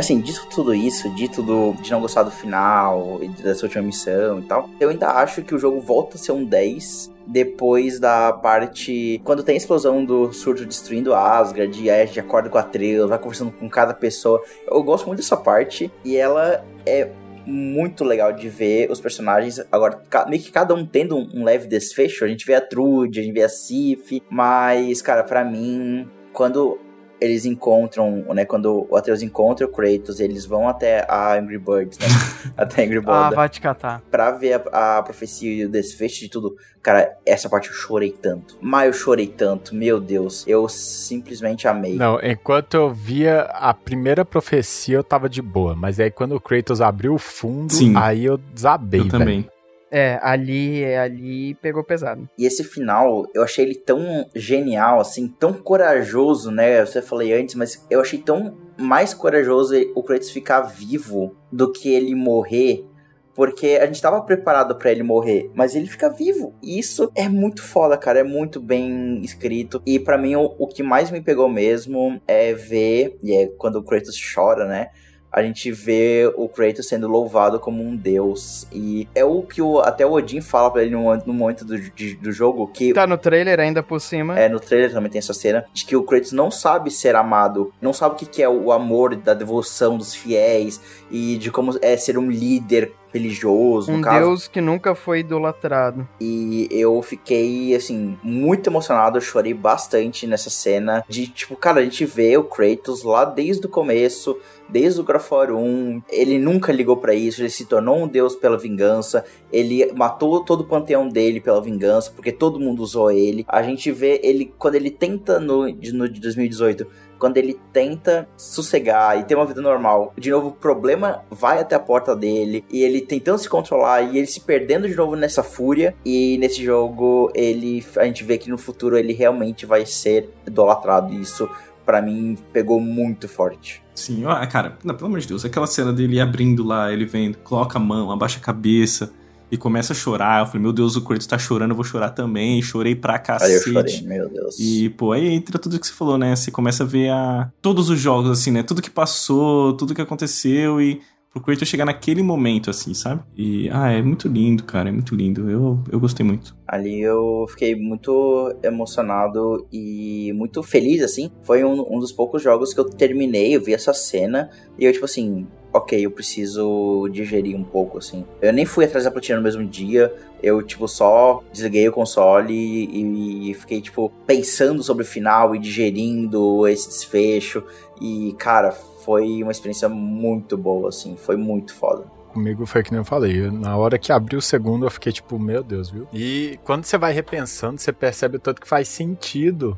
Assim, dito tudo isso, dito do, de não gostar do final, dessa última missão e tal, eu ainda acho que o jogo volta a ser um 10 depois da parte. Quando tem a explosão do surto destruindo Asgard, e aí a gente acorda com a Atreus, vai conversando com cada pessoa. Eu gosto muito dessa parte, e ela é muito legal de ver os personagens. Agora, meio que cada um tendo um leve desfecho. A gente vê a Trude, a gente vê a Sif, mas, cara, para mim, quando eles encontram, né? Quando o Atreus encontra o Kratos, eles vão até a Angry Birds, né? até a Angry Birds. Ah, vai te catar. Pra ver a, a, profecia e o desfecho de tudo. Cara, essa parte eu chorei tanto. Mas eu chorei tanto, meu Deus. Eu simplesmente amei. Não, enquanto eu via a primeira profecia, eu tava de boa. Mas aí quando o Kratos abriu o fundo, Sim. aí eu desabei, Eu também. Véio. É, ali, ali pegou pesado. E esse final, eu achei ele tão genial, assim, tão corajoso, né? Já falei antes, mas eu achei tão mais corajoso o Kratos ficar vivo do que ele morrer. Porque a gente tava preparado para ele morrer, mas ele fica vivo. E isso é muito foda, cara. É muito bem escrito. E para mim, o, o que mais me pegou mesmo é ver, e é quando o Kratos chora, né? A gente vê o Kratos sendo louvado como um deus. E é o que o, até o Odin fala pra ele no, no momento do, de, do jogo que. Tá no trailer ainda por cima. É, no trailer também tem essa cena. De que o Kratos não sabe ser amado, não sabe o que, que é o amor da devoção dos fiéis e de como é ser um líder religioso, um deus que nunca foi idolatrado. E eu fiquei, assim, muito emocionado, eu chorei bastante nessa cena de, tipo, cara, a gente vê o Kratos lá desde o começo, desde o War 1, ele nunca ligou para isso, ele se tornou um deus pela vingança, ele matou todo o panteão dele pela vingança, porque todo mundo usou ele. A gente vê ele, quando ele tenta no, no de 2018 quando ele tenta sossegar e ter uma vida normal, de novo o problema vai até a porta dele e ele tentando se controlar e ele se perdendo de novo nessa fúria e nesse jogo ele a gente vê que no futuro ele realmente vai ser idolatrado isso para mim pegou muito forte. Sim, ó, cara, não, pelo amor de Deus, aquela cena dele abrindo lá, ele vendo, coloca a mão, abaixa a cabeça, e começa a chorar. Eu falei, meu Deus, o Kratos tá chorando, eu vou chorar também. Chorei pra cacete. Aí eu chorei, meu Deus. E, pô, aí entra tudo que você falou, né? Você começa a ver a... todos os jogos, assim, né? Tudo que passou, tudo que aconteceu e pro Kratos chegar naquele momento, assim, sabe? E, ah, é muito lindo, cara, é muito lindo. Eu, eu gostei muito. Ali eu fiquei muito emocionado e muito feliz, assim. Foi um, um dos poucos jogos que eu terminei, eu vi essa cena e eu, tipo assim, ok, eu preciso digerir um pouco, assim. Eu nem fui atrás da platina no mesmo dia, eu, tipo, só desliguei o console e, e, fiquei, tipo, pensando sobre o final e digerindo esse desfecho. E, cara, foi uma experiência muito boa, assim, foi muito foda comigo foi que nem eu falei. Na hora que abriu o segundo, eu fiquei tipo, meu Deus, viu? E quando você vai repensando, você percebe tanto que faz sentido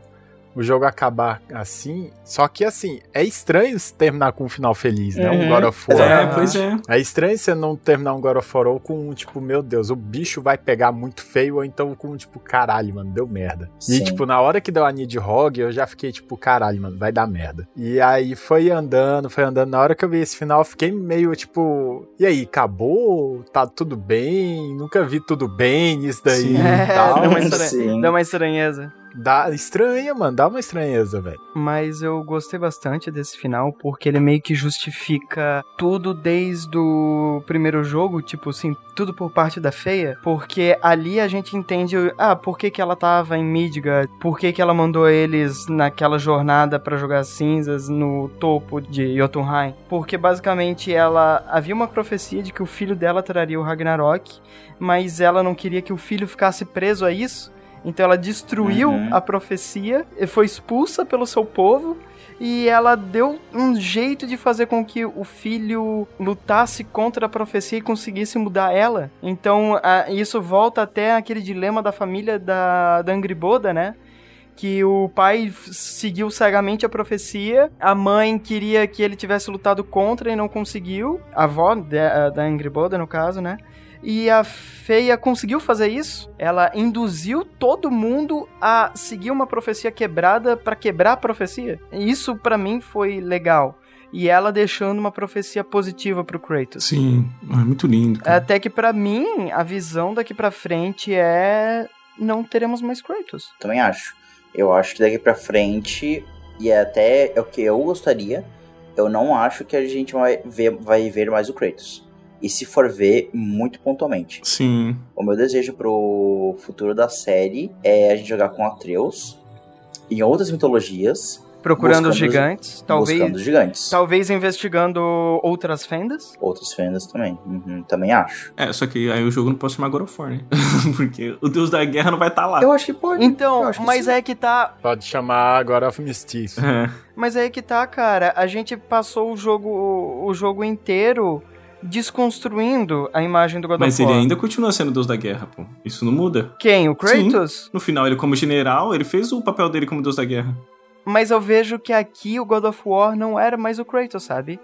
o jogo acabar assim. Só que assim, é estranho terminar com um final feliz, né? Um uhum. God of War. É, pois é. É estranho você não terminar um God of War ou com um tipo, meu Deus, o bicho vai pegar muito feio, ou então com um tipo, caralho, mano, deu merda. Sim. E tipo, na hora que deu a Nidhogg, eu já fiquei tipo, caralho, mano, vai dar merda. E aí foi andando, foi andando. Na hora que eu vi esse final, eu fiquei meio tipo, e aí, acabou? Tá tudo bem? Nunca vi tudo bem nisso daí Sim. e tal. deu, uma estranha, deu uma estranheza. Dá estranha, mano, dá uma estranheza, velho. Mas eu gostei bastante desse final porque ele meio que justifica tudo desde o primeiro jogo, tipo assim, tudo por parte da feia, porque ali a gente entende, ah, por que que ela tava em Midgard, por que que ela mandou eles naquela jornada para jogar cinzas no topo de Jotunheim, porque basicamente ela havia uma profecia de que o filho dela traria o Ragnarok, mas ela não queria que o filho ficasse preso a isso, então ela destruiu uhum. a profecia, e foi expulsa pelo seu povo e ela deu um jeito de fazer com que o filho lutasse contra a profecia e conseguisse mudar ela. Então a, isso volta até aquele dilema da família da, da Angriboda, né? que o pai seguiu cegamente a profecia, a mãe queria que ele tivesse lutado contra e não conseguiu, a avó da, da Angriboda, no caso, né? E a Feia conseguiu fazer isso. Ela induziu todo mundo a seguir uma profecia quebrada para quebrar a profecia. Isso para mim foi legal e ela deixando uma profecia positiva pro Kratos. Sim, é muito lindo. Cara. Até que para mim a visão daqui para frente é não teremos mais Kratos. Também acho. Eu acho que daqui para frente e é até é o que eu gostaria eu não acho que a gente vai ver, vai ver mais o Kratos. E se for ver, muito pontualmente. Sim. O meu desejo pro futuro da série é a gente jogar com Atreus em outras mitologias. Procurando os gigantes, talvez. Buscando os gigantes. Talvez investigando outras fendas. Outras fendas também. Uhum, também acho. É, só que aí o jogo não pode chamar God of War, né? Porque o deus da guerra não vai estar lá. Eu acho que pode. Então, que mas sim. é que tá. Pode chamar God of Mischief. É. Mas é que tá, cara. A gente passou o jogo, o jogo inteiro desconstruindo a imagem do God Mas ele ainda continua sendo deus da guerra, pô. Isso não muda. Quem? O Kratos? Sim. No final, ele como general, ele fez o papel dele como deus da guerra. Mas eu vejo que aqui o God of War não era mais o Kratos, sabe?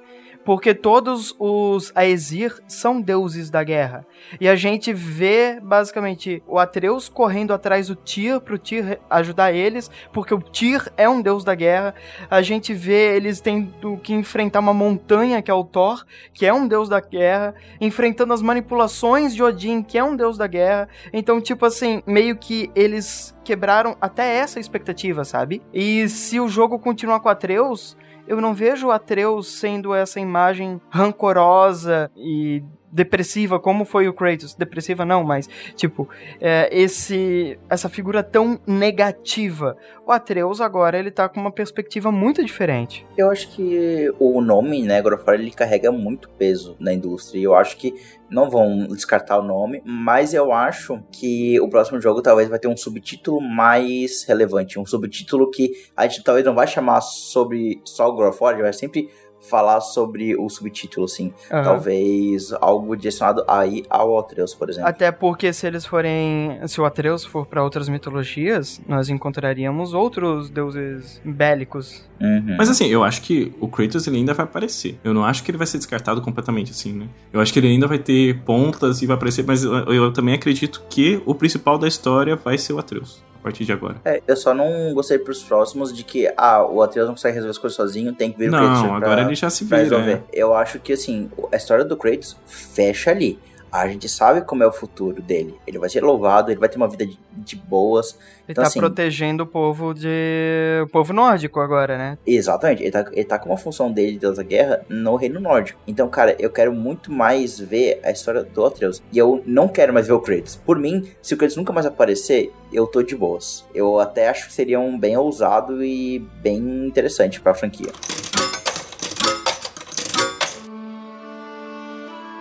Porque todos os Aesir são deuses da guerra. E a gente vê, basicamente, o Atreus correndo atrás do Tyr pro Tyr ajudar eles, porque o Tyr é um deus da guerra. A gente vê eles tendo que enfrentar uma montanha, que é o Thor, que é um deus da guerra, enfrentando as manipulações de Odin, que é um deus da guerra. Então, tipo assim, meio que eles quebraram até essa expectativa, sabe? E se o jogo continuar com Atreus, eu não vejo Atreus sendo essa imagem rancorosa e depressiva como foi o Kratos. Depressiva não, mas tipo, é, esse essa figura tão negativa. O Atreus agora ele tá com uma perspectiva muito diferente. Eu acho que o nome, né, God of War, ele carrega muito peso na indústria. Eu acho que não vão descartar o nome, mas eu acho que o próximo jogo talvez vai ter um subtítulo mais relevante. Um subtítulo que a gente talvez não vai chamar sobre só o ele vai sempre falar sobre o subtítulo, assim. Aham. Talvez algo direcionado aí ao Atreus, por exemplo. Até porque se eles forem, se o Atreus for para outras mitologias, nós encontraríamos outros deuses bélicos. Uhum. Mas assim, eu acho que o Kratos ele ainda vai aparecer. Eu não acho que ele vai ser descartado completamente assim, né? Eu acho que ele ainda vai ter pontas e vai aparecer, mas eu, eu também acredito que o principal da história vai ser o Atreus. A partir de agora. É, eu só não gostei pros próximos de que, ah, o Atreus não consegue resolver as coisas sozinho, tem que vir o Não, Kratos pra- agora ele já se vira, resolver. Eu acho que, assim, a história do Kratos fecha ali. A gente sabe como é o futuro dele. Ele vai ser louvado, ele vai ter uma vida de, de boas. Ele então, tá assim, protegendo o povo de. o povo nórdico agora, né? Exatamente, ele tá, ele tá com uma função dele de Deus da Guerra no Reino Nórdico. Então, cara, eu quero muito mais ver a história do Atreus. E eu não quero mais ver o Kratos. Por mim, se o Kratos nunca mais aparecer, eu tô de boas. Eu até acho que seria um bem ousado e bem interessante pra franquia.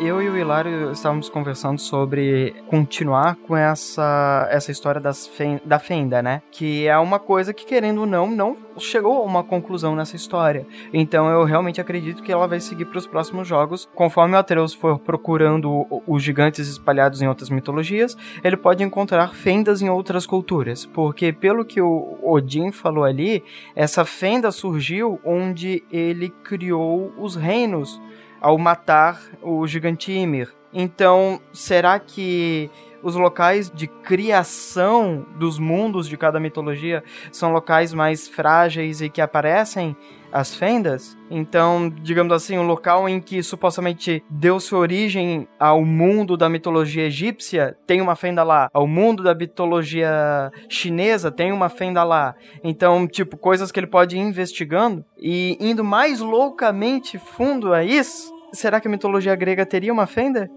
Eu e o Hilário estávamos conversando sobre continuar com essa, essa história das fen- da Fenda, né? Que é uma coisa que, querendo ou não, não chegou a uma conclusão nessa história. Então eu realmente acredito que ela vai seguir para os próximos jogos. Conforme o Atreus for procurando os gigantes espalhados em outras mitologias, ele pode encontrar fendas em outras culturas. Porque, pelo que o Odin falou ali, essa fenda surgiu onde ele criou os reinos ao matar o gigante Ymir. Então, será que os locais de criação dos mundos de cada mitologia são locais mais frágeis e que aparecem as fendas? Então, digamos assim, um local em que supostamente deu sua origem ao mundo da mitologia egípcia, tem uma fenda lá. Ao mundo da mitologia chinesa, tem uma fenda lá. Então, tipo, coisas que ele pode ir investigando e indo mais loucamente fundo a isso. Será que a mitologia grega teria uma fenda?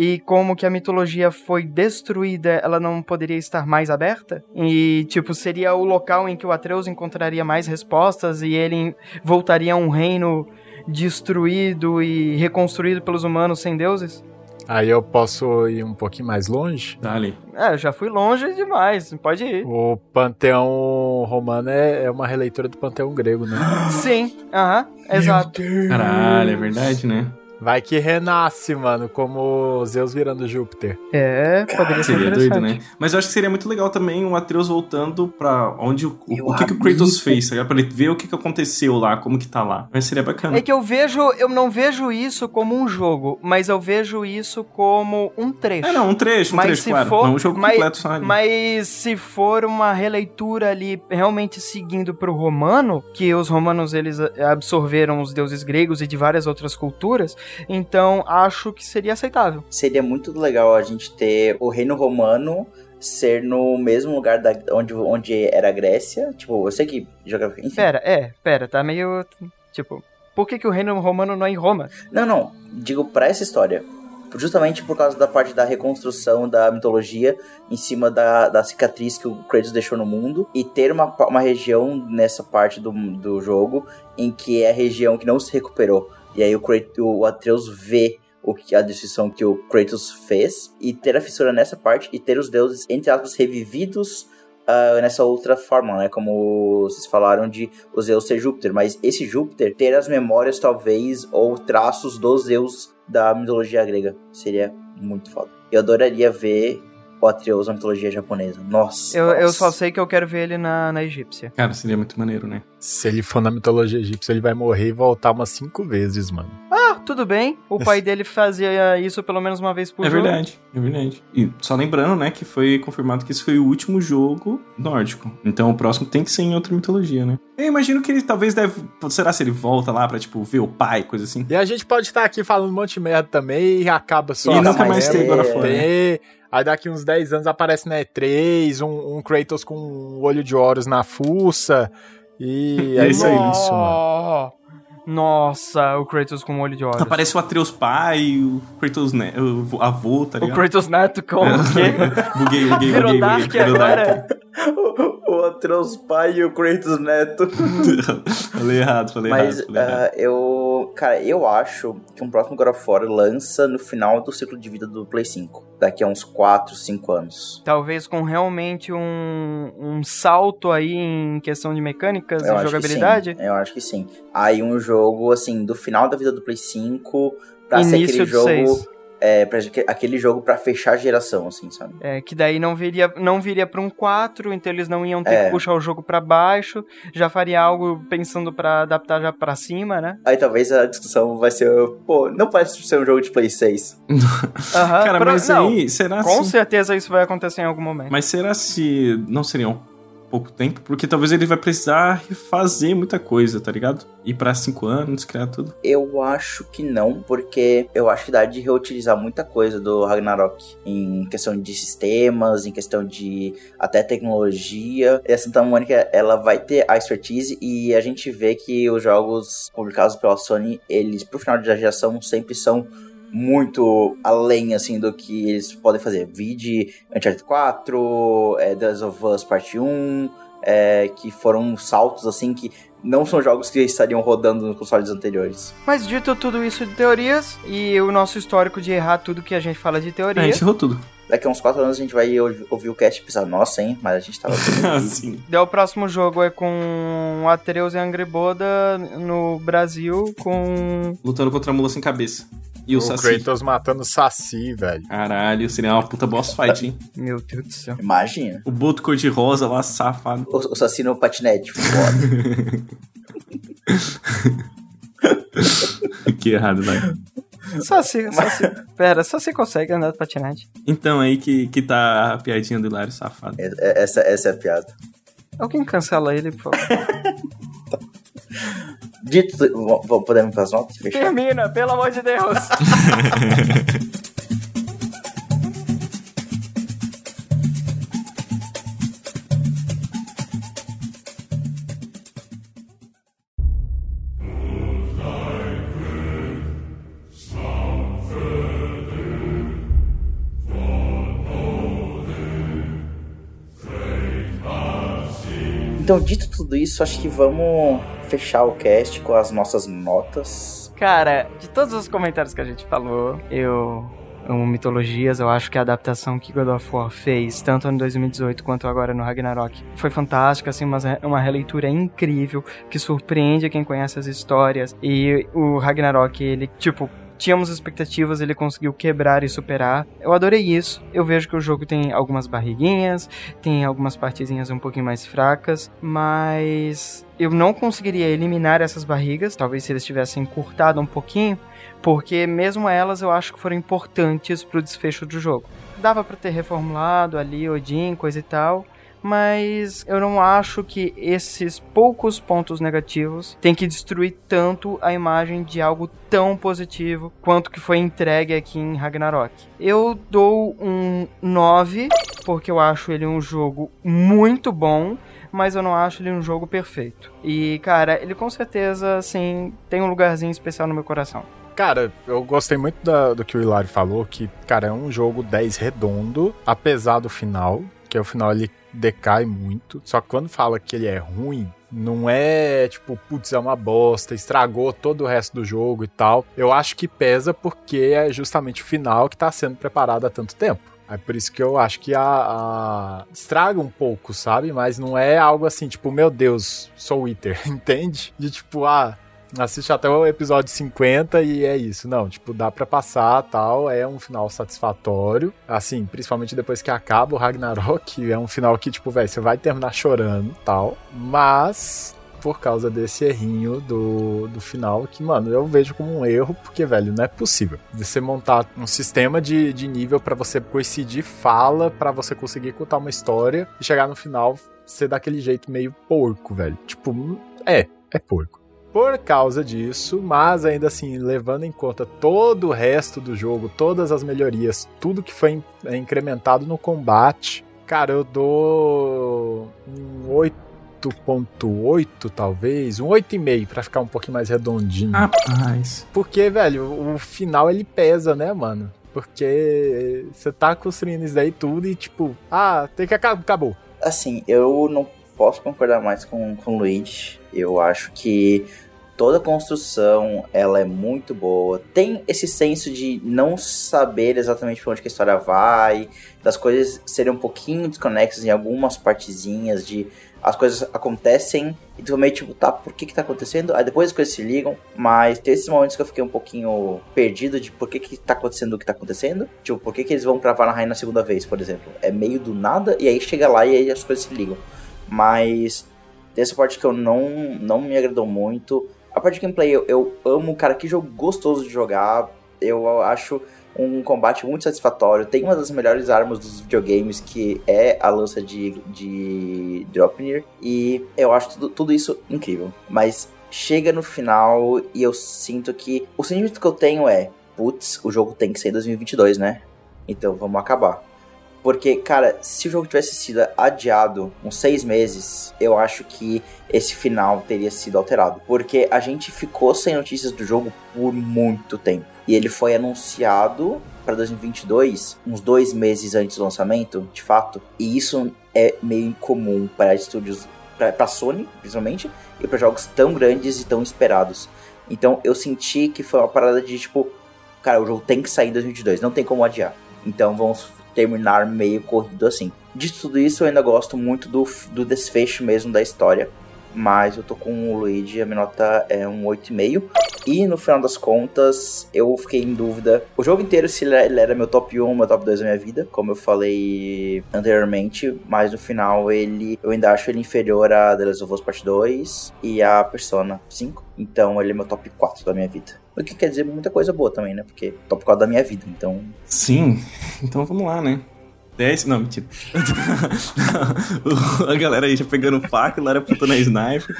E como que a mitologia foi destruída, ela não poderia estar mais aberta? E, tipo, seria o local em que o Atreus encontraria mais respostas e ele voltaria a um reino destruído e reconstruído pelos humanos sem deuses? Aí eu posso ir um pouquinho mais longe? Dali. É, eu já fui longe demais, pode ir. O panteão romano é, é uma releitura do panteão grego, né? Sim, aham, exato. Caralho, é verdade, né? Vai que renasce, mano, como Zeus virando Júpiter. É, poderia ser Seria doido, né? Mas eu acho que seria muito legal também o Atreus voltando pra onde o, o, o que, que o Kratos fez, tá ligado? Pra ele ver o que, que aconteceu lá, como que tá lá. Mas seria bacana. É que eu vejo, eu não vejo isso como um jogo, mas eu vejo isso como um trecho. É, não, um trecho, um mas trecho, se claro. For, Não um jogo mas, completo só ali. Mas se for uma releitura ali realmente seguindo pro romano, que os romanos eles absorveram os deuses gregos e de várias outras culturas, então acho que seria aceitável. Seria muito legal a gente ter o reino romano ser no mesmo lugar da, onde, onde era a Grécia. Tipo, eu sei que geografia. Enfim. Pera, é, pera, tá meio tipo Por que, que o reino romano não é em Roma? Não, não. Digo pra essa história. Justamente por causa da parte da reconstrução da mitologia em cima da, da cicatriz que o Kratos deixou no mundo e ter uma, uma região nessa parte do, do jogo em que é a região que não se recuperou. E aí o, Kratos, o Atreus vê o que a destruição que o Kratos fez e ter a fissura nessa parte e ter os deuses, entre aspas, revividos uh, nessa outra forma, né? Como vocês falaram de o Zeus ser Júpiter, mas esse Júpiter ter as memórias, talvez, ou traços dos Zeus da mitologia grega. Seria muito foda. Eu adoraria ver o Atreus na mitologia japonesa. Nossa. Eu, nossa. eu só sei que eu quero ver ele na, na egípcia. Cara, seria muito maneiro, né? Se ele for na mitologia egípcia, ele vai morrer e voltar umas cinco vezes, mano. Tudo bem. O pai dele fazia isso pelo menos uma vez por É jogo. verdade, é verdade. E só lembrando, né, que foi confirmado que esse foi o último jogo nórdico. Então o próximo tem que ser em outra mitologia, né? Eu imagino que ele talvez deve. Será se ele volta lá pra, tipo, ver o pai, coisa assim? E a gente pode estar aqui falando um monte de merda também e acaba só. E nunca mais tem of War, né? Ter, Aí daqui uns 10 anos aparece na E3, um, um Kratos com um olho de Horus na fuça. E é isso aí, isso, mano. Nossa, o Kratos com um olho de olhos. Aparece o Atreus pai, o Kratos ne o avô, tá O ligado? Kratos Neto com o quê? buguei, buguei, Virou buguei, Dark buguei. Agora? o, Atreus pai e o Kratos neto. falei errado, falei Mas errado. Falei errado. ah, eu. Cara, eu acho que um próximo God of War lança no final do ciclo de vida do Play 5. Daqui a uns 4, 5 anos. Talvez com realmente um, um salto aí em questão de mecânicas Eu e jogabilidade. Eu acho que sim. Aí um jogo, assim, do final da vida do Play 5 pra ser Início aquele do jogo. seis. É, pra aquele jogo pra fechar a geração, assim, sabe? É, que daí não viria, não viria para um 4, então eles não iam ter É. que puxar o jogo pra baixo, já faria algo pensando pra adaptar já pra cima, né? Aí talvez a discussão vai ser, pô, não parece ser um jogo de Play 6. Aham, Cara, pro- mas não, aí, será Com se- certeza isso vai acontecer em algum momento. Mas será se não seria um pouco tempo? Porque talvez ele vai precisar refazer muita coisa, tá ligado? Ir pra cinco anos, criar tudo. Eu acho que não, porque eu acho que dá de reutilizar muita coisa do Ragnarok. Em questão de sistemas, em questão de até tecnologia. E a Santa Mônica, ela vai ter a expertise e a gente vê que os jogos publicados pela Sony, eles pro final da geração sempre são muito além, assim, do que eles podem fazer. Vide Uncharted 4, é, The Last of Us Parte 1, é, que foram saltos, assim, que não são jogos que estariam rodando nos consoles anteriores. Mas dito tudo isso de teorias e o nosso histórico de errar tudo que a gente fala de teoria. A gente errou tudo. Daqui a uns 4 anos a gente vai ouvi- ouvir o cast e pensar, nossa, hein, mas a gente tava... Sim. Daí o próximo jogo é com Atreus e Angreboda no Brasil com Lutando contra a mula sem cabeça. E o, o Saci. Kratos matando o Saci, velho. Caralho, seria uma puta boss fight, hein? Meu Deus do céu. Imagina. O Boto cor-de-rosa lá, safado. O, o Saci no patinete, foda. que errado, vai. Só se, só se, pera, só se consegue andar de patinete. Então, aí que, que tá a piadinha do Hilário safado. É- é- essa, essa é a piada. Alguém cancela ele, por favor. Dito, tudo- v- v- podemos ir pras notas? Fechar? Termina, pelo amor de Deus. Então, dito tudo isso, acho que vamos fechar o cast com as nossas notas. Cara, de todos os comentários que a gente falou, eu amo mitologias, eu acho que a adaptação que God of War fez, tanto no 2018 quanto agora no Ragnarok, foi fantástica, assim, uma, uma releitura incrível, que surpreende quem conhece as histórias, e o Ragnarok, ele, tipo, tínhamos expectativas, ele conseguiu quebrar e superar. Eu adorei isso. Eu vejo que o jogo tem algumas barriguinhas, tem algumas partezinhas um pouquinho mais fracas, mas eu não conseguiria eliminar essas barrigas, talvez se eles tivessem encurtado um pouquinho, porque mesmo elas eu acho que foram importantes pro desfecho do jogo. Dava pra ter reformulado ali Odin, coisa e tal, mas eu não acho que esses poucos pontos negativos têm que destruir tanto a imagem de algo tão positivo quanto que foi entregue aqui em Ragnarok. Eu dou um 9, porque eu acho ele um jogo muito bom, mas eu não acho ele um jogo perfeito. E, cara, ele com certeza, assim, tem um lugarzinho especial no meu coração. Cara, eu gostei muito da, do que o Hilário falou, que, cara, é um jogo 10 redondo, apesar do final, que o final ele decai muito. Só que quando fala que ele é ruim, não é tipo, putz, é uma bosta, estragou todo o resto do jogo e tal. Eu acho que pesa porque é justamente o final que tá sendo preparado há tanto tempo. É por isso que eu acho que a, a, estraga um pouco, sabe? Mas não é algo assim, tipo, meu Deus, sou Wither, entende? De tipo, ah, assiste até o episódio 50 e é isso. Não, tipo, dá para passar, tal, é um final satisfatório. Assim, principalmente depois que acaba o Ragnarok, é um final que, tipo, velho, você vai terminar chorando, tal. Mas por causa desse errinho do, do final, que, mano, eu vejo como um erro, porque, velho, não é possível. Você montar um sistema de, de nível para você coincidir fala, para você conseguir contar uma história e chegar no final ser daquele jeito meio porco, velho. Tipo, é, é porco por causa disso, mas ainda assim, levando em conta todo o resto do jogo, todas as melhorias, tudo que foi é, incrementado no combate, cara, eu dou um 8.8 talvez, um 8,5 para ficar um pouquinho mais redondinho. Rapaz. Porque, velho, o final ele pesa, né, mano? Porque você tá construindo isso daí tudo e tipo, ah, tem que acabar, acabou. Assim, eu não posso concordar mais com, com o Luigi. Eu acho que toda a construção ela é muito boa. Tem esse senso de não saber exatamente para onde a história vai, das coisas serem um pouquinho desconexas em algumas partezinhas, de as coisas acontecem e tu meio tipo, tá, por que que tá acontecendo? Aí depois as coisas se ligam, mas tem esses momentos que eu fiquei um pouquinho perdido de por que que tá acontecendo o que tá acontecendo. Tipo, por que que eles vão pra Vanaheim na segunda vez, por exemplo? É meio do nada e aí chega lá e aí as coisas se ligam. Mas tem essa parte que eu não, não me agradou muito. A parte de gameplay, eu, eu amo, cara, que jogo gostoso de jogar. Eu acho um combate muito satisfatório. Tem uma das melhores armas dos videogames, que é a lança de, de Dropnir. E eu acho tudo, tudo isso incrível. Mas chega no final e eu sinto que. O sentimento que eu tenho é: putz, o jogo tem que ser 2022, né? Então vamos acabar. Porque, cara, se o jogo tivesse sido adiado uns seis meses, eu acho que esse final teria sido alterado. Porque a gente ficou sem notícias do jogo por muito tempo. E ele foi anunciado para 2022, uns dois meses antes do lançamento, de fato. E isso é meio incomum para estúdios, para Sony, principalmente, e para jogos tão grandes e tão esperados. Então eu senti que foi uma parada de tipo, cara, o jogo tem que sair em 2022, não tem como adiar. Então vamos terminar meio corrido assim. De tudo isso, eu ainda gosto muito do, do desfecho mesmo da história. Mas eu tô com o Luigi, a minha nota é um 8,5. E no final das contas, eu fiquei em dúvida. O jogo inteiro, se ele era meu top 1, meu top 2 da minha vida, como eu falei anteriormente. Mas no final, ele eu ainda acho ele inferior a The Last of Us Part 2 e a Persona 5. Então ele é meu top 4 da minha vida. O que quer dizer muita coisa boa também, né? Porque top 4 da minha vida, então. Sim, então vamos lá, né? 10. Não, mentira. a galera aí já pegando faca, lá apontando a sniper.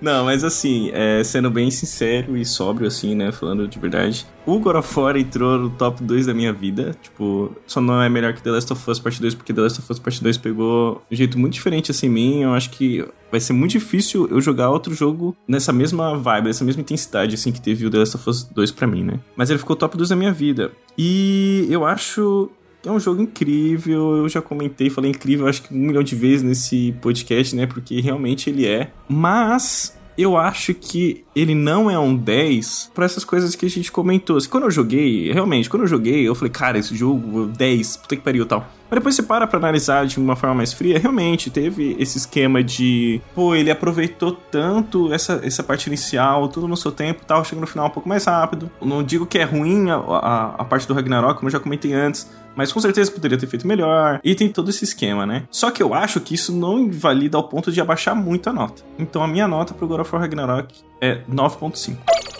Não, mas assim, é, sendo bem sincero e sóbrio, assim, né? Falando de verdade. O God of War entrou no top 2 da minha vida. Tipo, só não é melhor que The Last of Us Part 2, porque The Last of Us Part 2 pegou um jeito muito diferente assim em mim. Eu acho que vai ser muito difícil eu jogar outro jogo nessa mesma vibe, nessa mesma intensidade, assim, que teve o The Last of Us 2 pra mim, né? Mas ele ficou top 2 da minha vida. E eu acho é um jogo incrível, eu já comentei, falei incrível acho que um milhão de vezes nesse podcast, né? Porque realmente ele é. Mas eu acho que ele não é um 10 para essas coisas que a gente comentou. Quando eu joguei, realmente, quando eu joguei, eu falei, cara, esse jogo 10, puta que pariu tal. Mas depois você para pra analisar de uma forma mais fria, realmente teve esse esquema de, pô, ele aproveitou tanto essa, essa parte inicial, tudo no seu tempo tal, chega no final um pouco mais rápido. Não digo que é ruim a, a, a parte do Ragnarok, como eu já comentei antes, mas com certeza poderia ter feito melhor. E tem todo esse esquema, né? Só que eu acho que isso não invalida ao ponto de abaixar muito a nota. Então a minha nota pro God of War Ragnarok é 9.5.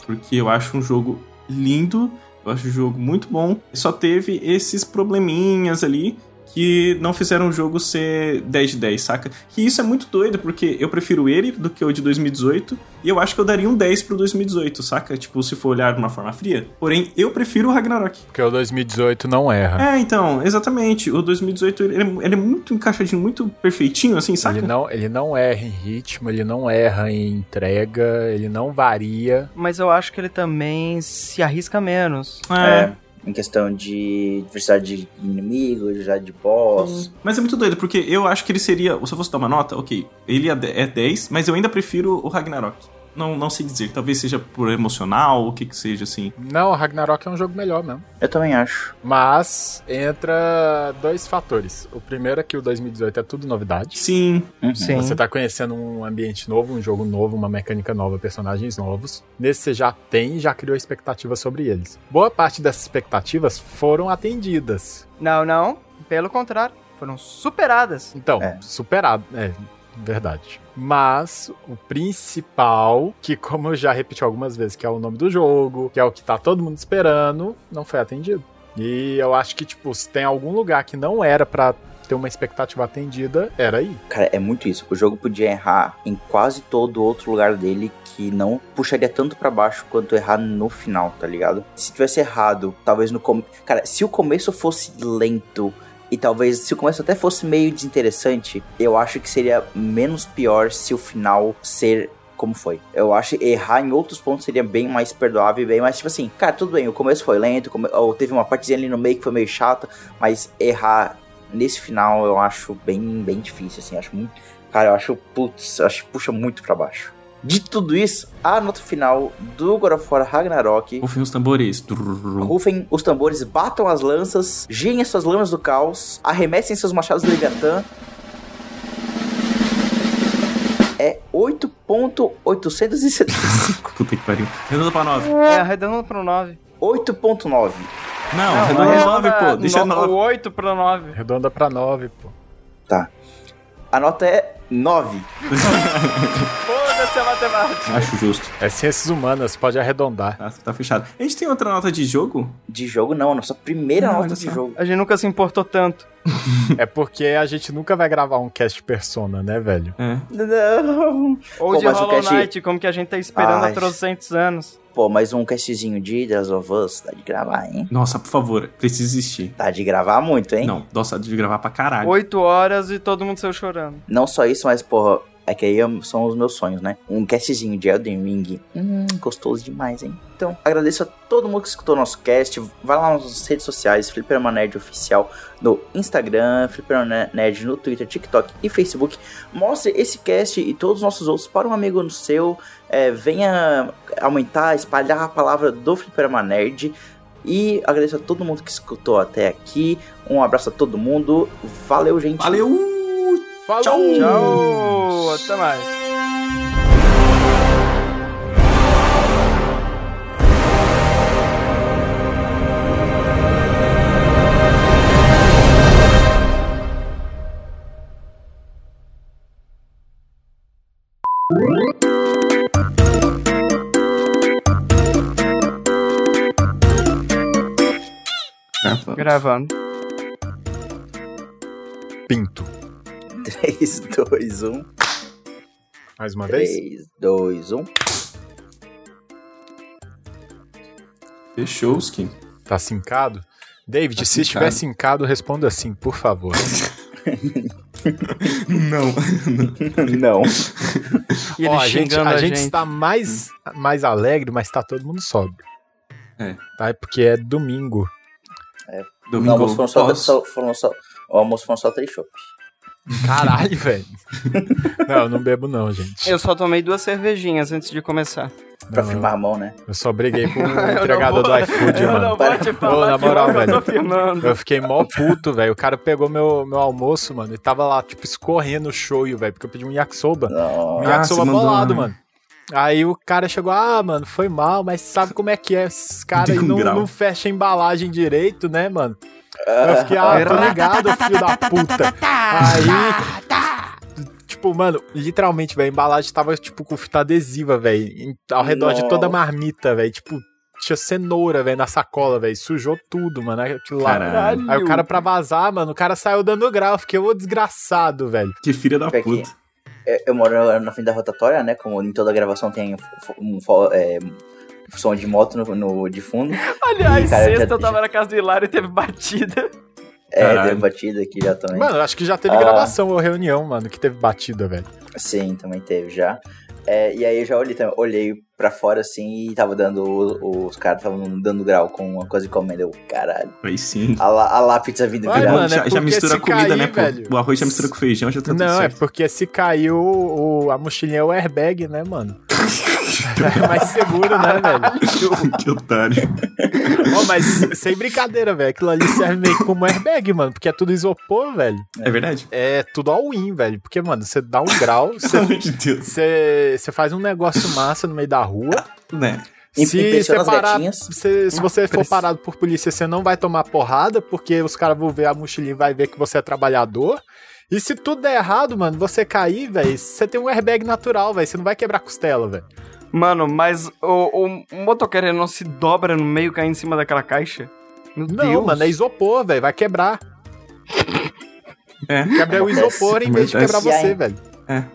Porque eu acho um jogo lindo, eu acho um jogo muito bom. Só teve esses probleminhas ali que não fizeram o jogo ser 10 de 10, saca? Que isso é muito doido, porque eu prefiro ele do que o de 2018, e eu acho que eu daria um 10 pro 2018, saca? Tipo, se for olhar de uma forma fria. Porém, eu prefiro o Ragnarok. Porque o 2018 não erra. É, então, exatamente. O 2018, ele é, ele é muito encaixadinho, muito perfeitinho, assim, saca? Ele não, ele não erra em ritmo, ele não erra em entrega, ele não varia. Mas eu acho que ele também se arrisca menos. É. Em questão de diversidade de inimigos, diversidade de boss. Mas é muito doido, porque eu acho que ele seria. Se eu fosse dar uma nota, ok, ele é de- é 10, mas eu ainda prefiro o Ragnarok. Não, não sei dizer, talvez seja por emocional, o que que seja assim. Não, o Ragnarok é um jogo melhor mesmo. Eu também acho. Mas entra dois fatores. O primeiro é que o 2018 é tudo novidade. Sim. Uhum. Sim. Você tá conhecendo um ambiente novo, um jogo novo, uma mecânica nova, personagens novos. Nesse você já tem e já criou expectativas sobre eles. Boa parte dessas expectativas foram atendidas. Não, não. Pelo contrário. Foram superadas. Então, É. superado. É, verdade. Mas o principal, que como eu já repeti algumas vezes, que é o nome do jogo, que é o que tá todo mundo esperando, não foi atendido. E eu acho que, tipo, se tem algum lugar que não era pra ter uma expectativa atendida, era aí. Cara, é muito isso. O jogo podia errar em quase todo outro lugar dele que não puxaria tanto pra baixo quanto errar no final, tá ligado? Se tivesse errado, talvez no começo. Cara, se o começo fosse lento e talvez se o começo até fosse meio desinteressante, eu acho que seria menos pior se o final ser como foi. Eu acho que errar em outros pontos seria bem mais perdoável e bem mais, tipo assim, cara, tudo bem, o começo foi lento, come- ou teve uma partezinha ali no meio que foi meio chata, mas errar nesse final eu acho bem, bem difícil, assim, acho muito. Cara, eu acho, putz, acho puxa muito pra baixo. De tudo isso, a nota final do God of War Ragnarok. Rufem os tambores. Rufem os tambores, batam as lanças, girem as suas lâminas do caos, arremessem seus machados do Leviatã. É 8.875. Puta que pariu. Redonda pra 9. É, arredondando pro 9. 8.9. Não, redonda pra 9, pô. Deixa no, 9. O 8 pro 9. Redonda pra 9, pô. Tá. A nota é 9. Foda-se a matemática. Acho justo. É ciências humanas, pode arredondar. Tá, tá fechado. A gente tem outra nota de jogo? De jogo não, a nossa primeira Não, nota de jogo. A gente nunca se importou tanto. É porque a gente nunca vai gravar um cast persona, né, velho? É. Não. Ou Pô, de Hollow cast- Knight, como que a gente tá esperando Ai. há trocentos anos. Pô, mais um castzinho de The Last of Us, tá de gravar, hein? Nossa, por favor, precisa existir. Tá de gravar muito, hein? Não, nossa, de gravar pra caralho. 8 horas e todo mundo saiu chorando. Não só isso, mas, porra, é que aí são os meus sonhos, né? Um castzinho de Elden Ring. Hum, gostoso demais, hein? Então, agradeço a todo mundo que escutou nosso cast. Vai lá nas redes sociais, Fliperama Nerd Oficial no Instagram, Fliperama Nerd no Twitter, TikTok e Facebook. Mostre esse cast e todos os nossos outros para um amigo no seu. É, venha aumentar, espalhar a palavra do Fliperama Nerd. E agradeço a todo mundo que escutou até aqui. Um abraço a todo mundo. Valeu, gente. Valeu! Falou! Tchau! Tchau! Até mais. Gravando. Gravando. Pinto. 3, 2, 1. Mais uma vez? 3, 2, 1. Fechou, Skin. Tá sincado? David, Tá se sincado. estiver sincado, responda assim, por favor. Não. Não. E ele Ó, a gente, a a gente gente. está mais, mais alegre, mas tá todo mundo sóbrio. É. Tá? É porque é domingo. No Domingo almoço foram só, só- foram só, o almoço foram só três chopp. Caralho, velho. Não, eu não bebo não, gente. Eu só tomei duas cervejinhas antes de começar. Pra Não, firmar a mão, né? Eu só briguei com o Eu entregador vou- do iFood, eu mano. não vou te Ô, falar na moral, eu velho. tô firmando. Eu fiquei mó puto, velho. O cara pegou meu, meu almoço, mano, e tava lá, tipo, escorrendo o shoyu, velho, porque eu pedi um yakisoba. Um Não. Ah, yakisoba mandou, bolado, né? mano. Aí o cara chegou, ah, mano, foi mal, mas sabe como é que é? Esses caras aí um não, não fecham a embalagem direito, né, mano? Eu fiquei, ah, tô ligado, filho da puta. Aí, tipo, mano, literalmente, velho, a embalagem tava, tipo, com fita adesiva, velho, ao redor de toda a marmita, velho, tipo, tinha cenoura, velho, na sacola, velho. Sujou tudo, mano. Aquilo lá. Caralho. Aí o cara pra vazar, mano, o cara saiu dando grau. Fiquei ô desgraçado, velho. Que filha da que Eu, eu moro no fim da rotatória, né? Como em toda gravação tem um, é, som de moto no, no- de fundo. Aliás, E, cara, sexta já- eu tava na casa do Hilário e teve batida. É, Caralho. teve batida aqui já também. Mano, eu acho que já teve Ah. gravação ou reunião, mano, que teve batida, velho. Sim, também teve já. É, e aí eu já olhei, também, olhei pra fora assim e tava dando. Os caras estavam dando grau com uma coisa de comendo. Eu, caralho. Aí sim. A lá, a lá pizza vindo mano, é já, já porque mistura comida, cair, né? pô? velho. O arroz já mistura com feijão, já tá tudo Não, é certo. porque se caiu o, a mochilinha é o airbag, né, mano? É mais seguro, né, velho? que otário. Ó, mas sem brincadeira, velho. Aquilo ali serve meio que como airbag, mano. Porque é tudo isopor, velho. É verdade? É tudo all-in, velho. Porque, mano, você dá um grau, você, Pelo amor de Deus. você, você faz um negócio massa no meio da rua. Né? Se, impressiona você as parar, gatinhas. se, se você for parado por polícia, você não vai tomar porrada, porque os caras vão ver a mochilinha e vai ver que você é trabalhador. E se tudo der errado, mano, você cair, velho, você tem um airbag natural, velho. Você não vai quebrar costela, velho. Mano, mas o, o, o motoqueiro ele não se dobra no meio e cai em cima daquela caixa? Meu Não, Deus. mano, é isopor, velho. Vai quebrar. É. Quebra o isopor em vez de quebrar E você, velho.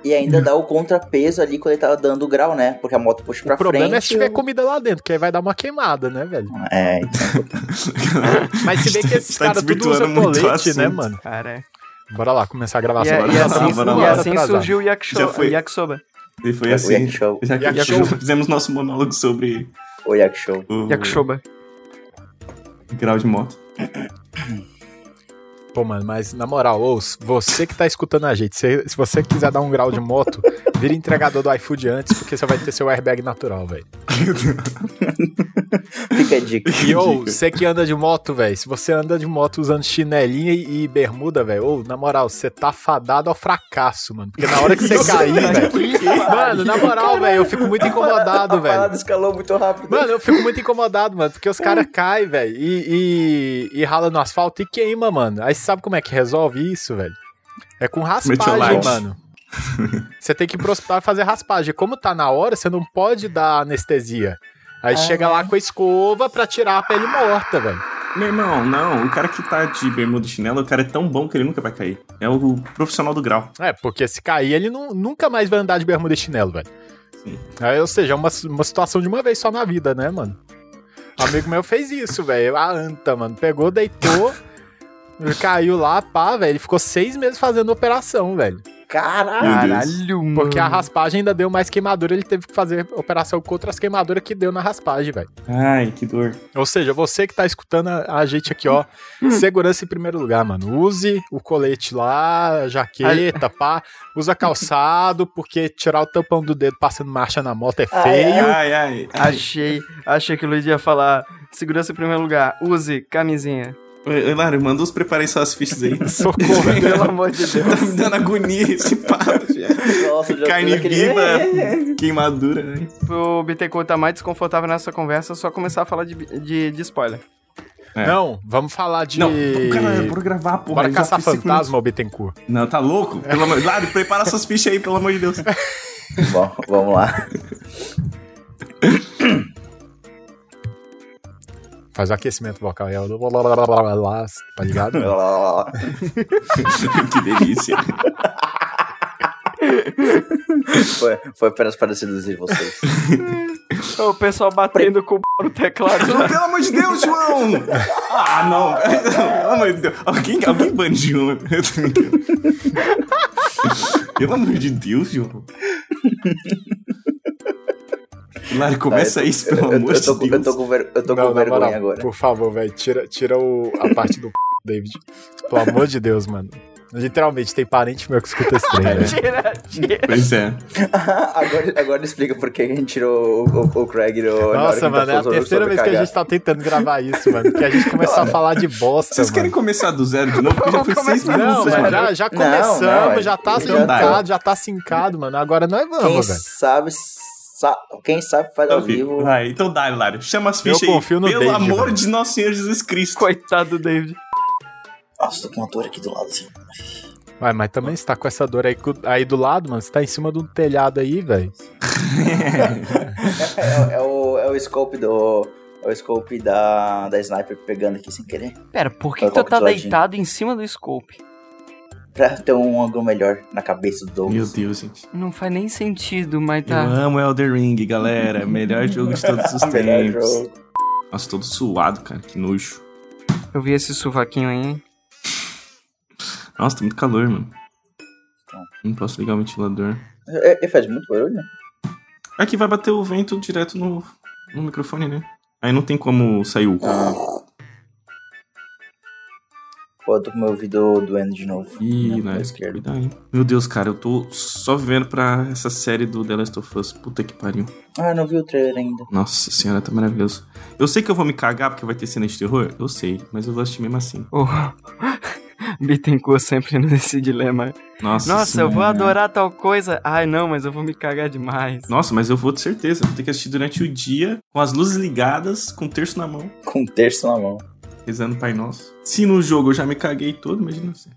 E ainda dá o contrapeso ali quando ele tava dando grau, né? Porque a moto puxa pra O problema frente. é se tiver eu- comida lá dentro, que aí vai dar uma queimada, né, velho? É, então. Mas se bem que esses Tá caras tudo usam muito o colete, né, mano? Cara, é. Bora lá, começar a E, gravação. e Bora lá, assim, e assim surgiu o yakiso- Já foi. yakisoba. E foi O assim. Já que Yakushow. fizemos nosso monólogo sobre O Yakushow. o Yakushoba. grau de moto. Pô, mano, mas na moral, ô, você que tá escutando a gente, se, se você quiser dar um grau de moto, vira entregador do iFood antes, porque você vai ter seu airbag natural, velho. Fica a dica. E, ô, você que anda de moto, velho, se você anda de moto usando chinelinha e, e bermuda, velho, ô, na moral, você tá fadado ao fracasso, mano. Porque na hora que você cair, velho. Mano, na moral, velho, eu fico muito incomodado, A parada velho. escalou muito rápido. Mano, eu fico muito incomodado, mano, porque os caras caem, velho, e, e, e rala no asfalto e queima, mano. Aí você sabe como é que resolve isso, velho? É com raspagem, mano. Você tem que ir pro hospital e fazer raspagem. Como tá na hora, você não pode dar anestesia. Aí chega lá com a escova pra tirar a pele morta, velho. Meu irmão, não. O cara que tá de bermuda e chinelo, o cara é tão bom que ele nunca vai cair. É o profissional do grau. É, porque se cair, ele não, nunca mais vai andar de bermuda e chinelo, velho. Sim. Aí, ou seja, é uma, uma situação de uma vez só na vida, né, mano? Um amigo meu fez isso, velho. A anta, mano. Pegou, deitou, caiu lá, pá, velho. Ele ficou seis meses fazendo operação, velho. Caralho. Caralho, mano. Porque a raspagem ainda deu mais queimadura, ele teve que fazer operação com outras queimaduras que deu na raspagem, velho. Ai, que dor. Ou seja, você que tá escutando a, a gente aqui, ó, segurança em primeiro lugar, mano. Use o colete lá, a jaqueta, pá. Usa calçado, porque tirar o tampão do dedo passando marcha na moto é Ai, feio. Ai, ai. ai. Achei, achei que o Luiz ia falar segurança em primeiro lugar, use camisinha. Lário, manda os preparem suas fichas aí. Socorro. Pelo amor de Deus. tá me dando agonia esse papo, já. Nossa, já Carne fiz aquele- viva, queimadura. né? Pro Bittencourt tá mais desconfortável nessa conversa, é só começar a falar de, de, de spoiler. É. Não, vamos falar de. Não, cara, bora gravar, porra. Bora caçar fantasma, ô Bittencourt. Não, tá louco? Pelo amor... Lário, prepara suas fichas aí, pelo amor de Deus. Bom, vamos lá. Faz o aquecimento vocal aí, ó. Tá ligado? que delícia. foi, foi apenas para seduzir vocês. O pessoal batendo com o teclado. Não, pelo amor de Deus, João! Ah, não. Pelo amor de Deus. Alguém, alguém bane João. Pelo amor de Deus, João. Lário, começa Tá, isso, pelo eu- amor eu de tô com- Deus. Eu tô com, ver- eu tô Não, com na vergonha moral, agora. Por favor, velho, tira, tira o, a parte do David. Pelo amor de Deus, mano. Literalmente, tem parente meu que escuta esse trem, velho. Tira, tira. Pois é. agora, agora explica por que a gente tirou o, o, o Craig que Nossa, mano, é a tá terceira vez que a gente tá tentando gravar isso, mano. Que a gente começou a falar de bosta, Vocês mano. querem começar do zero de novo? Porque já foi seis do minutos, Não, mano. já, já Não, começamos, não, é- já tá então tá. sincado, já tá sincado, mano. Agora nós Quem vamos, velho. sabe, sa- quem sabe faz ao vivo. Vai, então dá, Lário. Chama as fichas aí. confio no Pelo David, amor velho. de nosso Senhor Jesus Cristo. Coitado do David. Nossa, tô com uma dor aqui do lado assim. Vai, mas também você tá com essa dor aí, aí do lado, mano. Você tá em cima do telhado aí, velho. É, é o, é o scope do, É o scope da, da sniper pegando aqui sem querer. Pera, por que, que tu tá de deitado em cima do scope? Pra ter um ângulo melhor na cabeça do Douglas. Meu Deus, gente. Não faz nem sentido, mas Eu tá. amo Elder Ring, galera. Melhor jogo de todos os tempos. jogo. Nossa, todo suado, cara. Que nojo. Eu vi esse sovaquinho aí. hein? Nossa, tá muito calor, mano. Não posso ligar o ventilador. É, Ele faz muito barulho? Aqui vai bater o vento direto no, no microfone, né? Aí não tem como sair o. Pô, eu tô com meu ouvido doendo de novo. Ih, Na né? esquerda. Cuidado, hein? Meu Deus, cara, eu tô só vendo pra essa série do The Last of Us. Puta que pariu. Ah, não vi o trailer ainda. Nossa senhora, tá maravilhoso. Eu sei que eu vou me cagar porque vai ter cena de terror. Eu sei, mas eu vou assistir mesmo assim. Oh. Bittencourt sempre nesse dilema. Nossa, Nossa, eu vou adorar tal coisa. Ai, não, mas eu vou me cagar demais. Nossa, mas eu vou de certeza. Vou ter que assistir durante o dia, com as luzes ligadas, com o terço na mão, Com um terço na mão. Rezando Pai Nosso. Se no jogo eu já me caguei todo, imagina você.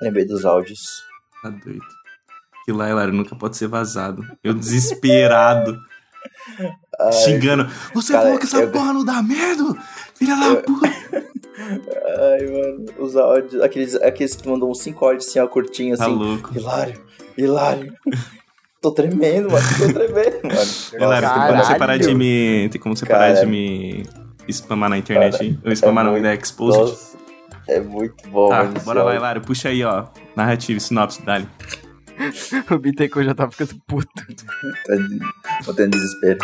Lembrei dos áudios. Tá doido. Que lá, Lara, nunca pode ser vazado. Eu desesperado. Ai, xingando. Você cara, falou que essa eu- porra não dá merda? Filha da puta. Ai, mano. Os áudios. Aqueles, aqueles que mandam uns 5 áudios assim, ó, curtinho Tá assim. louco. Hilário, hilário. Tô tremendo, mano. Tô tremendo, mano. Galera, tem como você parar de me. Tem como você parar de me spamar na internet aí? Ou spamar é não, muito- né? Exposed. Nossa, é muito bom, Tá, mano. bora lá. Hilário. Puxa aí, ó. Narrativa, sinopse, dali. o Bittencourt já tá ficando puto. Tá tendo desespero.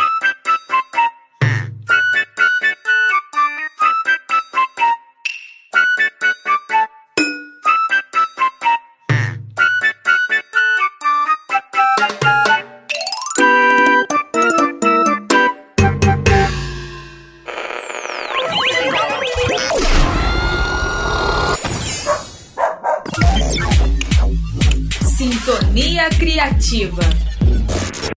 Criativa.